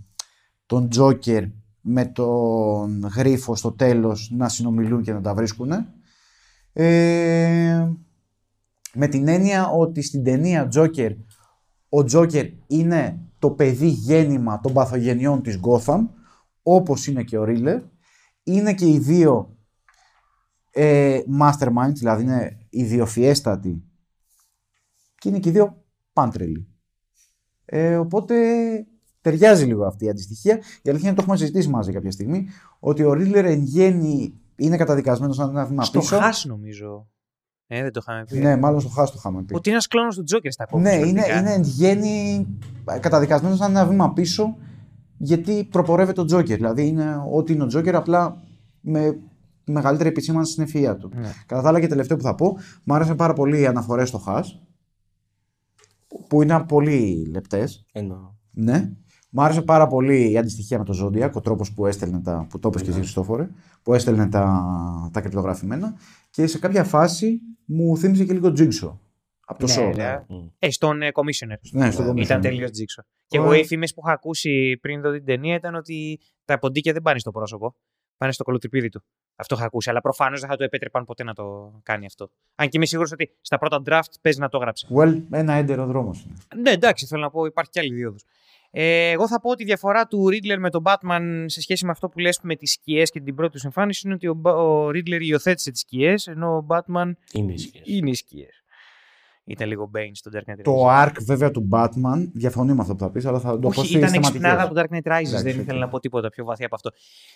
A: τον Joker με τον γρίφο στο τέλος να συνομιλούν και να τα βρίσκουν. Ε, με την έννοια ότι στην ταινία Joker ο Joker είναι το παιδί γέννημα των παθογενειών της Gotham όπως είναι και ο Riddler. Είναι και οι δύο ε, masterminds, δηλαδή είναι ιδιοφιέστατοι και είναι και οι δύο πάντρελοι. Ε, οπότε ταιριάζει λίγο αυτή η αντιστοιχία. Η αλήθεια είναι ότι το έχουμε συζητήσει μαζί κάποια στιγμή ότι ο Ρίλερ εν γέννη είναι καταδικασμένος να είναι ένα βήμα
B: Στο
A: πίσω.
B: Χάς νομίζω. Ε, δεν το είχαμε πει.
A: Ναι, μάλλον στο Χάς το είχαμε πει.
B: Ότι είναι ένας κλόνος του Τζόκερ στα κόμματα.
A: Ναι, είναι, είναι εν γέννη καταδικασμένος να είναι ένα βήμα πίσω γιατί προπορεύεται ο Τζόκερ. Δηλαδή είναι ό,τι είναι ο Τζόκερ απλά με μεγαλύτερη επισήμανση στην ευφυΐα του.
B: Ναι.
A: Κατά τα άλλα και τελευταίο που θα πω, μου άρεσαν πάρα πολύ οι αναφορές στο Χάς που είναι πολύ λεπτές.
C: Ένα.
A: Ναι. Μου άρεσε πάρα πολύ η αντιστοιχεία με το Zodiac, ο τρόπος που έστελνε τα. που το είπες και εσύ, Χριστόφορε, που έστελνε τα, τα κρυπτογραφημένα. Και σε κάποια φάση μου θύμισε και λίγο Jigsaw. Από το
B: Ναι,
A: show.
B: ναι.
C: Μμ.
B: Ε, στον ε, Commissioner.
A: Ναι, στο
C: Ναι,
B: Ήταν
A: Commissioner.
B: τελείως τζίξο. Και
A: Ωραία.
B: εγώ οι φήμες που είχα ακούσει πριν δω την ταινία ήταν ότι τα ποντίκια δεν πάνε στο πρόσωπο. Πάνε στο κολοτριπίδι του. Αυτό είχα ακούσει. Αλλά προφανώς δεν θα το επέτρεπαν ποτέ να το κάνει αυτό. Αν και είμαι σίγουρος ότι στα πρώτα draft παίζει να το έγραψε.
A: Well, ένα έντερο δρόμος είναι.
B: Ναι, εντάξει, θέλω να πω, υπάρχει και άλλη δίωδο. Ε, εγώ θα πω ότι η διαφορά του Riddler με τον Batman σε σχέση με αυτό που λες με τις σκιές και την πρώτη του εμφάνιση είναι ότι ο, Ba- ο Riddler υιοθέτησε τις σκιές ενώ ο Batman
C: Είναι ισχυρές.
B: είναι οι σκιές. Ήταν λίγο Bane στο Dark Knight Rises.
A: Το arc βέβαια του Batman διαφωνεί με αυτό που θα πεις, αλλά θα το πω
B: Όχι,
A: στις
B: ήταν
A: θεματικές.
B: εξυπνάδα από το Dark Knight Rises.
A: Εντάξει,
B: δεν
A: οκ.
B: ήθελα να πω τίποτα πιο βαθιά από αυτό.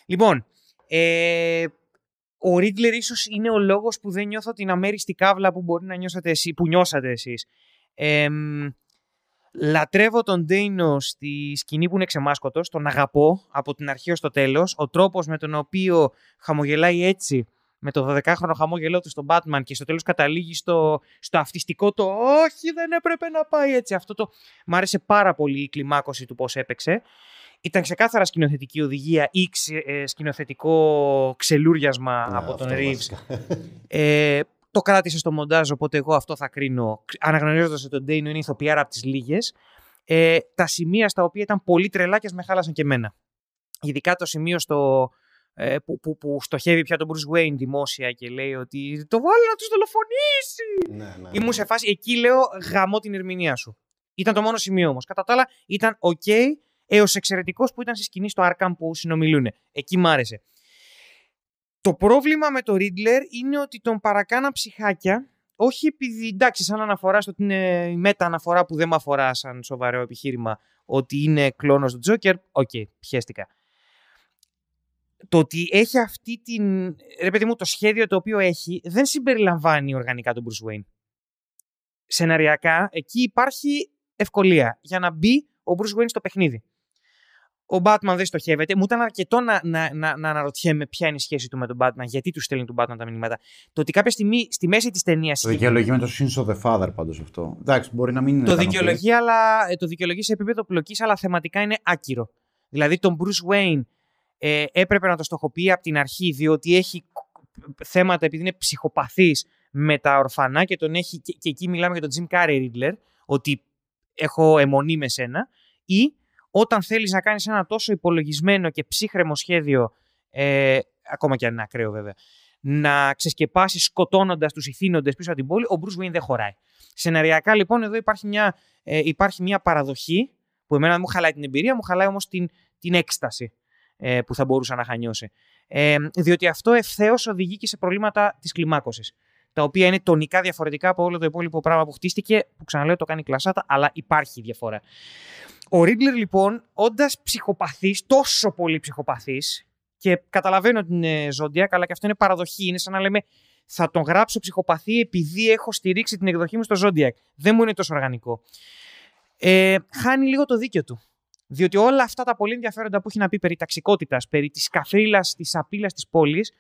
B: Λοιπόν, ε, ο Riddler ίσως είναι ο λόγος που δεν νιώθω την αμέριστη κάβλα που μπορεί να νιώσατε εσείς, που νιώσατε εσείς. Ε, μ, λατρεύω τον Ντέινο στη σκηνή που είναι ξεμάσκοτος, τον αγαπώ από την αρχή ως το τέλος. Ο τρόπος με τον οποίο χαμογελάει έτσι με το 12χρονο χαμόγελό του στον Batman και στο τέλος καταλήγει στο, στο αυτιστικό το «Όχι, δεν έπρεπε να πάει έτσι». Αυτό το... Μ' άρεσε πάρα πολύ η κλιμάκωση του πώς έπαιξε. Ήταν ξεκάθαρα σκηνοθετική οδηγία ή ξε- ε, σκηνοθετικό ξελούριασμα
D: Ναι,
B: από τον
D: αυτό
B: Reeves.
D: βασικά.
B: Ε, το κράτησε στο μοντάζ, οπότε εγώ αυτό θα κρίνω. Αναγνωρίζοντας ότι τον Ντέινο είναι ηθοποιάρα από τις λίγες. Ε, τα σημεία στα οποία ήταν πολύ τρελά και με χάλασαν και εμένα. Ειδικά το σημείο στο, ε, που, που, που στοχεύει πια τον Bruce Wayne δημόσια και λέει ότι το βάλει να τους δολοφονήσει.
D: Ναι, ναι.
B: Ήμουν σε φάση, εκεί λέω γαμώ την ερμηνεία σου. Ήταν το μόνο σημείο όμως. Κατά τα άλλα ήταν ok έως εξαιρετικός που ήταν στη σκηνή στο Arkham που συνομιλούν. Εκεί μ' άρεσε. Το πρόβλημα με το Riddler είναι ότι τον παρακάνα ψυχάκια όχι επειδή εντάξει, σαν αναφορά στο ότι είναι η μετα-αναφορά που δεν με αφορά σαν σοβαρό επιχείρημα ότι είναι κλόνος του Τζόκερ. OK, okay, πιέστηκα. Το ότι έχει αυτή την. Ρε παιδί μου, το σχέδιο το οποίο έχει δεν συμπεριλαμβάνει οργανικά τον Bruce Wayne. Σεναριακά, εκεί υπάρχει ευκολία για να μπει ο Bruce Wayne στο παιχνίδι ο Batman δεν στοχεύεται. Μου ήταν αρκετό να, να, να, να αναρωτιέμαι ποια είναι η σχέση του με τον Batman, γιατί τους στέλνει τον Batman τα μηνύματα. Το ότι κάποια στιγμή στη μέση της ταινίας.
A: Το δικαιολογεί με το Sins of the Father πάντως αυτό. Εντάξει, μπορεί να μην είναι.
B: Το δικαιολογεί, αλλά, ε, το δικαιολογεί σε επίπεδο πλοκής, αλλά θεματικά είναι άκυρο. Δηλαδή τον Bruce Wayne ε, έπρεπε να το στοχοποιεί από την αρχή, διότι έχει θέματα επειδή είναι ψυχοπαθής με τα ορφανά και, τον έχει, και, και εκεί μιλάμε για τον Jim Carrey Riddler, ότι έχω αιμονή με σένα, ή όταν θέλεις να κάνεις ένα τόσο υπολογισμένο και ψύχρεμο σχέδιο, ε, ακόμα και αν είναι ακραίο βέβαια, να ξεσκεπάσεις σκοτώνοντας τους ηθήνοντες πίσω από την πόλη, ο Bruce Wayne δεν χωράει. Σεναριακά λοιπόν εδώ υπάρχει μια, ε, υπάρχει μια παραδοχή που εμένα δεν μου χαλάει την εμπειρία, μου χαλάει όμως την, την έκσταση ε, που θα μπορούσα να χανιώσει. Ε, διότι αυτό ευθέως οδηγεί και σε προβλήματα της κλιμάκωσης. Τα οποία είναι τονικά διαφορετικά από όλο το υπόλοιπο πράγμα που χτίστηκε, που ξαναλέω το κάνει κλασάτα, αλλά υπάρχει διαφορά. Ο Ρίγκλερ λοιπόν, όντας ψυχοπαθής, τόσο πολύ ψυχοπαθής, και καταλαβαίνω ότι είναι ζώντια, αλλά και αυτό είναι παραδοχή. Είναι σαν να λέμε θα τον γράψω ψυχοπαθή επειδή έχω στηρίξει την εκδοχή μου στο Zodiac. Δεν μου είναι τόσο οργανικό. Ε, χάνει λίγο το δίκιο του. Διότι όλα αυτά τα πολύ ενδιαφέροντα που έχει να πει περί ταξικότητας, περί της καφρίλα, της απειλή της πόλης,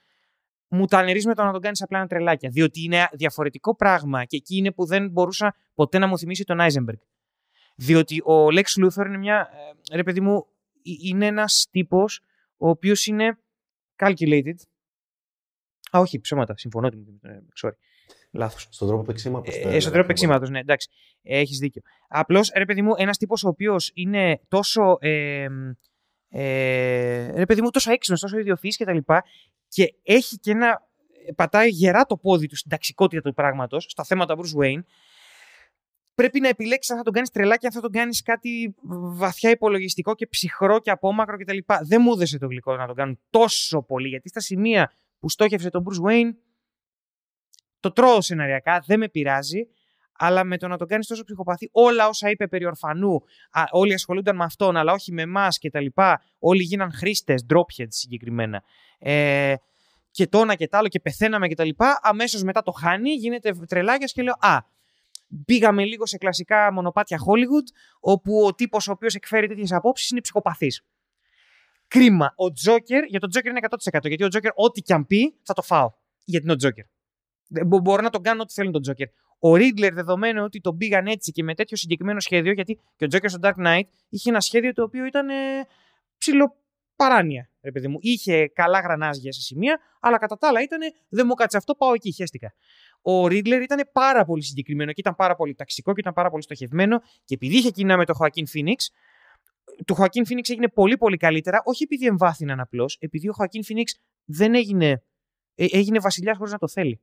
B: μου τα ανερίζει με το να τον κάνεις απλά ένα τρελάκια. Διότι είναι διαφορετικό πράγμα και εκεί είναι που δεν μπορούσα ποτέ να μου θυμίσει τον Άιζεμπεργκ. Διότι ο Lex Luthor είναι μια. Ε, ρε παιδί μου, είναι ένας τύπος ο οποίος είναι calculated. Α, όχι, ψέματα. Συμφωνώ. Ε, sorry. Λάθος.
D: Στον τρόπο παίξήματος.
B: Ε, ε, στον τρόπο παίξήματος, ναι, εντάξει. Έχεις δίκιο. Απλώς, ρε παιδί μου, ένας τύπος ο οποίος είναι τόσο. Ε, ε, ρε παιδί μου, τόσο έξυπνος, τόσο ιδιοφυής και τα λοιπά, και έχει και ένα. πατάει γερά το πόδι του στην ταξικότητα του πράγματος, στα θέματα Bruce Wayne, πρέπει να επιλέξεις αν θα τον κάνεις τρελά και αν θα τον κάνεις κάτι βαθιά υπολογιστικό και ψυχρό και απόμακρο κτλ. Δεν μου έδωσε το γλυκό να τον κάνουν τόσο πολύ, γιατί στα σημεία που στόχευσε τον Bruce Wayne, το τρώω σεναριακά, δεν με πειράζει, αλλά με το να τον κάνεις τόσο ψυχοπαθή, όλα όσα είπε περί ορφανού, α, όλοι ασχολούνταν με αυτόν, αλλά όχι με εμάς κτλ. Όλοι γίναν χρήστες, dropheads συγκεκριμένα. Ε, και το ένα και το άλλο και πεθαίναμε κτλ. Αμέσως μετά το χάνει, γίνεται τρελάκια και λέω Α, Πήγαμε λίγο σε κλασικά μονοπάτια Hollywood, όπου ο τύπος ο οποίος εκφέρει τέτοιες απόψεις είναι ψυχοπαθής. Κρίμα. Ο Τζόκερ, για τον Τζόκερ είναι 100%. Γιατί ο Τζόκερ, ό,τι και αν πει, θα το φάω. Γιατί είναι ο Τζόκερ. Μπορώ να τον κάνω ό,τι θέλει τον Τζόκερ. Ο Ρίτλερ, δεδομένου ότι τον πήγαν έτσι και με τέτοιο συγκεκριμένο σχέδιο, γιατί και ο Τζόκερ στο Dark Knight είχε ένα σχέδιο το οποίο ήταν ε, ψηλοπαράνοια. Ρε παιδί μου. Είχε καλά γρανάζια σε σημεία, αλλά κατά τα άλλα ήταν δεν μου κάτσε αυτό, πάω εκεί, χαίστηκα ο Ρίτλερ ήταν πάρα πολύ συγκεκριμένο και ήταν πάρα πολύ ταξικό και ήταν πάρα πολύ στοχευμένο. Και επειδή είχε κοινά με τον Χωακίν Φίνιξ, το Χωακίν Φίνιξ έγινε πολύ πολύ καλύτερα, όχι επειδή εμβάθυναν απλώς, επειδή ο Χωακίν Φίνιξ δεν έγινε, ε, έγινε βασιλιάς χωρίς να το θέλει.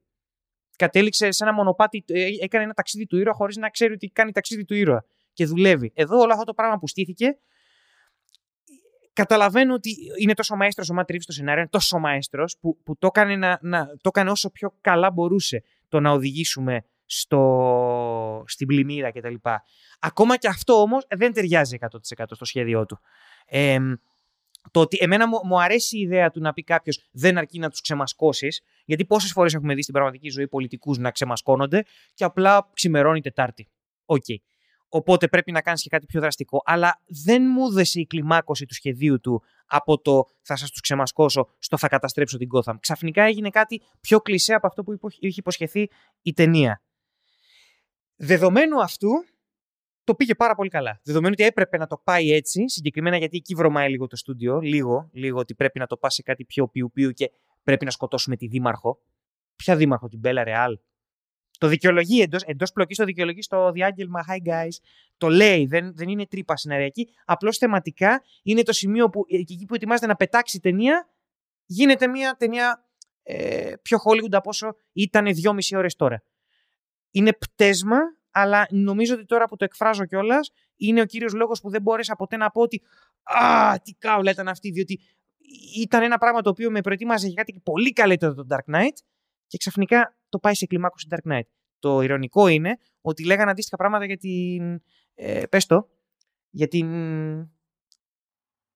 B: Κατέληξε σε ένα μονοπάτι, ε, έκανε ένα ταξίδι του ήρωα χωρίς να ξέρει ότι κάνει ταξίδι του ήρωα. Και δουλεύει. Εδώ όλο αυτό το πράγμα που στήθηκε καταλαβαίνω ότι είναι τόσο μαέστρος ο Ματ στο σενάριο, είναι τόσο μαέστρος που, που το, έκανε να, να, το έκανε όσο πιο καλά μπορούσε το να οδηγήσουμε στο, στην πλημμύρα κτλ. Ακόμα και αυτό όμως δεν ταιριάζει 100% στο σχέδιό του. Ε, το ότι εμένα μου, μου αρέσει η ιδέα του να πει κάποιος δεν αρκεί να τους ξεμασκώσεις, γιατί πόσες φορές έχουμε δει στην πραγματική ζωή πολιτικούς να ξεμασκώνονται και απλά ξημερώνει Τετάρτη. OK. Okay. Οπότε πρέπει να κάνεις και κάτι πιο δραστικό. Αλλά δεν μου δέσε η κλιμάκωση του σχεδίου του από το θα σας τους ξεμασκώσω στο θα καταστρέψω την Gotham. Ξαφνικά έγινε κάτι πιο κλεισέ από αυτό που είχε υποσχεθεί η ταινία. Δεδομένου αυτού, το πήγε πάρα πολύ καλά. Δεδομένου ότι έπρεπε να το πάει έτσι, συγκεκριμένα γιατί εκεί βρωμάει λίγο το στούντιο, λίγο, λίγο ότι πρέπει να το πάσει σε κάτι πιο πιου-πιου και πρέπει να σκοτώσουμε τη δήμαρχο. Ποια δήμαρχο, την Μπέλα Ρεάλ, το δικαιολογεί εντός εντός πλοκής, το δικαιολογεί στο διάγγελμα Hi guys. Το λέει, δεν, δεν είναι τρύπα σεναριακή. Απλώς θεματικά είναι το σημείο που εκεί που ετοιμάζεται να πετάξει ταινία, γίνεται μια ταινία ε, πιο Hollywood από όσο ήταν δυόμιση ώρες τώρα. Είναι πτέσμα, αλλά νομίζω ότι τώρα που το εκφράζω κιόλας, είναι ο κύριος λόγος που δεν μπόρεσα ποτέ να πω ότι Α, τι κάουλα ήταν αυτή, διότι ήταν ένα πράγμα το οποίο με προετοίμαζε για κάτι πολύ καλύτερο το Dark Knight και ξαφνικά το πάει σε κλιμάκωση Dark Knight. το ηρωνικό είναι ότι λέγανε αντίστοιχα πράγματα για την. Ε, πες το, για την.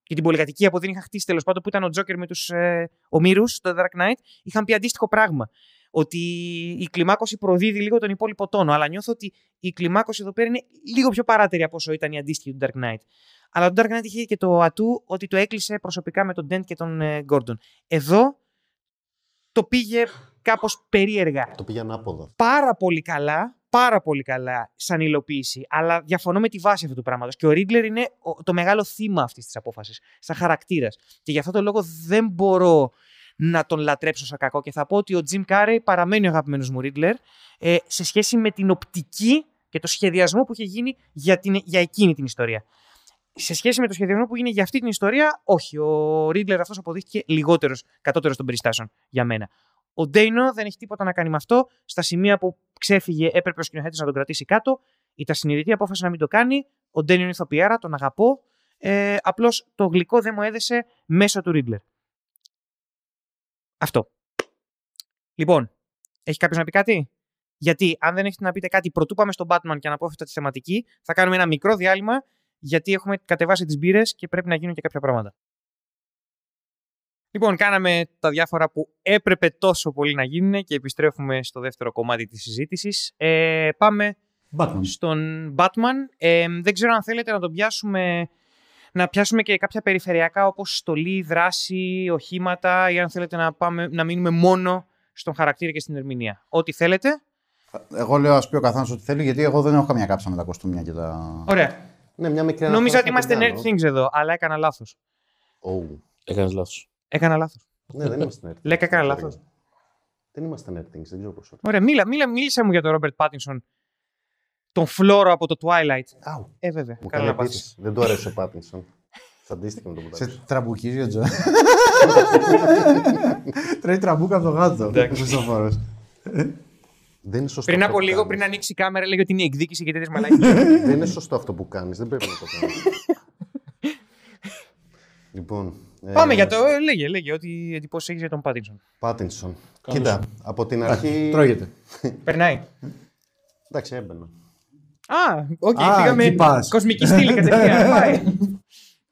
B: Για την πολυκατοικία που δεν είχα χτίσει τέλος πάντων, που ήταν ο Τζόκερ με τους ε, ομήρους στο Dark Knight, είχαν πει αντίστοιχο πράγμα. Ότι η κλιμάκωση προδίδει λίγο τον υπόλοιπο τόνο. Αλλά νιώθω ότι η κλιμάκωση εδώ πέρα είναι λίγο πιο παράτερη από όσο ήταν η αντίστοιχη του Dark Knight. Αλλά το Dark Knight είχε και το ατού ότι το έκλεισε προσωπικά με τον Dent και τον ε, Gordon. Εδώ το πήγε κάπως περίεργα.
D: Το πήγε ανάποδα.
B: Πάρα πολύ καλά, πάρα πολύ καλά σαν υλοποίηση, αλλά διαφωνώ με τη βάση αυτού του πράγματος. Και ο Ρίγκλερ είναι ο- το μεγάλο θύμα αυτής της απόφασης, σαν χαρακτήρας. Και γι' αυτό το λόγο δεν μπορώ να τον λατρέψω σαν κακό και θα πω ότι ο Jim Carrey παραμένει ο αγαπημένος μου Ρίγκλερ ε, σε σχέση με την οπτική και το σχεδιασμό που είχε γίνει για, την, για εκείνη την ιστορία. Σε σχέση με το σχεδιασμό που γίνει για αυτή την ιστορία, όχι. Ο Ρίγκλερ αυτός αποδείχθηκε λιγότερος, κατώτερος των περιστάσεων για μένα. Ο Ντέινο δεν έχει τίποτα να κάνει με αυτό. Στα σημεία που ξέφυγε, έπρεπε ο σκηνοθέτης να τον κρατήσει κάτω. Ήταν συνειδητή απόφαση να μην το κάνει. Ο Ντέινο είναι ηθοποιάρα, τον αγαπώ. Ε, Απλώς το γλυκό δεν μου έδεσε μέσω του Ρίγκλερ. Αυτό. Λοιπόν, έχει κάποιος να πει κάτι; Γιατί αν δεν έχετε να πείτε κάτι, πρωτού πάμε στον Batman και αναπόφευκτα τη θεματική, θα κάνουμε ένα μικρό διάλειμμα γιατί έχουμε κατεβάσει τις μπύρες και πρέπει να γίνουν και κάποια πράγματα. Λοιπόν, κάναμε τα διάφορα που έπρεπε τόσο πολύ να γίνουν και επιστρέφουμε στο δεύτερο κομμάτι της συζήτησης. Ε, πάμε
A: Batman.
B: στον Batman. Ε, δεν ξέρω αν θέλετε να τον πιάσουμε, να πιάσουμε και κάποια περιφερειακά όπως στολή, δράση, οχήματα ή αν θέλετε να, πάμε, να μείνουμε μόνο στον χαρακτήρα και στην ερμηνεία. Ό,τι θέλετε.
A: Εγώ λέω ας πει ο καθένας ό,τι θέλει, γιατί εγώ δεν έχω καμία κάψα με τα κοστούμια και τα.
B: Ωραία.
D: Ναι, μια μικρή
B: Νόμιζα
D: αναφορά
B: ότι
D: θα
B: είμαστε
D: την
B: nerd
D: κάνω.
B: things εδώ, αλλά έκανα λάθος.
D: Oh.
C: Έκανες λάθος.
B: Έκανα λάθος.
D: Ναι, δεν είμαστε nerd things.
B: Λέκα, έκανα
D: δεν
B: λάθος.
D: ξέρω. Δεν είμαστε nerd things, δεν ξέρω πώς.
B: Ωραία, μίλα, μίλα, μίλησε μου για τον Ρόμπερτ Πάτινσον. Τον Φλόρο από το Twilight.
D: Αου,
B: Ε, βέβαια.
D: μου
B: Καλά
D: κάνει
B: να πάθεις.
D: επίθεση. Δεν του αρέσει ο Πάτινσον. Θα αντίστοιχα με τον
A: Σε
D: Πάτινσον.
A: τραμπουκίζει ο Τζο. Τρέχει τραμπούκα από το γάτο.
B: Εντάξει.
A: Ο Χριστόφορος.
D: Δεν είναι σωστό.
B: Πριν
D: αυτό
B: από
D: που
B: λίγο,
D: κάνεις.
B: πριν ανοίξει η κάμερα, έλεγε ότι είναι εκδίκηση και τέτοιες μαλακίες.
D: Δεν είναι σωστό αυτό που κάνεις. Δεν πρέπει να το κάνεις. λοιπόν. Ε,
B: Πάμε για το. ε, Λέγε, λέγε, ό,τι εντυπώσεις έχεις για τον Πάτινσον.
D: Πάτινσον. Κοίτα, από την αρχή.
A: Τρώγεται.
B: Περνάει.
D: Εντάξει, έμπαινα.
B: Α, οκ,
A: Α,
B: πήγαμε.
A: εκεί πας.
B: Κοσμική στήλη κατευθείαν. Πάει.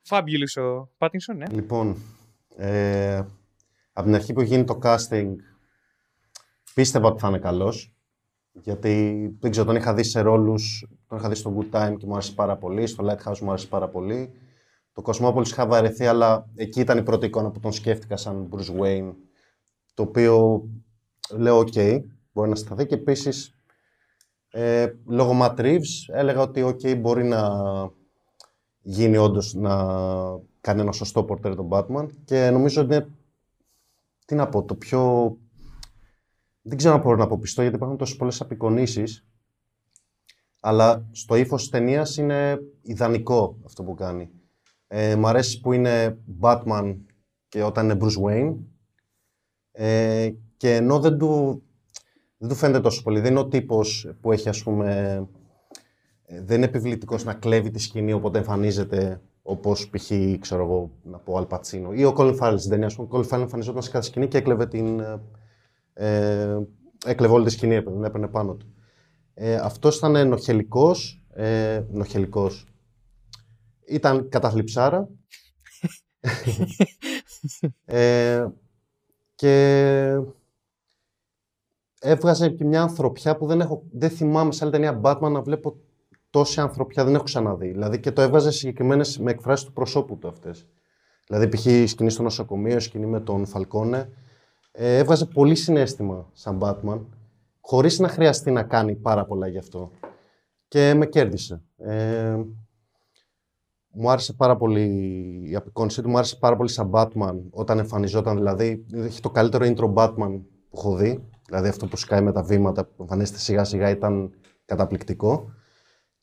B: Fabulous ο Πάτινσον, ναι.
D: Λοιπόν, ε, από την αρχή που γίνει το casting, πίστευα ότι θα είναι καλός. Γιατί δεν ξέρω, τον είχα δει σε ρόλους, τον είχα δει στο Good Time και μου άρεσε πάρα πολύ, στο Lighthouse μου άρεσε πάρα πολύ. Το Cosmopolis είχα βαρεθεί, αλλά εκεί ήταν η πρώτη εικόνα που τον σκέφτηκα σαν Bruce Wayne, το οποίο λέω ok, μπορεί να σταθεί και επίσης ε, λόγω Matt Reeves έλεγα ότι ok, μπορεί να γίνει όντως να κάνει ένα σωστό πορτέρ τον Batman και νομίζω ότι είναι, τι να πω, το πιο... Δεν ξέρω αν μπορώ να πω πιστό γιατί υπάρχουν τόσες πολλές απεικονίσεις αλλά στο ύφος της ταινίας είναι ιδανικό αυτό που κάνει. Ε, μ' αρέσει που είναι Batman και όταν είναι Bruce Wayne ε, και ενώ δεν του, δεν του φαίνεται τόσο πολύ, δεν είναι ο τύπος που έχει ας πούμε ε, δεν είναι επιβλητικός να κλέβει τη σκηνή όποτε εμφανίζεται όπως π.χ. ξέρω εγώ να πω Al Pacino ή ο Colin Farrell στην ταινία. ας πούμε, Ο Colin Farrell εμφανιζόταν σε κάθε σκηνή και έκλεβε την... ε, Ε, έκλεβε όλη τη σκηνή, έπαιρνε, την έπαιρνε πάνω του. Ε, αυτός ήταν ενοχελικός, ε, ενοχελικός. Ήταν καταθλιψάρα. ε, και έβγαζε και μια ανθρωπιά που δεν, έχω, δεν θυμάμαι σε άλλη ταινία Batman να βλέπω τόση ανθρωπιά, δεν έχω ξαναδεί. Δηλαδή και το έβγαζε συγκεκριμένες με εκφράσεις του προσώπου του αυτές. Δηλαδή, π.χ. η σκηνή στο νοσοκομείο, η σκηνή με τον Φαλκόνε, ε, έβγαζε πολύ συνέστημα σαν Batman, χωρίς να χρειαστεί να κάνει πάρα πολλά γι' αυτό. Και με κέρδισε. Ε, μου άρεσε πάρα πολύ η απεικόνισή του, μου άρεσε πάρα πολύ σαν Batman όταν εμφανιζόταν. Δηλαδή, έχει το καλύτερο intro Batman που έχω δει. Δηλαδή, αυτό που σκάει με τα βήματα, που εμφανίζεται σιγά σιγά ήταν καταπληκτικό.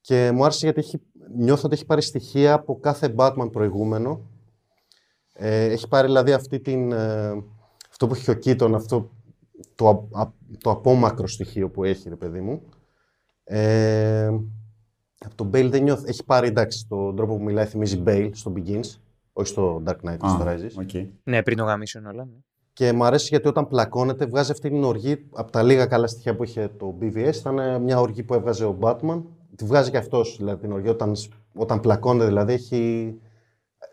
D: Και μου άρεσε γιατί έχει, νιώθω ότι έχει πάρει στοιχεία από κάθε Batman προηγούμενο. Ε, έχει πάρει δηλαδή αυτή την, ε, αυτό που έχει ο Keaton, αυτό το, α- α- το απόμακρο στοιχείο που έχει, ρε παιδί μου. Ε, από τον Bale δεν νιώθω. Έχει πάρει εντάξει τον τρόπο που μιλάει, θυμίζει Bale στο Begins, όχι στο Dark Knight, στο
A: Α,
D: Rises.
A: OK.
B: Ναι, πριν το γαμίσουν όλα. Ναι.
D: Και μου αρέσει γιατί όταν πλακώνεται βγάζει αυτή την οργή. Από τα λίγα καλά στοιχεία που είχε το BVS ήταν μια οργή που έβγαζε ο Batman. Τη βγάζει και αυτός δηλαδή, την οργή. Όταν, όταν πλακώνεται δηλαδή έχει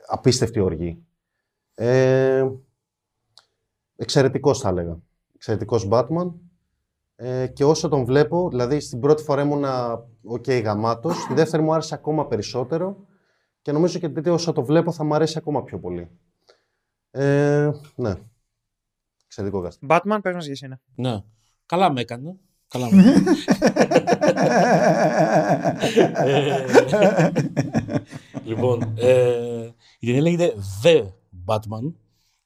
D: απίστευτη οργή. Ε, εξαιρετικός θα έλεγα. Εξαιρετικός Batman. Ε, και όσο τον βλέπω, δηλαδή στην πρώτη φορά ήμουνα OK okay, γαμάτος, στη δεύτερη μου άρεσε ακόμα περισσότερο και νομίζω και τρίτη όσο το βλέπω θα μου αρέσει ακόμα πιο πολύ. Ε, ναι. Εξαιρετικό cast.
B: Batman, πες μας για εσένα.
C: Ναι. Καλά με έκανε. Καλά με έκανε. λοιπόν, ε, η ταινία λέγεται The Batman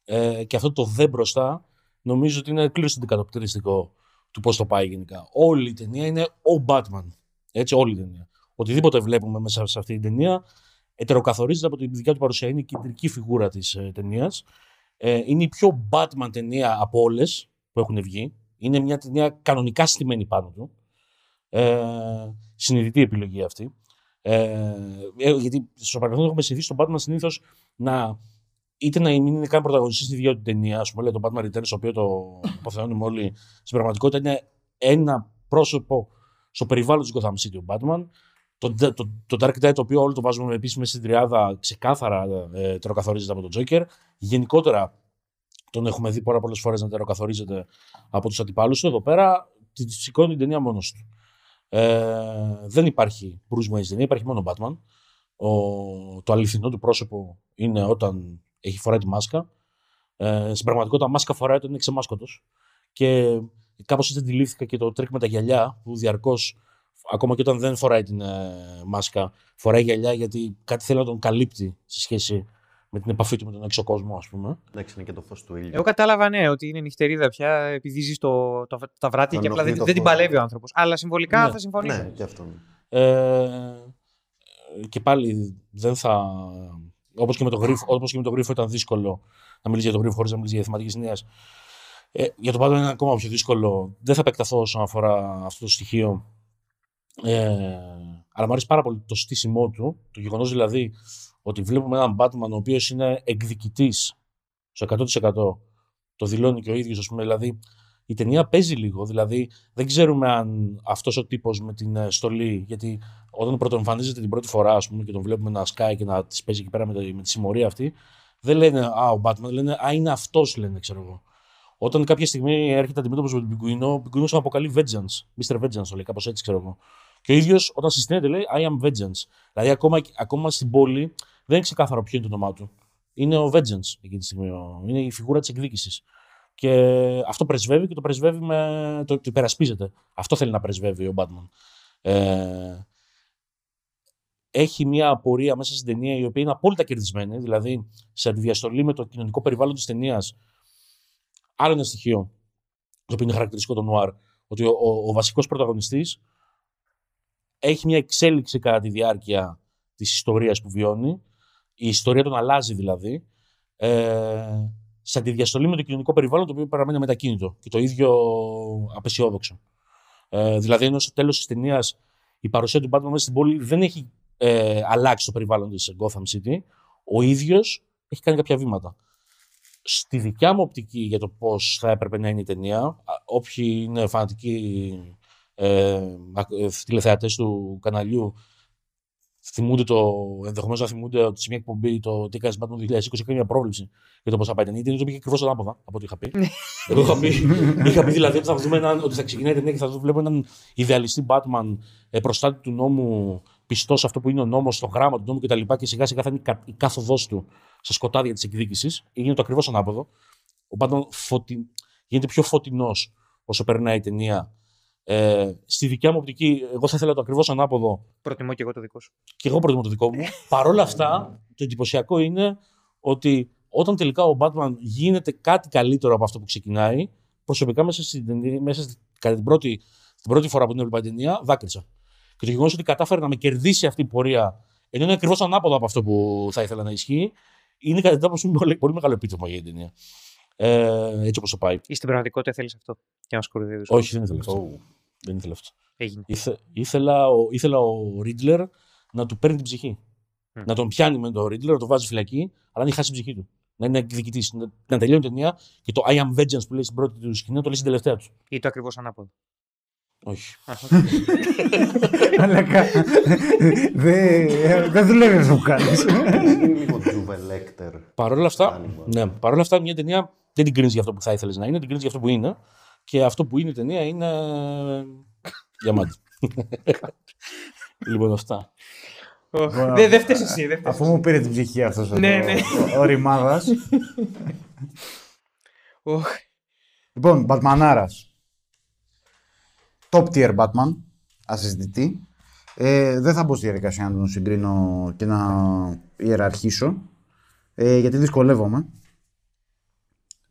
C: ε, και αυτό το The μπροστά νομίζω ότι είναι κλειστό αντικατοπτριστικό του πώς το πάει γενικά. Όλη η ταινία είναι ο Batman. Έτσι, όλη η ταινία. Οτιδήποτε βλέπουμε μέσα σε αυτή την ταινία ετεροκαθορίζεται από την δικιά του παρουσία. Είναι η κεντρική φιγούρα της ε, ταινίας. Ε, είναι η πιο Batman ταινία από όλες που έχουν βγει. Είναι μια ταινία κανονικά στημένη πάνω του. Ε, συνειδητή επιλογή αυτή. Ε, ε γιατί στο παρελθόν έχουμε συνηθίσει τον Batman συνήθως να είτε να μην είναι καν πρωταγωνιστής στη ίδια την ταινία, ας πούμε, λέει το Batman Returns, το οποίο το υποθεώνουμε όλοι στην πραγματικότητα, είναι ένα πρόσωπο στο περιβάλλον της Gotham City, ο Batman. Το, το, το Dark Knight, το οποίο όλο το βάζουμε με επίσημη στην τριάδα, ξεκάθαρα ε, τεροκαθορίζεται από τον Joker. Γενικότερα τον έχουμε δει πάρα πολλές φορές να τεροκαθορίζεται από τους αντιπάλους του. Εδώ πέρα τη σηκώνει την ταινία μόνος του. Ε, δεν υπάρχει Bruce Wayne στην ταινία, υπάρχει μόνο Batman. Ο, το αληθινό του πρόσωπο είναι όταν έχει φοράει τη μάσκα. Ε, στην πραγματικότητα, μάσκα φοράει όταν είναι ξεμάσκοτο. Και κάπως έτσι αντιλήφθηκα και το τρίκ με τα γυαλιά που διαρκώς, ακόμα και όταν δεν φοράει την ε, μάσκα, φοράει γυαλιά γιατί κάτι θέλει να τον καλύπτει σε σχέση με την επαφή του με τον έξω κόσμο, ας πούμε.
D: Εντάξει, είναι και το φως του ήλιου.
B: Εγώ κατάλαβα, ναι, ότι είναι νυχτερίδα πια επειδή ζεις το, το, τα βράδια και απλά δεν, δεν την παλεύει ο άνθρωπος. Αλλά συμβολικά
D: ναι.
B: θα συμφωνήσω.
D: Ναι, και αυτό.
C: Ε, και πάλι δεν θα Όπως και, με το γρίφο, όπως και με το γρίφο ήταν δύσκολο να μιλήσει για το γρίφο χωρίς να μιλήσει για θεματική συνδυασία. Ε, για το πάντων είναι ακόμα πιο δύσκολο. Δεν θα επεκταθώ όσον αφορά αυτό το στοιχείο. Ε, αλλά μου αρέσει πάρα πολύ το στήσιμό του. Το γεγονός δηλαδή ότι βλέπουμε έναν Batman ο οποίος είναι εκδικητής στο 100%. Το δηλώνει και ο ίδιος, ας πούμε. Δηλαδή η ταινία παίζει λίγο. Δηλαδή δεν ξέρουμε αν αυτός ο τύπος με την ε, στολή, γιατί όταν πρωτοεμφανίζεται την πρώτη φορά ας πούμε, και τον βλέπουμε να σκάει και να τη παίζει εκεί πέρα με, τη, με τη συμμορία αυτή, δεν λένε Α, ο Batman, λένε Α, είναι αυτός, λένε, ξέρω εγώ. Όταν κάποια στιγμή έρχεται αντιμέτωπος με τον Πιγκουίνο, ο Πιγκουίνος τον αποκαλεί Vengeance. Mr. Vengeance, το λέει, κάπως έτσι, ξέρω εγώ. Και ο ίδιος όταν συστήνεται λέει I am Vengeance. Δηλαδή ακόμα, ακόμα στην πόλη δεν είναι ξεκάθαρο ποιο είναι το όνομά του. Είναι ο Vengeance εκείνη τη στιγμή. Είναι η φιγούρα της εκδίκησης. Και αυτό πρεσβεύει και το πρεσβεύει με. το, το υπερασπίζεται. Αυτό θέλει να πρεσβεύει ο Batman. Ε, έχει μια απορία μέσα στην ταινία η οποία είναι απόλυτα κερδισμένη. Δηλαδή, σε αντιδιαστολή με το κοινωνικό περιβάλλον της ταινίας, άλλο ένα στοιχείο το οποίο είναι χαρακτηριστικό του Νουάρ, ότι ο, ο, ο βασικός πρωταγωνιστής έχει μια εξέλιξη κατά τη διάρκεια της ιστορίας που βιώνει. Η ιστορία τον αλλάζει δηλαδή. Ε, σε αντιδιαστολή με το κοινωνικό περιβάλλον το οποίο παραμένει μετακίνητο και το ίδιο απεσιόδοξο. Ε, δηλαδή, ενώ στο τέλος της ταινίας η παρουσία του Batman μέσα στην πόλη δεν έχει ε, αλλάξει το περιβάλλον της Gotham City, ο ίδιος έχει κάνει κάποια βήματα. Στη δικιά μου οπτική για το πώς θα έπρεπε να είναι η ταινία, όποιοι είναι φανατικοί ε, ε τηλεθεατές του καναλιού θυμούνται το, ενδεχομένως να θυμούνται ότι σε μια εκπομπή το τι έκανε Batman 2020 έκανε μια πρόβλεψη για το πώς θα πάει την ταινία. Το πήγε ακριβώς ανάποδα από ό,τι είχα πει. Ναι. Εγώ είχα πει, είχα πει δηλαδή ότι θα, δούμε έναν, ότι θα ξεκινάει η ταινία και θα βλέπουμε έναν ιδεαλιστή Batman ε, προστάτη του νόμου, πιστός σε αυτό που είναι ο νόμος, στο γράμμα του νόμου κτλ. Και, και σιγά σιγά θα είναι η κάθοδός του στα σκοτάδια της εκδίκησης. Γίνεται το ακριβώς ανάποδο. Ο Batman φωτι... γίνεται πιο φωτεινός όσο περνάει η ταινία ε, στη δικιά μου οπτική, εγώ θα ήθελα το ακριβώς ανάποδο.
B: Προτιμώ και εγώ το δικό σου.
C: Και εγώ προτιμώ το δικό μου. Παρ' όλα αυτά, το εντυπωσιακό είναι ότι όταν τελικά ο Batman γίνεται κάτι καλύτερο από αυτό που ξεκινάει, προσωπικά μέσα, στην, μέσα κατά την πρώτη, την πρώτη φορά που την έβλεπα την ταινία, δάκρυσα. Και το γεγονός ότι κατάφερε να με κερδίσει αυτή η πορεία, ενώ είναι ακριβώς ανάποδο από αυτό που θα ήθελα να ισχύει, είναι κατά την άποψή πολύ, πολύ μεγάλο επίτευγμα για την ταινία. Ε, έτσι όπως το πάει.
B: Ή στην πραγματικότητα θέλεις αυτό. Και να σκορδεύει.
C: Όχι, δεν ήθελα αυτό. Oh. Δεν ήθελα αυτό.
B: Έγινε.
C: Ήθε, ήθελα, ο, ήθελα ο Ρίτλερ να του παίρνει την ψυχή. Mm. Να τον πιάνει με τον Ρίτλερ, να τον βάζει φυλακή, αλλά να έχει χάσει την ψυχή του. Να είναι εκδικητής. Να, να τελειώνει η ταινία και το I am vengeance που λέει στην πρώτη του σκηνή, να το λέει στην τελευταία του.
B: Ή το ακριβώς ανάποδο.
C: Όχι.
A: Μαλάκα. Δεν δεν δουλεύει αυτό που κάνεις.
D: Είναι λίγο Τζούβε Λέκτερ.
C: Παρ' όλα αυτά,
D: Hannibal.
C: ναι, παρ' όλα αυτά, μια ταινία δεν την κρίνεις για αυτό που θα ήθελες να είναι, την κρίνεις για αυτό που είναι. Και αυτό που είναι η ταινία είναι. διαμάντι. λοιπόν, αυτά.
B: Δεν δεν φταίει εσύ. δεν φταίς.
A: Αφού μου πήρε την ψυχή αυτός
B: Ναι, ναι.
A: ο ρημάδας.
B: Οχ.
A: Λοιπόν, Batmanaras. Top tier Batman. Ασυζητητή. Ε, δεν θα μπω στη διαδικασία να τον συγκρίνω και να ιεραρχήσω. Ε, γιατί δυσκολεύομαι.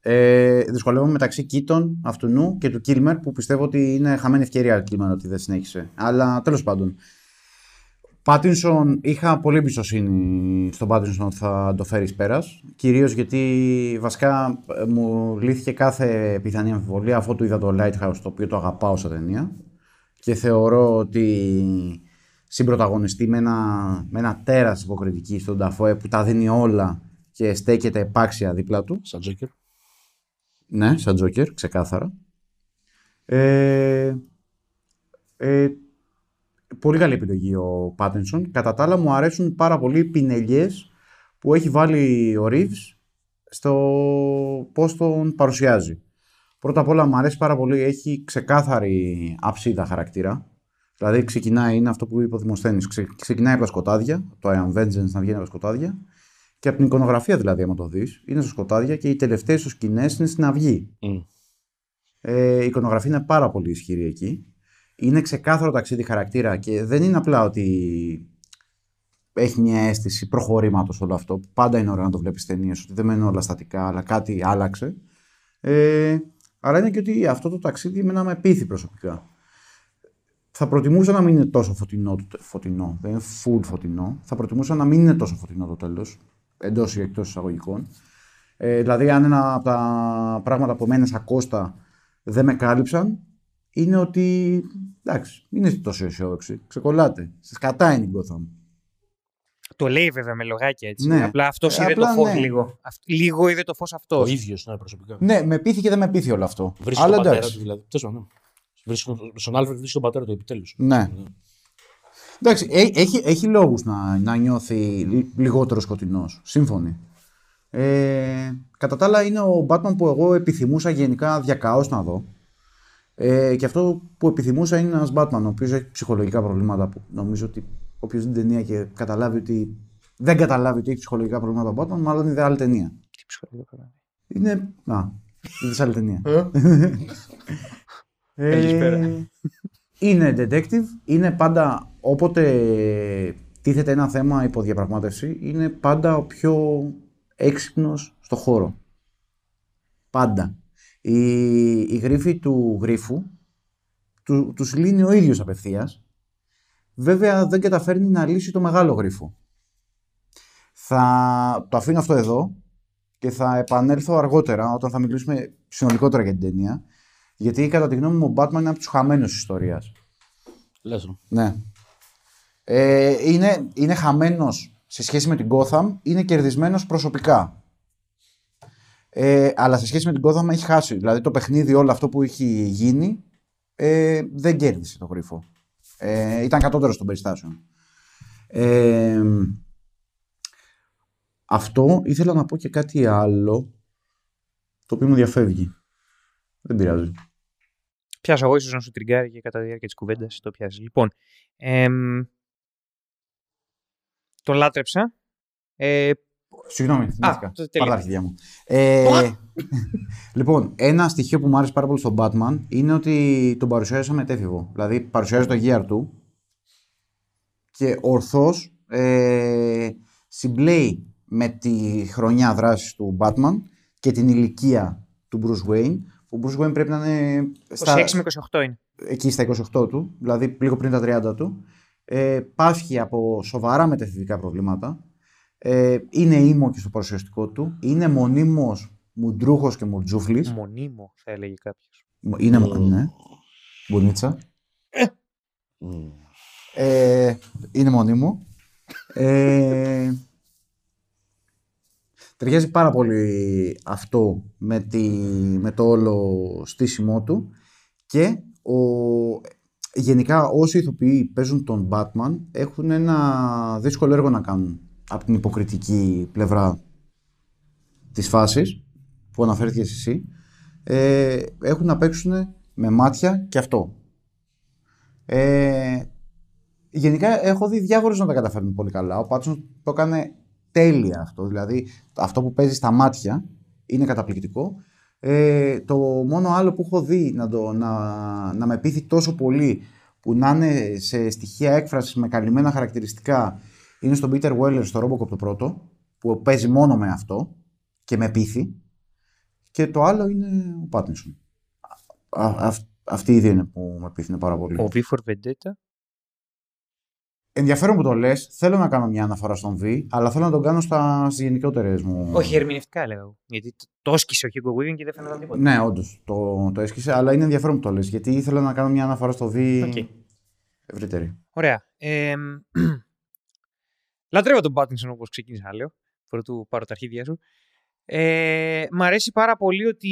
A: Ε, δυσκολεύομαι μεταξύ Κίτων, αυτού και του Κίλμερ που πιστεύω ότι είναι χαμένη ευκαιρία Κίλμερ ότι δεν συνέχισε. Αλλά τέλος πάντων. Πάτινσον, είχα πολύ εμπιστοσύνη στον Πάτινσον ότι θα το φέρεις πέρας. Κυρίως γιατί βασικά ε, μου λύθηκε κάθε πιθανή αμφιβολία αφού του είδα το Lighthouse το οποίο το αγαπάω σαν ταινία. Και θεωρώ ότι συμπροταγωνιστεί με ένα, με ένα τέρας υποκριτική στον Ταφόε που τα δίνει όλα και στέκεται επάξια δίπλα του.
C: Σαν Τζόκερ.
A: Ναι, σαν Τζόκερ, ξεκάθαρα. Ε, ε, πολύ καλή επιλογή ο Πάτινσον. Κατά τα άλλα μου αρέσουν πάρα πολύ οι πινελιές που έχει βάλει ο Ρίβς στο πώς τον παρουσιάζει. Πρώτα απ' όλα μου αρέσει πάρα πολύ, έχει ξεκάθαρη αψίδα χαρακτήρα. Δηλαδή ξεκινάει, είναι αυτό που είπε ο Δημοσθένης, ξε, ξεκινάει από τα σκοτάδια, το I am Vengeance να βγαίνει από τα σκοτάδια και από την εικονογραφία δηλαδή, άμα το δεις, είναι στα σκοτάδια και οι τελευταίες τους σκηνές είναι στην αυγή.
C: Μμ.
A: Ε, η εικονογραφία είναι πάρα πολύ ισχυρή εκεί. Είναι ξεκάθαρο ταξίδι χαρακτήρα και δεν είναι απλά ότι έχει μια αίσθηση προχωρήματος όλο αυτό. Πάντα είναι ωραίο να το βλέπεις ταινίες, ότι δεν μένουν όλα στατικά, αλλά κάτι άλλαξε. Ε, αλλά είναι και ότι αυτό το ταξίδι εμένα με πείθει προσωπικά. Θα προτιμούσα να μην είναι τόσο φωτεινό, το- φωτεινό. δεν είναι full φωτεινό. Θα προτιμούσα να μην είναι τόσο φωτεινό το τέλος, εντός ή εκτός εισαγωγικών. Ε, δηλαδή, αν ένα από τα πράγματα που μένει σαν Κώστα δεν με κάλυψαν, είναι ότι. εντάξει, μην είστε τόσο αισιόδοξοι. Ξεκολλάτε. Στη σκατά είναι η Gotham.
B: Το λέει βέβαια με λογάκια έτσι.
A: Ναι.
B: Απλά αυτό
A: Ε,
B: είδε το
A: απλά
B: φως
A: ναι.
B: λίγο. Αυ- Λίγο είδε το φως αυτό.
C: Ο ίδιος, ναι, προσωπικά.
A: Ναι, με πείθει και δεν με πείθει όλο αυτό.
C: Βρίσκει
A: Αλλά
C: τον πατέρα
A: εντάξει.
C: του δηλαδή. Τέλος πάντων, ναι. Βρίσκει τον- Στον Άλφρεντ βρίσκει τον πατέρα του επιτέλους.
A: Ναι. Εντάξει, έ- έχει, έχει λόγους να, να νιώθει λι- λιγότερο σκοτεινός. Σύμφωνοι. Ε, κατά τα άλλα, είναι ο Batman που εγώ επιθυμούσα γενικά διακαώς να δω. Ε, και αυτό που επιθυμούσα είναι ένας Batman, ο οποίος έχει ψυχολογικά προβλήματα που νομίζω ότι όποιος δει την ταινία και καταλάβει ότι. Δεν καταλάβει ότι έχει ψυχολογικά προβλήματα ο Batman, μάλλον είδε άλλη ταινία.
B: Τι ψυχολογικό πράγμα.
A: Είναι. Α, είδε άλλη ταινία. Ε,
B: Καλησπέρα.
A: Είναι detective, είναι πάντα όποτε τίθεται ένα θέμα υποδιαπραγμάτευση, είναι πάντα ο πιο έξυπνος στο χώρο. Πάντα. Η, η γρίφη του γρίφου του, τους λύνει ο ίδιος απευθείας. Βέβαια δεν καταφέρνει να λύσει το μεγάλο γρίφο. Θα το αφήνω αυτό εδώ και θα επανέλθω αργότερα όταν θα μιλήσουμε συνολικότερα για την ταινία. Γιατί κατά τη γνώμη μου ο Batman είναι από τους χαμένους της ιστορίας.
C: Λες, ρε.
A: Ναι. Ε, είναι, είναι χαμένος σε σχέση με την Gotham, είναι κερδισμένος προσωπικά. Ε, αλλά σε σχέση με την Gotham έχει χάσει. Δηλαδή το παιχνίδι όλο αυτό που έχει γίνει ε, δεν κέρδισε το γρίφο. Ε, ήταν κατώτερο των περιστάσεων. Ε, αυτό ήθελα να πω και κάτι άλλο το οποίο μου διαφεύγει. Δεν πειράζει.
B: Πιάσα εγώ, ίσως να σου τριγκάρει και κατά τη διάρκεια της κουβέντας το πιάσεις. Λοιπόν, εμ, τον λάτρεψα. Ε,
A: Συγγνώμη, θυμήθηκα.
B: το
A: Πάρ'
B: τέλεια.
A: τα αρχιδιά μου. Ε, λοιπόν, ένα στοιχείο που μου άρεσε πάρα πολύ στον Batman είναι ότι τον παρουσιάζει σαν μετέφηβο. Δηλαδή, παρουσιάζει το γύαρ του και ορθώς ε, συμπλέει με τη χρονιά δράσης του Batman και την ηλικία του Bruce Wayne. Ο Bruce Wayne πρέπει να είναι στα,
B: 26 με 28 είναι.
A: εκεί στα 28 του, δηλαδή λίγο πριν τα 30 του, ε, πάσχει από σοβαρά μεταφυβικά προβλήματα, ε, είναι ήμο και στο παρουσιαστικό του, είναι μονίμως μουντρούχος και μουρτζούφλης,
B: Μονίμο, θα έλεγε κάποιος.
A: είναι μόνο, ναι, μπουνίτσα,
C: Μμ.
A: ε, είναι μονίμο. Ε, Ταιριάζει πάρα πολύ αυτό με, τη, με το όλο στήσιμό του και ο, γενικά όσοι ηθοποιοί παίζουν τον Batman έχουν ένα δύσκολο έργο να κάνουν από την υποκριτική πλευρά της φάσης που αναφέρθηκες εσύ ε, έχουν να παίξουν με μάτια και αυτό. Ε, γενικά έχω δει διάφορους να τα καταφέρνουν πολύ καλά. Ο Πάτσον το έκανε τέλεια αυτό. Δηλαδή αυτό που παίζει στα μάτια είναι καταπληκτικό. Ε, το μόνο άλλο που έχω δει να, το, να, να με πείθει τόσο πολύ που να είναι σε στοιχεία έκφρασης με καλυμμένα χαρακτηριστικά είναι στον Peter Weller στο Robocop το πρώτο που παίζει μόνο με αυτό και με πείθει και το άλλο είναι ο Πάτινσον. Αυτή η ιδέα είναι που με πείθει πάρα πολύ.
B: Ο V for Vendetta.
A: Ενδιαφέρον που το λες. Θέλω να κάνω μια αναφορά στον V, αλλά θέλω να τον κάνω στις γενικότερες μου.
B: Όχι, ερμηνευτικά έλεγα. Γιατί το, το έσκησε ο Hugo Weaving και δεν φαίνεται τίποτα.
A: Ναι, όντως το, το έσκησε, αλλά είναι ενδιαφέρον που το λες. Γιατί ήθελα να κάνω μια αναφορά στο V
B: Okay.
A: ευρύτερη.
B: Ωραία. Ε, λατρεύω τον Πάτινσον όπως ξεκίνησα να λέω. Πρωτού πάρω τα αρχίδια σου. Ε, μ' αρέσει πάρα πολύ ότι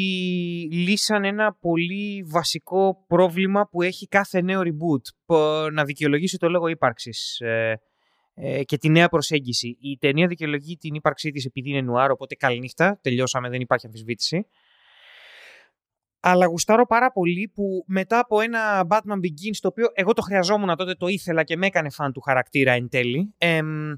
B: λύσαν ένα πολύ βασικό πρόβλημα που έχει κάθε νέο reboot. Πο- Να δικαιολογήσει το λόγο ύπαρξης ε, ε, και τη νέα προσέγγιση. Η ταινία δικαιολογεί την ύπαρξή της επειδή είναι νουάρ, οπότε καληνύχτα, τελειώσαμε, δεν υπάρχει αμφισβήτηση. Αλλά γουστάρω πάρα πολύ που μετά από ένα Batman Begins, το οποίο εγώ το χρειαζόμουν τότε, το ήθελα και με έκανε φαν του χαρακτήρα εν τέλει, εμ,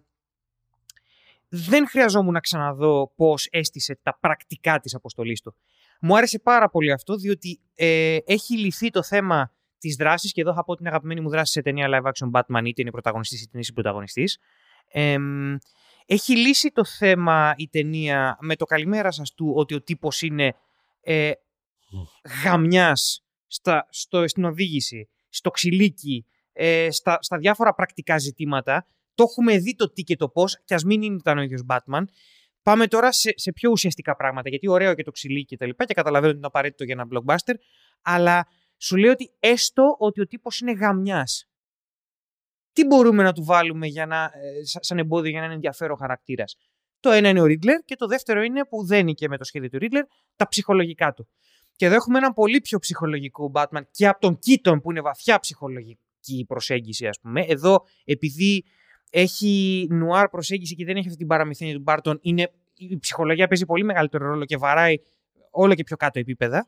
B: δεν χρειαζόμουν να ξαναδώ πώς έστησε τα πρακτικά της αποστολής του. Μου άρεσε πάρα πολύ αυτό, διότι ε, έχει λυθεί το θέμα της δράσης και εδώ θα πω την αγαπημένη μου δράση σε ταινία live action Batman, είτε είναι πρωταγωνιστής είτε είναι συμπρωταγωνιστής. Εμ, έχει λύσει το θέμα η ταινία με το καλημέρα σας του ότι ο τύπος είναι ε, γαμιάς στα, στο, στην οδήγηση, στο ξυλίκι, ε, στα, στα διάφορα πρακτικά ζητήματα. Το έχουμε δει το τι και το πώς, και ας μην ήταν ο ίδιος Batman. Πάμε τώρα σε, σε πιο ουσιαστικά πράγματα, γιατί ωραίο και το ξυλίκι και τα λοιπά και καταλαβαίνω ότι είναι απαραίτητο για ένα blockbuster, αλλά σου λέω ότι έστω ότι ο τύπος είναι γαμιάς. Τι μπορούμε να του βάλουμε για να, ε, σα- σαν εμπόδιο για να είναι ενδιαφέρον χαρακτήρας; Το ένα είναι ο Ρίγκλερ και το δεύτερο είναι που δένει και με το σχέδιο του Ρίγκλερ τα ψυχολογικά του. Και εδώ έχουμε έναν πολύ πιο ψυχολογικό Batman και από τον Keaton που είναι βαθιά ψυχολογική προσέγγιση, ας πούμε. Εδώ, επειδή έχει νουάρ προσέγγιση και δεν έχει αυτή την παραμυθένια του Μπάρτον, είναι, η ψυχολογία παίζει πολύ μεγαλύτερο ρόλο και βαράει όλο και πιο κάτω επίπεδα.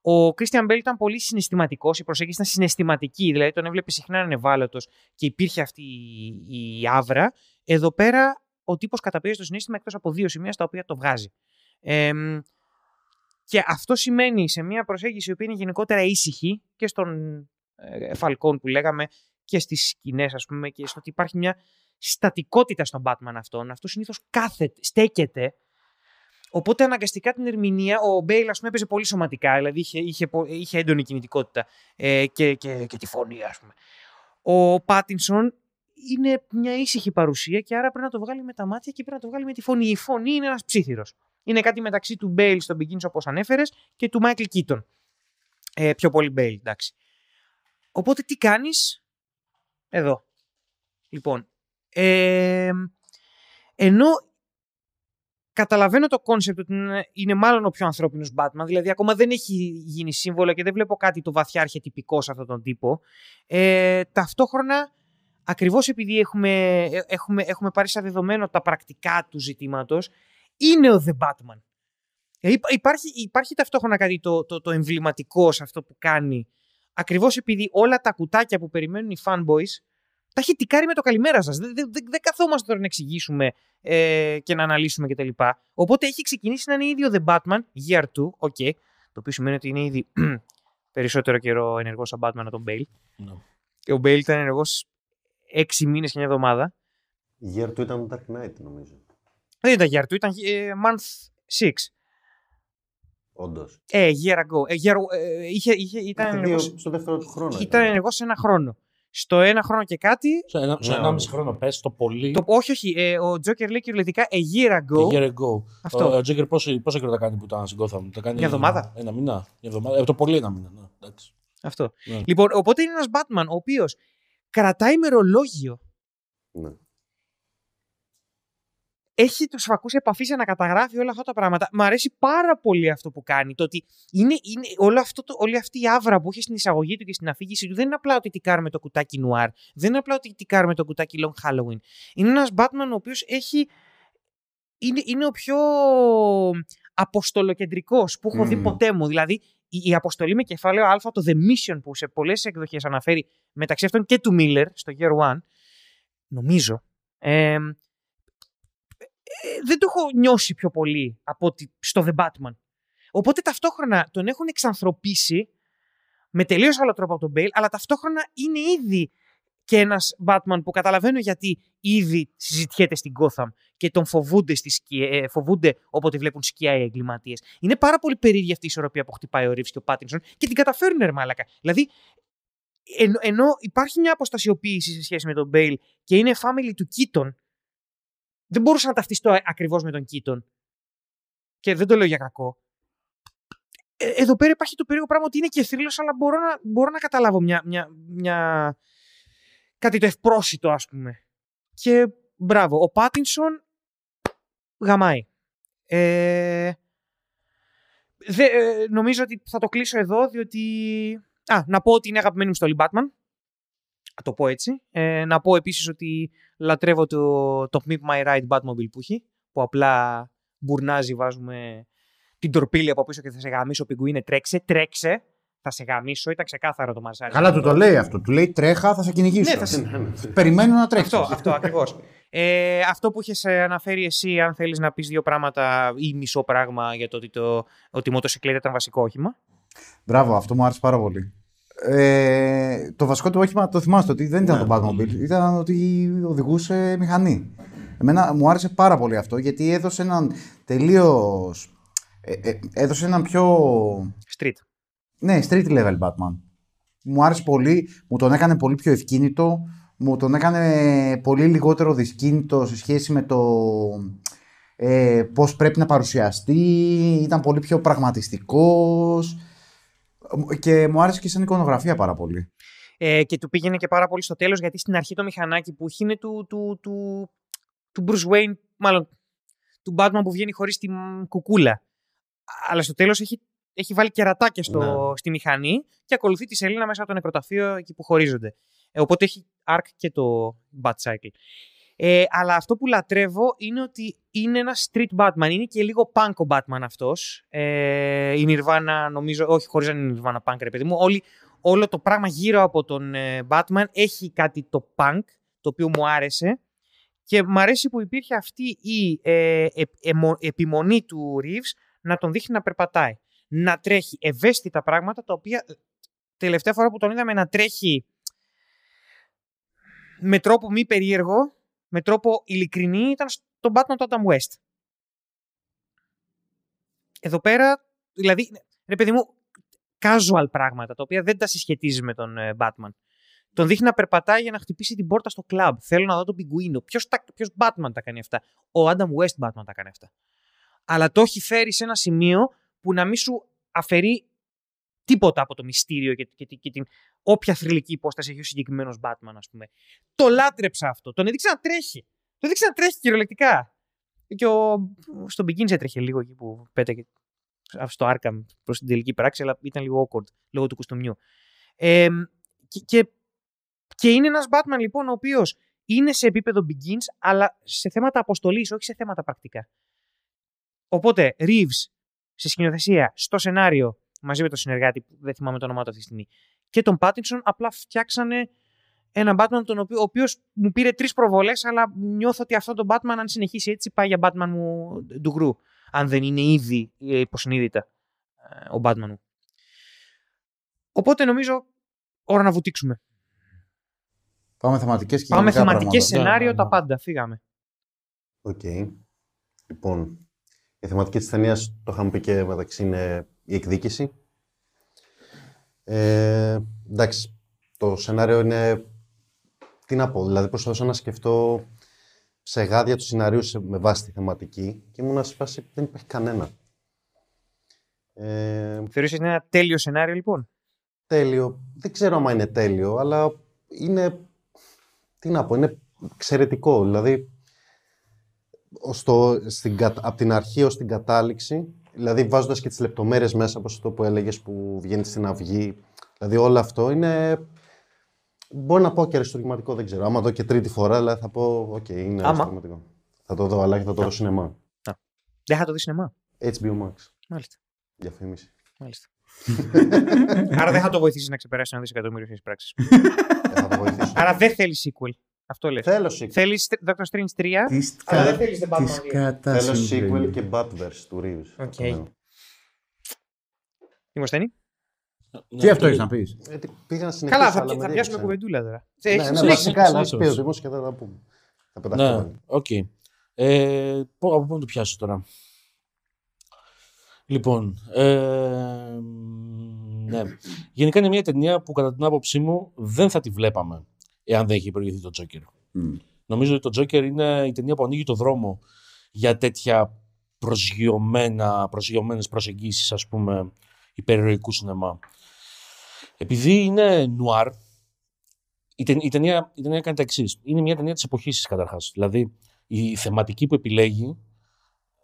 B: Ο Christian Bale ήταν πολύ συναισθηματικός, η προσέγγιση ήταν συναισθηματική, δηλαδή τον έβλεπε συχνά να είναι ευάλωτο και υπήρχε αυτή η, η άβρα. Εδώ πέρα ο τύπος καταπιέζει το συνέστημα εκτός από δύο σημεία στα οποία το βγάζει. Εμ, και αυτό σημαίνει σε μια προσέγγιση η οποία είναι γενικότερα ήσυχη και στον ε, Φαλκόν που λέγαμε και στις σκηνές, ας πούμε, και στο ότι υπάρχει μια στατικότητα στον Batman αυτόν. Αυτός συνήθως κάθεται, στέκεται. Οπότε αναγκαστικά την ερμηνεία, ο Μπέιλ, ας πούμε, έπαιζε πολύ σωματικά, δηλαδή είχε, είχε, πο- είχε έντονη κινητικότητα ε, και, και, και τη φωνή, ας πούμε. Ο Πάτινσον είναι μια ήσυχη παρουσία και άρα πρέπει να το βγάλει με τα μάτια και πρέπει να το βγάλει με τη φωνή. Η φωνή είναι ένας ψίθυρος. Είναι κάτι μεταξύ του Μπέιλ στον Begins όπως ανέφερες και του Μάικλ Κίτον. Ε, πιο πολύ Μπέιλ, εντάξει. Οπότε τι κάνεις; Εδώ. Λοιπόν, ε, ενώ καταλαβαίνω το κόνσεπτ ότι είναι, είναι μάλλον ο πιο ανθρώπινος Batman, δηλαδή ακόμα δεν έχει γίνει σύμβολο και δεν βλέπω κάτι το βαθιά αρχετυπικό σε αυτόν τον τύπο. Ε, ταυτόχρονα, ακριβώς επειδή έχουμε, ε, έχουμε, έχουμε πάρει σαν δεδομένο τα πρακτικά του ζητήματος, είναι ο The Batman. Ε, υπά- Υπάρχει, υπάρχει ταυτόχρονα κάτι το, το, το εμβληματικό σε αυτό που κάνει, ακριβώς επειδή όλα τα κουτάκια που περιμένουν οι fanboys τα έχει τικάρει με το καλημέρα σας. Δεν, δεν, δεν καθόμαστε τώρα να εξηγήσουμε ε, και να αναλύσουμε κτλ. Οπότε έχει ξεκινήσει να είναι ήδη ο The Batman Year 2, ok, το οποίο σημαίνει ότι είναι ήδη περισσότερο καιρό ενεργός σαν Batman από τον Bale.
C: Ναι.
B: Και ο Bale ήταν ενεργός 6 μήνες και μια εβδομάδα.
D: Η γέρ του ήταν το Dark Knight, νομίζω.
B: Δεν ήταν Year 2, ήταν ε, Month 6.
D: Όντως.
B: Ε, year ago. Ε, year, ε, είχε, είχε, ήταν ενεργός,
D: Στο δεύτερο του χρόνο.
B: ήταν ενεργός σε ένα χρόνο. Στο ένα χρόνο και κάτι.
C: Σε ένα, σε
D: Ναι,
C: ένα
D: όντως.
C: μισή χρόνο πες το πολύ.
B: Το, όχι, όχι. Ε, ο Joker λέει κυριολεκτικά a year ago.
C: A year ago.
B: Αυτό.
C: Ο, ο Τζέκερ πόσο, πόσο καιρό τα κάνει που ήταν στην Gotham; Τα κάνει
B: Μια εβδομάδα.
C: Ένα μήνα. Μια εβδομάδα. Ε, το πολύ ένα μήνα. Ναι, εντάξει.
B: Αυτό.
C: Ναι.
B: Λοιπόν, οπότε είναι ένας Batman ο οποίος κρατάει μερολόγιο.
D: Ναι.
B: Έχει τους φακούς επαφής για να καταγράφει όλα αυτά τα πράγματα. Μ' αρέσει πάρα πολύ αυτό που κάνει. Το ότι είναι, είναι όλο αυτό το, όλη αυτή η άβρα που έχει στην εισαγωγή του και στην αφήγηση του δεν είναι απλά ότι τικάρουμε το κουτάκι νουάρ. Δεν είναι απλά ότι τικάρουμε το κουτάκι Long Halloween. Είναι ένας Batman ο οποίος έχει. Είναι, είναι ο πιο αποστολοκεντρικός που έχω δει
A: Μμμ.
B: ποτέ μου. Δηλαδή, η, η αποστολή με κεφάλαιο Α, το The Mission που σε πολλές εκδοχές αναφέρει μεταξύ αυτών και του Miller στο Year One, νομίζω. Ε, ε, δεν το έχω νιώσει πιο πολύ από ότι στο The Batman. Οπότε ταυτόχρονα τον έχουν εξανθρωπίσει με τελείως άλλο τρόπο από τον Bale, αλλά ταυτόχρονα είναι ήδη και ένας Batman που καταλαβαίνω γιατί ήδη συζητιέται στην Gotham και τον φοβούνται, στις σκιέ, ε, φοβούνται όποτε βλέπουν σκιά οι εγκληματίες. Είναι πάρα πολύ περίεργη αυτή η ισορροπία που χτυπάει ο Ρίβ και ο Πάτινσον και την καταφέρουν ρε μάλακα. Δηλαδή, εν, ενώ υπάρχει μια αποστασιοποίηση σε σχέση με τον Bale και είναι family του Keaton, δεν μπορούσα να ταυτιστώ ακριβώς με τον Keaton. Και δεν το λέω για κακό. Ε, εδώ πέρα υπάρχει το περίεργο πράγμα ότι είναι και θρύλος, αλλά μπορώ να, μπορώ να καταλάβω μια, μια, μια... κάτι το ευπρόσιτο, ας πούμε. Και μπράβο, ο Πάτινσον γαμάει. Ε, δε, ε, νομίζω ότι θα το κλείσω εδώ, διότι... Α, να πω ότι είναι αγαπημένη μου στολή Batman. Να το πω έτσι. Ε, να πω επίσης ότι λατρεύω το, το Meet My Ride Batmobile που έχει, που απλά μπουρνάζει, βάζουμε την τορπίλη από πίσω και θα σε γαμίσω, πιγκουίνε, τρέξε, τρέξε, θα σε γαμίσω, ήταν ξεκάθαρο το μασάρι.
A: Καλά, του το λέει αυτό. Του λέει τρέχα, θα σε κυνηγήσω.
B: Ναι, θα σε-
A: Περιμένω να τρέξεις.
B: Αυτό, αυτό ακριβώς. Ε, αυτό που είχες αναφέρει εσύ, αν θέλεις να πεις δύο πράγματα ή μισό πράγμα για το ότι, το, ότι η μοτοσυκλέτα ήταν βασικό όχημα.
A: Μπράβο, αυτό μου άρεσε πάρα πολύ. Ε, το βασικό του όχημα το θυμάστε ότι δεν ήταν
D: Ναι.
A: το Batmobile, ήταν ότι οδηγούσε μηχανή. Εμένα μου άρεσε πάρα πολύ αυτό γιατί έδωσε έναν τελείως. Ε, ε, έδωσε έναν πιο.
B: Street.
A: Ναι, street level Batman. Μου άρεσε πολύ, μου τον έκανε πολύ πιο ευκίνητο, μου τον έκανε πολύ λιγότερο δυσκίνητο σε σχέση με το ε, πώς πρέπει να παρουσιαστεί, ήταν πολύ πιο πραγματιστικός και μου άρεσε και σαν εικονογραφία πάρα πολύ.
B: Ε, και του πήγαινε και πάρα πολύ στο τέλος, γιατί στην αρχή το μηχανάκι που έχει είναι του, του, του, του Bruce Wayne, μάλλον του Batman που βγαίνει χωρίς την κουκούλα. Αλλά στο τέλος έχει, έχει βάλει κερατάκια στο,
D: Ναι.
B: στη μηχανή και ακολουθεί τη σελίνα μέσα από το νεκροταφείο εκεί που χωρίζονται. Ε, οπότε έχει arc και το Batcycle. Ε, αλλά αυτό που λατρεύω είναι ότι είναι ένας street Batman. Είναι και λίγο punk ο Batman αυτός. Ε, η Nirvana νομίζω, όχι χωρίς να είναι Nirvana punk ρε παιδί μου, όλοι, όλο το πράγμα γύρω από τον ε, Batman έχει κάτι το punk, το οποίο μου άρεσε. Και μου αρέσει που υπήρχε αυτή η ε, ε, εμο- επιμονή του Reeves να τον δείχνει να περπατάει. Να τρέχει ευαίσθητα πράγματα τα οποία ε, τελευταία φορά που τον είδαμε να τρέχει με τρόπο μη περίεργο, με τρόπο ειλικρινή ήταν στον Batman του Adam West. Εδώ πέρα, δηλαδή, ρε παιδί μου, casual πράγματα, τα οποία δεν τα συσχετίζει με τον ε, Batman. Τον δείχνει να περπατάει για να χτυπήσει την πόρτα στο κλαμπ. Θέλω να δω τον πιγκουίνο. Ποιος, τα, ποιος Batman τα κάνει αυτά; Ο Adam West Batman τα κάνει αυτά. Αλλά το έχει φέρει σε ένα σημείο που να μην σου αφαιρεί τίποτα από το μυστήριο και, και, και την όποια θρηλυκή υπόσταση έχει ο συγκεκριμένος Batman, ας πούμε. Το λάτρεψα αυτό. Τον έδειξε να τρέχει. Τον έδειξε να τρέχει κυριολεκτικά. Και ο, στον Begins έτρεχε λίγο εκεί που πέταγε στο Arkham προς την τελική πράξη, αλλά ήταν λίγο awkward λόγω του κουστομιού. Ε, και, και, και είναι ένας Batman λοιπόν ο οποίος είναι σε επίπεδο Begins, αλλά σε θέματα αποστολής, όχι σε θέματα πρακτικά. Οπότε, Reeves σε σκηνοθεσία, στο σενάριο, μαζί με τον συνεργάτη, που δεν θυμάμαι το όνομά του αυτή τη στιγμή, και τον Πάτινσον, απλά φτιάξανε έναν Batman τον οποίο, ο οποίος μου πήρε τρεις προβολές, αλλά νιώθω ότι αυτό το Batman, αν συνεχίσει έτσι, πάει για Batman μου ντουγρού. Αν δεν είναι ήδη ε, υποσυνείδητα ε, ο Batman μου. Οπότε νομίζω ώρα να βουτήξουμε.
A: Πάμε θεματικές και
B: Πάμε
A: γενικά
B: θεματικές
A: πράγματα.
B: σενάριο,
C: Ναι, ναι,
B: τα
C: ναι.
B: πάντα. Φύγαμε.
D: ΟΚ. Λοιπόν, η θεματική της ταινίας, το είχαμε πει και μεταξύ, είναι η εκδίκηση. Ε, εντάξει, το σενάριο είναι... Τι να πω, δηλαδή προσπαθούσα να σκεφτώ ψεγάδια του σενάριου σε- με βάση τη θεματική και ήμουν σε φάση δεν υπάρχει κανένα. Ε,
B: Θεωρείς ότι είναι ένα τέλειο σενάριο, λοιπόν;
D: τέλειο. Δεν ξέρω αν είναι τέλειο, αλλά είναι. Τι να πω, είναι εξαιρετικό. Δηλαδή, στο, στην, κατα- από την αρχή ως την κατάληξη, δηλαδή βάζοντας και τις λεπτομέρειες μέσα από αυτό που έλεγες που βγαίνει στην αυγή, δηλαδή όλο αυτό είναι... Μπορεί να πω και αριστουργηματικό, δεν ξέρω. Άμα δω και τρίτη φορά, δηλαδή θα πω, ΟΚ, είναι
B: Άμα.
D: αριστουργηματικό. Θα το δω, αλλά και θα το δω σινεμά.
B: Δεν θα το δεις σινεμά.
D: HBO Max.
B: Μάλιστα.
D: Διαφήμιση.
B: Μάλιστα. Άρα δεν θα το βοηθήσεις να ξεπεράσει ένα δισεκατομμύριο στις εισπράξεις.
D: Ε, θα το βοηθήσω.
B: Άρα δεν θέλεις sequel. Αυτό λες.
D: Θέλω sequel.
B: Θέλεις Doctor Strange 3.
A: Της
B: Αλλά
A: κα-
B: δεν θέλεις The Batman
A: της
B: δύο.
A: κατά
D: Θέλω
A: συμβαίνει.
D: sequel και Batverse του Reeves.
B: ΟΚ.
D: Ναι.
B: Δημοσθένη;
A: Τι αυτό έχεις να πεις;
D: Ε, τι- Πήγα να συνεχίσω,
B: Καλά, θα,
D: αλλά
B: πι-
D: με
B: θα πιάσουμε
D: διέκοψαν.
B: κουβεντούλα τώρα.
D: Ναι,
B: Έχεις-
D: ναι,
B: συνέχισε.
D: βασικά, αλλά
C: συνέχισε.
D: πει ο Δημός και θα τα πούμε. Θα πεταχτούμε.
C: Ναι, ΟΚ. Ε, πού- από πού να το πιάσω τώρα; Λοιπόν, ε, ναι. Γενικά είναι μια ταινία που κατά την άποψή μου δεν θα τη βλέπαμε εάν δεν είχε προηγηθεί το Joker. Νομίζω ότι το Joker είναι η ταινία που ανοίγει το δρόμο για τέτοια προσγειωμένα, προσγειωμένες προσεγγίσεις, ας πούμε, υπερηρωικού σινεμά. Επειδή είναι νουάρ, η, ται- η, ταινία, η ταινία κάνει τα εξής. Είναι μια ταινία της εποχής της καταρχάς. Δηλαδή, η θεματική που επιλέγει,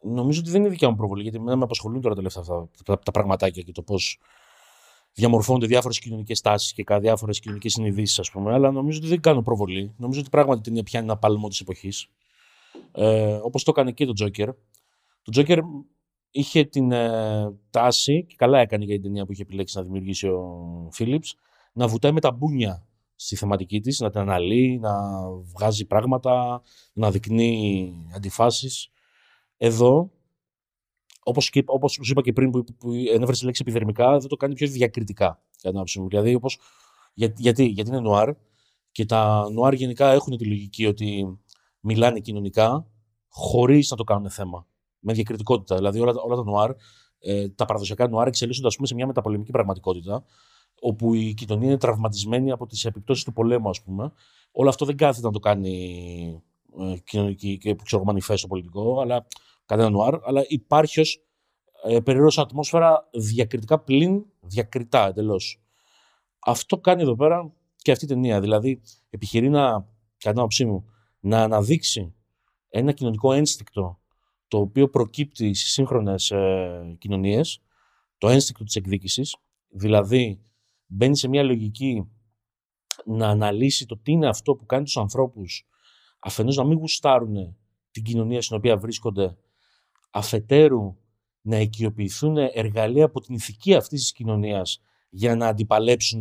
C: νομίζω ότι δεν είναι δικιά μου προβολή, γιατί εμένα με απασχολούν τώρα τελευταία αυτά τα, τα πραγματάκια και το πώς διαμορφώνονται διάφορες κοινωνικές τάσεις και διάφορες κοινωνικές συνειδήσεις, ας πούμε. Αλλά νομίζω ότι δεν κάνω προβολή. Νομίζω ότι πράγματι η ταινία πιάνει ένα πάλμο της εποχής. Ε, Όπως το έκανε και το Joker. Το Joker είχε την ε, τάση, και καλά έκανε για την ταινία που είχε επιλέξει να δημιουργήσει ο Phillips, να βουτάει με τα μπούνια στη θεματική της, να την αναλύει, να βγάζει πράγματα, να δεικνύει αντιφάσεις. Εδώ, όπως, και, όπως σου είπα και πριν που, που ανέφερε τη λέξη επιδερμικά, δεν το κάνει πιο διακριτικά. κατά την άποψή μου. Δηλαδή, όπως, για, γιατί, γιατί είναι νουάρ και τα νουάρ γενικά έχουν τη λογική ότι μιλάνε κοινωνικά χωρίς να το κάνουν θέμα. Με διακριτικότητα. Δηλαδή όλα, τα- όλα τα νουάρ, ε, τα παραδοσιακά νουάρ εξελίσσονται ας πούμε, σε μια μεταπολεμική πραγματικότητα όπου η κοινωνία είναι τραυματισμένη από τις επιπτώσεις του πολέμου, ας πούμε. Όλο αυτό δεν κάθεται να το κάνει ε, κοινωνική και ξέρω, μανιφέστο πολιτικό, αλλά κανένα νουάρ, αλλά υπάρχει ως ε, περίεργος ατμόσφαιρα διακριτικά πλην διακριτά εντελώς. Αυτό κάνει εδώ πέρα και αυτή η ταινία. Δηλαδή, επιχειρεί να, κατά την άποψή μου, να αναδείξει ένα κοινωνικό ένστικτο το οποίο προκύπτει στις σύγχρονες ε, κοινωνίες, το ένστικτο της εκδίκησης, δηλαδή μπαίνει σε μια λογική να αναλύσει το τι είναι αυτό που κάνει τους ανθρώπους αφενός να μην γουστάρουν την κοινωνία στην οποία βρίσκονται, αφετέρου να οικειοποιηθούν εργαλεία από την ηθική αυτής της κοινωνίας για να αντιπαλέψουν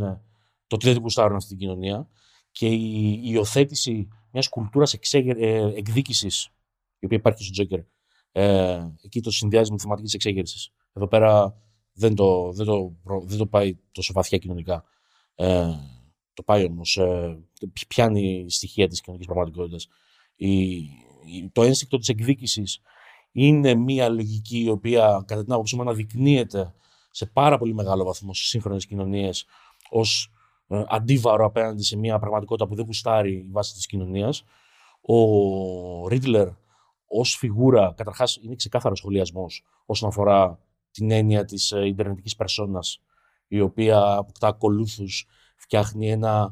C: το ότι δεν την γουστάρουν αυτή την κοινωνία και η υιοθέτηση μιας κουλτούρας εξέγε- ε, εκδίκησης η οποία υπάρχει στο Τζόκερ ε, εκεί το συνδυάζει με θεματικής εξέγερσης. Εδώ πέρα δεν το, δεν το, προ- δεν το πάει τόσο βαθιά κοινωνικά. Ε, το πάει όμως, ε, πι- πιάνει στοιχεία της κοινωνικής πραγματικότητας. Η, η- το ένστικτο της εκδίκησης είναι μια λογική η οποία κατά την άποψή μου αναδεικνύεται σε πάρα πολύ μεγάλο βαθμό στις σύγχρονες κοινωνίες ως ε, αντίβαρο απέναντι σε μια πραγματικότητα που δεν γουστάρει η βάση της κοινωνίας. Ο Ρίτλερ ως φιγούρα, καταρχάς είναι ξεκάθαρος σχολιασμός όσον αφορά την έννοια της ε, ιντερνετικής περσόνας η οποία αποκτά ακολούθους, φτιάχνει ένα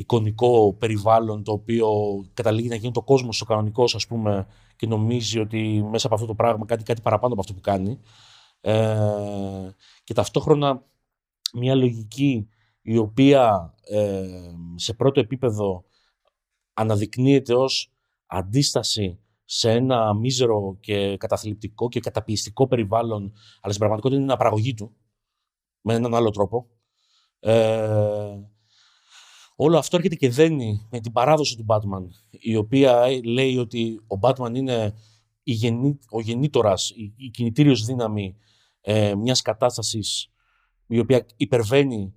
C: εικονικό περιβάλλον το οποίο καταλήγει να γίνει το κόσμος ο κανονικός ας πούμε και νομίζει ότι μέσα από αυτό το πράγμα κάτι, κάτι παραπάνω από αυτό που κάνει ε, και ταυτόχρονα μια λογική η οποία ε, σε πρώτο επίπεδο αναδεικνύεται ως αντίσταση σε ένα μίζερο και καταθλιπτικό και καταπιεστικό περιβάλλον, αλλά στην πραγματικότητα είναι η αναπαραγωγή του, με έναν άλλο τρόπο. Ε, όλο αυτό έρχεται και δένει με την παράδοση του Batman, η οποία ε, λέει ότι ο Batman είναι η γεννή, ο γεννήτορας, η, η κινητήριος δύναμη ε, μιας κατάστασης η οποία υπερβαίνει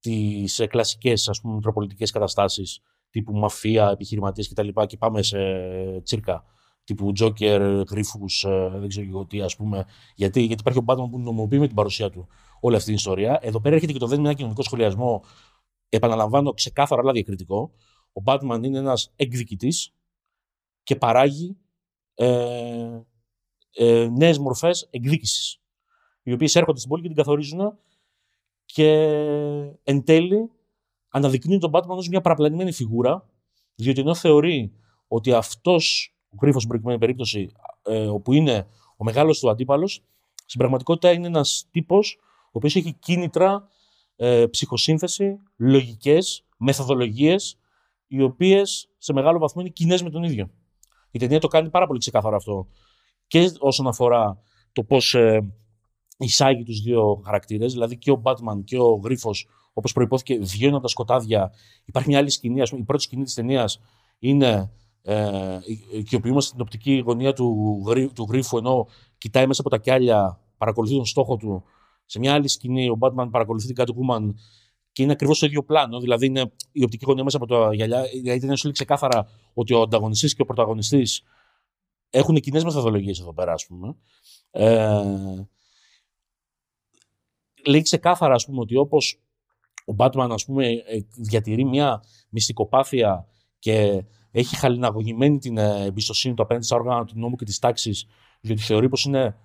C: τις ε, κλασικές ας πούμε, μητροπολιτικές καταστάσεις τύπου μαφία, επιχειρηματίες κτλ. Και, και πάμε σε τσίρκα τύπου Τζόκερ, γρίφους, ε, δεν ξέρω και εγώ τι, ας πούμε. Γιατί, γιατί υπάρχει ο Batman που νομοποιεί με την παρουσία του όλη αυτή την ιστορία. Εδώ πέρα έρχεται και το δένει με ένα κοινωνικό σχολιασμό, επαναλαμβάνω, ξεκάθαρα αλλά διακριτικό. Ο Batman είναι ένας εκδικητής και παράγει ε, ε, νέες μορφές εκδίκησης, οι οποίες έρχονται στην πόλη και την καθορίζουν και εν τέλει αναδεικνύει τον Batman ως μια παραπλανημένη φιγούρα, διότι ενώ θεωρεί ότι αυτός ο Γρίφο στην προηγούμενη περίπτωση, ε, όπου είναι ο μεγάλος του αντίπαλος, στην πραγματικότητα είναι ένας τύπος ο οποίος έχει κίνητρα, ε, ψυχοσύνθεση, λογικές, μεθοδολογίες, οι οποίες σε μεγάλο βαθμό είναι κοινές με τον ίδιο. Η ταινία το κάνει πάρα πολύ ξεκάθαρο αυτό. Και όσον αφορά το πώς ε, εισάγει τους δύο χαρακτήρες, δηλαδή και ο Batman και ο Γρίφο, όπως προπόθηκε, βγαίνουν από τα σκοτάδια. Υπάρχει μια άλλη σκηνή, ας πούμε, η πρώτη σκηνή της ταινίας είναι ε, οικειοποιούμαστε την οπτική γωνία του, του γρίφου ενώ κοιτάει μέσα από τα κιάλια, παρακολουθεί τον στόχο του. Σε μια άλλη σκηνή ο Batman παρακολουθεί την Catwoman και είναι ακριβώς στο ίδιο πλάνο. Δηλαδή είναι η οπτική γωνία μέσα από τα γυαλιά. Δηλαδή είναι σου ξεκάθαρα ότι ο ανταγωνιστής και ο πρωταγωνιστής έχουν κοινές μεθοδολογίες εδώ πέρα, ας πούμε. Ε, λέει ξεκάθαρα, ας πούμε, ότι όπως ο Batman, ας πούμε, ε, διατηρεί μια μυστικοπάθεια και έχει χαλιναγωγημένη την ε, εμπιστοσύνη του απέναντι στα όργανα του νόμου και της τάξης, διότι θεωρεί πως είναι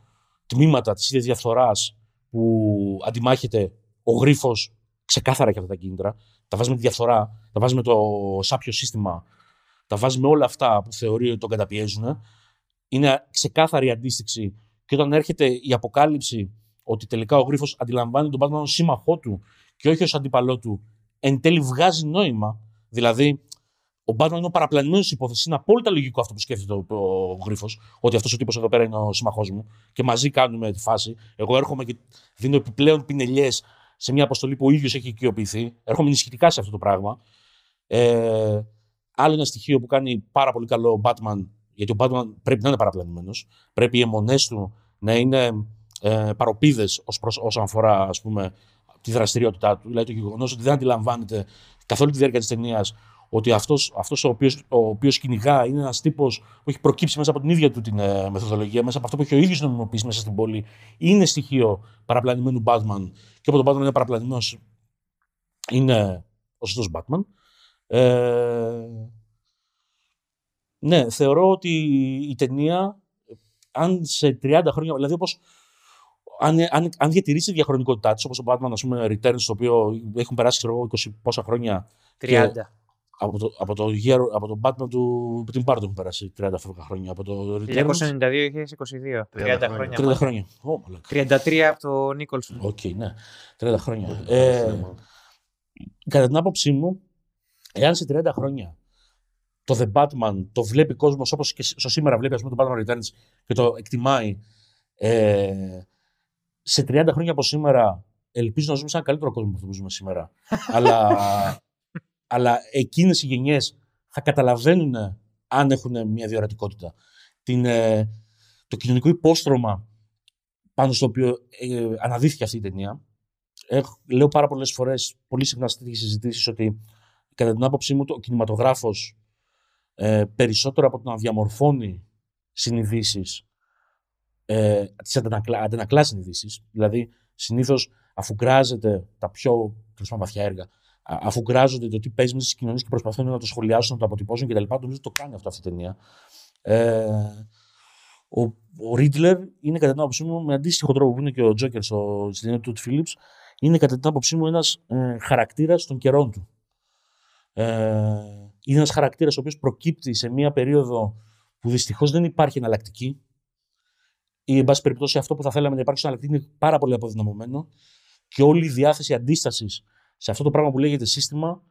C: τμήματα της ίδιας διαφθοράς που αντιμάχεται ο γρίφος ξεκάθαρα και αυτά τα κίνητρα. Τα βάζει με τη διαφθορά, τα βάζει με το σάπιο σύστημα, τα βάζει με όλα αυτά που θεωρεί ότι τον καταπιέζουν. Είναι ξεκάθαρη αντίστοιξη. Και όταν έρχεται η αποκάλυψη ότι τελικά ο γρίφος αντιλαμβάνει τον Batman ως σύμμαχό του και όχι ως αντίπαλό του, εν τέλει βγάζει νόημα. Δηλαδή, ο Batman είναι ο παραπλανημένος υπόθεσης. Είναι απόλυτα λογικό αυτό που σκέφτεται ο, ο Γρίφος, ότι αυτός ο τύπος εδώ πέρα είναι ο σύμμαχός μου και μαζί κάνουμε τη φάση. Εγώ έρχομαι και δίνω επιπλέον πινελιές σε μια αποστολή που ο ίδιος έχει οικειοποιηθεί. Έρχομαι ενισχυτικά σε αυτό το πράγμα. Ε, άλλο ένα στοιχείο που κάνει πάρα πολύ καλό ο Batman, γιατί ο Batman πρέπει να είναι παραπλανημένος. Πρέπει οι αιμονές του να είναι ε, παροπίδες όσον αφορά ας πούμε, τη δραστηριότητά του. Δηλαδή το γεγονός ότι δεν αντιλαμβάνεται καθ' όλη τη διάρκεια της ταινίας ότι αυτός, αυτός ο, οποίος, ο οποίος κυνηγά είναι ένας τύπος που έχει προκύψει μέσα από την ίδια του την ε, μεθοδολογία, μέσα από αυτό που έχει ο ίδιος νομιμοποιήσει μέσα στην πόλη, είναι στοιχείο παραπλανημένου Batman και από τον Batman είναι παραπλανημένος είναι ο σωστός Batman. Ε, ναι, θεωρώ ότι η ταινία, αν σε 30 χρόνια, δηλαδή όπως αν, αν, αν διατηρήσει τη διαχρονικότητά της, όπως ο Batman, ας πούμε, Returns, το οποίο έχουν περάσει ξέρω, 20 πόσα χρόνια.
B: 30.
C: Και, από το, από το, year, από το Batman του Tim Burton έχουν περάσει 30 χρόνια. Από το
B: 1992 είχε 22. 30 χρόνια.
C: 30 χρόνια.
B: Oh, 33 από το Νίκολσον.
C: ΟΚ, okay, ναι. 30 χρόνια. ε, κατά την άποψή μου, εάν σε 30 χρόνια το The Batman το βλέπει κόσμος όπως και στο σήμερα βλέπει ας πούμε, το Batman Returns και το εκτιμάει. Ε, σε 30 χρόνια από σήμερα ελπίζω να ζούμε σε ένα καλύτερο κόσμο από αυτό που ζούμε σήμερα. Αλλά αλλά εκείνες οι γενιές θα καταλαβαίνουν αν έχουν μια διορατικότητα. Την, ε, το κοινωνικό υπόστρωμα πάνω στο οποίο ε, αναδύθηκε αυτή η ταινία. Έχω, λέω πάρα πολλές φορές, πολύ συχνά στις συζητήσεις, ότι κατά την άποψή μου ο κινηματογράφος ε, περισσότερο από το να διαμορφώνει συνειδήσεις, ε, τις αντανακλά, αντανακλά συνειδήσεις, δηλαδή συνήθως αφού γκράζεται τα πιο βαθιά έργα, αφού γκράζονται το τι παίζει μέσα στις κοινωνίες και προσπαθούν να το σχολιάσουν, να το αποτυπώσουν κτλ. Νομίζω ότι το κάνει αυτό αυτή η ταινία. Ε, ο, ο Ρίτλερ είναι κατά την άποψή μου, με αντίστοιχο τρόπο που είναι και ο Τζόκερ στο ταινία του Φίλιπς, είναι κατά την άποψή μου ένας ε, χαρακτήρας των καιρών του. Ε, είναι ένας χαρακτήρας ο οποίος προκύπτει σε μια περίοδο που δυστυχώς δεν υπάρχει εναλλακτική ή, εν πάση περιπτώσει, αυτό που θα θέλαμε να υπάρξει εναλλακτική είναι πάρα πολύ αποδυναμωμένο και όλη η διάθεση αντίστασης σε αυτό το πράγμα που λέγεται σύστημα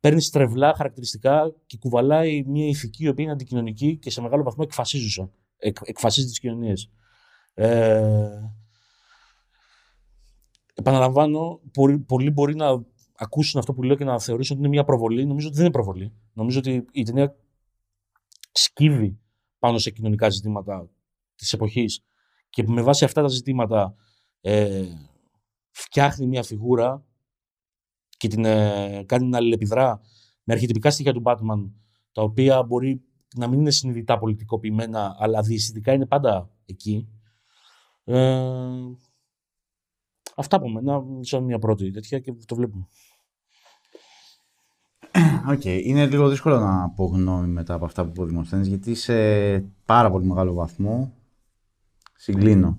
C: παίρνει στρεβλά χαρακτηριστικά και κουβαλάει μια ηθική η οποία είναι αντικοινωνική και σε μεγάλο βαθμό εκφασίζουσα. Εκ, εκφασίζει τις κοινωνίες. Ε, επαναλαμβάνω, πολλοί μπορεί να ακούσουν αυτό που λέω και να θεωρήσουν ότι είναι μια προβολή. Νομίζω ότι δεν είναι προβολή. Νομίζω ότι η ταινία σκύβει πάνω σε κοινωνικά ζητήματα της εποχής και με βάση αυτά τα ζητήματα ε, φτιάχνει μια φιγούρα και την ε, κάνει να αλληλεπιδρά με αρχιτυπικά στοιχεία του Batman, τα οποία μπορεί να μην είναι συνειδητά πολιτικοποιημένα, αλλά διαισθητικά είναι πάντα εκεί. Ε, αυτά από μένα, σαν μια πρώτη τέτοια και το βλέπουμε.
A: ΟΚ. Okay. Είναι λίγο δύσκολο να πω γνώμη μετά από αυτά που πω γιατί σε πάρα πολύ μεγάλο βαθμό συγκλίνω.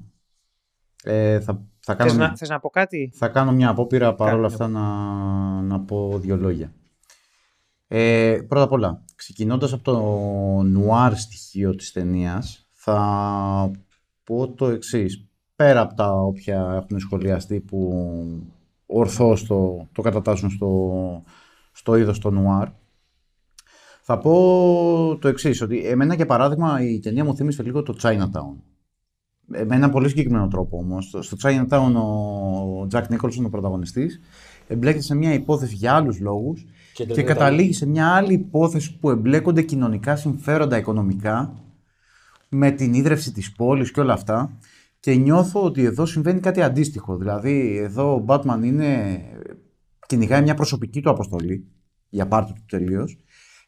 A: Ε, θα θα κάνω,
B: θες, να, θες να πω κάτι;
A: Θα κάνω μια απόπειρα παρόλα αυτά να, να πω δύο λόγια. Ε, πρώτα απ' όλα, ξεκινώντας από το νουάρ στοιχείο της ταινίας, θα πω το εξής. Πέρα από τα όποια έχουν σχολιαστεί που ορθώς το, το κατατάσσουν στο, στο είδος το νουάρ, θα πω το εξής, ότι εμένα για παράδειγμα η ταινία μου θύμισε λίγο το Chinatown. Ε, με έναν πολύ συγκεκριμένο τρόπο όμως. Στο Chinatown ο Jack Nicholson, ο πρωταγωνιστής, εμπλέκεται σε μια υπόθεση για άλλους λόγους και, και καταλήγει σε μια άλλη υπόθεση που εμπλέκονται κοινωνικά συμφέροντα οικονομικά με την ίδρυυση της πόλης και όλα αυτά και νιώθω ότι εδώ συμβαίνει κάτι αντίστοιχο. Δηλαδή εδώ ο Batman είναι, κυνηγάει μια προσωπική του αποστολή για πάρτι του τελείως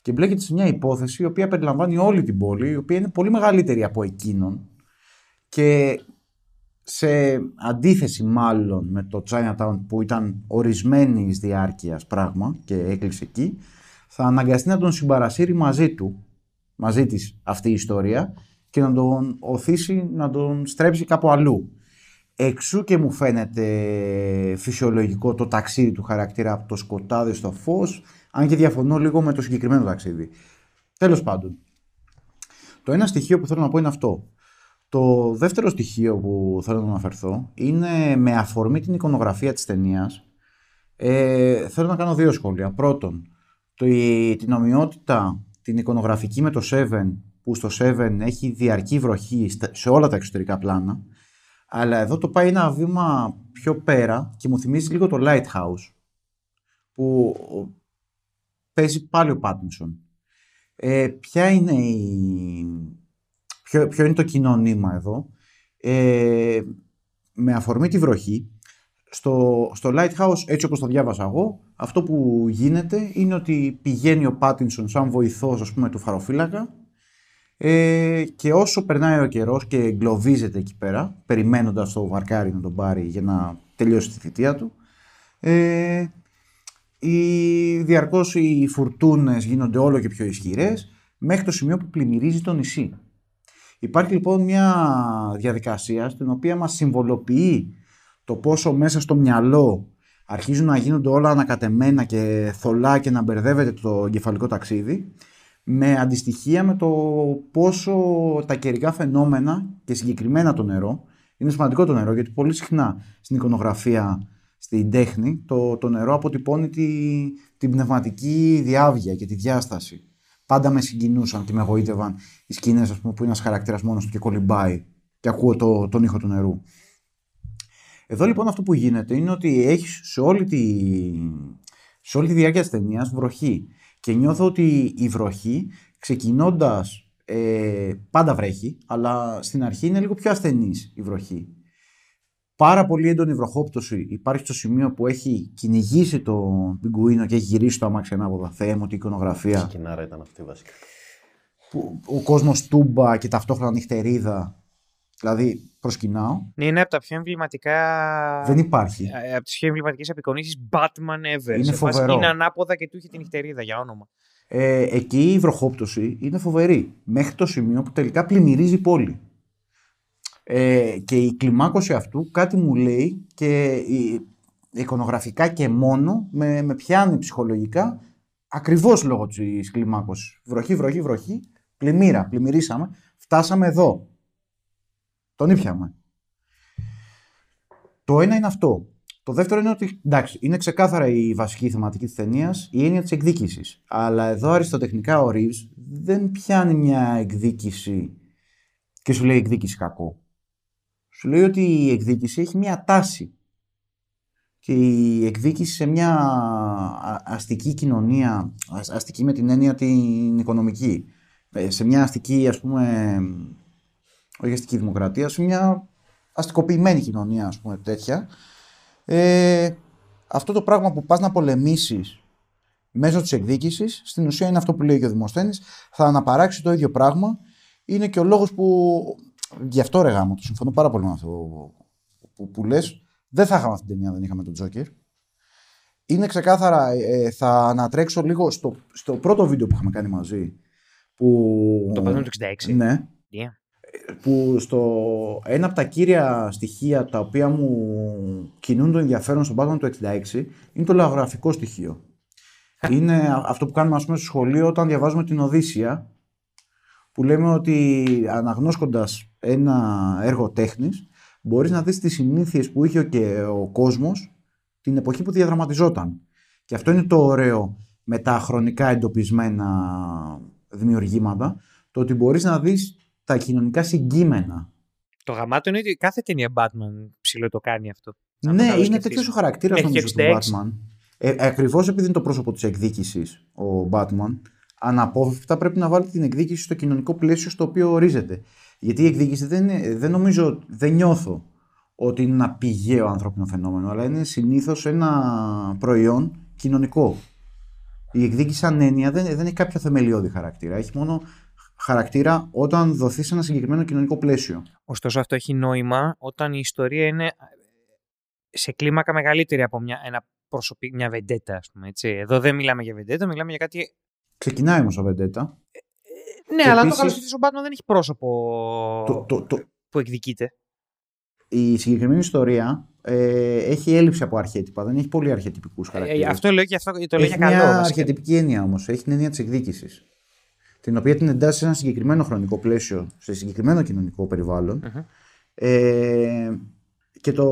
A: και μπλέκεται σε μια υπόθεση η οποία περιλαμβάνει όλη την πόλη, η οποία είναι πολύ μεγαλύτερη από εκείνον και σε αντίθεση μάλλον με το Chinatown που ήταν ορισμένη διάρκειας πράγμα και έκλεισε εκεί, θα αναγκαστεί να τον συμπαρασύρει μαζί του, μαζί της αυτή η ιστορία και να τον οθήσει να τον στρέψει κάπου αλλού. Εξού και μου φαίνεται φυσιολογικό το ταξίδι του χαρακτήρα από το σκοτάδι στο φως, αν και διαφωνώ λίγο με το συγκεκριμένο ταξίδι. Τέλος πάντων, το ένα στοιχείο που θέλω να πω είναι αυτό. Το δεύτερο στοιχείο που θέλω να αναφερθώ είναι με αφορμή την εικονογραφία της ταινίας. Ε, θέλω να κάνω δύο σχόλια. Πρώτον, το, την ομοιότητα την εικονογραφική με το Seven, που στο Seven έχει διαρκή βροχή σε όλα τα εξωτερικά πλάνα, αλλά εδώ το πάει ένα βήμα πιο πέρα και μου θυμίζει λίγο το Lighthouse, που παίζει πάλι ο Πάτινσον. Ε, ποια είναι η, ποιο, ποιο είναι το κοινωνήμα εδώ. Ε, με αφορμή τη βροχή, στο, στο Lighthouse, έτσι όπως το διάβασα εγώ, αυτό που γίνεται είναι ότι πηγαίνει ο Πάτινσον σαν βοηθός, ας πούμε, του φαροφύλακα ε, και όσο περνάει ο καιρός και εγκλωβίζεται εκεί πέρα, περιμένοντας το βαρκάρι να τον πάρει για να τελειώσει τη θητεία του, ε, οι, διαρκώς οι φουρτούνες γίνονται όλο και πιο ισχυρές, μέχρι το σημείο που πλημμυρίζει το νησί. Υπάρχει λοιπόν μια διαδικασία στην οποία μας συμβολοποιεί το πόσο μέσα στο μυαλό αρχίζουν να γίνονται όλα ανακατεμένα και θολά και να μπερδεύεται το εγκεφαλικό ταξίδι με αντιστοιχεία με το πόσο τα καιρικά φαινόμενα και συγκεκριμένα το νερό είναι σημαντικό το νερό γιατί πολύ συχνά στην εικονογραφία, στην τέχνη το, το νερό αποτυπώνει τη, την πνευματική διάβγεια και τη διάσταση πάντα με συγκινούσαν και με εγωίτευαν οι σκηνές που είναι ένας χαρακτήρας μόνος του και κολυμπάει και ακούω το, τον ήχο του νερού. Εδώ λοιπόν αυτό που γίνεται είναι ότι έχεις σε όλη τη, σε όλη τη διάρκεια της ταινίας βροχή. Και νιώθω ότι η βροχή ξεκινώντας ε, πάντα βρέχει, αλλά στην αρχή είναι λίγο πιο ασθενής η βροχή πάρα πολύ έντονη βροχόπτωση υπάρχει στο σημείο που έχει κυνηγήσει τον πιγκουίνο και έχει γυρίσει το αμάξι ανάποδα. Θεέ μου, τι εικονογραφία.
D: Σκηνάρα ήταν αυτή βασικά.
A: Που, ο κόσμος τούμπα και ταυτόχρονα νυχτερίδα. Δηλαδή, προσκυνάω.
B: Ναι, είναι από τα πιο εμβληματικά.
A: Δεν υπάρχει.
B: Ε, από τις πιο εμβληματικές απεικονίσεις Batman ever.
A: Είναι φοβερό.
B: Είναι ανάποδα και του είχε την νυχτερίδα για όνομα.
A: Ε, εκεί η βροχόπτωση είναι φοβερή. Μέχρι το σημείο που τελικά πλημμυρίζει η πόλη. Ε, και η κλιμάκωση αυτού κάτι μου λέει και η, εικονογραφικά και μόνο με, με πιάνει ψυχολογικά ακριβώς λόγω της κλιμάκωσης. Βροχή, βροχή, βροχή, πλημμύρα, πλημμυρίσαμε, φτάσαμε εδώ. Τον ήπιαμε. Το ένα είναι αυτό. Το δεύτερο είναι ότι, εντάξει, είναι ξεκάθαρα η βασική θεματική της ταινίας, η έννοια της εκδίκησης. Αλλά εδώ αριστοτεχνικά ο Ρίβς δεν πιάνει μια εκδίκηση και σου λέει εκδίκηση κακό σου λέει ότι η εκδίκηση έχει μια τάση. Και η εκδίκηση σε μια αστική κοινωνία, αστική με την έννοια την οικονομική, ε, σε μια αστική ας πούμε, όχι αστική δημοκρατία, σε μια αστικοποιημένη κοινωνία ας πούμε τέτοια, ε, αυτό το πράγμα που πας να πολεμήσεις μέσω της εκδίκησης, στην ουσία είναι αυτό που λέει και ο Δημοσθένης, θα αναπαράξει το ίδιο πράγμα, είναι και ο λόγος που Γι' αυτό ρε γάμο, το συμφωνώ πάρα πολύ με αυτό που, που, λες. Δεν θα είχαμε αυτή την ταινία, δεν είχαμε τον Τζόκερ. Είναι ξεκάθαρα, ε, θα ανατρέξω λίγο στο, στο πρώτο βίντεο που είχαμε κάνει μαζί. Που,
B: το Batman του 66.
A: Ναι.
B: Yeah.
A: Που στο ένα από τα κύρια στοιχεία τα οποία μου κινούν το ενδιαφέρον στον Batman του 66 είναι το λαογραφικό στοιχείο. είναι α- αυτό που κάνουμε ας πούμε, στο σχολείο όταν διαβάζουμε την Οδύσσια που λέμε ότι αναγνώσκοντας ένα έργο τέχνης μπορείς να δεις τις συνήθειες που είχε και ο κόσμος την εποχή που διαδραματιζόταν. Και αυτό είναι το ωραίο με τα χρονικά εντοπισμένα δημιουργήματα, το ότι μπορείς να δεις τα κοινωνικά συγκείμενα.
B: Το γαμάτο είναι ότι κάθε ταινία Batman ψηλό το κάνει αυτό. Αν
A: ναι,
B: το καλώς
A: είναι
B: σκεφτείς.
A: τέτοιος ο χαρακτήρας
B: Έχει
A: νομίζω του
B: 66.
A: Batman. Ε, Ακριβώς επειδή είναι το πρόσωπο της εκδίκησης ο Batman, αναπόφευκτα πρέπει να βάλει την εκδίκηση στο κοινωνικό πλαίσιο στο οποίο ορίζεται. Γιατί η εκδίκηση δεν, είναι, δεν νομίζω, δεν νιώθω ότι είναι ένα πηγαίο ανθρώπινο φαινόμενο, αλλά είναι συνήθως ένα προϊόν κοινωνικό. Η εκδίκηση σαν έννοια δεν, δεν έχει κάποιο θεμελιώδη χαρακτήρα. Έχει μόνο χαρακτήρα όταν δοθεί σε ένα συγκεκριμένο κοινωνικό πλαίσιο.
B: Ωστόσο αυτό έχει νόημα όταν η ιστορία είναι σε κλίμακα μεγαλύτερη από μια, ένα προσωπι... μια βεντέτα, ας πούμε. Έτσι. Εδώ δεν μιλάμε για βεντέτα, μιλάμε για κάτι...
A: Ξεκινάει όμως ο Βεντέτα.
B: Ναι,
A: Και
B: αλλά αν το
A: επίσης-
B: καλοσκεφτείς, ο Batman δεν έχει πρόσωπο
A: Το, το, το,
B: που εκδικείται.
A: η συγκεκριμένη ιστορία ε, έχει έλλειψη από αρχέτυπα. Δεν έχει πολύ αρχετυπικού
B: Ε,
A: χαρακτήρες.
B: αυτό λέω και αυτό το λέω
A: έχει
B: για καλό.
A: μια
B: βασικά.
A: αρχετυπική έννοια όμως. Έχει την έννοια της εκδίκησης. Την οποία την εντάσσει σε ένα συγκεκριμένο χρονικό πλαίσιο, σε συγκεκριμένο κοινωνικό περιβάλλον.
B: Μμμ.
A: Ε, και το,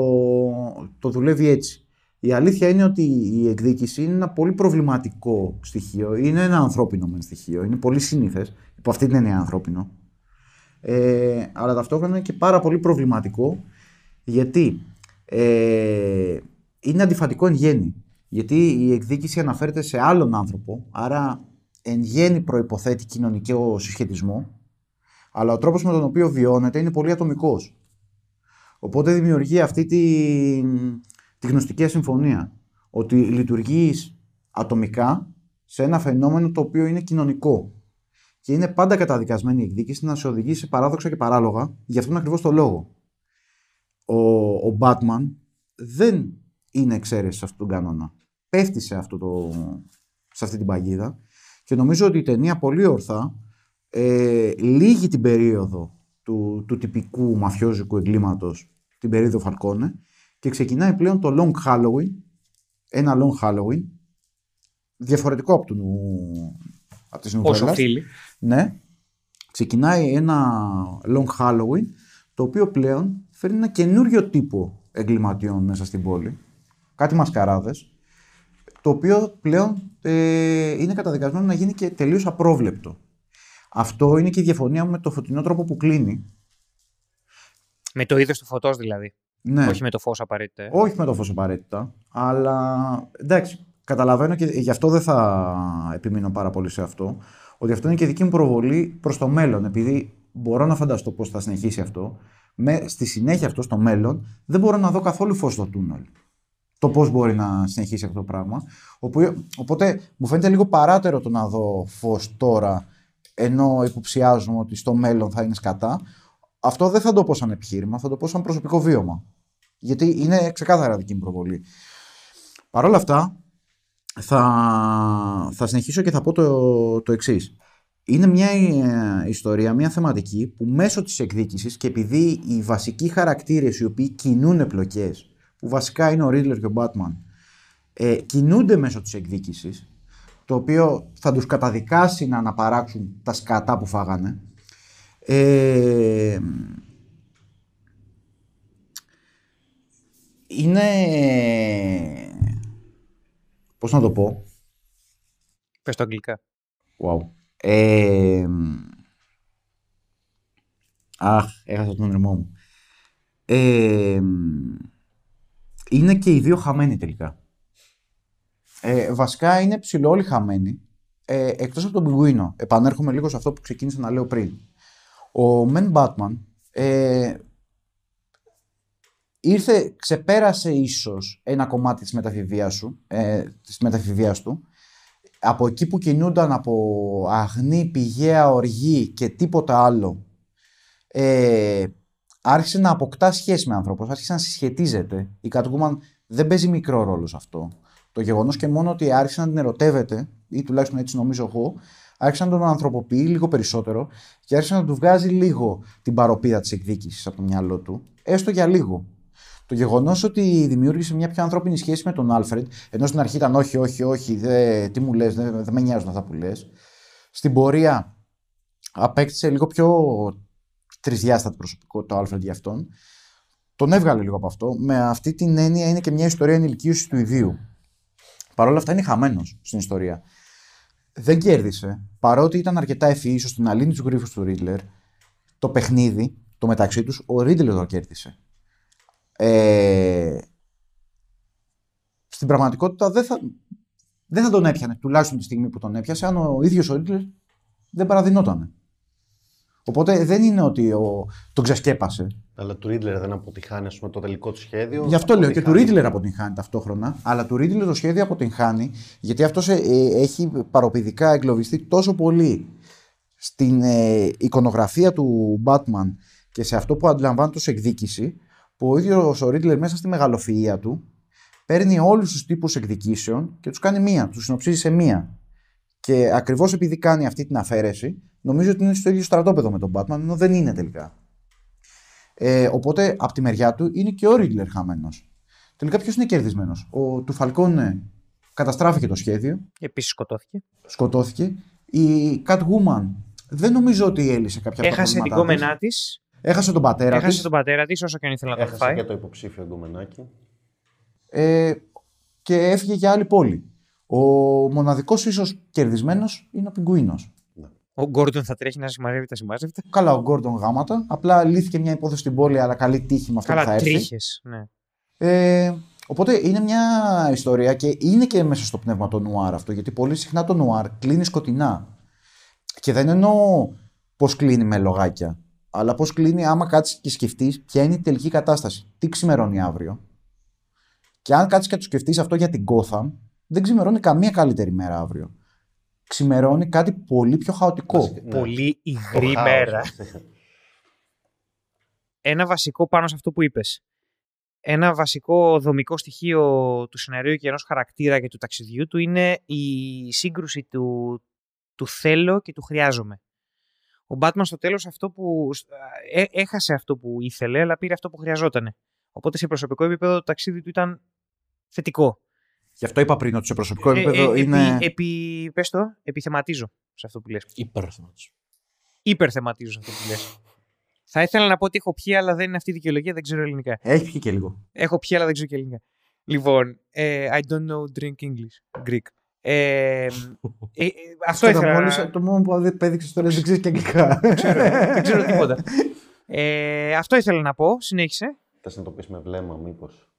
A: το δουλεύει έτσι. Η αλήθεια είναι ότι η εκδίκηση είναι ένα πολύ προβληματικό στοιχείο. Είναι ένα ανθρώπινο μεν στοιχείο. Είναι πολύ σύνηθες. Υπό αυτή την έννοια ανθρώπινο. Ε, αλλά ταυτόχρονα είναι και πάρα πολύ προβληματικό γιατί ε, είναι αντιφατικό εν γέννη. Γιατί η εκδίκηση αναφέρεται σε άλλον άνθρωπο, άρα εν γέννη προϋποθέτει κοινωνικό συσχετισμό, αλλά ο τρόπος με τον οποίο βιώνεται είναι πολύ ατομικός. Οπότε δημιουργεί αυτή τη, τη γνωστική ασυμφωνία, ότι λειτουργείς ατομικά σε ένα φαινόμενο το οποίο είναι κοινωνικό. Και είναι πάντα καταδικασμένη η εκδίκηση να σε οδηγήσει σε παράδοξα και παράλογα, γι' αυτόν ακριβώς το λόγο. Ο, ο Batman δεν είναι εξαίρεση σε αυτόν τον κανόνα. Πέφτει σε, αυτό το, σε αυτή την παγίδα και νομίζω ότι η ταινία πολύ ορθά ε, λύγει την περίοδο του, του τυπικού μαφιόζικου εγκλήματος, την περίοδο Φαλκόνε και ξεκινάει πλέον το Long Halloween, ένα Long Halloween, διαφορετικό από, του, από τις
B: Όσο
A: νουβέλας.
B: οφείλει.
A: Ναι. Ξεκινάει ένα long Halloween, το οποίο πλέον φέρνει ένα καινούριο τύπο εγκληματιών μέσα στην πόλη. Κάτι μασκαράδες, το οποίο πλέον ε, είναι καταδικασμένο να γίνει και τελείως απρόβλεπτο. Αυτό είναι και η διαφωνία μου με το φωτεινό τρόπο που κλείνει.
B: Με το είδος του φωτός δηλαδή.
A: Ναι.
B: Όχι με το φως απαραίτητα. ε.
A: Όχι με το φως απαραίτητα, αλλά εντάξει, καταλαβαίνω και γι' αυτό δεν θα επιμείνω πάρα πολύ σε αυτό, ότι αυτό είναι και δική μου προβολή προς το μέλλον, επειδή μπορώ να φανταστώ πώς θα συνεχίσει αυτό, με, στη συνέχεια αυτό στο μέλλον δεν μπορώ να δω καθόλου φως στο τούνελ. Το πώς μπορεί να συνεχίσει αυτό το πράγμα. Οπο- Οπότε μου φαίνεται λίγο παράτερο το να δω φως τώρα, ενώ υποψιάζομαι ότι στο μέλλον θα είναι σκατά. Αυτό δεν θα το πω σαν επιχείρημα, θα το πω σαν προσωπικό βίωμα. Γιατί είναι ξεκάθαρα δική μου προβολή. Παρ' όλα αυτά, θα, θα συνεχίσω και θα πω το, το εξής. Είναι μια ε, ιστορία, μια θεματική που μέσω της εκδίκησης και επειδή οι βασικοί χαρακτήρες οι οποίοι κινούν επλοκές, που βασικά είναι ο Ρίτλερ και ο Μπάτμαν, ε, κινούνται μέσω της εκδίκησης, το οποίο θα τους καταδικάσει να αναπαράξουν τα σκατά που φάγανε. Ε, είναι... Πώς να το πω;
B: Πες το αγγλικά.
A: Wow. Ε, αχ, έχασα τον ρημό μου. Ε, είναι και οι δύο χαμένοι τελικά. Ε, βασικά είναι ψηλό όλοι χαμένοι. Ε, εκτός από τον Πιγκουίνο. Επανέρχομαι λίγο σε αυτό που ξεκίνησα να λέω πριν. Ο Μεν Μπάτμαν ε, ήρθε, ξεπέρασε ίσως ένα κομμάτι της μεταφηβείας, σου, ε, της μεταφηβείας του από εκεί που κινούνταν από αγνή, πηγαία, οργή και τίποτα άλλο ε, άρχισε να αποκτά σχέση με ανθρώπους, άρχισε να συσχετίζεται. Η Catwoman δεν παίζει μικρό ρόλο σε αυτό. Το γεγονός και μόνο ότι άρχισε να την ερωτεύεται, ή τουλάχιστον έτσι νομίζω εγώ, άρχισε να τον ανθρωποποιεί λίγο περισσότερο και άρχισε να του βγάζει λίγο την παροπίδα της εκδίκησης από το μυαλό του, έστω για λίγο. Το γεγονός ότι δημιούργησε μια πιο ανθρώπινη σχέση με τον Άλφρεντ, ενώ στην αρχή ήταν όχι, όχι, όχι, δε, τι μου λες, δεν δε με νοιάζουν αυτά που λες. Στην πορεία απέκτησε λίγο πιο τρισδιάστατη προσωπικότητα ο Άλφρεντ για αυτόν. Τον έβγαλε λίγο από αυτό. Με αυτή την έννοια είναι και μια ιστορία ενηλικίωσης του ιδίου. Παρ' όλα αυτά είναι χαμένος στην ιστορία. Δεν κέρδισε, παρότι ήταν αρκετά ευφυή ώστε να λύνει του γρήφου του Ρίτλερ. Το παιχνίδι, το μεταξύ τους, ο Ρίτλερ το κέρδισε. Ε, στην πραγματικότητα δεν θα, δεν θα τον έπιανε, τουλάχιστον τη στιγμή που τον έπιασε, αν ο ίδιος ο Ρίτλερ δεν παραδεινόταν. Οπότε δεν είναι ότι ο, τον ξεσκέπασε.
D: Αλλά του Ρίτλερ δεν αποτυχάνει ας πούμε, το τελικό του σχέδιο.
A: Γι' αυτό λέω και του
D: αποτυχάνει.
A: Ρίτλερ αποτυγχάνει ταυτόχρονα, αλλά του Ρίτλερ το σχέδιο αποτυγχάνει γιατί αυτός έχει παροπηδικά εγκλωβιστεί τόσο πολύ στην ε, εικονογραφία του Batman και σε αυτό που αντιλαμβάνεται ως εκδίκηση, που ο ίδιος ο Ρίτλερ μέσα στη μεγαλοφυΐα του παίρνει όλους τους τύπους εκδικήσεων και τους κάνει μία, τους συνοψίζει σε μία. Και ακριβώς επειδή κάνει αυτή την αφαίρεση, νομίζω ότι είναι στο ίδιο στρατόπεδο με τον Batman, ενώ δεν είναι τελικά. Ε, οπότε από τη μεριά του είναι και ο Ρίτλερ χαμένος. Τελικά ποιος είναι κερδισμένος; Ο του Φαλκόνε καταστράφηκε το σχέδιο,
B: Επίσης σκοτώθηκε.
A: σκοτώθηκε. Η Catwoman δεν νομίζω ότι έλυσε κάποια από τα
B: Έχασε την
A: προβλήματά της.
B: κόμενά της.
A: Έχασε τον πατέρα
B: Έχασε
A: της.
B: τον πατέρα της, όσο και αν ήθελε να τον
D: Έχασε
B: φάει.
D: και το υποψήφιο γκομενάκι.
A: Ε, και έφυγε για άλλη πόλη. Ο μοναδικός ίσως κερδισμένος είναι ο Πιγκουίνος.
B: Ο Γκόρντον θα τρέχει να συμμαζεύει τα συμμάζευτα.
A: Καλά, ο Γκόρντον γάματα. Απλά λύθηκε μια υπόθεση στην πόλη, αλλά καλή τύχη με αυτό που θα
B: Καλά,
A: έρθει.
B: τρίχες. Ναι.
A: Ε, οπότε είναι μια ιστορία και είναι και μέσα στο πνεύμα το νουάρ αυτό, γιατί πολύ συχνά το νουάρ κλείνει σκοτεινά. Και δεν εννοώ πώς κλείνει με λογάκια, αλλά πώς κλείνει άμα κάτσεις και σκεφτείς ποια είναι η τελική κατάσταση. Τι ξημερώνει αύριο. Και αν κάτσεις και το σκεφτείς αυτό για την Gotham, δεν ξημερώνει καμία καλύτερη μέρα αύριο. Ξημερώνει κάτι πολύ πιο χαοτικό.
D: Βασικά, ναι.
B: Πολύ
D: Το
B: υγρή
D: χάος.
B: μέρα. Ένα βασικό πάνω σε αυτό που είπες. Ένα βασικό δομικό στοιχείο του σενάριου και ενός χαρακτήρα και του ταξιδιού του είναι η σύγκρουση του, του θέλω και του χρειάζομαι. Ο Batman στο τέλος αυτό που ε, έχασε αυτό που ήθελε, αλλά πήρε αυτό που χρειαζόταν. Οπότε σε προσωπικό επίπεδο το ταξίδι του ήταν θετικό.
A: Γι' αυτό είπα πριν ότι σε προσωπικό
B: Ε,
A: επίπεδο
B: ε,
A: είναι.
B: επί, επί, πες το, επιθεματίζω σε αυτό που λες.
C: Υπερθεματισμό.
B: Υπερθεματίζω σε αυτό που λες. Θα ήθελα να πω ότι έχω πιει, αλλά δεν είναι αυτή η δικαιολογία, δεν ξέρω ελληνικά.
A: Έχει πιει και λίγο.
B: Έχω πιει, αλλά δεν ξέρω και ελληνικά. Λοιπόν, ε, I don't know drink English, Greek. Ε, ε, ε, αυτό ήθελα να...
A: Μόλις, το μόνο που δεν πέδειξες τώρα δεν ξέρεις και αγγλικά.
B: δεν ξέρω τίποτα. Ε, αυτό ήθελα να πω, συνέχισε.
D: Θες να το πεις με βλέμμα μήπως.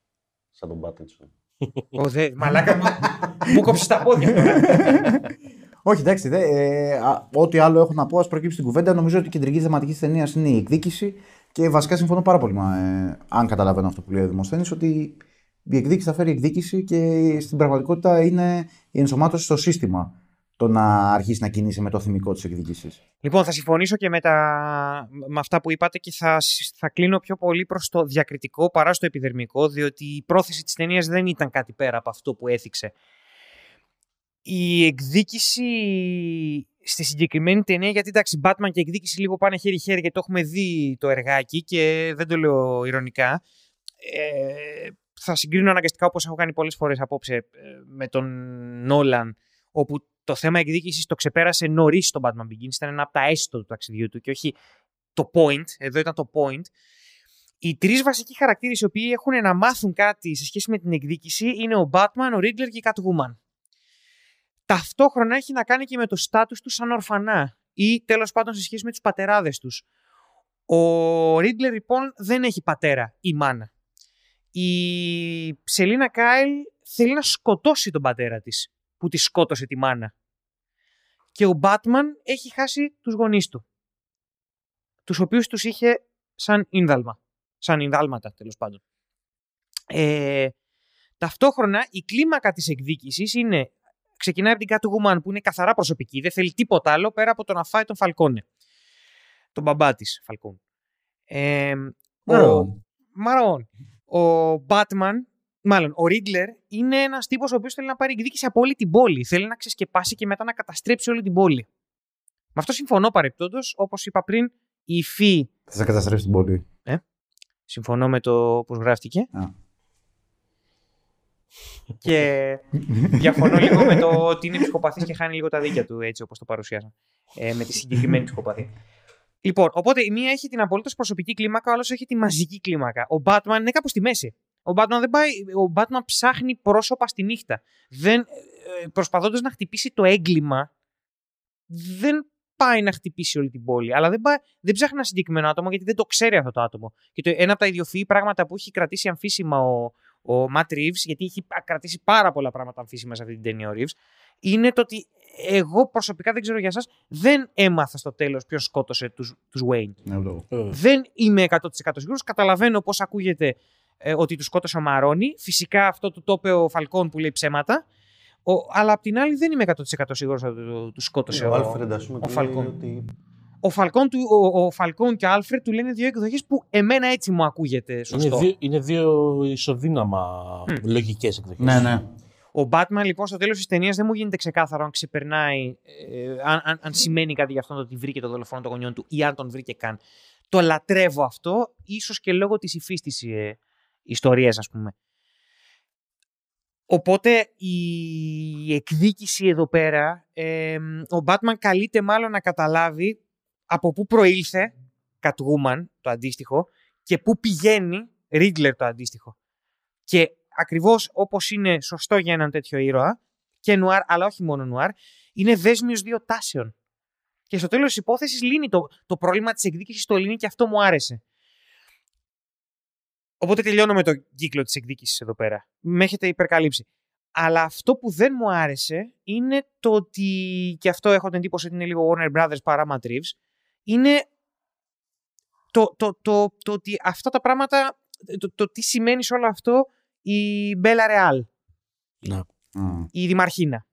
D: Σαν τον Πάτινσον.
B: Ο, δε, μαλάκα μου, μου κόψεις τα πόδια τώρα.
A: Όχι, εντάξει. Δε, ε, α, ό,τι άλλο έχω να πω, ας προκύψει στην κουβέντα. Νομίζω ότι η κεντρική θεματική τη ταινία είναι η εκδίκηση και βασικά συμφωνώ πάρα πολύ. με, ε, αν καταλαβαίνω αυτό που λέει ο Δημοσθένης, ότι η εκδίκηση θα φέρει εκδίκηση και στην πραγματικότητα είναι η ενσωμάτωση στο σύστημα το να αρχίσει να κινήσει με το θυμικό της εκδίκησης.
B: Λοιπόν, θα συμφωνήσω και με, τα... με αυτά που είπατε και θα, συ- θα κλείνω πιο πολύ προς το διακριτικό παρά στο επιδερμικό, διότι η πρόθεση της ταινίας δεν ήταν κάτι πέρα από αυτό που έθιξε. Η εκδίκηση στη συγκεκριμένη ταινία, γιατί εντάξει, Batman και εκδίκηση λίγο πάνε χέρι-χέρι γιατί το έχουμε δει το εργάκι και δεν το λέω ηρωνικά. Ε, θα συγκρίνω αναγκαστικά όπως έχω κάνει πολλές φορές απόψε ε, με τον Νόλαν, όπου το θέμα εκδίκησης το ξεπέρασε νωρίς στον Batman Begins. Ήταν ένα από τα έστω του ταξιδιού του και όχι το point. Εδώ ήταν το point. Οι τρεις βασικοί χαρακτήρες οι οποίοι έχουν να μάθουν κάτι σε σχέση με την εκδίκηση είναι ο Batman, ο Riddler και η Catwoman. Ταυτόχρονα έχει να κάνει και με το στάτους τους σαν ορφανά ή τέλος πάντων σε σχέση με τους πατεράδες τους. Ο Riddler λοιπόν δεν έχει πατέρα ή μάνα. Η Σελίνα Κάιλ θέλει να σκοτώσει τον πατέρα της που τη σκότωσε τη μάνα. Και ο Batman έχει χάσει τους γονείς του. Τους οποίους τους είχε σαν ίνδαλμα. Σαν ίνδαλματα τέλος πάντων. Ε, ταυτόχρονα η κλίμακα της εκδίκησης είναι ξεκινάει από την Catwoman που είναι καθαρά προσωπική, δεν θέλει τίποτα άλλο πέρα από το να φάει τον Φαλκόνε. Τον μπαμπά της Φαλκόνε. Ε, ο,
A: Μαρόν.
B: Μαρόν. Ο Batman, μάλλον ο Riddler, είναι ένας τύπος ο οποίος θέλει να πάρει εκδίκηση από όλη την πόλη. Θέλει να ξεσκεπάσει και μετά να καταστρέψει όλη την πόλη. Με αυτό συμφωνώ παρεπτόντως, όπως είπα πριν, η υφή
A: Θα σε καταστρέψει την πόλη.
B: Ε; Συμφωνώ με το πώς γράφτηκε.
A: Α.
B: Και διαφωνώ λίγο με το ότι είναι ψυχοπαθής και χάνει λίγο τα δίκια του, έτσι όπως το παρουσιάσαν. Ε, με τη συγκεκριμένη ψυχοπαθία. Λοιπόν, οπότε η μία έχει την απολύτως προσωπική κλίμακα, ο άλλος έχει τη μαζική κλίμακα. Ο Batman είναι κάπου στη μέση. Ο Batman, δεν πάει, ο Batman ψάχνει πρόσωπα στη νύχτα. Δεν, ε, προσπαθώντας να χτυπήσει το έγκλημα, δεν πάει να χτυπήσει όλη την πόλη. Αλλά δεν, πάει, δεν ψάχνει ένα συγκεκριμένο άτομο γιατί δεν το ξέρει αυτό το άτομο. Και το, ένα από τα ιδιοφυή πράγματα που έχει κρατήσει αμφίσιμα ο, ο Matt Reeves, γιατί έχει κρατήσει πάρα πολλά πράγματα αμφίσημα σε αυτή την ταινία ο Reeves, είναι το ότι εγώ προσωπικά δεν ξέρω για εσάς, δεν έμαθα στο τέλος ποιος σκότωσε του τους Wayne.
A: Ναι, ούτε εγώ.
C: Ε,
B: Δεν είμαι 100% σίγουρος. Καταλαβαίνω πώς ακούγεται ε, ότι τους σκότωσε ο Μαρόνι. Φυσικά αυτό του το είπε ο Φαλκόν που λέει ψέματα. Ο, αλλά απ' την άλλη δεν είμαι 100% σίγουρος ότι του, τους σκότωσε
D: Ο
B: ο,
D: Άλφρεντ, ας πούμε,
B: ο
D: του λέει
B: Φαλκόν.
D: ότι
B: ο, Φαλκόν του, ο, ο Φαλκόν και ο Άλφρεντ του λένε δύο εκδοχές που εμένα έτσι μου ακούγεται σωστό.
C: είναι, δύο, είναι δύο ισοδύναμα
B: Μμ.
C: λογικές εκδοχές.
A: Ναι, ναι.
B: Ο Batman λοιπόν στο τέλος της ταινίας δεν μου γίνεται ξεκάθαρο αν ξεπερνάει, ε, αν, αν, αν σημαίνει κάτι για αυτόν το ότι βρήκε το δολοφόνο των γονιών του ή αν τον βρήκε καν. Το λατρεύω αυτό, ίσως και λόγω της υφή τη ε, ιστορία, ας πούμε. Οπότε η εκδίκηση εδώ πέρα, ε, ο Batman καλείται μάλλον να καταλάβει από πού προήλθε Catwoman το αντίστοιχο και πού πηγαίνει Riddler το αντίστοιχο. Και ακριβώς όπως είναι σωστό για έναν τέτοιο ήρωα και νουάρ, αλλά όχι μόνο νουάρ, είναι δέσμιος δύο τάσεων. Και στο τέλος της υπόθεσης λύνει το, το πρόβλημα της εκδίκησης, το λύνει και αυτό μου άρεσε. Οπότε τελειώνω με τον κύκλο της εκδίκησης εδώ πέρα. Με έχετε υπερκαλύψει. Αλλά αυτό που δεν μου άρεσε είναι το ότι, και αυτό έχω την εντύπωση ότι είναι λίγο Warner Brothers παρά Matt Reeves, είναι το, το, το, το ότι αυτά τα πράγματα, το, το τι σημαίνει σε όλο αυτό η Μπέλα Ρεάλ,
C: Ναι.
A: Α.
B: η Δημαρχίνα.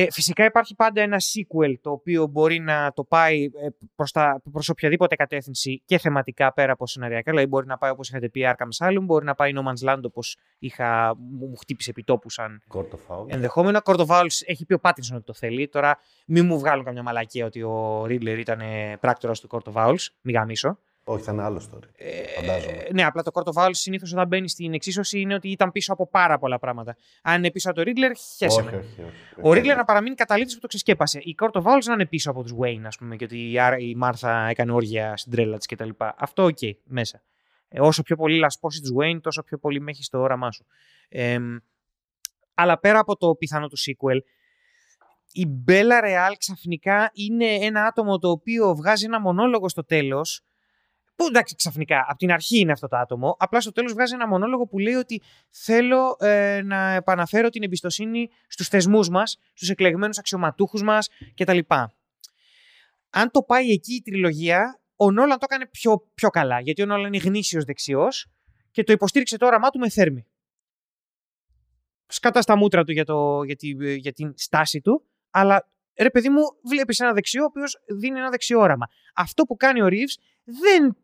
B: Ε, φυσικά υπάρχει πάντα ένα sequel το οποίο μπορεί να το πάει ε, προς, τα, προς οποιαδήποτε κατεύθυνση και θεματικά πέρα από σεναριακά. Δηλαδή μπορεί να πάει όπως είχατε πει Arkham Asylum, μπορεί να πάει No Man's Land όπως είχα, μου, μου χτύπησε επιτόπου σαν
D: Court of Owls.
B: ενδεχόμενο. Court of Owls έχει πει ο Πάτινσον ότι το θέλει. Τώρα μην μου βγάλουν καμιά μαλακία ότι ο Riddler ήταν πράκτορας του Court of Owls. Μη γαμίσω.
D: Όχι, θα είναι άλλο story. Φαντάζομαι.
B: Ε, ναι, απλά το Court of Owls συνήθως όταν μπαίνει στην εξίσωση είναι ότι ήταν πίσω από πάρα πολλά πράγματα. Αν είναι πίσω από το Riddler, χέσε
D: όχι,
B: με.
D: όχι, όχι,
B: Ο
D: όχι.
B: Riddler να παραμείνει καταλύτης που το ξεσκέπασε. Η Court of Owls να είναι πίσω από τους Wayne, ας πούμε, και ότι η Άρα- η Μάρθα έκανε όργια στην τρέλα της κτλ. Αυτό ΟΚ, μέσα. Ε, όσο πιο πολύ λασπώσει τους Wayne, τόσο πιο πολύ με έχει στο όραμά σου. Ε, αλλά πέρα από το πιθανό του sequel, η Μπέλα Ρεάλ ξαφνικά είναι ένα άτομο το οποίο βγάζει ένα μονόλογο στο τέλος που εντάξει ξαφνικά, από την αρχή είναι αυτό το άτομο, απλά στο τέλος βγάζει ένα μονόλογο που λέει ότι θέλω ε, να επαναφέρω την εμπιστοσύνη στους θεσμούς μας, στους εκλεγμένους αξιωματούχους μας κτλ. Αν το πάει εκεί η τριλογία, ο Νόλαν το έκανε πιο, πιο καλά, γιατί ο Νόλαν είναι γνήσιος δεξιός και το υποστήριξε το όραμά του με θέρμη. Σκατά στα μούτρα του για, το, για, τη, για την στάση του, αλλά ρε παιδί μου, βλέπεις ένα δεξιό ο οποίος δίνει ένα δεξιό όραμα. Αυτό που κάνει ο Reeves δεν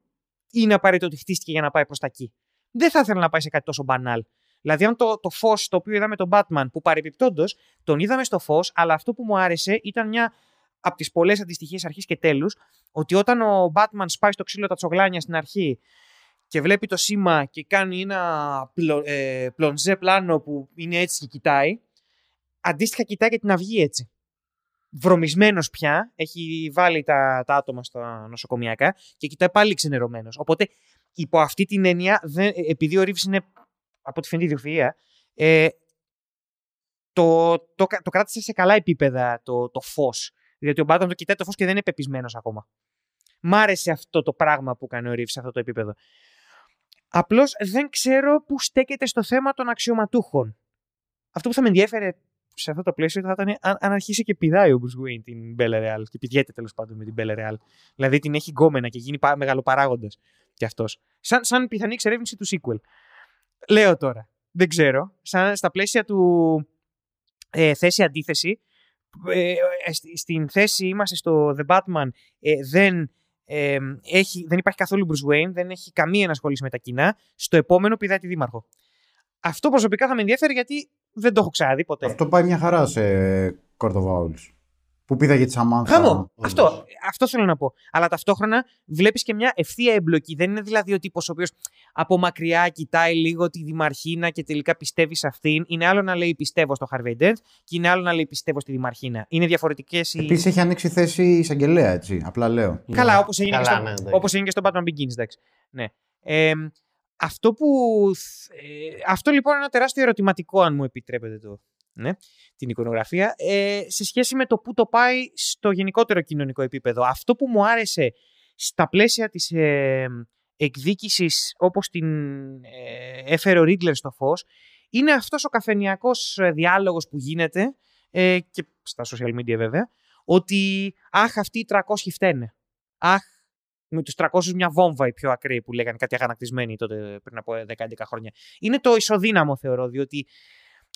B: είναι απαραίτητο ότι χτίστηκε για να πάει προς τα εκεί. Δεν θα ήθελα να πάει σε κάτι τόσο μπανάλ. Δηλαδή, αν το, το φως το οποίο είδαμε τον Batman, που παρεπιπτόντω τον είδαμε στο φως, αλλά αυτό που μου άρεσε ήταν μια από τις πολλές αντιστοιχίες αρχής και τέλους, ότι όταν ο Batman σπάει στο ξύλο τα τσογλάνια στην αρχή και βλέπει το σήμα και κάνει ένα πλο, ε, πλονζέ πλάνο που είναι έτσι και κοιτάει, αντίστοιχα κοιτάει και την αυγή έτσι. Βρωμισμένος πια, έχει βάλει τα, τα άτομα στα νοσοκομιακά και κοιτάει πάλι ξενερωμένος. Οπότε, υπό αυτή την έννοια, δεν, επειδή ο Ρίβς είναι από τη φαινή ιδιοφυΐα, ε, το, το, το κράτησε σε καλά επίπεδα το, το φως. Διότι ο Μπάτον το κοιτάει το φως και δεν είναι πεπισμένος ακόμα. Μ' άρεσε αυτό το πράγμα που κάνει ο Ρίβ σε αυτό το επίπεδο. Απλώς δεν ξέρω πού στέκεται στο θέμα των αξιωματούχων. Αυτό που θα με ενδιέφερε σε αυτό το πλαίσιο θα ήταν αν, αν αρχίσει και πηδάει ο Bruce Wayne την Bella Real και πηδιέται τέλος πάντων με την Bella Real. Δηλαδή την έχει γκόμενα και γίνει μεγαλοπαράγοντας κι αυτός. Σαν, σαν πιθανή εξερεύνηση του sequel. Λέω τώρα. Δεν ξέρω. Σαν στα πλαίσια του ε, θέση-αντίθεση, ε, στη- στην θέση είμαστε στο The Batman, ε, δεν, ε, έχει, δεν υπάρχει καθόλου Bruce Wayne, δεν έχει καμία ενασχόληση με τα κοινά. Στο επόμενο πηδάει τη Δήμαρχο. Αυτό προσωπικά θα με ενδιαφέρει γιατί δεν το έχω ξαναδεί ποτέ.
A: Αυτό πάει μια χαρά σε Court of Owls. Που πήδαγε τη Σαμάνθα.
B: Χαμό.
D: όντως.
B: Αυτό, αυτό θέλω να πω. Αλλά ταυτόχρονα βλέπεις και μια ευθεία εμπλοκή. Δεν είναι δηλαδή ο τύπος ο οποίος από μακριά κοιτάει λίγο τη Δημαρχίνα και τελικά πιστεύει σε αυτήν. Είναι άλλο να λέει πιστεύω στο Harvey Dent και είναι άλλο να λέει πιστεύω στη Δημαρχίνα. Είναι διαφορετικές οι.
A: Επίσης έχει ανοίξει θέση εισαγγελέα, έτσι. Απλά λέω.
B: Καλά, όπως έγινε,
D: Καλά,
B: και στο-
D: ναι, εντάξει.
B: όπως έγινε και στο Batman Begins, εντάξει. Ναι. Ε, αυτό που. ε, αυτό λοιπόν είναι ένα τεράστιο ερωτηματικό, αν μου επιτρέπετε το, ναι, την εικονογραφία, ε, σε σχέση με το πού το πάει στο γενικότερο κοινωνικό επίπεδο. Αυτό που μου άρεσε στα πλαίσια της ε, εκδίκησης όπως την ε, έφερε ο Ρίγκλερ στο φως, είναι αυτός ο καφενιακός ε, διάλογος που γίνεται ε, και στα social media βέβαια, ότι αχ αυτοί οι 300 φταίνε. Αχ με τους 300 μια βόμβα οι πιο ακραίοι που λέγανε κάτι αγανακτισμένοι τότε πριν από 10-11 χρόνια. Είναι το ισοδύναμο θεωρώ, διότι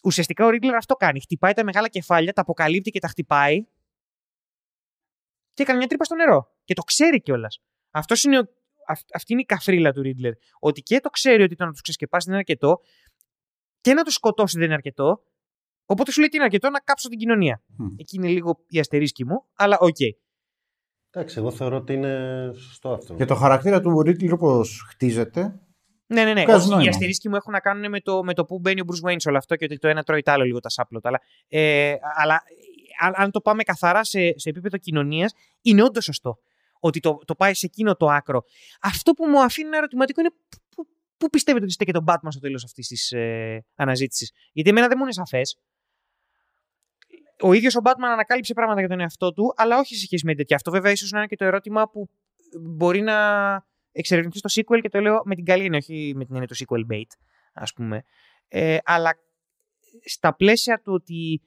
B: ουσιαστικά ο Ρίγκλερ αυτό κάνει. Χτυπάει τα μεγάλα κεφάλια, τα αποκαλύπτει και τα χτυπάει και έκανε μια τρύπα στο νερό. Και το ξέρει κιόλας. είναι ο- αυ- αυτή είναι η καφρίλα του Ρίτλερ. Ότι και το ξέρει ότι το να τους ξεσκεπάσει δεν είναι αρκετό και να τους σκοτώσει δεν είναι αρκετό. Οπότε σου λέει τι είναι αρκετό να κάψω την κοινωνία.
A: Μμ.
B: Εκεί είναι λίγο η αστερίσκοι μου, αλλά ΟΚ.
D: Εντάξει, εγώ θεωρώ ότι είναι σωστό αυτό.
A: Και το χαρακτήρα του Riddler όπως χτίζεται;
B: Ναι, ναι, ναι.
A: Βγάζει
B: Όχι, οι
A: νόημα.
B: αστερίσκοι μου έχουν να κάνουν με το, με το που μπαίνει ο Bruce Wayne σε όλο αυτό και ότι το ένα τρώει το άλλο λίγο τα αξάπλωτα. Αλλά, ε, αλλά ε, αν, αν το πάμε καθαρά σε, σε επίπεδο κοινωνίας, είναι όντως σωστό. Ότι το, το πάει σε εκείνο το άκρο. Αυτό που μου αφήνει ένα ερωτηματικό είναι πού- πού, πού πιστεύετε ότι στέκεται ο Batman στο τέλος αυτής της ε, αναζήτησης; Γιατί εμένα δεν μου είναι σαφές. Ο ίδιος ο Batman ανακάλυψε πράγματα για τον εαυτό του, αλλά όχι σε σχέση με τέτοια. Αυτό βέβαια ίσως να είναι και το ερώτημα που μπορεί να εξερευνηθεί στο sequel και το λέω με την καλή έννοια, όχι με την έννοια του sequel bait, ας πούμε. Ε, αλλά στα πλαίσια του ότι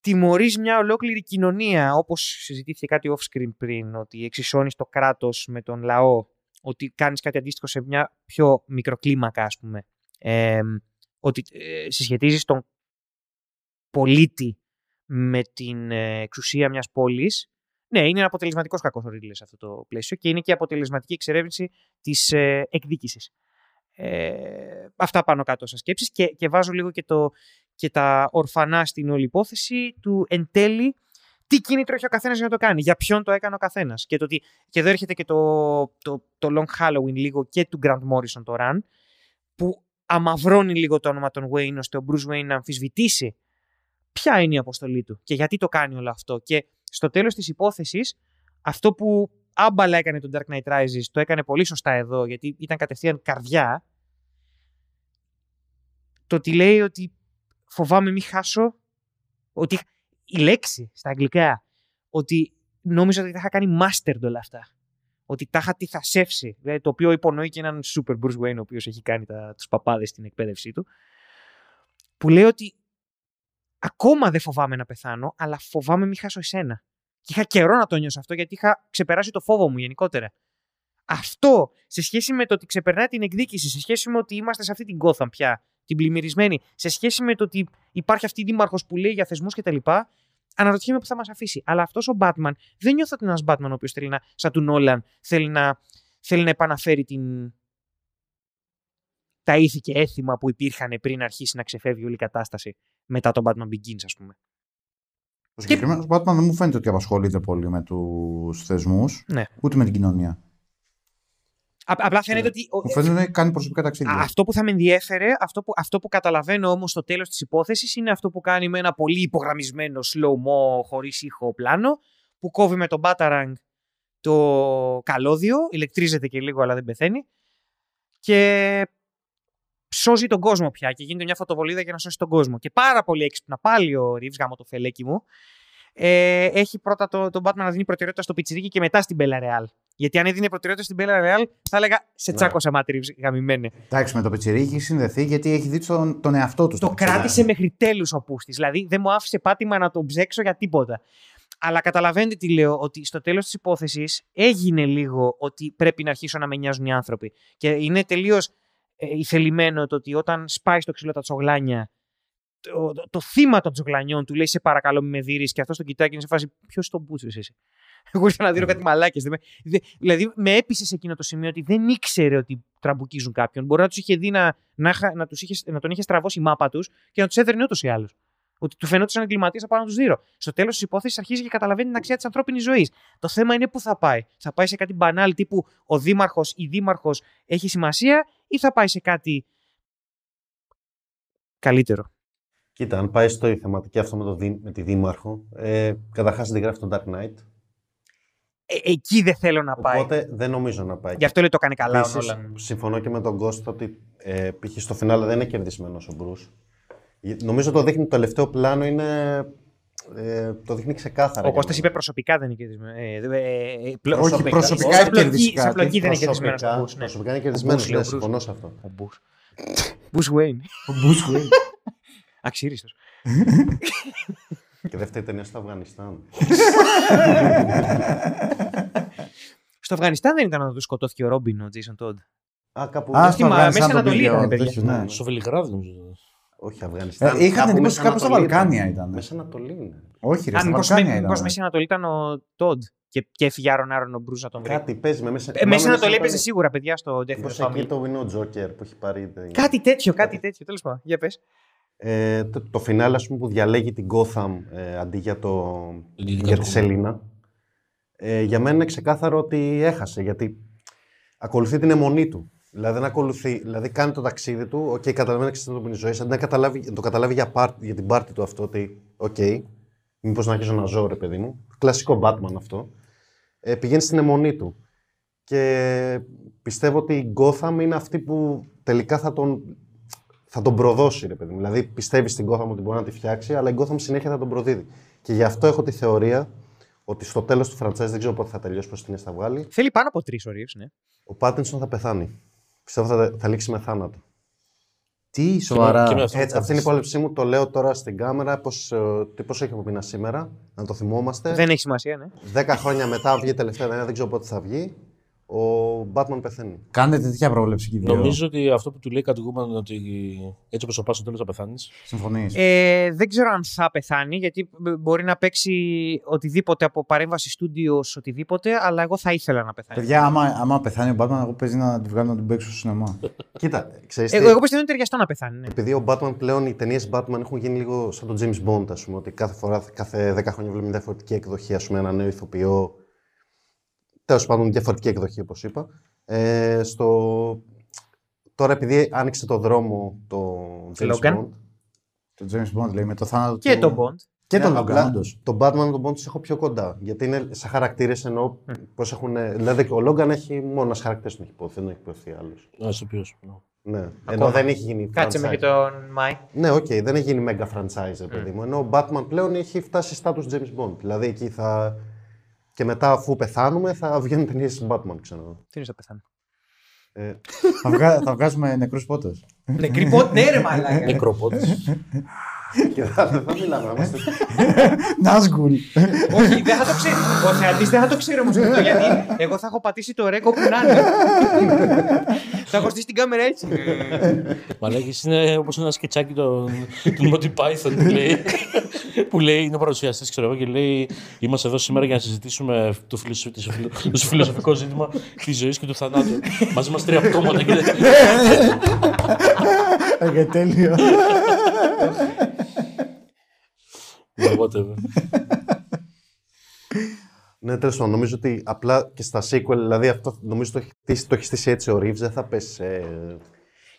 B: τιμωρείς μια ολόκληρη κοινωνία, όπως συζητήθηκε κάτι off-screen πριν, ότι εξισώνεις το κράτος με τον λαό, ότι κάνεις κάτι αντίστοιχο σε μια πιο μικροκλίμακα, ας πούμε, ε, ότι ε, συσχετίζεις τον πολίτη με την ε, εξουσία μιας πόλης, ναι, είναι αποτελεσματικός κακός ο Ρίτλε σε αυτό το πλαίσιο και είναι και αποτελεσματική εξερεύνηση της ε, εκδίκησης. Ε, αυτά πάνω κάτω σαν σκέψεις και, και βάζω λίγο και, το, και τα ορφανά στην όλη υπόθεση του εν τέλει τι κίνητρο έχει ο καθένας για να το κάνει, για ποιον το έκανε ο καθένας. Και, το ότι- και εδώ έρχεται και το, το, το Long Halloween λίγο και του Grant Morrison το Run, που αμαυρώνει λίγο το όνομα των Wayne ώστε ο Bruce Wayne να αμφισβητήσει ποια είναι η αποστολή του και γιατί το κάνει όλο αυτό. Και στο τέλος της υπόθεσης, αυτό που άμπαλα έκανε το Dark Knight Rises, το έκανε πολύ σωστά εδώ, γιατί ήταν κατευθείαν καρδιά, το ότι λέει ότι φοβάμαι μη χάσω, ότι η λέξη στα αγγλικά, ότι νόμιζα ότι τα είχα κάνει mastered όλα αυτά. Ότι τα είχα τυθασεύσει. Δηλαδή, το οποίο υπονοεί και έναν super Bruce Wayne, ο οποίος έχει κάνει τα, τους παπάδες στην εκπαίδευσή του. Που λέει ότι ακόμα δεν φοβάμαι να πεθάνω, αλλά φοβάμαι μη χάσω εσένα. Και είχα καιρό να το νιώσω αυτό, γιατί είχα ξεπεράσει το φόβο μου γενικότερα. Αυτό σε σχέση με το ότι ξεπερνάει την εκδίκηση, σε σχέση με ότι είμαστε σε αυτή την Gotham πια, την πλημμυρισμένη, σε σχέση με το ότι υπάρχει αυτή η δήμαρχος που λέει για θεσμούς κτλ. Αναρωτιέμαι που θα μας αφήσει. Αλλά αυτός ο Batman δεν νιώθω ότι είναι ένας Batman ο οποίος θέλει να, σαν του Νόλαν, θέλει να, θέλει να επαναφέρει την, τα ήθη και έθιμα που υπήρχαν πριν αρχίσει να ξεφεύγει όλη η κατάσταση μετά τον Batman Begins, ας πούμε.
A: Ο συγκεκριμένο Batman δεν μου φαίνεται ότι απασχολείται πολύ με τους θεσμούς,
B: Ναι.
A: ούτε με την κοινωνία.
B: Α, απλά φαίνεται ότι. ο-
A: Μου φαίνεται ότι κάνει προσωπικά ταξίδια.
B: Α, Αυτό που θα με ενδιέφερε, αυτό που, αυτό που καταλαβαίνω όμως στο τέλος της υπόθεσης είναι αυτό που κάνει με ένα πολύ υπογραμμισμένο slow-mo χωρίς ήχο πλάνο που κόβει με το Batarang το καλώδιο, ηλεκτρίζεται και λίγο αλλά δεν πεθαίνει και σώζει τον κόσμο πια και γίνεται μια φωτοβολίδα για να σώσει τον κόσμο. Και πάρα πολύ έξυπνα πάλι ο Ρίβς, γαμώ το φελέκι μου, ε, έχει πρώτα το, τον Batman να δίνει προτεραιότητα στο πιτσιρίκι και μετά στην Bella Real. Γιατί αν έδινε προτεραιότητα στην Bella Real, θα έλεγα σε
D: Ναι.
B: τσάκωσα μάτι Ρίβς, γαμημένε.
A: Εντάξει, με το πιτσιρίκι έχει συνδεθεί γιατί έχει δει τον, τον εαυτό του. στο
B: Το
A: πιτσιρίκι.
B: κράτησε μέχρι τέλους ο Πούστης. Δηλαδή δεν μου άφησε πάτημα να τον ψέξω για τίποτα. Αλλά καταλαβαίνετε τι λέω, ότι στο τέλος της υπόθεσης έγινε λίγο ότι πρέπει να αρχίσω να με νοιάζουν οι άνθρωποι. Και είναι τελείως ε, ηθελημένο το ότι όταν σπάει στο ξύλο τα τσογλάνια, το, το, το θύμα των τσογλανιών του λέει Σε παρακαλώ, μη με δεις, και αυτός τον κοιτάει και είναι σε φάση Ποιος τον πούσε εσύ; Εγώ ήρθα να δίνω κάτι μαλάκες. Δηλαδή, με έπεισε σε εκείνο το σημείο ότι δεν ήξερε ότι τραμπουκίζουν κάποιον. Μπορεί να τους είχε δει να, να, είχα- να, τους είχες, να τον είχε στραβώσει η μάπα τους και να τους έδερνε ούτως ή άλλως. Ότι του φαινόταν εγκληματίας από πάνω τους δύο. Στο τέλος της υπόθεσης αρχίζει και καταλαβαίνει την αξία της ανθρώπινης ζωής. Το θέμα είναι πού θα πάει. Θα πάει σε κάτι μπανάλ τύπου ο δήμαρχος ή δήμαρχος έχει σημασία ή θα πάει σε κάτι καλύτερο;
D: Κοίτα, αν πάει στο η θεματική αυτό με, το, δή- με τη Δήμαρχο, ε, καταρχάς δεν γράφει τον Dark Knight.
B: Ε, εκεί δεν θέλω να πάει.
D: Οπότε δεν νομίζω να πάει.
B: Γι' αυτό λέει το κάνει καλά ο
D: Επίσης,
B: Νόλαν.
D: συμφωνώ και με τον Ghost ότι ε, π.χ. στο φινάλε δεν είναι κερδισμένος ο Μπρούς. Νομίζω το δείχνει το τελευταίο πλάνο είναι. Ε, το δείχνει ξεκάθαρα.
B: Ο
D: για
B: Κώστας
D: μένα.
B: είπε προσωπικά δεν είναι κερδισμένος. Ε, ε, ε, πλο-
A: Όχι, προσωπικά
B: σε
A: είναι
B: απλοκή-
A: κερδίσει
B: Σε
A: κάτι.
B: απλοκή δεν είναι κερδισμένος
D: Προσωπικά,
B: ο Μπούς. Ναι.
D: προσωπικά είναι κερδισμένος.
B: Bruce, λέει ο
D: Ναι,
B: Bruce.
D: συμφωνώ σε αυτό.
B: Ο Μπούς. Μπούς Βέιν.
A: Ο Bruce Wayne.
B: Αξίριστος.
D: και δεύτερη ταινία στο Αφγανιστάν.
B: Στο Αφγανιστάν δεν ήταν όταν του σκοτώθηκε ο Ρόμπιν, ο Τζέισον Τόντ.
D: Α, κάπου.
A: Α,
B: Όχι,
A: στο
B: μα
A: Αφγανιστάν
B: Μέση
A: τον
B: Ανατολή
A: πήγε ο
B: ήταν, παιδιά.
A: τέτοιος, ναι.
C: Στο Βελιγράδι νομίζω.
D: Όχι, Αφγανιστάν.
A: Ε, είχα την
D: Κάπου
A: εντύπωση
D: Μέση
A: κάπου στα
D: Ανατολή
A: Βαλκάνια
D: ήταν.
A: ήταν.
D: Μέση Ανατολή είναι.
A: Όχι, ρε,
B: Αν
A: στα
B: μήπως
A: Βαλκάνια
B: με- μήπως
A: ήταν.
B: Μέση Ανατολή ήταν ο Τόντ και, και έφυγε Άρον Άρον ο Μπρούζ να τον βρει.
D: Κάτι παίζει με Μέση
B: Ε, Μέση Ανατολή έπαιζε σίγουρα, παιδιά, στο Death
D: Μήπως
B: Family.
D: εκεί το είναι ο Τζόκερ που έχει πάρει. την-
B: Κάτι τέτοιο, κάτι τέτοιο. Τέλος πάντων. Για πες.
D: Ε, το, το φινάλε, ας πούμε, που διαλέγει την Gotham ε, αντί για, το,
C: Για την
D: για τη
C: κατοικία.
D: Σελίνα. Ε, για μένα είναι ξεκάθαρο ότι έχασε, γιατί ακολουθεί την εμμονή του. Δηλαδή, δεν ακολουθεί, δηλαδή κάνει το ταξίδι του, οκ, καταλαβαίνει την ανθρώπινη ζωής, αντί να, καταλάβει, να το καταλάβει για, πάρ- για την πάρτη του αυτό, ότι, οκ, μήπως να αρχίσω να ζω, ρε παιδί μου. Κλασικό Batman αυτό. Ε, πηγαίνει στην εμμονή του. Και πιστεύω ότι η Gotham είναι αυτή που τελικά θα τον, θα τον προδώσει, ρε παιδί μου. Δηλαδή πιστεύει στην Gotham ότι μπορεί να τη φτιάξει, αλλά η Gotham συνέχεια θα τον προδίδει. Και γι' αυτό έχω τη θεωρία ότι στο τέλος του franchise, δεν ξέρω πότε θα τελειώσει, πώ την θα βγάλει,
B: Θέλει πάνω από τρεις ωρίε, ναι.
D: ο Πάτινσον θα πεθάνει. Πιστεύω θα, θα λήξει με θάνατο.
A: Τι,
C: Και
A: σοβαρά.
C: με αυτό
D: Έτσι, αυτή είναι η υπόλοιψή μου. Το λέω τώρα στην κάμερα. Πώς, ε, τι πώς έχει απομείνει σήμερα, να το θυμόμαστε.
B: Δεν έχει σημασία, ναι.
D: Δέκα χρόνια μετά βγει η τελευταία ταινία, δεν ξέρω πότε θα βγει. Ο Batman πεθαίνει.
A: Κάνετε τέτοια πρόβλεψη και οι δύο.
C: Νομίζω ότι αυτό που του λέει κατηγούμενο είναι ότι έτσι όπως το πα στο τέλος θα πεθάνεις.
A: Συμφωνείς.
B: Ε, δεν ξέρω αν θα πεθάνει, γιατί μπ- μπορεί να παίξει οτιδήποτε από παρέμβαση στούντιο, οτιδήποτε, αλλά εγώ θα ήθελα να πεθάνει.
A: Παιδιά, άμα, άμα πεθάνει ο Batman, εγώ παίζει να τη βγάλω να την παίξω στο σινεμά.
D: Κοίτα, ξέρεις
B: Ε,
D: τι,
B: Εγώ, εγώ πιστεύω είναι ταιριαστό να πεθάνει. Ναι.
D: επειδή ο Batman πλέον οι ταινίες Batman έχουν γίνει λίγο σαν τον James Bond, ας πούμε. Ότι κάθε φορά, κάθε 10 χρόνια βλέπουμε μια διαφορετική εκδοχή, ας πούμε, ένα νέο ηθοποιό. Τέλος πάντων, διαφορετική εκδοχή, όπως είπα. Ε, στο... Τώρα, επειδή άνοιξε το δρόμο το James
B: Logan.
D: Bond,
A: Το James Bond λέει με το θάνατο
B: Και
A: του.
B: τον Bond.
A: Και
D: Ναι,
A: τον
D: απλά
A: Logan, όντως.
D: Τον Batman και τον Bond τους έχω πιο κοντά. Γιατί είναι σαν χαρακτήρες εννοώ πώς έχουν. Δηλαδή, ο Logan έχει μόνο ένας χαρακτήρα που έχει υποθεί, δεν έχει υποθεί άλλος.
C: Α, το οποίο.
D: Ναι. Ενώ δεν έχει γίνει.
B: Κάτσε με
D: franchise.
B: και τον Μάη.
D: Ναι, οκ, δεν έχει γίνει mega franchise, ρε παιδί μου. Ενώ ο Batman πλέον έχει φτάσει status James Bond. Δηλαδή εκεί θα. Και μετά, αφού πεθάνουμε, θα βγαίνουν ταινίες Batman, ξέρω.
B: Τι είναι θα πεθάνει.
D: Ε,
A: θα, βγα... θα βγάζουμε νεκρούς πότες.
B: Νεκρή πότε, ναι, ρε μαλάκα.
C: Νεκροπότη.
D: Και θα, δεν θα μιλάμε, να είμαστε.
A: Νάσγκουλ.
B: Όχι, δεν θα το ξέρει. Ο θεατή δεν θα το ξέρει όμω αυτό. Γιατί εγώ θα έχω πατήσει το ρέκο που να είναι. θα έχω στήσει την κάμερα έτσι.
C: Μαλάκι είναι όπω ένα σκετσάκι του Monty Python που λέει. που λέει, είναι παρουσιαστή, ξέρω εγώ, και λέει: Είμαστε εδώ σήμερα για να συζητήσουμε το, φιλοσο- το φιλο- το φιλοσοφικό ζήτημα τη ζωή και του θανάτου. Μαζί μα τρία πτώματα και.
A: Ε, τέλειο.
C: Ναι, whatever.
D: ναι, τέλος πάντων, νομίζω ότι απλά και στα sequel, δηλαδή αυτό νομίζω το έχει στήσει, το έχει στήσει έτσι ο Reeves, δεν θα πέσει σε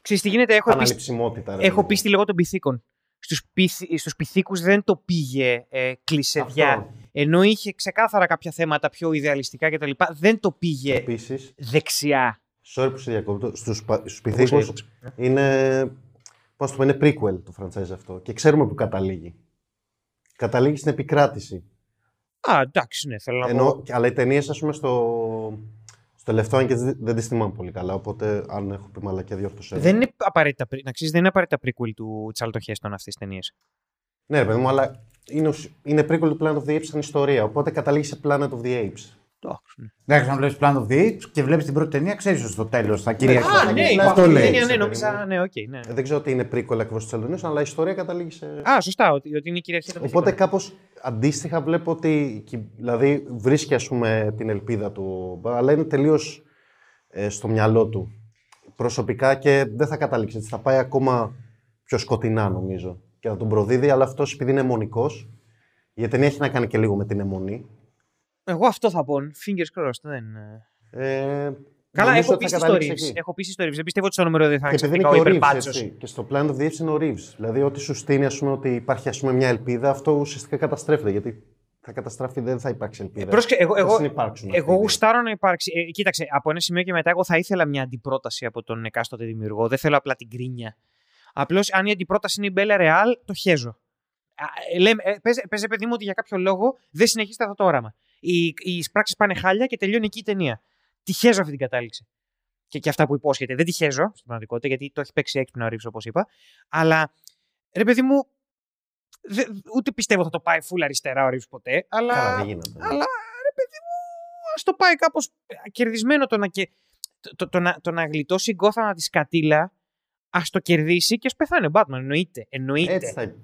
B: Ξέρεις τι γίνεται, έχω, επίσης-
D: αναληψιμότητα. ρε
B: έχω
D: παιδί
B: πίστη λόγω των πυθίκων. Στους, πυθ, στους πυθίκους δεν το πήγε ε, κλεισεδιά.
D: Αυτό.
B: Ενώ είχε ξεκάθαρα κάποια θέματα πιο ιδεαλιστικά κτλ. Δεν το πήγε
D: Επίση,
B: δεξιά.
D: sorry που σε διακόπτω, στους, πα- στους
B: Εγώ σε
D: πυθίκους
B: έκοψα.
D: είναι, πώς το πω, είναι prequel το franchise αυτό και ξέρουμε που καταλήγει. Καταλήγει στην επικράτηση.
B: Α, εντάξει, ναι, θέλω να πω.
D: Ενώ, αλλά οι ταινίες, ας πούμε, στο, στο τελευταίο αν και δεν, δεν τις θυμάμαι πολύ καλά. Οπότε, αν έχω πει μαλακιά, διόρθωσέ. με.
B: Δεν είναι απαραίτητα, πρι- να ξέρεις, δεν είναι απαραίτητα prequel του Τσάρλτον Χέστον αυτές τις ταινίες.
D: Ναι, ρε παιδί μου, αλλά είναι, ουσ- είναι prequel του Planet of the Apes σαν ιστορία. Οπότε καταλήγεις σε Planet of the Apes.
B: Εντάξει, ναι.
A: Εντάξει, αν βλέπεις Planet of the Apes και βλέπεις την πρώτη ταινία, ξέρεις ότι στο τέλος θα κυριαρχεί.
B: Α, ναι,
D: ναι,
A: αυτό
B: ναι,
A: λέει.
B: ναι, ναι,
D: παιδί
B: νόμιζα,
D: μου.
B: ναι, οκ, ναι.
D: Ε, δεν ξέρω ότι είναι prequel ακριβώς της Ελληνία, αλλά η ιστορία καταλήγει σε.
B: Α, σωστά, ότι, ότι είναι η κυριαρχία των
D: Οπότε
B: πιθήκων.
D: κάπως αντίστοιχα βλέπω ότι. κυ- Δηλαδή βρίσκει ας πούμε την ελπίδα του. Αλλά είναι τελείως στο μυαλό του. Προσωπικά και δεν θα καταλήξει έτσι. Θα πάει ακόμα πιο σκοτεινά νομίζω. και θα τον προδίδει, αλλά αυτός επειδή είναι αιμονικός. Η ταινία έχει να κάνει και λίγο με την αιμονή.
B: Εγώ αυτό θα πω. Fingers crossed. Δεν...
D: Ε,
B: Καλά,
D: νομίζω
B: έχω
D: ότι
B: πει
D: θα
B: στο
D: καταλήξεις
B: Reeves.
D: εκεί.
B: Έχω πει στο Reeves. Δεν πιστεύω ότι στο νούμερο δεν θα
D: Και επειδή είναι
B: ξαφνικά
D: και
B: ο
D: ο Reeves,
B: υπερπάτσος.
D: έτσι. Και στο Plan of the Apes είναι ο Reeves. Δηλαδή, ό,τι σου στείνει, ας πούμε, ότι υπάρχει ας πούμε, μια ελπίδα, αυτό ουσιαστικά καταστρέφεται. Γιατί θα καταστραφεί, δεν θα υπάρξει ελπίδα.
B: Πρόσεχε, εγώ,
D: Θα
B: εγώ,
D: συνυπάρξουν αυτοί
B: εγώ
D: οι δύο.
B: γουστάρω να υπάρξει. Ε, κοίταξε, από ένα σημείο και μετά, εγώ θα ήθελα μια αντιπρόταση από τον εκάστοτε δημιουργό. Δεν θέλω απλά την κρίνια. Απλώς, αν η αντιπρόταση είναι η Μπέλα Ρεάλ, το χέζω. Α, ε, λέμε, ε, παίζε, παίζε, παιδί μου, ότι για κάποιο λόγο δεν συνεχίζεται αυτό το όραμα. Οι, οι πράξει πάνε χάλια και τελειώνει εκεί η ταινία. Τη χέζω αυτή την κατάληξη. Και, και αυτά που υπόσχεται. Δεν τη χέζω στην πραγματικότητα, γιατί το έχει παίξει έξυπνο ο Ρίβς, όπως είπα. Αλλά, ρε παιδί μου, δε, ούτε πιστεύω θα το πάει full αριστερά ο Ρίβς ποτέ. Αλλά,
D: Καλά, δεν γίνεται.
B: αλλά ρε παιδί μου, ας το πάει κάπως κερδισμένο το να, και, το, το, το να, το να γλιτώσει η Gotham τη σκατήλα, ας το κερδίσει και ας πεθάνει ο Batman. Εννοείται. εννοείται.
D: Έτσι θα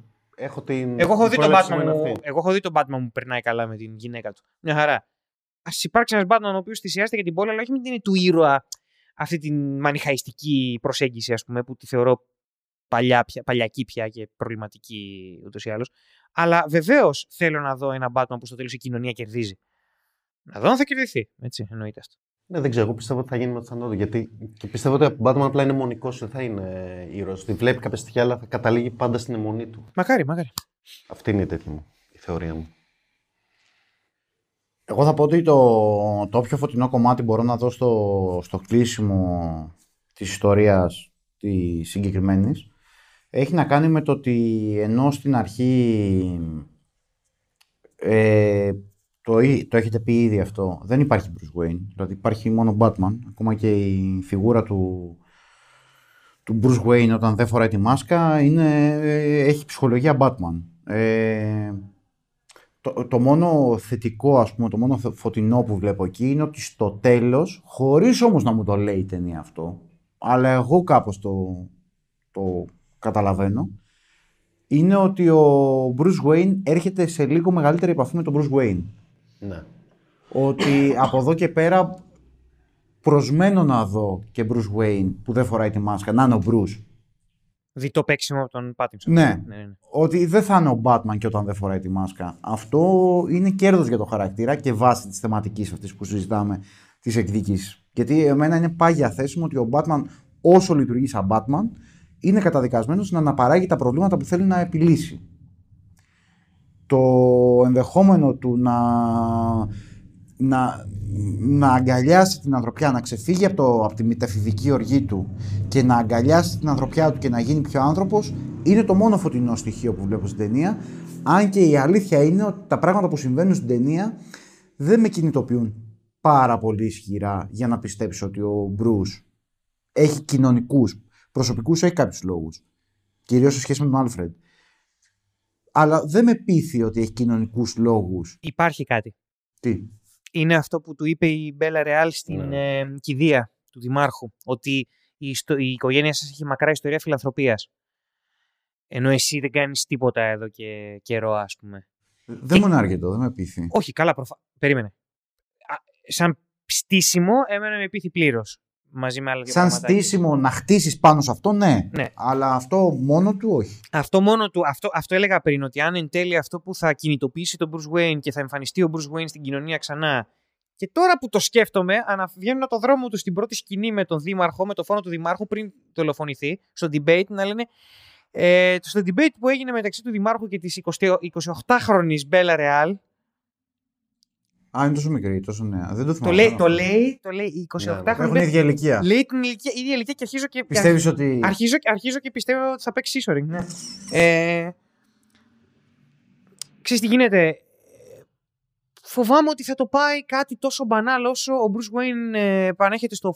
D: Έχω την.
B: Εγώ έχω,
D: την
B: δει τον
D: πρόληψη
B: Batman
D: μου είναι
B: μου,
D: αυτή.
B: εγώ έχω δει τον Batman μου περνάει καλά με την γυναίκα του. Μια χαρά. Α υπάρξει ένας Batman ο οποίος θυσιάζεται για την πόλη, αλλά όχι με την είναι του ήρωα αυτή την μανιχαϊστική προσέγγιση, ας πούμε, που τη θεωρώ παλιά, πια, παλιακή πια και προβληματική ούτως ή άλλως. Αλλά βεβαίως θέλω να δω ένα Batman που στο τέλος η κοινωνία κερδίζει. Να δω αν θα κερδιθεί. Έτσι, εννοείται αυτό.
D: Ναι, δεν ξέρω. Εγώ πιστεύω ότι θα γίνει με το θάνατο του. Γιατί και πιστεύω ότι ο Batman απλά είναι μονικός, δεν θα είναι ήρωας. Τη βλέπει κάποια στοιχεία, αλλά θα καταλήγει πάντα στην αιμονή του.
B: Μακάρι, μακάρι.
D: Αυτή είναι η τέτοια μου, η θεωρία μου.
A: Εγώ θα πω ότι το, το πιο φωτεινό κομμάτι μπορώ να δω στο, στο κλείσιμο της ιστορίας της συγκεκριμένης έχει να κάνει με το ότι ενώ στην αρχή ε, το, εί- το έχετε πει ήδη αυτό, δεν υπάρχει Bruce Wayne, δηλαδή υπάρχει μόνο Batman, ακόμα και η φιγούρα του, του Bruce Wayne όταν δεν φοράει τη μάσκα είναι, ε, έχει ψυχολογία Batman. Ε, το, το μόνο θετικό, ας πούμε, το μόνο θε- φωτεινό που βλέπω εκεί είναι ότι στο τέλος, χωρίς όμως να μου το λέει η ταινία αυτό, αλλά εγώ κάπως το, το καταλαβαίνω, είναι ότι ο Bruce Wayne έρχεται σε λίγο μεγαλύτερη επαφή με τον Bruce Wayne.
D: Ναι.
A: Ότι από εδώ και πέρα προσμένω να δω και Bruce Wayne που δεν φοράει τη μάσκα, να είναι ο Bruce.
B: Δει το παίξιμο από τον Πάτινσον.
A: Ναι.
B: ναι, ναι.
A: ότι δεν θα είναι ο Batman και όταν δεν φοράει τη μάσκα. Αυτό είναι κέρδος για το χαρακτήρα και βάση της θεματικής αυτής που συζητάμε της εκδίκησης. Γιατί εμένα είναι πάγια θέση μου ότι ο Batman όσο λειτουργεί σαν Batman είναι καταδικασμένος να αναπαράγει τα προβλήματα που θέλει να επιλύσει. Το ενδεχόμενο του να, να, να αγκαλιάσει την ανθρωπιά, να ξεφύγει από, το, από τη μεταφηδική οργή του και να αγκαλιάσει την ανθρωπιά του και να γίνει πιο άνθρωπος είναι το μόνο φωτεινό στοιχείο που βλέπω στην ταινία. Αν και η αλήθεια είναι ότι τα πράγματα που συμβαίνουν στην ταινία δεν με κινητοποιούν πάρα πολύ ισχυρά για να πιστέψω ότι ο Μπρούς έχει κοινωνικούς, προσωπικούς έχει κάποιους λόγους. Κυρίως σε σχέση με τον Άλφρεντ. Αλλά δεν με πείθει ότι έχει κοινωνικούς λόγους.
B: Υπάρχει κάτι.
A: Τι;
B: είναι αυτό που του είπε η Μπέλα Ρεάλ στην
D: Ναι.
B: ε, κηδεία του Δημάρχου. Ότι η, ιστο- η οικογένεια σας έχει μακρά ιστορία φιλανθρωπίας. Ενώ εσύ δεν κάνεις τίποτα εδώ και καιρό, ας πούμε.
A: Δεν μου είναι αρκετό, δεν με πείθει.
B: Όχι, καλά, προφα... περίμενε. Α, σαν στήσιμο, εμένα με πείθει πλήρως. Μαζί με άλλα δύο
A: Σαν
B: πραγματάκια.
A: στήσιμο να χτίσεις πάνω σε αυτό, ναι.
B: Ναι.
A: Αλλά αυτό μόνο του όχι.
B: Αυτό μόνο του, αυτό, αυτό έλεγα πριν, ότι αν εν τέλει αυτό που θα κινητοποιήσει τον Bruce Wayne και θα εμφανιστεί ο Bruce Wayne στην κοινωνία ξανά. Και τώρα που το σκέφτομαι, αναβγαίνουν από το δρόμο τους στην πρώτη σκηνή με τον Δήμαρχο, με το φόνο του Δημάρχου πριν δολοφονηθεί, στο debate να λένε. Ε, στο debate που έγινε μεταξύ του Δημάρχου και της 28χρονης Μπέλα Ρεάλ,
A: Α, είναι τόσο μικρή, τόσο νέα. Δεν το
B: το
A: θυμάμαι.
B: λέει, το λέει, το λέει η 28χρονη.
A: Έχουν ίδια ηλικία.
B: Λέει την ηλικία, ίδια ηλικία και αρχίζω και.
A: Πιστεύεις ότι.
B: Αρχίζω, αρχίζω και πιστεύω ότι θα παίξει Σίσορινγκ. Ναι. Ε, ξέρεις τι γίνεται; Φοβάμαι ότι θα το πάει κάτι τόσο μπανάλ όσο ο Bruce Wayne ε, επανέρχεται στο,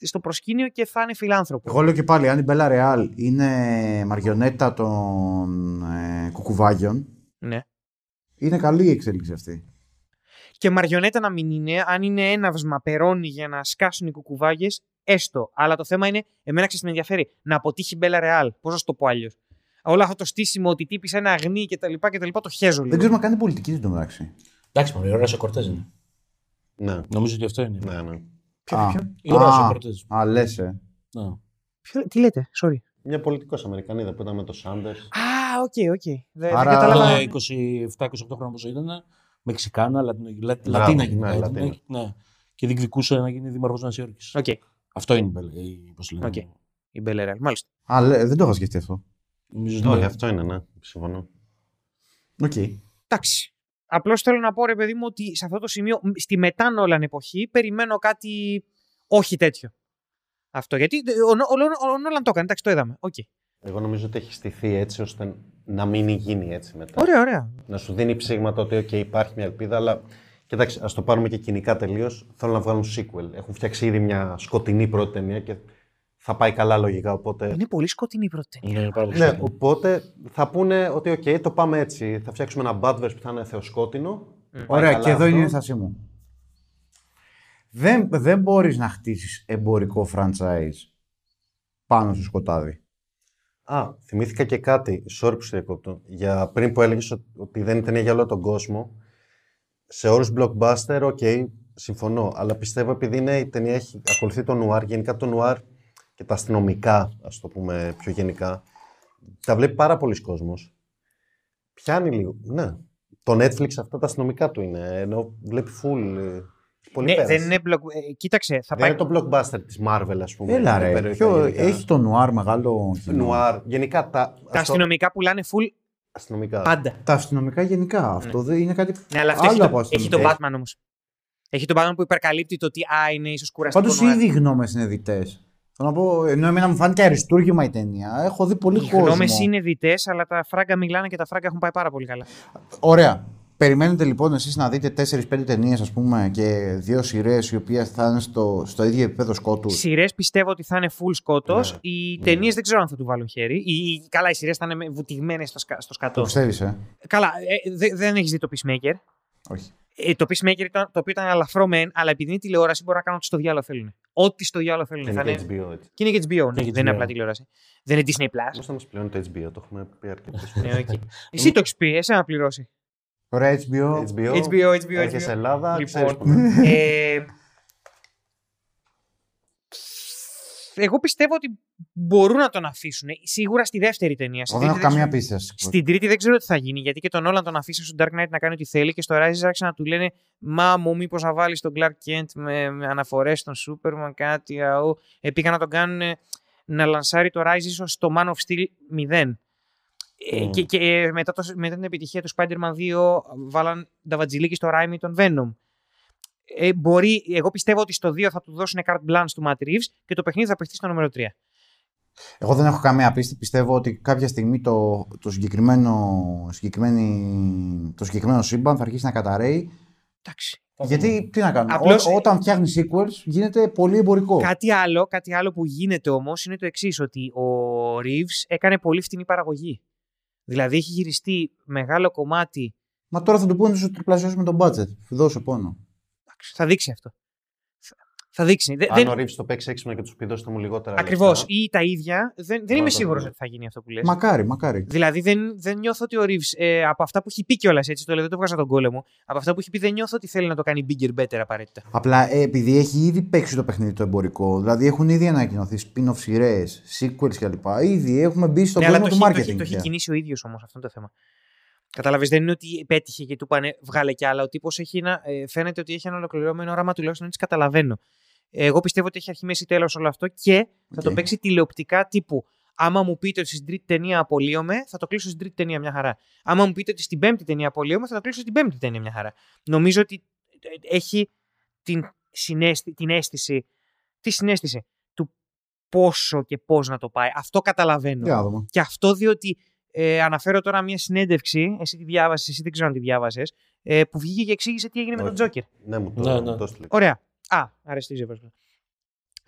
B: στο προσκήνιο και θα είναι φιλάνθρωπος.
A: Εγώ λέω και πάλι, αν η Μπέλα Ρεάλ είναι μαριονέτα των ε, κουκουβάγιων,
B: Ναι.
A: είναι καλή η εξέλιξη αυτή.
B: Και μαριονέτα να μην είναι, αν είναι έναυσμα, περώνει για να σκάσουν οι κουκουβάγες, έστω. Αλλά το θέμα είναι, εμένα ξέρεις τι με ενδιαφέρει, να αποτύχει η Μπέλα Ρεάλ. Πώς να σου το πω αλλιώς. Όλο αυτό το στήσιμο ότι τύπησε ένα αγνί και τα λοιπά και τα λοιπά το χέζω λίγο.
A: Δεν ξέρουμε αν κάνει πολιτική στην τω μεταξύ.
C: Εντάξει, μωρέ, η ώρα σε κορτέζ είναι.
D: Ναι,
C: Νομίζω ότι αυτό είναι.
D: ναι, ναι.
A: Α,
C: Η ώρα
A: α,
C: σε κορτέζ.
A: Α, λες, ε.
C: Ναι.
B: Ποιο- τι λέτε, sorry.
D: Μια πολιτικός Αμερικανίδα που ήταν με το Σάντερ.
B: Α, οκ, οκ. Δεν
A: Άρα-
B: δεν κατάλαβα.
C: Ε, 27-28 χρόνια πόσο ήταν. Μεξικάνα, Λατινο- Λα-
D: Μπράβο,
C: Λατίνα
D: ναι,
C: γενικά. ήταν,
D: Λατίνα.
C: Ναι. Και διεκδικούσε να γίνει δήμαρχο Νέα Υόρκη.
B: Οκ,
C: Αυτό είναι η Μπέλ- η- πώς λένε.
B: Οκ. η Μπέλε Μάλιστα.
A: Α, λέ- δεν το είχα σκεφτεί αυτό.
C: Νομίζω ότι
D: Όχι,
C: ναι.
D: αυτό είναι, ναι. Συμφωνώ.
A: Οκ.
B: Εντάξει. Απλώς θέλω να πω, ρε παιδί μου, ότι σε αυτό το σημείο, μ, στη μετά Νόλαν εποχή, περιμένω κάτι όχι τέτοιο. Αυτό. Γιατί ο, Νο- ο, ο, ο Νόλαν το έκανε, εντάξει, το είδαμε. Οκ.
D: Εγώ νομίζω ότι έχει στηθεί έτσι ώστε να μην γίνει έτσι μετά.
B: Ωραία, ωραία.
D: Να σου δίνει ψήγματα ότι okay, υπάρχει μια ελπίδα, αλλά κοιτάξτε, ας το πάρουμε και κυνικά τελείως. Θέλουν να βγάλουν sequel. Έχουν φτιάξει ήδη μια σκοτεινή πρώτη ταινία και θα πάει καλά λογικά. Οπότε,
B: Είναι πολύ σκοτεινή η πρώτη ταινία.
C: Είναι πάρα πολύ
D: ναι,
C: σημαντικό.
D: οπότε θα πούνε ότι οκ, το πάμε έτσι. Θα φτιάξουμε ένα Batverse που θα είναι θεοσκότεινο. Πάει
A: Ωραία,
D: καλά
A: και εδώ
D: αυτό.
A: είναι η ένστασή μου. Δεν, δεν μπορείς να χτίσεις εμπορικό franchise πάνω στο σκοτάδι.
D: Α, θυμήθηκα και κάτι. Sorry που σε διακόπτω. Για πριν που έλεγες ότι δεν είναι ταινία για όλο τον κόσμο. Σε όρους blockbuster, οκ, συμφωνώ. Αλλά πιστεύω επειδή είναι, η ταινία έχει ακολουθεί το νουάρ, γενικά το νουάρ και τα αστυνομικά, ας το πούμε πιο γενικά, τα βλέπει πάρα πολλοί κόσμος. Πιάνει λίγο. Ναι. Το Netflix αυτά τα αστυνομικά του είναι. Ενώ βλέπει full. Ε, Πολύ
B: Ναι,
D: πέρας.
B: δεν είναι μπλοκ... ε, κοίταξε, θα
D: Δεν
B: πάει...
D: είναι το blockbuster της Marvel, ας πούμε.
A: Έλα
D: η
A: ρε,
D: περιοχή
A: ποιο,
D: γενικά.
A: έχει το νουάρ μεγάλο κοινό.
D: Νουάρ. Γενικά τα,
B: Τα
D: ας το-
B: αστυνομικά πουλάνε full
D: αστυνομικά.
B: πάντα.
A: Τα αστυνομικά γενικά. Αυτό δεν είναι κάτι
B: Ναι, αλλά αυτό
A: άλλο
B: έχει
A: από
B: το, έχει το
A: αστυνομικά.
B: Batman όμως. Έχει το Batman που υπερκαλύπτει το ότι α, είναι ίσως κουραστικό.
A: Πάντως
B: νουάρ.
A: ήδη οι γνώμες είναι διτές. Θέλω να πω, ενώ εμένα μου φάνηκε αριστούργημα η ταινία. Έχω δει πολύ
B: Οι
A: κόσμο.
B: γνώμε είναι διτές, αλλά τα φράγκα μιλάνε και τα φράγκα έχουν πάει πάρα πολύ καλά.
A: Ωραία. Περιμένετε λοιπόν εσείς να δείτε 4-5 ταινίες, ας πούμε, και δύο σειρές οι οποίες θα είναι στο, στο ίδιο επίπεδο σκότους.
B: Σειρές πιστεύω ότι θα είναι full σκότος.
D: Ναι.
B: Οι ταινίες δεν ξέρω αν θα του βάλουν χέρι. Οι, καλά, οι σειρές θα είναι βουτυγμένες στο, σκα- στο
A: Το
B: σκατό.
A: πιστεύεις, ε;
B: Καλά, ε, δε- δεν έχεις δει το Peacemaker.
A: Όχι.
B: Ε, το Peacemaker ήταν, το οποίο ήταν ελαφρύ μεν, αλλά επειδή είναι τηλεόραση μπορούν να κάνουν ό,τι στο διάλογο θέλουν. Ό,τι στο διάλογο θέλουν.
D: Και
B: Θα
D: είναι
B: είναι...
D: και HBO έτσι.
B: Και είναι και HBO, ναι.
C: Και
B: δεν είναι
C: HBO.
B: απλά τηλεόραση. Δεν είναι Disney Plus.
D: Πώς θα μας πληρώνει το HBO, το έχουμε πει αρκετές
B: ναι,
D: φορές.
B: οκ. Εσύ το έχεις πει, εσύ να πληρώσει.
A: Ωραία, HBO.
D: HBO,
B: HBO, HBO,
D: έρχεσαι
B: HBO.
D: Ελλάδα,
B: Λοιπόν.
D: ξέρεις που είναι.
B: ε, εγώ πιστεύω ότι μπορούν να τον αφήσουν. Σίγουρα στη δεύτερη ταινία. Στη
A: Εγώ δεν
B: τρίτη
A: έχω καμία
B: ξέρω-
A: πίστη.
B: Στην τρίτη δεν ξέρω τι θα γίνει, γιατί και τον Νόλαν τον αφήσαν στο Dark Knight να κάνει ό,τι θέλει και στο Rises άρχισαν να του λένε Μα μου, μήπως να βάλεις τον Clark Kent με, με αναφορές στον Superman, κάτι. αού». Ε, πήγαν να τον κάνουν ε, να λανσάρει το Rise ίσως στο Man of Steel 0. Ε,
D: Mm.
B: και και ε, μετά, το, μετά την επιτυχία του Spider-Man 2 βάλαν τα βατζιλίκη στο Raimi τον Venom. Ε, μπορεί, εγώ πιστεύω ότι στο 2 θα του δώσουν carte blanche του Matt Reeves και το παιχνίδι θα παιχτεί στο νούμερο 3.
A: Εγώ δεν έχω καμία πίστη. Πιστεύω ότι κάποια στιγμή το, το, συγκεκριμένο, συγκεκριμένη, το συγκεκριμένο σύμπαν θα αρχίσει να καταραίει.
B: Εντάξει.
A: Γιατί τι να κάνουμε.
B: Απλώς-
A: Ό, όταν φτιάχνει sequels γίνεται πολύ εμπορικό.
B: Κάτι άλλο, κάτι άλλο που γίνεται όμως είναι το εξής, ότι ο Reeves έκανε πολύ φτηνή παραγωγή. Δηλαδή έχει γυριστεί μεγάλο κομμάτι.
A: Μα τώρα θα του πούνε ότι σου τριπλασιάσουμε τον budget. Δώσε πόνο.
B: εντάξει, Θα δείξει αυτό. Θα- Θα δείξει. Δε-
D: Αν
B: δεν-
D: ο Ρίβς το παίξει έξυπνα και τους πει δώστε μου λιγότερα
B: Ακριβώς.
D: λεφτά.
B: Ή τα ίδια. Δεν, δεν
D: Πρώτα
B: είμαι
D: απ'
B: σίγουρος
D: όλα.
B: ότι θα γίνει αυτό που λες.
A: Μακάρι, μακάρι.
B: Δηλαδή δεν, δεν νιώθω ότι ο Reeves ε, από αυτά που έχει πει κιόλας έτσι, το λέω δεν το βγάζα τον κόλεμο. Από αυτά που έχει πει δεν νιώθω ότι θέλει να το κάνει bigger better απαραίτητα.
A: Απλά ε, επειδή έχει ήδη παίξει το παιχνίδι το εμπορικό, δηλαδή έχουν ήδη ανακοινωθεί spin-off σειρές, sequels κλπ. Ήδη έχουμε μπει στον
B: ναι, αλλά
A: κόσμο
B: το,
A: του
B: έχει, το,
A: marketing.
B: έχει, το έχει
A: πια.
B: κινήσει ο ίδιος όμως αυτό είναι το θέμα. Κατάλαβε, δεν είναι ότι πέτυχε και του είπανε βγάλε κι άλλα. Ο τύπος ε, φαίνεται ότι έχει ένα ολοκληρωμένο όραμα, τουλάχιστον έτσι καταλαβαίνω. Εγώ πιστεύω ότι έχει αρχή, μέση, τέλος όλο αυτό και θα το
A: Οκ.
B: παίξει τηλεοπτικά τύπου. Άμα μου πείτε ότι στην τρίτη ταινία απολύομαι, θα το κλείσω στην τρίτη ταινία μια χαρά. Άμα μου πείτε ότι στην πέμπτη ταινία απολύομαι, θα το κλείσω στην πέμπτη ταινία μια χαρά. Νομίζω ότι ε, έχει την, συνέστη, την αίσθηση, τη συνέστηση του πόσο και πώς να το πάει. Αυτό καταλαβαίνω.
A: Για να δούμε.
B: Και αυτό διότι ε, αναφέρω τώρα μια συνέντευξη, εσύ τη διάβασες, εσύ δεν ξέρω αν τη διάβασες, ε, που βγήκε και εξήγησε τι έγινε με τον
D: Όχι.
B: Τζόκερ.
D: Ναι, μου το,
C: Ναι,
D: μου
C: ναι.
D: το έστειλε.
B: Ωραία. Α, αρεστή ζεύγα.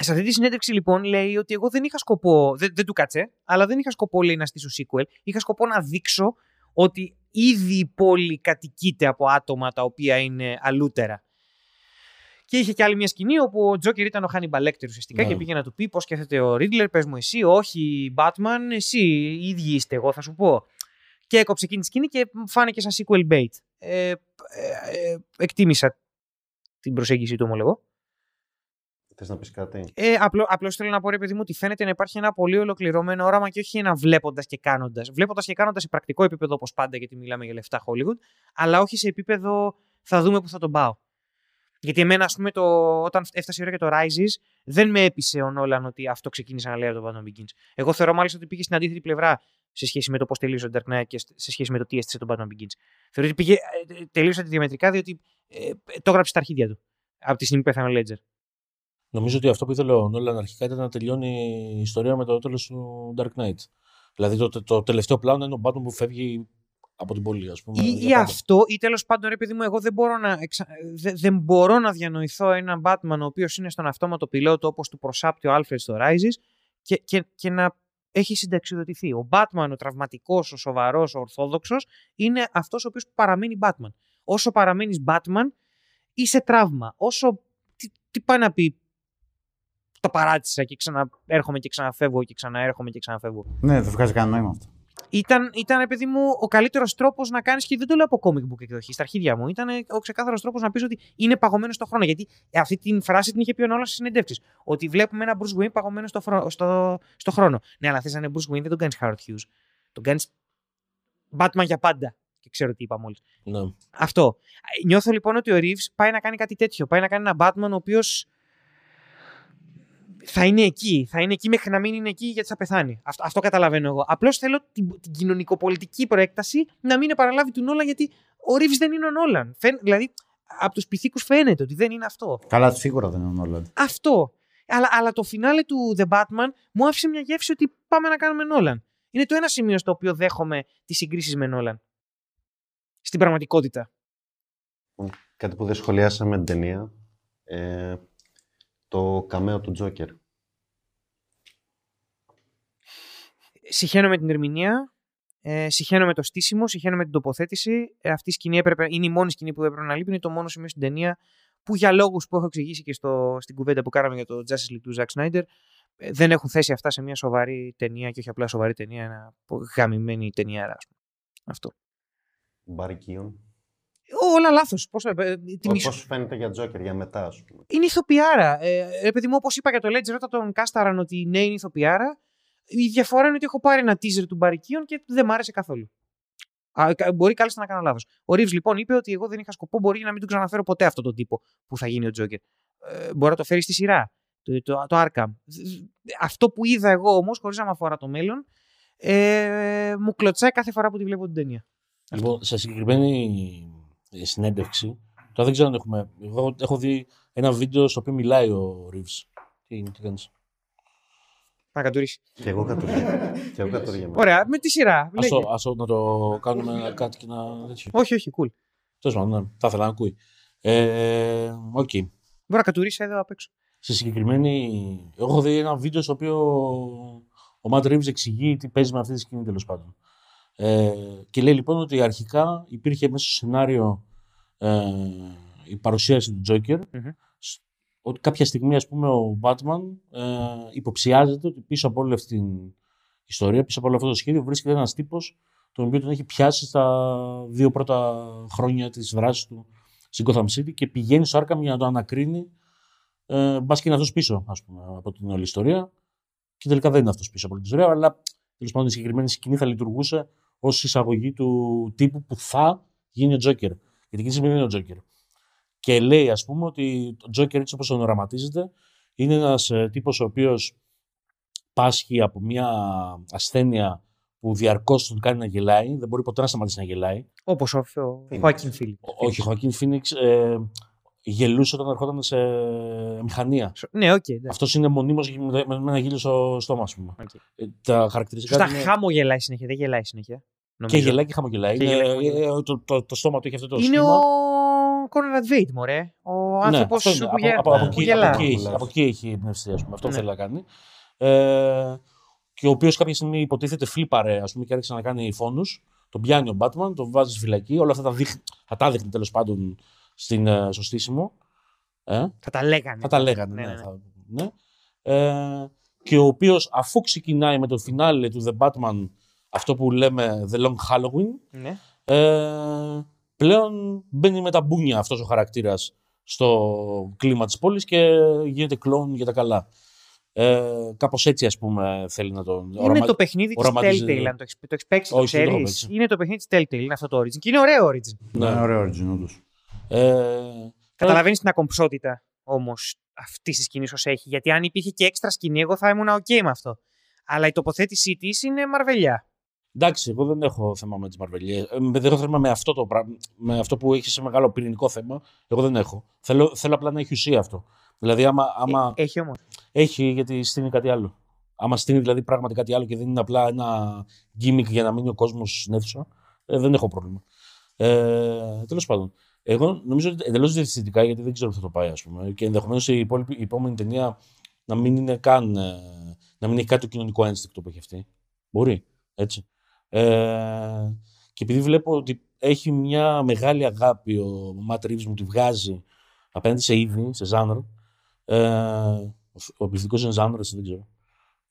B: Σε αυτή τη συνέντευξη λοιπόν λέει ότι εγώ δεν είχα σκοπό, δεν, δεν του κάτσε, αλλά δεν είχα σκοπό λέει να στήσω sequel. Είχα σκοπό να δείξω ότι ήδη η πόλη κατοικείται από άτομα τα οποία είναι αλούτερα. Και είχε και άλλη μια σκηνή όπου ο Τζόκερ ήταν ο Hannibal Lecter ουσιαστικά
C: Ναι.
B: και πήγε να του πει πώς σκέφτεται ο Ρίτλερ, πες μου εσύ, όχι Batman, εσύ, οι ίδιοι είστε, εγώ θα σου πω. Και έκοψε εκείνη τη σκηνή και φάνηκε σαν sequel bait. Ε, ε, ε, εκτίμησα την προσέγγιση του, ομολογώ.
D: Θες να πεις κάτι;
B: Ε, απλό, απλώς θέλω να πω, ρε παιδί μου, ότι φαίνεται να υπάρχει ένα πολύ ολοκληρωμένο όραμα και όχι ένα βλέποντας και κάνοντας. Βλέποντας και κάνοντας σε πρακτικό επίπεδο, όπως πάντα, γιατί μιλάμε για λεφτά Hollywood, αλλά όχι σε επίπεδο θα δούμε που θα τον πάω. Γιατί εμένα, ας πούμε, το, όταν έφτασε η ώρα για το Rises, δεν με έπεισε ο Νόλαν ότι αυτό ξεκίνησε να λέει από το Batman Begins. Εγώ θεωρώ μάλιστα ότι πήγε στην αντίθετη πλευρά σε σχέση με το πώς τελείωσε το Dark Knight και σε σχέση με το τι έστησε το Batman Begins. Θεωρώ ότι πήγε, ε, τελείωσε διαμετρικά διότι ε, το έγραψε στα αρχίδια του από τη στιγμή που πέθανε ο Ledger.
C: Νομίζω ότι αυτό που ήθελε ο Νόλαν αρχικά ήταν να τελειώνει η ιστορία με το τέλος του Dark Knight. Δηλαδή το, το τελευταίο πλάνο είναι ο Batman που φεύγει από την πόλη, ας πούμε.
B: Ή,
C: για
B: ή
C: πάντα.
B: αυτό, ή τέλος πάντων, ρε παιδί μου, εγώ δεν μπορώ να, εξα... δε- δεν μπορώ να διανοηθώ έναν Batman ο οποίος είναι στον αυτόματο πιλότο όπως του προσάπτει ο Alfred στο Rises και, και, και να έχει συνταξιδοτηθεί. Ο Batman, ο τραυματικός, ο σοβαρός, ο ορθόδοξος, είναι αυτός ο οποίος παραμένει Batman. Όσο παραμένει Batman, είσαι τραύμα. Όσο. Τι, τι πάει να πει; Το παράτησα και ξαναέρχομαι και ξαναφεύγω και ξαναέρχομαι και ξαναφεύγω
A: Ναι, δεν βγάζει κανένα νόημα αυτό.
B: ήταν, ήταν ρε παιδί μου, ο καλύτερος τρόπος να κάνεις και δεν το λέω από comic book εκδοχή στα αρχίδια μου. Ήταν ο ξεκάθαρος τρόπος να πεις ότι είναι παγωμένος στο χρόνο. Γιατί αυτή την φράση την είχε πει ο Νόλας στις συνεντεύξεις. Ότι βλέπουμε ένα Bruce Wayne παγωμένος στο, φρο- στο, στο χρόνο. Ναι, αλλά θες να είναι Bruce Wayne δεν τον κάνεις Howard Hughes. Τον κάνεις Batman για πάντα. Και ξέρω τι είπα μόλις.
C: Ναι.
B: Αυτό. Νιώθω λοιπόν ότι ο Reeves πάει να κάνει κάτι τέτοιο. Πάει να κάνει ένα Batman ο οποίος θα είναι εκεί. Θα είναι εκεί μέχρι να μην είναι εκεί γιατί θα πεθάνει. Αυτό, αυτό καταλαβαίνω εγώ. Απλώς θέλω την, την κοινωνικοπολιτική προέκταση να μην επαναλάβει του Νόλαν γιατί ο Reeves δεν είναι ο Νόλαν. Φαίν- δηλαδή από τους πυθίκους φαίνεται ότι δεν είναι αυτό.
A: Καλά, σίγουρα δεν είναι ο Νόλαν.
B: Αυτό. Αλλά, αλλά το φινάλε του The Batman μου άφησε μια γεύση ότι πάμε να κάνουμε Νόλαν. Είναι το ένα σημείο στο οποίο δέχομαι τις συγκρίσεις με Νόλαν. Στην πραγματικότητα.
D: Κάτι που δεν σχολιάσαμε με την ταινία. Ε, το καμέο του Τζόκερ.
B: Συχαίνω με την ερμηνεία, ε, συχαίνω με το στήσιμο, συχαίνω με την τοποθέτηση. Ε, αυτή η σκηνή έπρεπε, είναι η μόνη σκηνή που έπρεπε να λείπει, είναι το μόνο σημείο στην ταινία που για λόγους που έχω εξηγήσει και στο, στην κουβέντα που κάναμε για το Justice League του Zack Snyder, ε, δεν έχουν θέσει αυτά σε μια σοβαρή ταινία και όχι απλά σοβαρή ταινία, ένα γαμημένη ταινία. Ας πούμε. Αυτό.
D: Μπαρικίων.
B: Όλα λάθος. Πώς, ε, τη μισό-
D: Πώς φαίνεται για Τζόκερ, για μετά, ας πούμε.
B: Είναι ηθοποιάρα. Ε, ρε παιδί μου, όπως είπα για το Ledger, όταν τον κάσταραν ότι ναι, είναι ηθοποιάρα, η διαφορά είναι ότι έχω πάρει ένα teaser του Μπαρικίων και δεν μ' άρεσε καθόλου. Α, κα- μπορεί κάλλιστα να κάνω λάθος. Ο Ρίβ λοιπόν είπε ότι εγώ δεν είχα σκοπό, μπορεί να μην τον ξαναφέρω ποτέ αυτόν τον τύπο που θα γίνει ο Τζόκερ. Ε, μπορεί να το φέρει στη σειρά. Το, το, το Arkham. Αυτό που είδα εγώ όμως, χωρίς να με αφορά το μέλλον, ε, μου κλωτσάει κάθε φορά που τη βλέπω την ταινία.
C: Λοιπόν, σε συγκεκριμένη ε, συνέντευξη, τώρα δεν ξέρω αν έχουμε. Εγώ έχω δει ένα βίντεο στο οποίο μιλάει ο Ρίβς. Τι, τι κάνεις;
B: Παρακατουρίσει.
D: Και εγώ κατουργέμαι. και εγώ κατουργέμαι.
B: Ωραία, με τη σειρά.
C: Ας
B: λέγε.
C: το, ας το- να το κάνουμε ένα- κάτι και να. τέτοιο.
B: Όχι, όχι, cool.
C: Τέλος πάντων, ναι, θα ήθελα να ακούει. Ε, Οκ.
B: Μπορεί να κατουρίσει εδώ απ' έξω.
C: Σε συγκεκριμένη. Εγώ έχω δει ένα βίντεο στο οποίο ο Ματ Ρίβς εξηγεί τι παίζει με αυτή τη σκηνή τέλος πάντων. Ε, και λέει λοιπόν ότι αρχικά υπήρχε μέσα στο σενάριο ε, η παρουσίαση του Τζόκερ.
B: Μμμ.
C: σ- Ότι κάποια στιγμή, ας πούμε, ο Batman ε, υποψιάζεται ότι πίσω από όλη αυτή την ιστορία, πίσω από όλο αυτό το σχέδιο, βρίσκεται ένας τύπος τον οποίο τον έχει πιάσει στα δύο πρώτα χρόνια της δράσης του στην Gotham City και πηγαίνει στο Arkham για να το ανακρίνει ε, μπας και είναι αυτός πίσω, ας πούμε, από την όλη ιστορία. Και τελικά δεν είναι αυτός πίσω από την ιστορία, αλλά τέλος πάντων η συγκεκριμένη σκηνή θα λειτουργούσε ως εισαγωγή του τύπου που θα γίνει ο Τζόκερ. Γιατί εκείνη τη στιγμή δεν είναι ο Τζόκερ. Και λέει, ας πούμε, ότι ο Τζόκερ έτσι όπως τον οραματίζεται είναι ένας ε, τύπος ο οποίος πάσχει από μια ασθένεια που διαρκώς τον κάνει να γελάει, δεν μπορεί ποτέ να σταματήσει να γελάει.
B: Όπως ο, ο
D: Phoenix.
B: Joaquin Phoenix.
C: Ο- Όχι, ο Χωακίν Φίνιξ ε, γελούσε όταν ερχόταν σε αμηχανία.
B: Ναι, οκ. okay,
C: Αυτός είναι μονίμως με, με ένα γέλιο στο στόμα, ας πούμε.
B: Οκ.
C: Ε, τα χαρακτηριστικά.
B: Σωστά,
C: του είναι-
B: χαμογελάει συνέχεια, δεν γελάει συνέχεια.
C: Και
B: νομίζω.
C: γελάει και χαμογελάει.
B: Και
C: Είναι,
B: γελάει και
C: ε, το, το, το στόμα του έχει αυτό το
B: Είναι
C: σχήμα.
B: ο Κόνραντ Βέιτ, μωρέ. Ο
C: Ναι,
B: άνθρωπος
C: αυτό είναι.
B: που,
C: από,
B: γε-
C: από, από,
B: που
C: εκεί,
B: γελάς.
C: από, εκεί, έχει-
D: Λες.
C: από εκεί έχει εμπνευστεί, ας πούμε. Αυτό
B: Ναι.
C: θέλει να κάνει. Ε, και ο οποίος κάποια στιγμή υποτίθεται φλίπαρε ας πούμε, και άρχισε να κάνει φόνους. Τον πιάνει ο Batman, τον βάζει στη φυλακή. Όλα αυτά τα, δείχ, θα τα δείχνει τέλος πάντων στην, ε, στο στήσιμο. Ε,
B: Θα τα λέγανε.
C: θα τα λέγανε.
B: Ναι,
C: Ναι,
B: ναι, ναι.
C: θα- ναι. Ε, και ο οποίος αφού ξεκινάει με το φινάλε του The Batman, αυτό που λέμε The Long Halloween,
B: Ναι.
C: ε, πλέον μπαίνει με τα μπούνια αυτός ο χαρακτήρας στο κλίμα της πόλης και γίνεται κλόν για τα καλά. Ε, κάπως έτσι ας πούμε θέλει να τον
B: Είναι
C: οραμα-
B: το παιχνίδι της
C: οραματίζει-
B: Telltale, αν το έχει το έχεις παίξει, το
C: Όχι, δεν το έχω
B: ξέρεις.
C: παίξει.
B: Είναι το παιχνίδι της Telltale, είναι αυτό το Origin. Και είναι ωραίο Origin.
C: Ναι.
A: Ναι, ωραίο origin, όντως.
C: Ε,
B: Καταλαβαίνεις την ακομψότητα όμως αυτής της σκηνής ω έχει. Γιατί αν υπήρχε και έξτρα σκηνή, εγώ θα ήμουν OK με αυτό. Αλλά η τοποθέτησή της είναι μαρβελιά.
C: Εντάξει, εγώ δεν έχω θέμα με τις Μαρβελιές. Ε, δεν έχω θέμα με αυτό το πράγμα. Με αυτό που έχει σε μεγάλο πυρηνικό θέμα. Εγώ δεν έχω. Θέλω, θέλω απλά να έχει ουσία αυτό. Δηλαδή, άμα, άμα
B: Ε, έχει όμως.
C: έχει, γιατί στείνει κάτι άλλο. Άμα στείνει δηλαδή πράγματι κάτι άλλο και δεν είναι απλά ένα gimmick για να μείνει ο κόσμος στην αίθουσα, ε, δεν έχω πρόβλημα. Ε, Τέλος πάντων, εγώ νομίζω ότι εντελώς διευθυντικά, γιατί δεν ξέρω πού θα το πάει, ας πούμε, και ενδεχομένως η, υπόλοιπη- η επόμενη ταινία να μην είναι καν. ε, να μην έχει κάτι το κοινωνικό ένστικτο που έχει αυτή. Μπορεί. Έτσι. Ε, και επειδή βλέπω ότι έχει μια μεγάλη αγάπη ο Ματ Reeves μου τη βγάζει απέναντι σε είδη, σε ζάνρο. Ε, ο, ο πληθυντικός είναι ζάνρος, δεν ξέρω.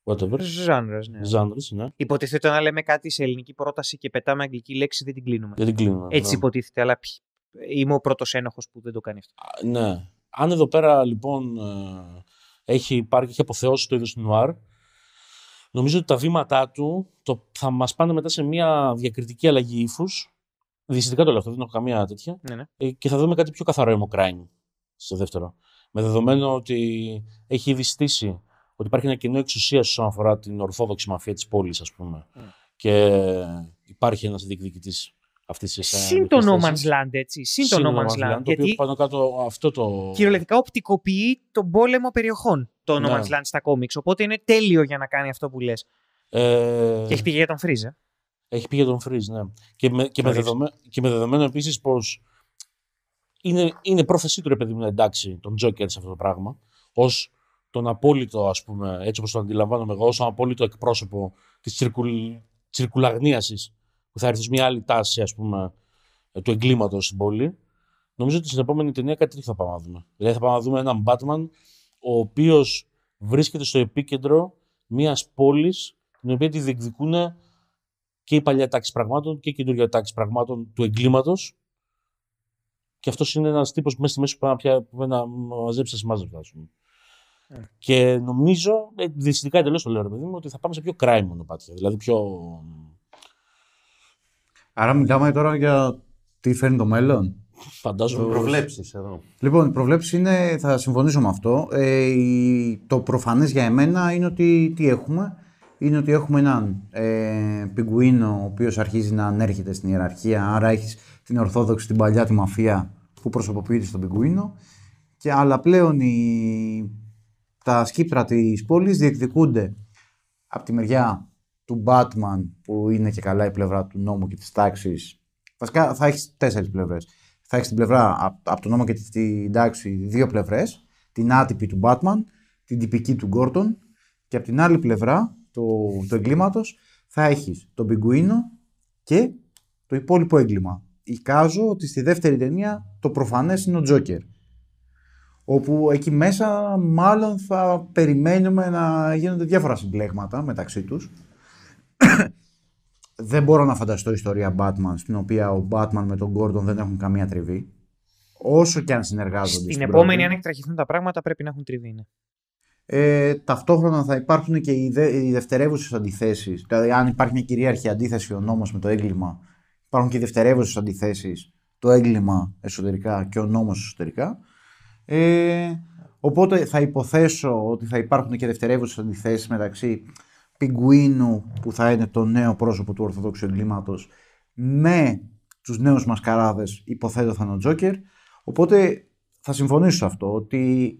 C: Whatever.
B: Ζάνρα, ναι.
C: Ζάνρος, ναι.
B: Υποτίθεται να λέμε κάτι σε ελληνική πρόταση και πετάμε αγγλική λέξη, δεν την κλείνουμε.
C: Δεν την κλείνω.
B: Έτσι
C: ναι.
B: υποτίθεται, αλλά πι- είμαι ο πρώτος ένοχος που δεν το κάνει αυτό.
C: Α, Ναι. Αν εδώ πέρα λοιπόν ε, έχει, υπάρχει, έχει αποθεώσει το είδος του νουάρ, νομίζω ότι τα βήματά του το, θα μας πάνε μετά σε μια διακριτική αλλαγή ύφους. Διαισθητικά το λέω αυτό, δεν έχω καμία τέτοια.
B: Ναι, ναι.
C: Ε, και θα δούμε κάτι πιο καθαρό emo crime στο δεύτερο. Με δεδομένο ότι έχει ήδη στήσει ότι υπάρχει ένα κοινό εξουσία όσον αφορά την ορθόδοξη μαφία της πόλης, ας πούμε.
B: Mm.
C: Και υπάρχει ένας διεκδικητής αυτής της.
B: Συν το No Man's Land, έτσι. Συν το No Man's Land.
C: Το οποίο
B: Γιατί
C: πάνω κάτω αυτό το.
B: κυριολεκτικά οπτικοποιεί τον πόλεμο περιοχών το No
C: Ναι.
B: Man's Land στα κόμιξ. Οπότε είναι τέλειο για να κάνει αυτό που λες.
C: Ε,
B: Και έχει πει για τον Φρίζε.
C: Έχει πει για τον Freeze, ναι. Και με, και με,
B: Ορίστε.
C: δεδομέ, και με δεδομένο επίσης πως είναι, είναι πρόθεσή του ρε παιδί μου να εντάξει τον Joker σε αυτό το πράγμα. Ω τον απόλυτο, ας πούμε, έτσι όπως το αντιλαμβάνομαι εγώ, ως τον απόλυτο εκπρόσωπο της τσιρκουλ, τσιρκουλαγνίασης που θα έρθει σε μια άλλη τάση, ας πούμε, ε, του εγκλήματος στην πόλη. Νομίζω ότι στην επόμενη ταινία κάτι τέτοιο θα πάμε να δούμε. Δηλαδή θα πάμε να δούμε έναν Batman ο οποίος βρίσκεται στο επίκεντρο μιας πόλης την οποία τη διεκδικούν και η παλιά τάξη πραγμάτων και η καινούργια τάξη πραγμάτων του εγκλήματος. Και αυτός είναι ένας τύπος που μέσα στη μέση που πάει να πια- που πάει να μαζέψει τα σημάζευτα, ας πούμε.
B: Ε.
C: Και νομίζω, ε, διαισθητικά εντελώς το λέω, ρε παιδί μου, ότι θα πάμε σε πιο crime μονοπάτια. Δηλαδή πιο.
A: Άρα μιλάμε τώρα για τι φέρνει το μέλλον.
C: Φαντάζομαι.
D: Προβλέψεις εδώ.
A: Λοιπόν, η προβλέψη είναι, θα συμφωνήσω με αυτό. Ε, η- το προφανές για εμένα είναι ότι τι έχουμε. Είναι ότι έχουμε έναν ε, πιγκουίνο ο οποίος αρχίζει να ανέρχεται στην ιεραρχία, άρα έχεις την ορθόδοξη, την παλιά, τη μαφία που προσωποποιείται στον πιγκουίνο. Και, αλλά πλέον οι, τα σκύπτρα της πόλης διεκδικούνται από τη μεριά του Batman που είναι και καλά η πλευρά του νόμου και της τάξης. Βασικά θα έχεις τέσσερις πλευρές. Θα έχεις την πλευρά από, από τον νόμο και τη- την τάξη δύο πλευρές. Την άτυπη του Batman, την τυπική του Gordon και από την άλλη πλευρά του, του εγκλήματος θα έχεις τον Πιγκουίνο και το υπόλοιπο έγκλημα. Εικάζω ότι στη δεύτερη ταινία το προφανές είναι ο Τζόκερ. Όπου εκεί μέσα μάλλον θα περιμένουμε να γίνονται διάφορα συμπλέγματα μεταξύ τους. δεν μπορώ να φανταστώ ιστορία Batman στην οποία ο Batman με τον Gordon δεν έχουν καμία τριβή. Όσο και αν συνεργάζονται.
B: Στην
A: στην
B: επόμενη,
A: πρώτη.
B: αν εκτραχυθούν τα πράγματα, πρέπει να έχουν τριβή. ναι.
A: Ε, ταυτόχρονα θα υπάρχουν και οι, δε, οι δευτερεύουσες αντιθέσεις. Δηλαδή, αν υπάρχει μια κυρίαρχη αντίθεση ο νόμος με το έγκλημα, υπάρχουν και οι δευτερεύουσες αντιθέσεις. Το έγκλημα εσωτερικά και ο νόμος εσωτερικά. Ε, οπότε θα υποθέσω ότι θα υπάρχουν και δευτερεύουσες αντιθέσεις μεταξύ Πιγκουίνου, που θα είναι το νέο πρόσωπο του Ορθοδόξου εγκλήματος, με τους νέους μασκαράδες, υποθέτω θα είναι ο Τζόκερ. Οπότε θα συμφωνήσω σε αυτό, ότι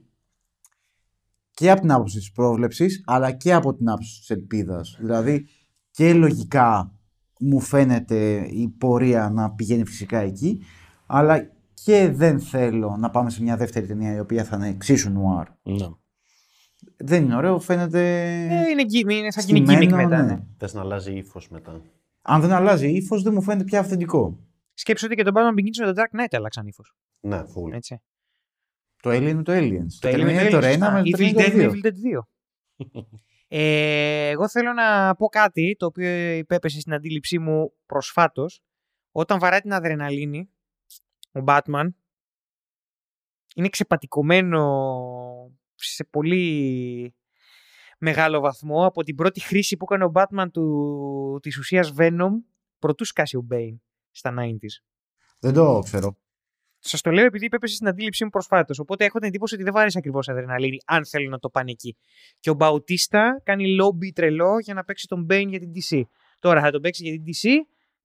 A: και από την άποψη της πρόβλεψης, αλλά και από την άποψη της ελπίδας. Δηλαδή, και λογικά μου φαίνεται η πορεία να πηγαίνει φυσικά εκεί, αλλά και δεν θέλω να πάμε σε μια δεύτερη ταινία η οποία θα είναι εξίσου νουάρ.
C: Ναι.
A: Δεν είναι ωραίο, φαίνεται...
B: Ε, είναι, γκι- είναι, θα γίνει
A: στημένο,
B: gimmick μετά.
A: ναι.
B: ναι.
D: Θες να αλλάζει ύφος μετά.
A: Αν δεν αλλάζει ύφος, δεν μου φαίνεται πια αυθεντικό.
B: Σκέψου ότι και τον Batman Begins με τον Dark Knight άλλαξαν ύφος.
D: Ναι, full.
B: Έτσι.
A: Το Alien είναι το Aliens.
B: Το Alien
A: είναι
B: είναι
A: το
B: το
A: ένα με το
B: Evil
A: τρίτο
B: Dead
A: δύο.
B: είναι Evil Dead 2. ε, εγώ θέλω να πω κάτι το οποίο υπέπεσε στην αντίληψή μου προσφάτως. Όταν βαράει την αδρεναλίνη, ο Batman είναι ξεπατικωμένο σε πολύ μεγάλο βαθμό από την πρώτη χρήση που έκανε ο Batman του, της ουσίας Venom πρωτού σκάσει ο Bane στα 90s.
A: Δεν το ξέρω.
B: Σας το λέω επειδή υπέπεσε στην αντίληψή μου προσφάτως. Οπότε έχω την εντύπωση ότι δεν βάρεσε ακριβώς αδρεναλίνη, αν θέλουν να το πάνε εκεί. Και ο Μπαουτίστα κάνει λόμπι τρελό για να παίξει τον Bane για την DC. Τώρα θα τον παίξει για την DC,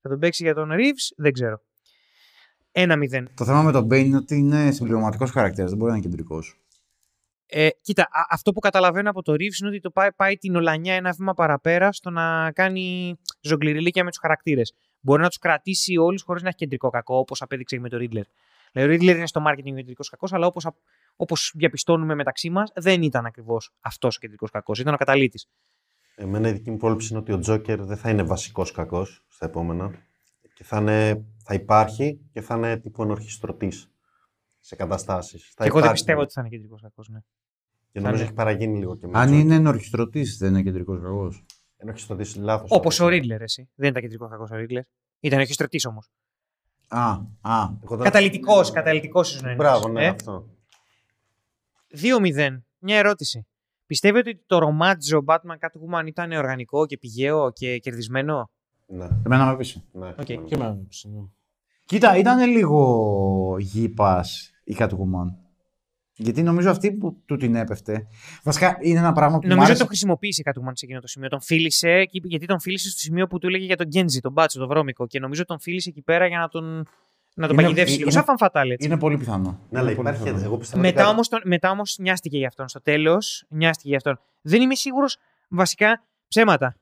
B: θα τον παίξει για τον Reeves, δεν ξέρω. 1-0.
A: Το θέμα με τον Bane είναι ότι είναι συμπληρωματικός χαρακτήρας, δεν μπορεί να είναι κεντρικός.
B: Ε, κοίτα, α- αυτό που καταλαβαίνω από το Reeves είναι ότι το πάει, πάει την Ολανιά ένα βήμα παραπέρα στο να κάνει ζογκλιριλίκια με τους χαρακτήρες. Μπορεί να τους κρατήσει όλους χωρίς να έχει κεντρικό κακό, όπως απέδειξε και με το Riddler. Δηλαδή, ο Riddler είναι στο marketing κεντρικός κακός, αλλά όπως όπως διαπιστώνουμε μεταξύ μας, δεν ήταν ακριβώς αυτός ο κεντρικός κακός. Ήταν ο καταλήτης.
D: Εμένα η δική μου πρόληψη είναι ότι ο Τζόκερ δεν θα είναι βασικός κακός στα επόμενα. Και θα, είναι, θα υπάρχει και θα είναι τύπου ενορχιστρωτής σε καταστάσεις.
B: Και εγώ δεν πιστεύω ότι θα είναι κεντρικός κακός. Ναι.
D: Και νομίζω
B: είναι.
D: έχει παραγίνει λίγο και με
A: Αν
D: Τζόκερ.
A: είναι ενορχιστρωτής, δεν είναι κεντρικός κακός.
D: Ενορχηστρωτής, λάθος.
B: Όπως ο Riddler, εσύ. Δεν ήταν κεντρικός κακός ο Riddler. Ήταν ορχηστρωτής όμως.
A: Α, α.
B: Καταλυτικός, καταλυτικός ίσως να είναι.
D: Μπράβο, ναι,
B: Ε,
D: αυτό.
B: 2-0. Μια ερώτηση. Πιστεύετε ότι το ρομάτζο Batman Catwoman ήταν οργανικό και πηγαίο και κερδισμένο;
D: Ναι,
A: Εμένα με πείσει.
D: ναι.
B: Οκ.
C: Και εμένα με έπεισε, ναι.
A: Κοίτα, ήταν λίγο γύπας η Catwoman. Γιατί νομίζω αυτή που του την έπεφτε. Βασικά είναι ένα πράγμα που μου
B: Νομίζω ότι
A: άρεσε.
B: το χρησιμοποίησε η Catwoman σε εκείνο το σημείο. Τον φίλησε, εκεί- γιατί τον φίλησε στο σημείο που του έλεγε για τον Γκέντζι, τον μπάτσο, τον βρώμικο. Και νομίζω τον φίλησε εκεί πέρα για να τον, να τον
A: Είναι-
B: παγιδεύσει λίγο.
A: είναι-
B: Σαν φανφατάλ, έτσι.
A: Είναι πολύ πιθανό.
D: Ναι, αλλά
A: Είναι πολύ
D: υπάρχει.
A: πιθανό.
D: Εγώ πιστεύω ότι
B: Μετά
D: κα-
B: όμως μετά όμως νοιάστηκε για αυτόν. Στο τέλος, νοιάστηκε για αυτόν. Δεν είμαι σίγουρος, βασικά ψέματα.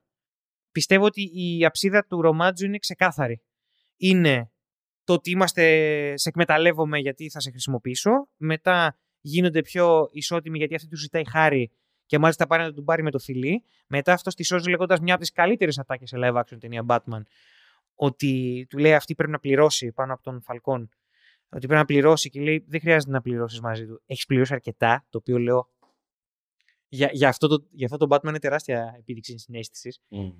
B: Πιστεύω ότι η αψίδα του ρομάτζου είναι ξεκάθαρη. Είναι το ότι είμαστε, σε εκμεταλλεύομαι γιατί θα σε χρησιμοποιήσω. Μετά γίνονται πιο ισότιμοι γιατί αυτή τους ζητάει χάρη και μάλιστα πάει να τον πάρει με το φιλί. Μετά αυτό τη σώζει λέγοντας μια από τις καλύτερες ατάκες σε live action ταινία Batman. Ότι του λέει αυτή πρέπει να πληρώσει πάνω από τον Φαλκόν. Ότι πρέπει να πληρώσει και λέει δεν χρειάζεται να πληρώσεις μαζί του. Έχεις πληρώσει αρκετά, το οποίο λέω. Για, για, αυτό το, για αυτό το Batman είναι τεράστια επίδειξη συνέστησης.
C: Μμ.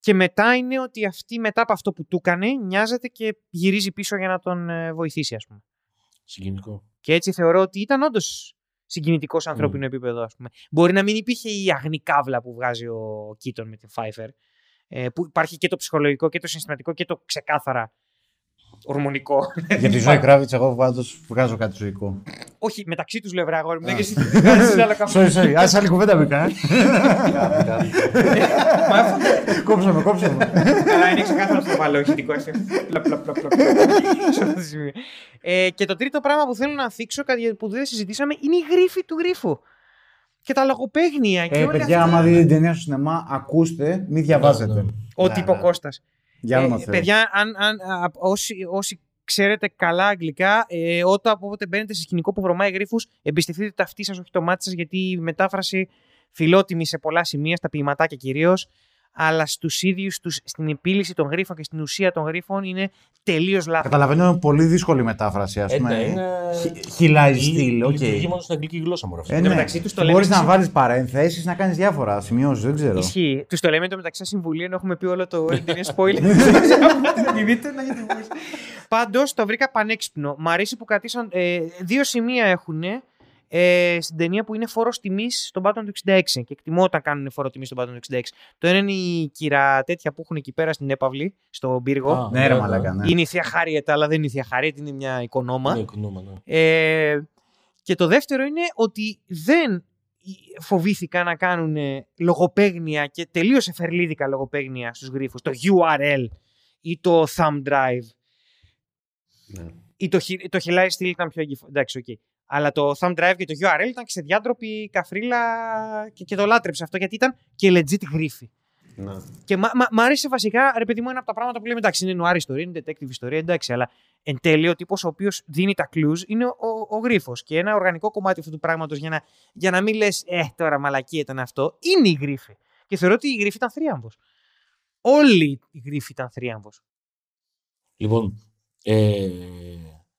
B: Και μετά είναι ότι αυτή μετά από αυτό που του έκανε, νοιάζεται και γυρίζει πίσω για να τον ε, βοηθήσει, ας πούμε.
C: Συγκινητικό.
B: Και έτσι θεωρώ ότι ήταν όντως συγκινητικός σε ανθρώπινο επίπεδο, ας πούμε. Μπορεί να μην υπήρχε η αγνή καύλα που βγάζει ο Κίτον με την Pfeiffer. Ε, που υπάρχει και το ψυχολογικό και το συναισθηματικό και το ξεκάθαρα ορμονικό.
A: Για τη ζωή Κράβιτ, εγώ πάντως βγάζω κάτι ζωικό.
B: Όχι, μεταξύ τους λέω βρε αγόρι μου, δεν και εσύ βγάζεις άλλο κάπου.
A: Sorry, sorry. Άσε άλλη κουβέντα μπήκα. ε.
D: Κάτι, κάτι.
B: Μα αυτό
A: Κόψε με, κόψε με.
B: Καλά, είναι ξεκάθαρο αυτό το παλαιό ηχητικό FM. Πλα, πλα, πλα, πλα, πλα. Σε αυτό το σημείο. Ε, και το τρίτο πράγμα που θέλω να θίξω, κάτι που δεν συζητήσαμε, είναι η γρίφη του γρίφου. Και τα λογοπαίγνια. και
A: Ε,
B: όλα
A: παιδιά,
B: αυτά.
A: άμα δείτε την ταινία στο σινεμά, ακούστε, μην διαβάζετε.
C: Ναι, ναι.
B: Ό,τι
D: Ναι,
B: είπε ο
D: ναι.
B: Κώστας.
A: Για όνομα
B: Ε,
A: Θεού.
B: παιδιά, αν, αν, α, όσοι, όσοι ξέρετε καλά αγγλικά, ε, όταν όποτε μπαίνετε σε σκηνικό που βρωμάει γρίφους, εμπιστευτείτε τα αυτή σας, όχι το μάτι σας, γιατί η μετάφραση φιλότιμη σε πολλά σημεία, στα ποιηματάκια κυρίως, αλλά στους ίδιους τους, στην επίλυση των γρίφων και στην ουσία των γρίφων είναι τελείως λάθος.
A: Καταλαβαίνω είναι πολύ δύσκολη μετάφραση, ας
C: Ε,
A: πούμε.
C: ναι, είναι-
A: He- He lies still,
C: Λει-
A: οκ.
C: Λειτουργεί μόνος στην αγγλική γλώσσα μωρέ αυτό.
A: Ε,
B: Εν τω
A: ναι.
B: μεταξύ τους το
A: Και
B: λέμε
A: Μπορείς να
B: εσύ-
A: βάλεις παρένθεσεις, να κάνεις διάφορα σημειώσεις, δεν ξέρω.
B: Ισχύει. Τους το λέμε το μεταξύ σας συμβουλή, ενώ έχουμε πει όλο το όλη την ταινία spoiler. Οπότε να τη δείτε, να έχετε ακούσει. Πάντως το βρήκα πανέξυπνο. Μ' αρέσει που κρατήσαν. Ε, δύο σημεία έχουν ε, στην ταινία που είναι φόρος τιμής στον Batman του 66. Και εκτιμώ όταν κάνουν φόρο τιμή στον Batman του 66. Το ένα είναι η κύρα τέτοια που έχουν εκεί πέρα στην έπαυλη, στον πύργο.
C: Α,
A: Ναι, ρε μαλάκα, ναι.
B: Είναι η θεία Χάριετ, αλλά δεν είναι η θεία Χάριετ, είναι μια οικονόμα.
C: Ναι, οικονόμα, ναι.
B: Ε, και το δεύτερο είναι ότι δεν φοβήθηκαν να κάνουν λογοπαίγνια και τελείως σεφερλίδικα λογοπαίγνια στους γρίφους. Το URL ή το thumb drive
D: Ναι.
B: ή το, he- το he lies still ήταν πιο εγκυφ... Εντάξει, οκ. Αλλά το thumb drive και το URL ήταν ξεδιάντροπη καφρίλα και, και το λάτρεψε αυτό γιατί ήταν και legit γρίφη.
D: Ναι.
B: Και μ' μ- μ' άρεσε βασικά, ρε παιδί μου, ένα από τα πράγματα που λέμε εντάξει, είναι νουάρη ιστορία, είναι detective ιστορία, εντάξει, αλλά εν τέλει ο τύπος ο οποίος δίνει τα clues είναι ο, ο, ο γρίφος. Και ένα οργανικό κομμάτι αυτού του πράγματος για να, για να μην λες, Ε, τώρα μαλακή ήταν αυτό, είναι η γρίφη. Και θεωρώ ότι η γρίφη ήταν θρίαμβος. Όλη η γρίφη ήταν θρίαμβος.
C: Λοιπόν, ε,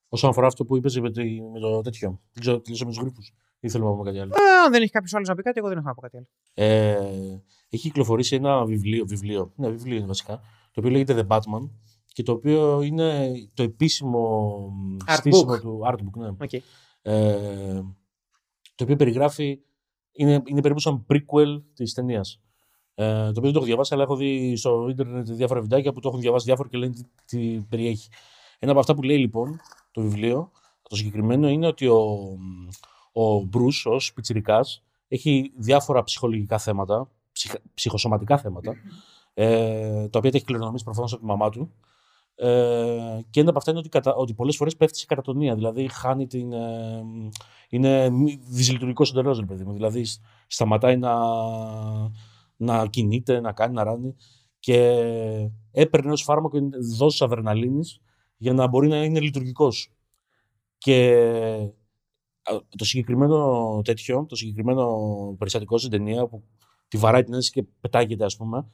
C: όσον αφορά αυτό που είπες με, τη- με το τέτοιο, δεν ξέρω, τελειώσαμε τους γρήφους ή θέλουμε να πούμε κάτι άλλο;
B: Ε, αν δεν έχει κάποιος άλλος να πει κάτι, εγώ δεν έχω να πω κάτι άλλο.
C: Ε, έχει κυκλοφορήσει ένα βιβλίο, βιβλίο, ναι, βιβλίο είναι βασικά, το οποίο λέγεται The Batman και το οποίο είναι το επίσημο
B: Art
C: στήσιμο
B: book.
C: του artbook, ναι.
B: Okay.
C: Ε, το οποίο περιγράφει, είναι, είναι περίπου σαν prequel της ταινίας. Ε, το οποίο δεν το έχω διαβάσει, αλλά έχω δει στο ίντερνετ διάφορα βιντεάκια που το έχουν διαβάσει διάφορα και λένε τι, τι περιέχει. Ένα από αυτά που λέει λοιπόν το βιβλίο, το συγκεκριμένο, είναι ότι ο, ο Μπρούς ως πιτσιρικάς έχει διάφορα ψυχολογικά θέματα, ψυχ, ψυχοσωματικά θέματα, ε, τα οποία τα έχει κληρονομήσει προφανώς από τη μαμά του. Ε, και ένα από αυτά είναι ότι, κατα, ότι πολλές φορές πέφτει σε κατατονία, δηλαδή χάνει την... Ε, είναι δυσλειτουργικός εντελώς, ρε παιδί μου. Δηλαδή σταματάει να, να κινείται, να κάνει, να ράνει και έπαιρνε ως φάρμακο δόσεις αδρεναλίνης για να μπορεί να είναι λειτουργικός. Και το συγκεκριμένο τέτοιο, το συγκεκριμένο περιστατικό στην ταινία που τη βαράει την ένση και πετάγεται, ας πούμε,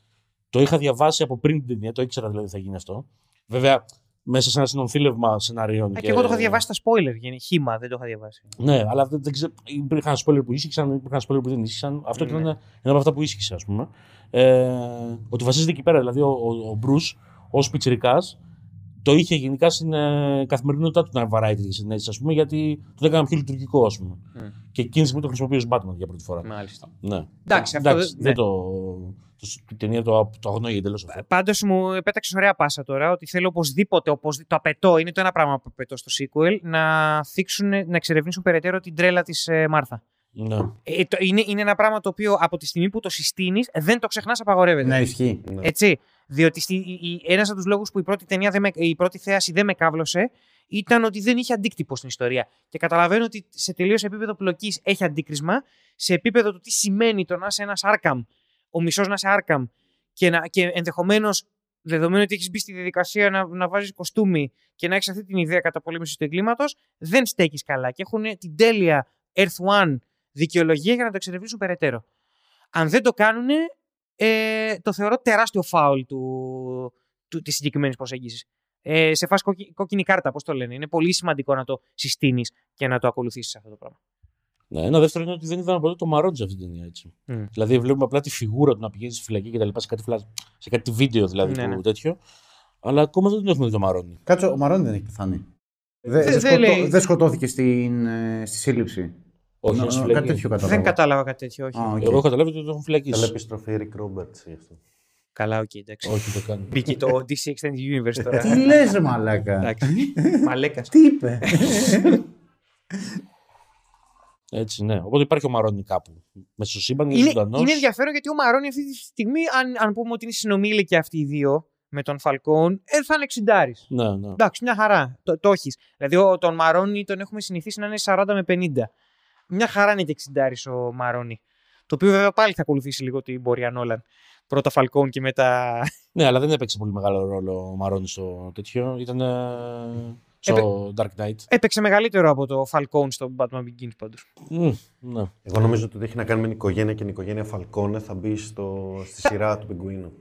C: το είχα διαβάσει από πριν την ταινία, το ήξερα δηλαδή θα γίνει αυτό. Βέβαια, μέσα σε ένα συνομφίλευμα σενάριων.
B: και... και εγώ το είχα διαβάσει στα spoiler, γίνει χήμα, δεν το είχα διαβάσει.
C: Ναι, αλλά δεν, δεν ξέρω. Υπήρχαν spoiler που ίσχυσαν, υπήρχαν spoiler που δεν ήσυχαν. Αυτό ναι. ήταν ένα από αυτά που ίσχυσε, ας πούμε. Ε, ότι βασίζεται εκεί πέρα. Δηλαδή, ο, ο, ο Bruce, ω πιτσυρικά, το είχε γενικά στην ε, καθημερινότητά του να βαράει τέτοιες ενέσει, ας πούμε, γιατί το έκανα πιο λειτουργικό, ας πούμε. Mm. Και εκείνη που το χρησιμοποιεί ω Batman για πρώτη φορά.
B: Μάλιστα.
C: Ναι.
B: Εντάξει, αυτό
C: Εντάξει,
B: ναι.
C: δεν το. το η ταινία το, το αγνοεί εντελώς αυτό.
B: Πάντως μου επέταξες ωραία πάσα τώρα ότι θέλω οπωσδήποτε, οπωσδήποτε, το απαιτώ, είναι το ένα πράγμα που απαιτώ στο sequel, να θίξουν, να εξερευνήσουν περαιτέρω την τρέλα της ε, Μάρθα.
C: Ναι.
B: Ε, το, είναι, είναι ένα πράγμα το οποίο από τη στιγμή που το συστήνεις δεν το ξεχνάς, απαγορεύεται.
A: Ναι, ισχύει.
D: Ναι.
B: Έτσι. Διότι στη, η, η, ένας από τους λόγους που η πρώτη, ταινία δεν με, η πρώτη θέαση δεν με κάβλωσε ήταν ότι δεν είχε αντίκτυπο στην ιστορία. Και καταλαβαίνω ότι σε τελείως επίπεδο πλοκής έχει αντίκρισμα, σε επίπεδο του τι σημαίνει το να είσαι ένας Άρκαμ, ο μισός να είσαι Άρκαμ και, να, και ενδεχομένως δεδομένου ότι έχεις μπει στη διαδικασία να, να βάζεις κοστούμι και να έχεις αυτή την ιδέα καταπολέμησης του εγκλήματος, δεν στέκεις καλά και έχουν την τέλεια Earth One δικαιολογία για να το εξερευνήσουν περαιτέρω. Αν δεν το κάνουν, ε, το θεωρώ τεράστιο φάουλ του, του, της συγκεκριμένης προσέγγισης. Ε, σε φάση κόκκι, κόκκινη κάρτα, πώς το λένε. Είναι πολύ σημαντικό να το συστήνεις και να το ακολουθήσεις αυτό το πράγμα.
C: Ναι, ένα δεύτερο είναι ότι δεν είδαμε ποτέ το Μαρόντζ αυτή την ταινία. Έτσι.
B: Mm.
C: Δηλαδή βλέπουμε απλά τη φιγούρα του να πηγαίνει στη φυλακή και τα λοιπά σε κάτι, φλα... σε κάτι βίντεο δηλαδή
B: Ναι,
C: του
B: ναι.
C: τέτοιο. Αλλά ακόμα δεν έχουμε δει το Μαρόνι.
A: Κάτσε, ο Μαρόνι δεν έχει πεθάνει.
B: Δε-
A: Δεν δεν
B: δεν
A: σκοτώ-
B: λέει.
A: δεν σκοτώθηκε στην, ε, στη σύλληψη.
C: Όχι,
A: Νο-
C: είναι στη
A: νο-
C: φυλακή.
A: Κάτι τέτοιο κατάλαβα.
B: Δεν κατάλαβα κάτι τέτοιο, όχι.
A: Α, οκ.
C: Εγώ έχω καταλάβει ότι το έχουν
D: Θέλω
C: φυλακίσει.
D: επιστροφή Eric Roberts γι' αυτό.
B: Καλά, οκ, εντάξει.
C: Όχι, το κάνει.
B: Μπήκε το DC Extended Universe τώρα.
A: Τι λες ρε μαλάκα;
B: Εντάξει. Μαλέκας.
A: Τι είπε;
C: Έτσι, ναι. Οπότε υπάρχει ο Μαρόνι κάπου. Μέσα στο σύμπαν είναι
B: είναι,
C: ζωντανός.
B: είναι ενδιαφέρον γιατί ο Μαρόνι αυτή τη στιγμή, αν, αν πούμε ότι είναι συνομήλικοι αυτοί οι δύο με τον Φαλκόνε, ε, θα είναι εξηντάρης.
C: Ναι, ναι.
B: Εντάξει, μια χαρά. Το, το έχεις. Δηλαδή, ο, τον Μαρόνι τον έχουμε συνηθίσει να είναι 40 με 50. Μια χαρά είναι και 60 ο Μαρόνι. Το οποίο βέβαια πάλι θα ακολουθήσει λίγο την πορεία Νόλαν. Πρώτα Φαλκόν και μετά.
C: Ναι, αλλά δεν έπαιξε πολύ μεγάλο ρόλο ο Μαρόνι στο τέτοιο. Ήταν ε, στο Dark Knight.
B: Έπαιξε μεγαλύτερο από το Φαλκόν στο Batman Begins πάντως.
C: Μμ, ναι.
D: Εγώ νομίζω ότι έχει να κάνει με την οικογένεια και η οικογένεια Φαλκόνε θα μπει στο, στη σειρά του Πιγκουίνου.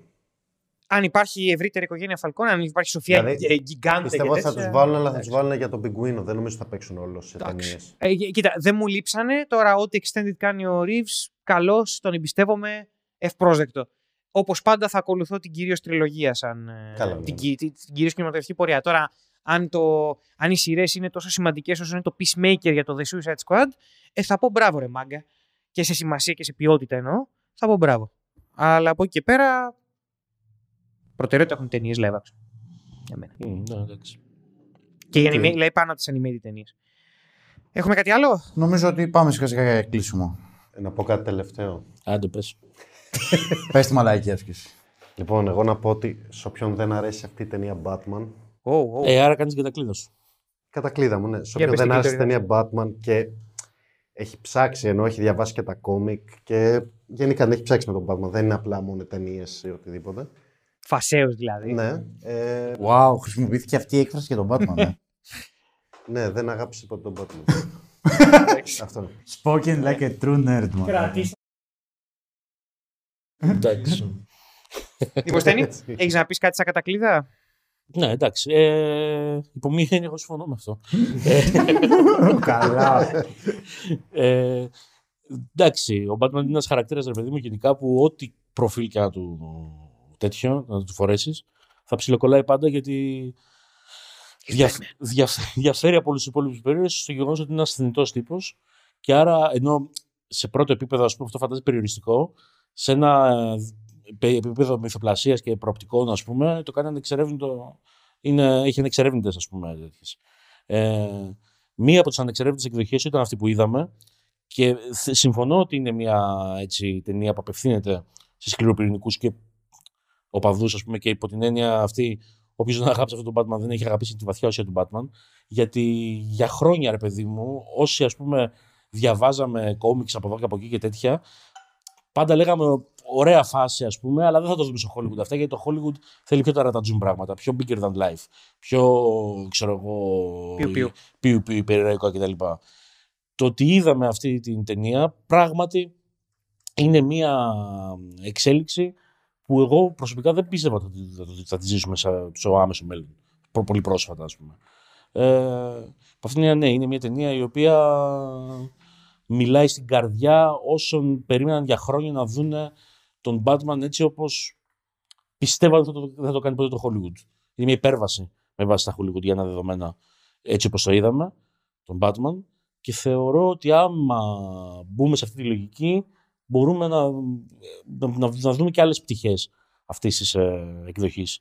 B: Αν υπάρχει ευρύτερη οικογένεια Φαλκόν, αν υπάρχει Σοφία
D: Δηλαδή,
B: ε, Γκιγκάντε.
D: Πιστεύω ότι θα τους βάλουν, αλλά θα τους βάλουν για τον Πιγκουίνο. Δεν νομίζω ότι θα παίξουν όλο σε
B: Εντάξει.
D: ταινίες.
B: Ε, κοίτα, δεν μου λείψανε. Τώρα, ό,τι extended κάνει ο Reeves, καλώ, τον εμπιστεύομαι, ευπρόσδεκτο. Όπως πάντα, θα ακολουθώ την κυρίως τριλογία σαν. ε,
D: Καλά, ναι.
B: την, κυ- την, την κυρίως κινηματογραφική πορεία. Τώρα, αν, το, αν οι σειρές είναι τόσο σημαντικές όσο είναι το Peacemaker για το The Suicide Squad, ε, θα πω μπράβο, ρε μάγκα. Και σε σημασία και σε ποιότητα εννοώ, θα πω μπράβο. Αλλά από εκεί και πέρα, προτεραιότητα έχουν ταινίες live action. Για μένα.
C: Μμ, ναι, εντάξει.
B: Και οι
C: Οκ.
B: anime, δηλαδή πάνω από τις animated ταινίες. Έχουμε κάτι άλλο;
A: Νομίζω ότι πάμε σιγά σιγά για κλείσιμο.
D: Ε, Να πω κάτι τελευταίο.
C: Άντε, πες.
A: Πες τη μαλαϊκή άσκηση.
D: Λοιπόν, εγώ να πω ότι σε όποιον δεν αρέσει αυτή η ταινία Batman,
B: Oh, oh.
C: Ε, άρα κάνεις και τα κλείδα σου.
D: κατά κλείδα μου, ναι. Σε
B: Για
D: όποιον
B: πες
D: δεν
B: την
D: άρεσε η
B: καλύτερη
D: ταινία Batman και έχει ψάξει, ενώ έχει διαβάσει και τα κόμικ και γενικά δεν έχει ψάξει με τον Batman. Δεν είναι απλά μόνο ταινίες ή οτιδήποτε.
B: Φασαίος δηλαδή.
D: Ναι. Ε,
A: Wow, χρησιμοποιήθηκε αυτή η έκφραση για τον Batman. ε.
D: ναι, δεν αγάπησε ποτέ τον Batman. Αυτό.
A: Spoken like a true nerd, man.
C: Εντάξει.
B: Λοιπόν, Στένη, έχεις να πεις κάτι σαν κατακλείδα;
C: ναι, εντάξει. Ε, υπό μία έννοια, εγώ συμφωνώ με αυτό.
A: Καλά.
C: Ε, εντάξει, ο Batman είναι ένας χαρακτήρας, ρε παιδί μου, γενικά που ό,τι προφίλ και να του τέτοιο, να του φορέσεις, θα ψιλοκολλάει πάντα γιατί δια, δια, διαφέρει από όλους τους υπόλοιπους περίοδου στο γεγονός ότι είναι ένα ασθενητός τύπος. Και άρα, ενώ σε πρώτο επίπεδο, ας πούμε, αυτό φαντάζεται περιοριστικό, σε ένα ε, επίπεδο μυθοπλασίας και προοπτικών, ας πούμε, το κάνει ανεξερεύνητο. Είναι, έχει ανεξερεύνητες, ας πούμε, τέτοιες. Ε, μία από τις ανεξερεύνητες εκδοχές ήταν αυτή που είδαμε. Και συμφωνώ ότι είναι μια έτσι, ταινία που απευθύνεται σε σκληροπυρηνικούς και οπαδού, ας πούμε, και υπό την έννοια αυτή, όποιο δεν αγάπησε αυτόν τον Batman δεν έχει αγαπήσει τη βαθιά ουσία του Batman. Γιατί για χρόνια, ρε παιδί μου, όσοι ας πούμε διαβάζαμε κόμιξ από εδώ και από εκεί και τέτοια, πάντα λέγαμε ωραία φάση, ας πούμε, αλλά δεν θα το δούμε στο Hollywood αυτά, γιατί το Hollywood θέλει πιο ταρατατζούν πράγματα, πιο bigger than life, πιο, ξέρω εγώ,
B: Πιου-πιου.
C: πιου-πιου, υπερηρωικό κτλ. Το ότι είδαμε αυτή την ταινία πράγματι είναι μια εξέλιξη που εγώ προσωπικά δεν πίστευα ότι θα- θα- θα τη ζήσουμε σε- στο άμεσο μέλλον. Προ- Πολύ πρόσφατα, ας πούμε. Ε, από αυτήν την έννοια, ναι, είναι μια ταινία η οποία μιλάει στην καρδιά όσων περίμεναν για χρόνια να δουν τον Batman έτσι όπως πιστεύαν ότι θα το- δεν θα το κάνει ποτέ το Hollywood. Είναι μια υπέρβαση με βάση τα Hollywood για ένα δεδομένα έτσι όπως το είδαμε, τον Batman. Και θεωρώ ότι άμα μπούμε σε αυτή τη λογική, μπορούμε να, να, να, να δούμε και άλλες πτυχές αυτής της ε, εκδοχής.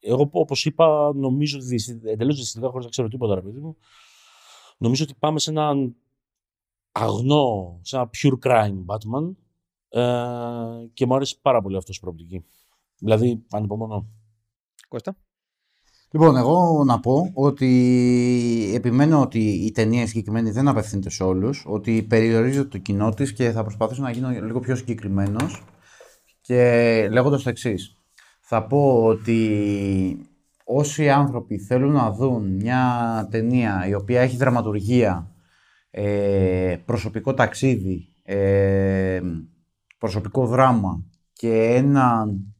C: Εγώ, όπως είπα, νομίζω ότι δυσ- εντελώς δυστυχικά, χωρίς να ξέρω τίποτα, ρε παιδί μου, νομίζω ότι πάμε σε έναν αγνό, σε ένα pure crime Batman ε, και μου αρέσει πάρα πολύ αυτός η προοπτική. Δηλαδή, ανυπομονώ.
B: Κώστα.
A: Λοιπόν, εγώ να πω ότι επιμένω ότι η ταινία συγκεκριμένη δεν απευθύνεται σε όλους, ότι περιορίζεται το κοινό της και θα προσπαθήσω να γίνω λίγο πιο συγκεκριμένος και λέγοντας το εξής. Θα πω ότι όσοι άνθρωποι θέλουν να δουν μια ταινία η οποία έχει δραματουργία, ε, προσωπικό ταξίδι, ε, προσωπικό δράμα και έναν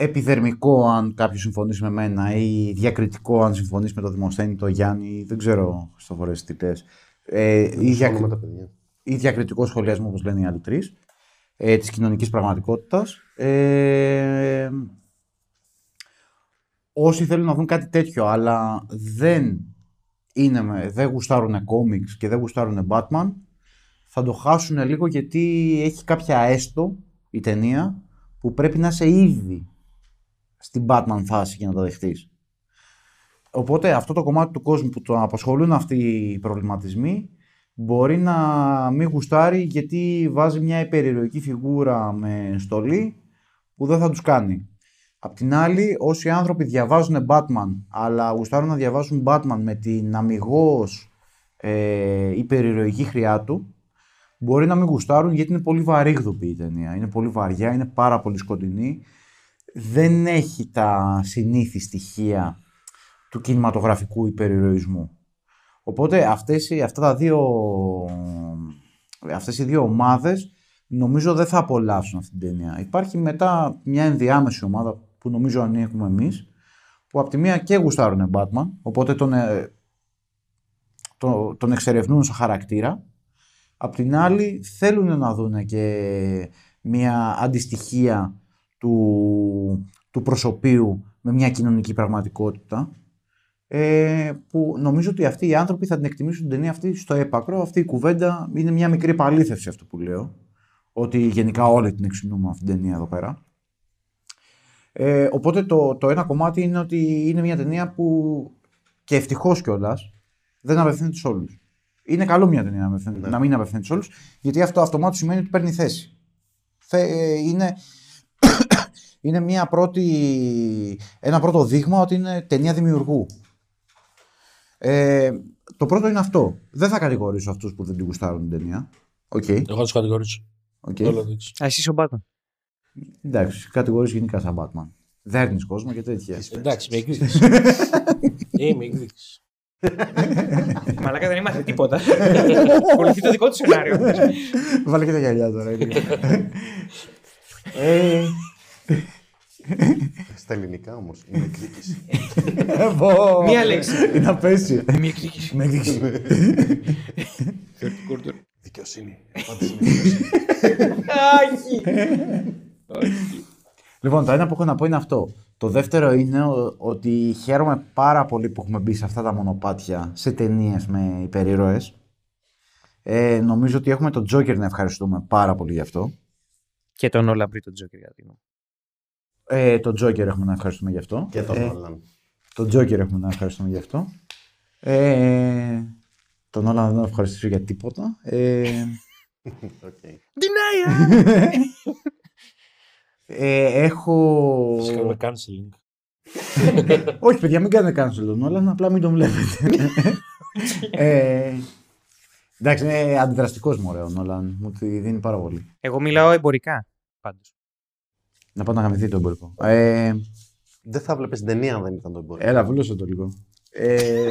A: επιδερμικό αν κάποιος συμφωνήσει με μένα ή διακριτικό αν συμφωνήσει με το Δημοσθένη, το Γιάννη, δεν ξέρω στο φορές τι λες. Ε, ή,
D: Συμφωνώ
A: διακρι...
D: με τα παιδιά.
A: ή διακριτικό σχολιασμό όπως λένε οι άλλοι τρεις, ε, της κοινωνικής πραγματικότητας. Ε, όσοι θέλουν να δουν κάτι τέτοιο αλλά δεν, είναι, με- δεν γουστάρουν κόμιξ και δεν γουστάρουν Batman θα το χάσουν λίγο γιατί έχει κάποια έστω η ταινία που πρέπει να είσαι ήδη στην Batman φάση για να το δεχτείς. Οπότε αυτό το κομμάτι του κόσμου που το απασχολούν αυτοί οι προβληματισμοί μπορεί να μην γουστάρει γιατί βάζει μια υπερηρωική φιγούρα με στολή που δεν θα τους κάνει. Απ' την άλλη, όσοι άνθρωποι διαβάζουν Batman αλλά γουστάρουν να διαβάσουν Batman με την αμυγός ε, υπερηρωική χρειά του μπορεί να μην γουστάρουν γιατί είναι πολύ βαρύγδουπη η ταινία. Είναι πολύ βαριά, είναι πάρα πολύ σκοτεινή. Δεν έχει τα συνήθη στοιχεία του κινηματογραφικού υπερηρωισμού. Οπότε αυτές, οι- αυτά τα δύο, αυτές οι δύο ομάδες νομίζω δεν θα απολαύσουν αυτή την ταινία. Υπάρχει μετά μια ενδιάμεση ομάδα που νομίζω ανήκουμε εμείς που από τη μία και γουστάρουν Batman, οπότε τον, ε, το- τον εξερευνούν σαν χαρακτήρα. Απ' την άλλη θέλουν να δουν και μια αντιστοιχία του, του προσωπίου με μια κοινωνική πραγματικότητα ε, που νομίζω ότι αυτοί οι άνθρωποι θα την εκτιμήσουν την ταινία αυτή στο έπακρο. Αυτή η κουβέντα είναι μια μικρή επαλήθευση αυτό που λέω. Ότι γενικά όλοι την εξυμνούμε αυτή την ταινία εδώ πέρα. Ε, οπότε το, το ένα κομμάτι είναι ότι είναι μια ταινία που και ευτυχώς κιόλας δεν απευθύνεται σε όλους. Είναι καλό μια ταινία να, απευθύνεται-
D: Ναι.
A: να μην απευθύνεται σε όλους, γιατί αυτό αυτομάτως σημαίνει ότι παίρνει θέση. Θε, ε, είναι, είναι μια πρώτη, ένα πρώτο δείγμα ότι είναι ταινία δημιουργού. Ε, το πρώτο είναι αυτό. Δεν θα κατηγορήσω αυτούς που δεν την γουστάρουν την ταινία. Οκ.
C: Εγώ θα τους κατηγορήσω.
A: οκ.
C: Το λέω έτσι.
B: Α, εσύ ο Batman.
A: Εντάξει, κατηγορείς γενικά σαν Batman. Δέρνεις κόσμο και τέτοια.
C: Εντάξει, με εκδίκηση. Ε, με εκδίκηση.
B: Μαλάκα δεν έμαθε τίποτα. Ακολουθεί το δικό του σενάριο.
A: Βάλε και τα γυαλιά τώρα. Είναι. ε,
D: Στα ελληνικά όμως είναι εκδίκηση.
A: πω.
B: Μία λέξη.
A: Είναι απαίσιο.
B: Μία εκδίκηση.
A: Με εκδίκηση.
D: Δικαιοσύνη. Απάντηση είναι δικαιοσύνη.
B: Όχι. Όχι.
A: Λοιπόν, το ένα που έχω να πω είναι αυτό. Το δεύτερο είναι ο- ότι χαίρομαι πάρα πολύ που έχουμε μπει σε αυτά τα μονοπάτια σε ταινίες με υπερηρώε. Ε, νομίζω ότι έχουμε τον Τζόκερ να ευχαριστούμε πάρα πολύ γι' αυτό.
B: Και τον Όλα Μπρί τον Τζόκερ για την
A: Ε, τον Τζόκερ έχουμε να ευχαριστούμε γι' αυτό.
D: Και τον
A: ε,
D: Όλαν.
A: τον Τζόκερ έχουμε να ευχαριστούμε γι' αυτό. Ε, τον Νόλαν δεν τον ευχαριστήσω για τίποτα. Ε,
D: OK.
B: Denier!
A: ε, έχω...
C: Σας κάνουμε canceling.
A: Όχι, παιδιά, μην κάνετε cancel τον Νόλαν, απλά μην τον βλέπετε. ε, εντάξει, είναι αντιδραστικός μωρέ ο Νόλαν. Μου τη δίνει πάρα πολύ.
B: Εγώ μιλάω εμπορικά πάντως.
A: Να πάει να γαμηθεί το εμπορικό. Ε,
D: Δεν θα βλέπεις την ταινία αν δεν ήταν το εμπόριο.
A: έλα, βούλωσε το λίγο. Ε,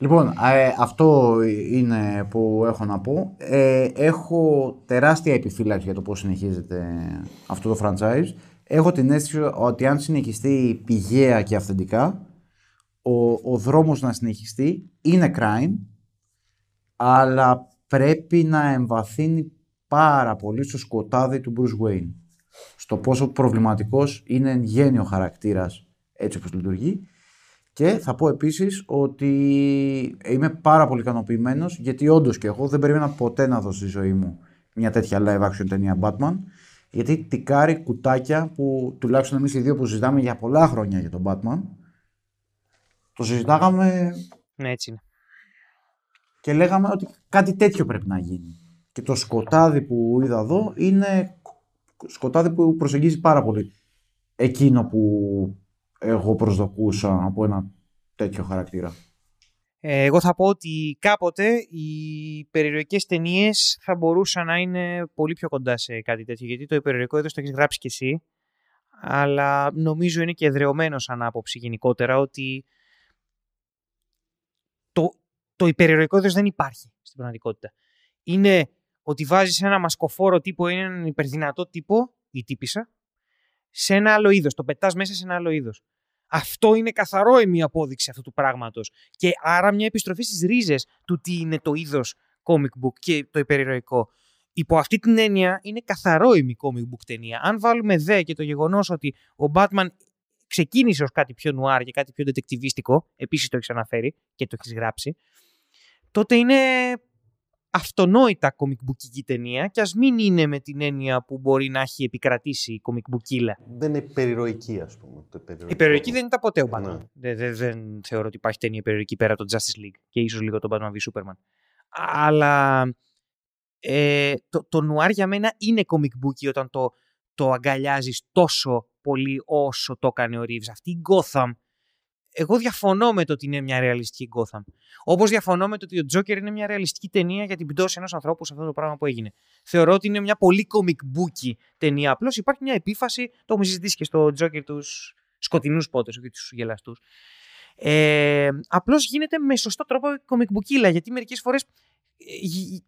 A: λοιπόν, ε, αυτό είναι που έχω να πω. Ε, έχω τεράστια επιφύλαξη για το πώς συνεχίζεται αυτό το franchise. Έχω την αίσθηση ότι αν συνεχιστεί πηγαία και αυθεντικά, ο, ο δρόμος να συνεχιστεί είναι crime, αλλά πρέπει να εμβαθύνει πάρα πολύ στο σκοτάδι του Bruce Wayne. Στο πόσο προβληματικός είναι εν γέννη ο χαρακτήρας έτσι όπως λειτουργεί. Και θα πω επίσης ότι είμαι πάρα πολύ ικανοποιημένος γιατί όντως και εγώ δεν περίμενα ποτέ να δω στη ζωή μου μια τέτοια live action ταινία Batman γιατί τικάρει κουτάκια που τουλάχιστον εμείς οι δύο που συζητάμε για πολλά χρόνια για τον Batman το συζητάγαμε
B: Ναι, έτσι είναι.
A: και λέγαμε ότι κάτι τέτοιο πρέπει να γίνει. Και το σκοτάδι που είδα εδώ είναι σκοτάδι που προσεγγίζει πάρα πολύ εκείνο που εγώ προσδοκούσα από ένα τέτοιο χαρακτήρα.
B: Ε, εγώ θα πω ότι κάποτε οι περιεροϊκές ταινίες θα μπορούσαν να είναι πολύ πιο κοντά σε κάτι τέτοιο. Γιατί το υπερηρωικό είδος το έχεις γράψει κι εσύ. Αλλά νομίζω είναι και εδρεωμένο σαν άποψη γενικότερα ότι το, το υπερηρωικό είδος δεν υπάρχει στην πραγματικότητα. Είναι ότι βάζεις ένα μασκοφόρο τύπο ή έναν υπερδυνατό τύπο ή τύπησα σε ένα άλλο είδος. Το πετάς μέσα σε ένα άλλο είδος. Αυτό είναι καθαρό η απόδειξη αυτού του πράγματος. Και άρα μια επιστροφή στις ρίζες του τι είναι το είδος comic book και το υπερηρωικό. Υπό αυτή την έννοια είναι καθαρό η comic book ταινία. Αν βάλουμε δε και το γεγονός ότι ο Batman ξεκίνησε ως κάτι πιο νουάρ και κάτι πιο detectivistικό, επίσης το έχεις αναφέρει και το έχεις γράψει, τότε είναι αυτονόητα comic bookική ταινία και ας μην είναι με την έννοια που μπορεί να έχει επικρατήσει η comic bookίλα.
D: Δεν είναι περιεροϊκή, ας πούμε. Το υπερηρωικό.
B: Η περιορική δεν ήταν ποτέ ο Batman.
D: Ναι.
B: Δεν, δεν, δεν θεωρώ ότι υπάρχει ταινία περιορική πέρα από το Justice League και ίσως λίγο το Batman v Superman. Αλλά ε, το, το νουάρ για μένα είναι comic booky όταν το, το αγκαλιάζεις τόσο πολύ όσο το έκανε ο Reeves. Αυτή η Gotham, εγώ διαφωνώ με το ότι είναι μια ρεαλιστική Gotham. Όπως διαφωνώ με το ότι ο Joker είναι μια ρεαλιστική ταινία για την πτώση ενός ανθρώπου σε αυτό το πράγμα που έγινε. Θεωρώ ότι είναι μια πολύ comic booky ταινία. Απλώς υπάρχει μια επίφαση, το έχουμε συζητήσει και στο Joker τους σκοτεινούς πότες, όχι τους γελαστούς. Ε, Απλώς γίνεται με σωστό τρόπο comic bookίλα, γιατί μερικές φορές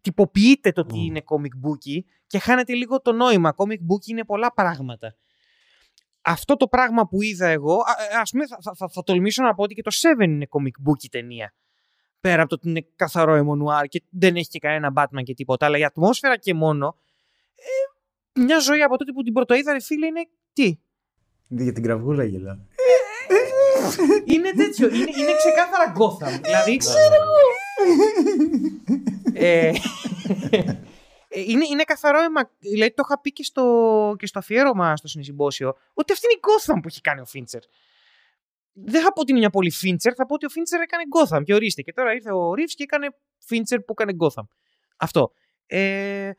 B: τυποποιείται το τι
D: Mm.
B: είναι comic booky και χάνεται λίγο το νόημα. Comic book είναι πολλά πράγματα. Αυτό το πράγμα που είδα εγώ, α- ας πούμε, θα, θα, θα, θα τολμήσω να πω ότι και το Seven είναι comic book ταινία. Πέρα από το ότι είναι καθαρό αιμονουάρ και δεν έχει και κανένα Batman και τίποτα, αλλά η ατμόσφαιρα και μόνο. Ε, μια ζωή από τότε που την πρωτοείδα, ρε φίλε, είναι τι;
A: Για την κραυγούλα γελά.
B: Είναι τέτοιο. Είναι, είναι ξεκάθαρα Gotham. δηλαδή. ε, ε, είναι, είναι καθαρό αίμα. Δηλαδή το είχα πει και στο, και στο αφιέρωμα στο συνεισυμπόσιο ότι αυτή είναι η Gotham που έχει κάνει ο Φίντσερ. Δεν θα πω ότι είναι μια πολύ Φίντσερ, θα πω ότι ο Φίντσερ έκανε Gotham και ορίστε. Και τώρα ήρθε ο Ρίβς και έκανε Φίντσερ που έκανε Gotham. Αυτό. Ε,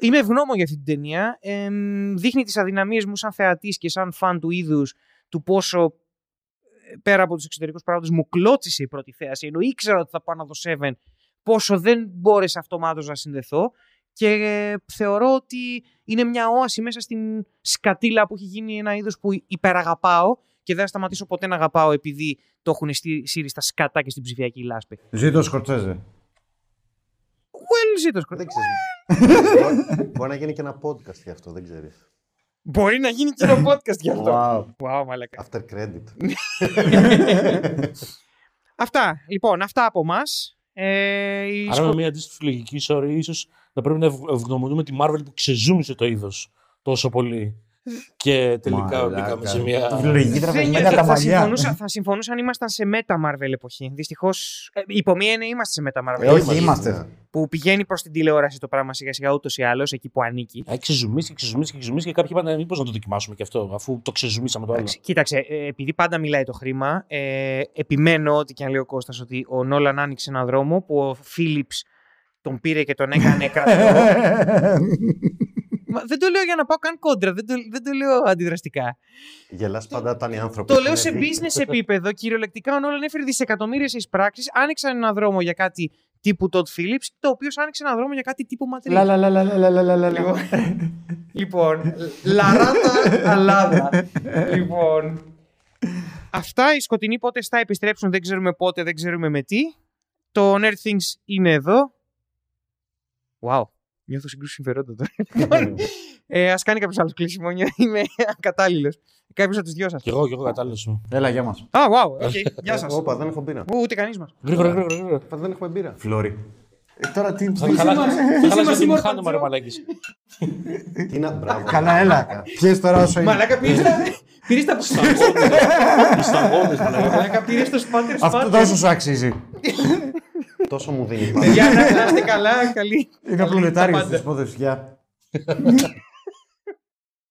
B: είμαι ευγνώμων για αυτή την ταινία. Ε, δείχνει τις αδυναμίες μου σαν θεατής και σαν φαν του είδους του πόσο ε, πέρα από τους εξωτερικούς παράγοντες μου κλώτσισε η πρώτη θέαση ενώ ήξερα ότι θα πάω να δω Seven πόσο δεν μπόρεσα αυτομάτως να συνδεθώ και ε, θεωρώ ότι είναι μια όαση μέσα στην σκατήλα που έχει γίνει ένα είδος που υπεραγαπάω και δεν θα σταματήσω ποτέ να αγαπάω επειδή το έχουν στεί- σύρει στα σκατά και στην ψηφιακή λάσπη.
A: Ζήτω Σκορτσέζε.
B: Well, ζήτω
D: Δεν ξέρεις. μπορεί, μπορεί να γίνει και ένα podcast γι' αυτό, δεν ξέρεις.
B: Μπορεί να γίνει και ένα podcast γι' αυτό.
A: Wow.
B: Wow, μαλάκα.
D: After credit.
B: αυτά. Λοιπόν, αυτά από εμά. Ε, η
C: Άρα
B: σκο-
C: με μια αντίστοιχη λογική sorry, ίσως θα πρέπει να ευ- ευγνωμονούμε τη Marvel που ξεζούμισε το είδος τόσο πολύ. Και τελικά
A: Μαλάκα.
C: μπήκαμε σε μια.
A: Λογική
B: Δεν
A: τραβηγμένα
B: είναι-
A: τα
B: θα,
A: μαλλιά.
B: συμφωνούσα, θα συμφωνούσα αν ήμασταν σε Meta Marvel εποχή. Δυστυχώς. Ε, υπό μία έννοια είμαστε σε Meta Marvel.
A: Ε, όχι,
B: εποχή,
A: είμαστε.
B: Που πηγαίνει προς την τηλεόραση το πράγμα σιγά σιγά ούτως ή άλλως εκεί που ανήκει.
C: Έχει ξεζουμίσει και ξεζουμίσει και ξεζουμίσει και κάποιοι είπαν μήπως να το δοκιμάσουμε και αυτό, αφού το ξεζουμίσαμε το άλλο.
B: Εντάξει, Κοίταξε, ε, επειδή πάντα μιλάει το χρήμα, ε, επιμένω ότι και αν λέει ο Κώστας ότι ο Νόλαν άνοιξε έναν δρόμο που ο Φίλιπς τον πήρε και τον έκανε κρατικό. Μα δεν το λέω για να πάω καν κόντρα, δεν το, δεν το λέω αντιδραστικά.
D: Γελάς πάντα όταν οι άνθρωποι.
B: Το
D: έχουν
B: λέω σε
D: δει.
B: business επίπεδο. Κυριολεκτικά ο Νόλαν έφερε δισεκατομμύρια σε εισπράξεις, άνοιξαν έναν δρόμο για κάτι τύπου Todd Phillips, το οποίο άνοιξε έναν δρόμο για κάτι τύπου Ματρί.
A: Λα, λα, λα, λα, λα, λα, λα, λα.
B: Λοιπόν, λοιπόν, λαράτα αλάδα. λοιπόν, αυτά οι σκοτεινοί πότες θα επιστρέψουν, δεν ξέρουμε πότε, δεν ξέρουμε με τι. Το Nerd Things είναι εδώ. Wow, νιώθω σύγκρουση συμφερόντων τώρα. Λοιπόν, ε, ας κάνει κάποιος άλλος κλείσιμο, νιώ- είμαι ακατάλληλος. Κάποιος από τους δυο σας.
C: Κι εγώ, κι εγώ κατάλληλος σου.
A: Έλα, γεια μας.
B: Α, wow, okay, γεια σας.
D: Όπα, δεν έχω μπύρα.
B: Ου, Ούτε κανείς μας.
C: Γρήγορα, γρήγορα, γρήγορα.
D: Όπα, Δεν έχουμε μπύρα.
A: Φλόρι. Ε, τώρα τι.
C: Θα χαλάσει θα χαλάσει την μηχάνημα, ρε μαλάκης.
D: Τι να μπράβο.
A: Καλά, έλα. Πιες τώρα όσο είναι.
B: Μαλάκα πήρες τα... Πήρες τα...
C: Οι σταγόνες, μαλάκα.
B: Μαλάκα πήρες το σπάτερ
A: Αυτό
B: σπάτερ.
A: τόσο σου αξίζει.
D: Τόσο μου δίνει.
B: Παιδιά, να να είστε καλά, καλή.
A: Είναι ο
B: καλή τα
A: προλετάριο
B: πάντα.
A: της υπόθεσης. Γεια.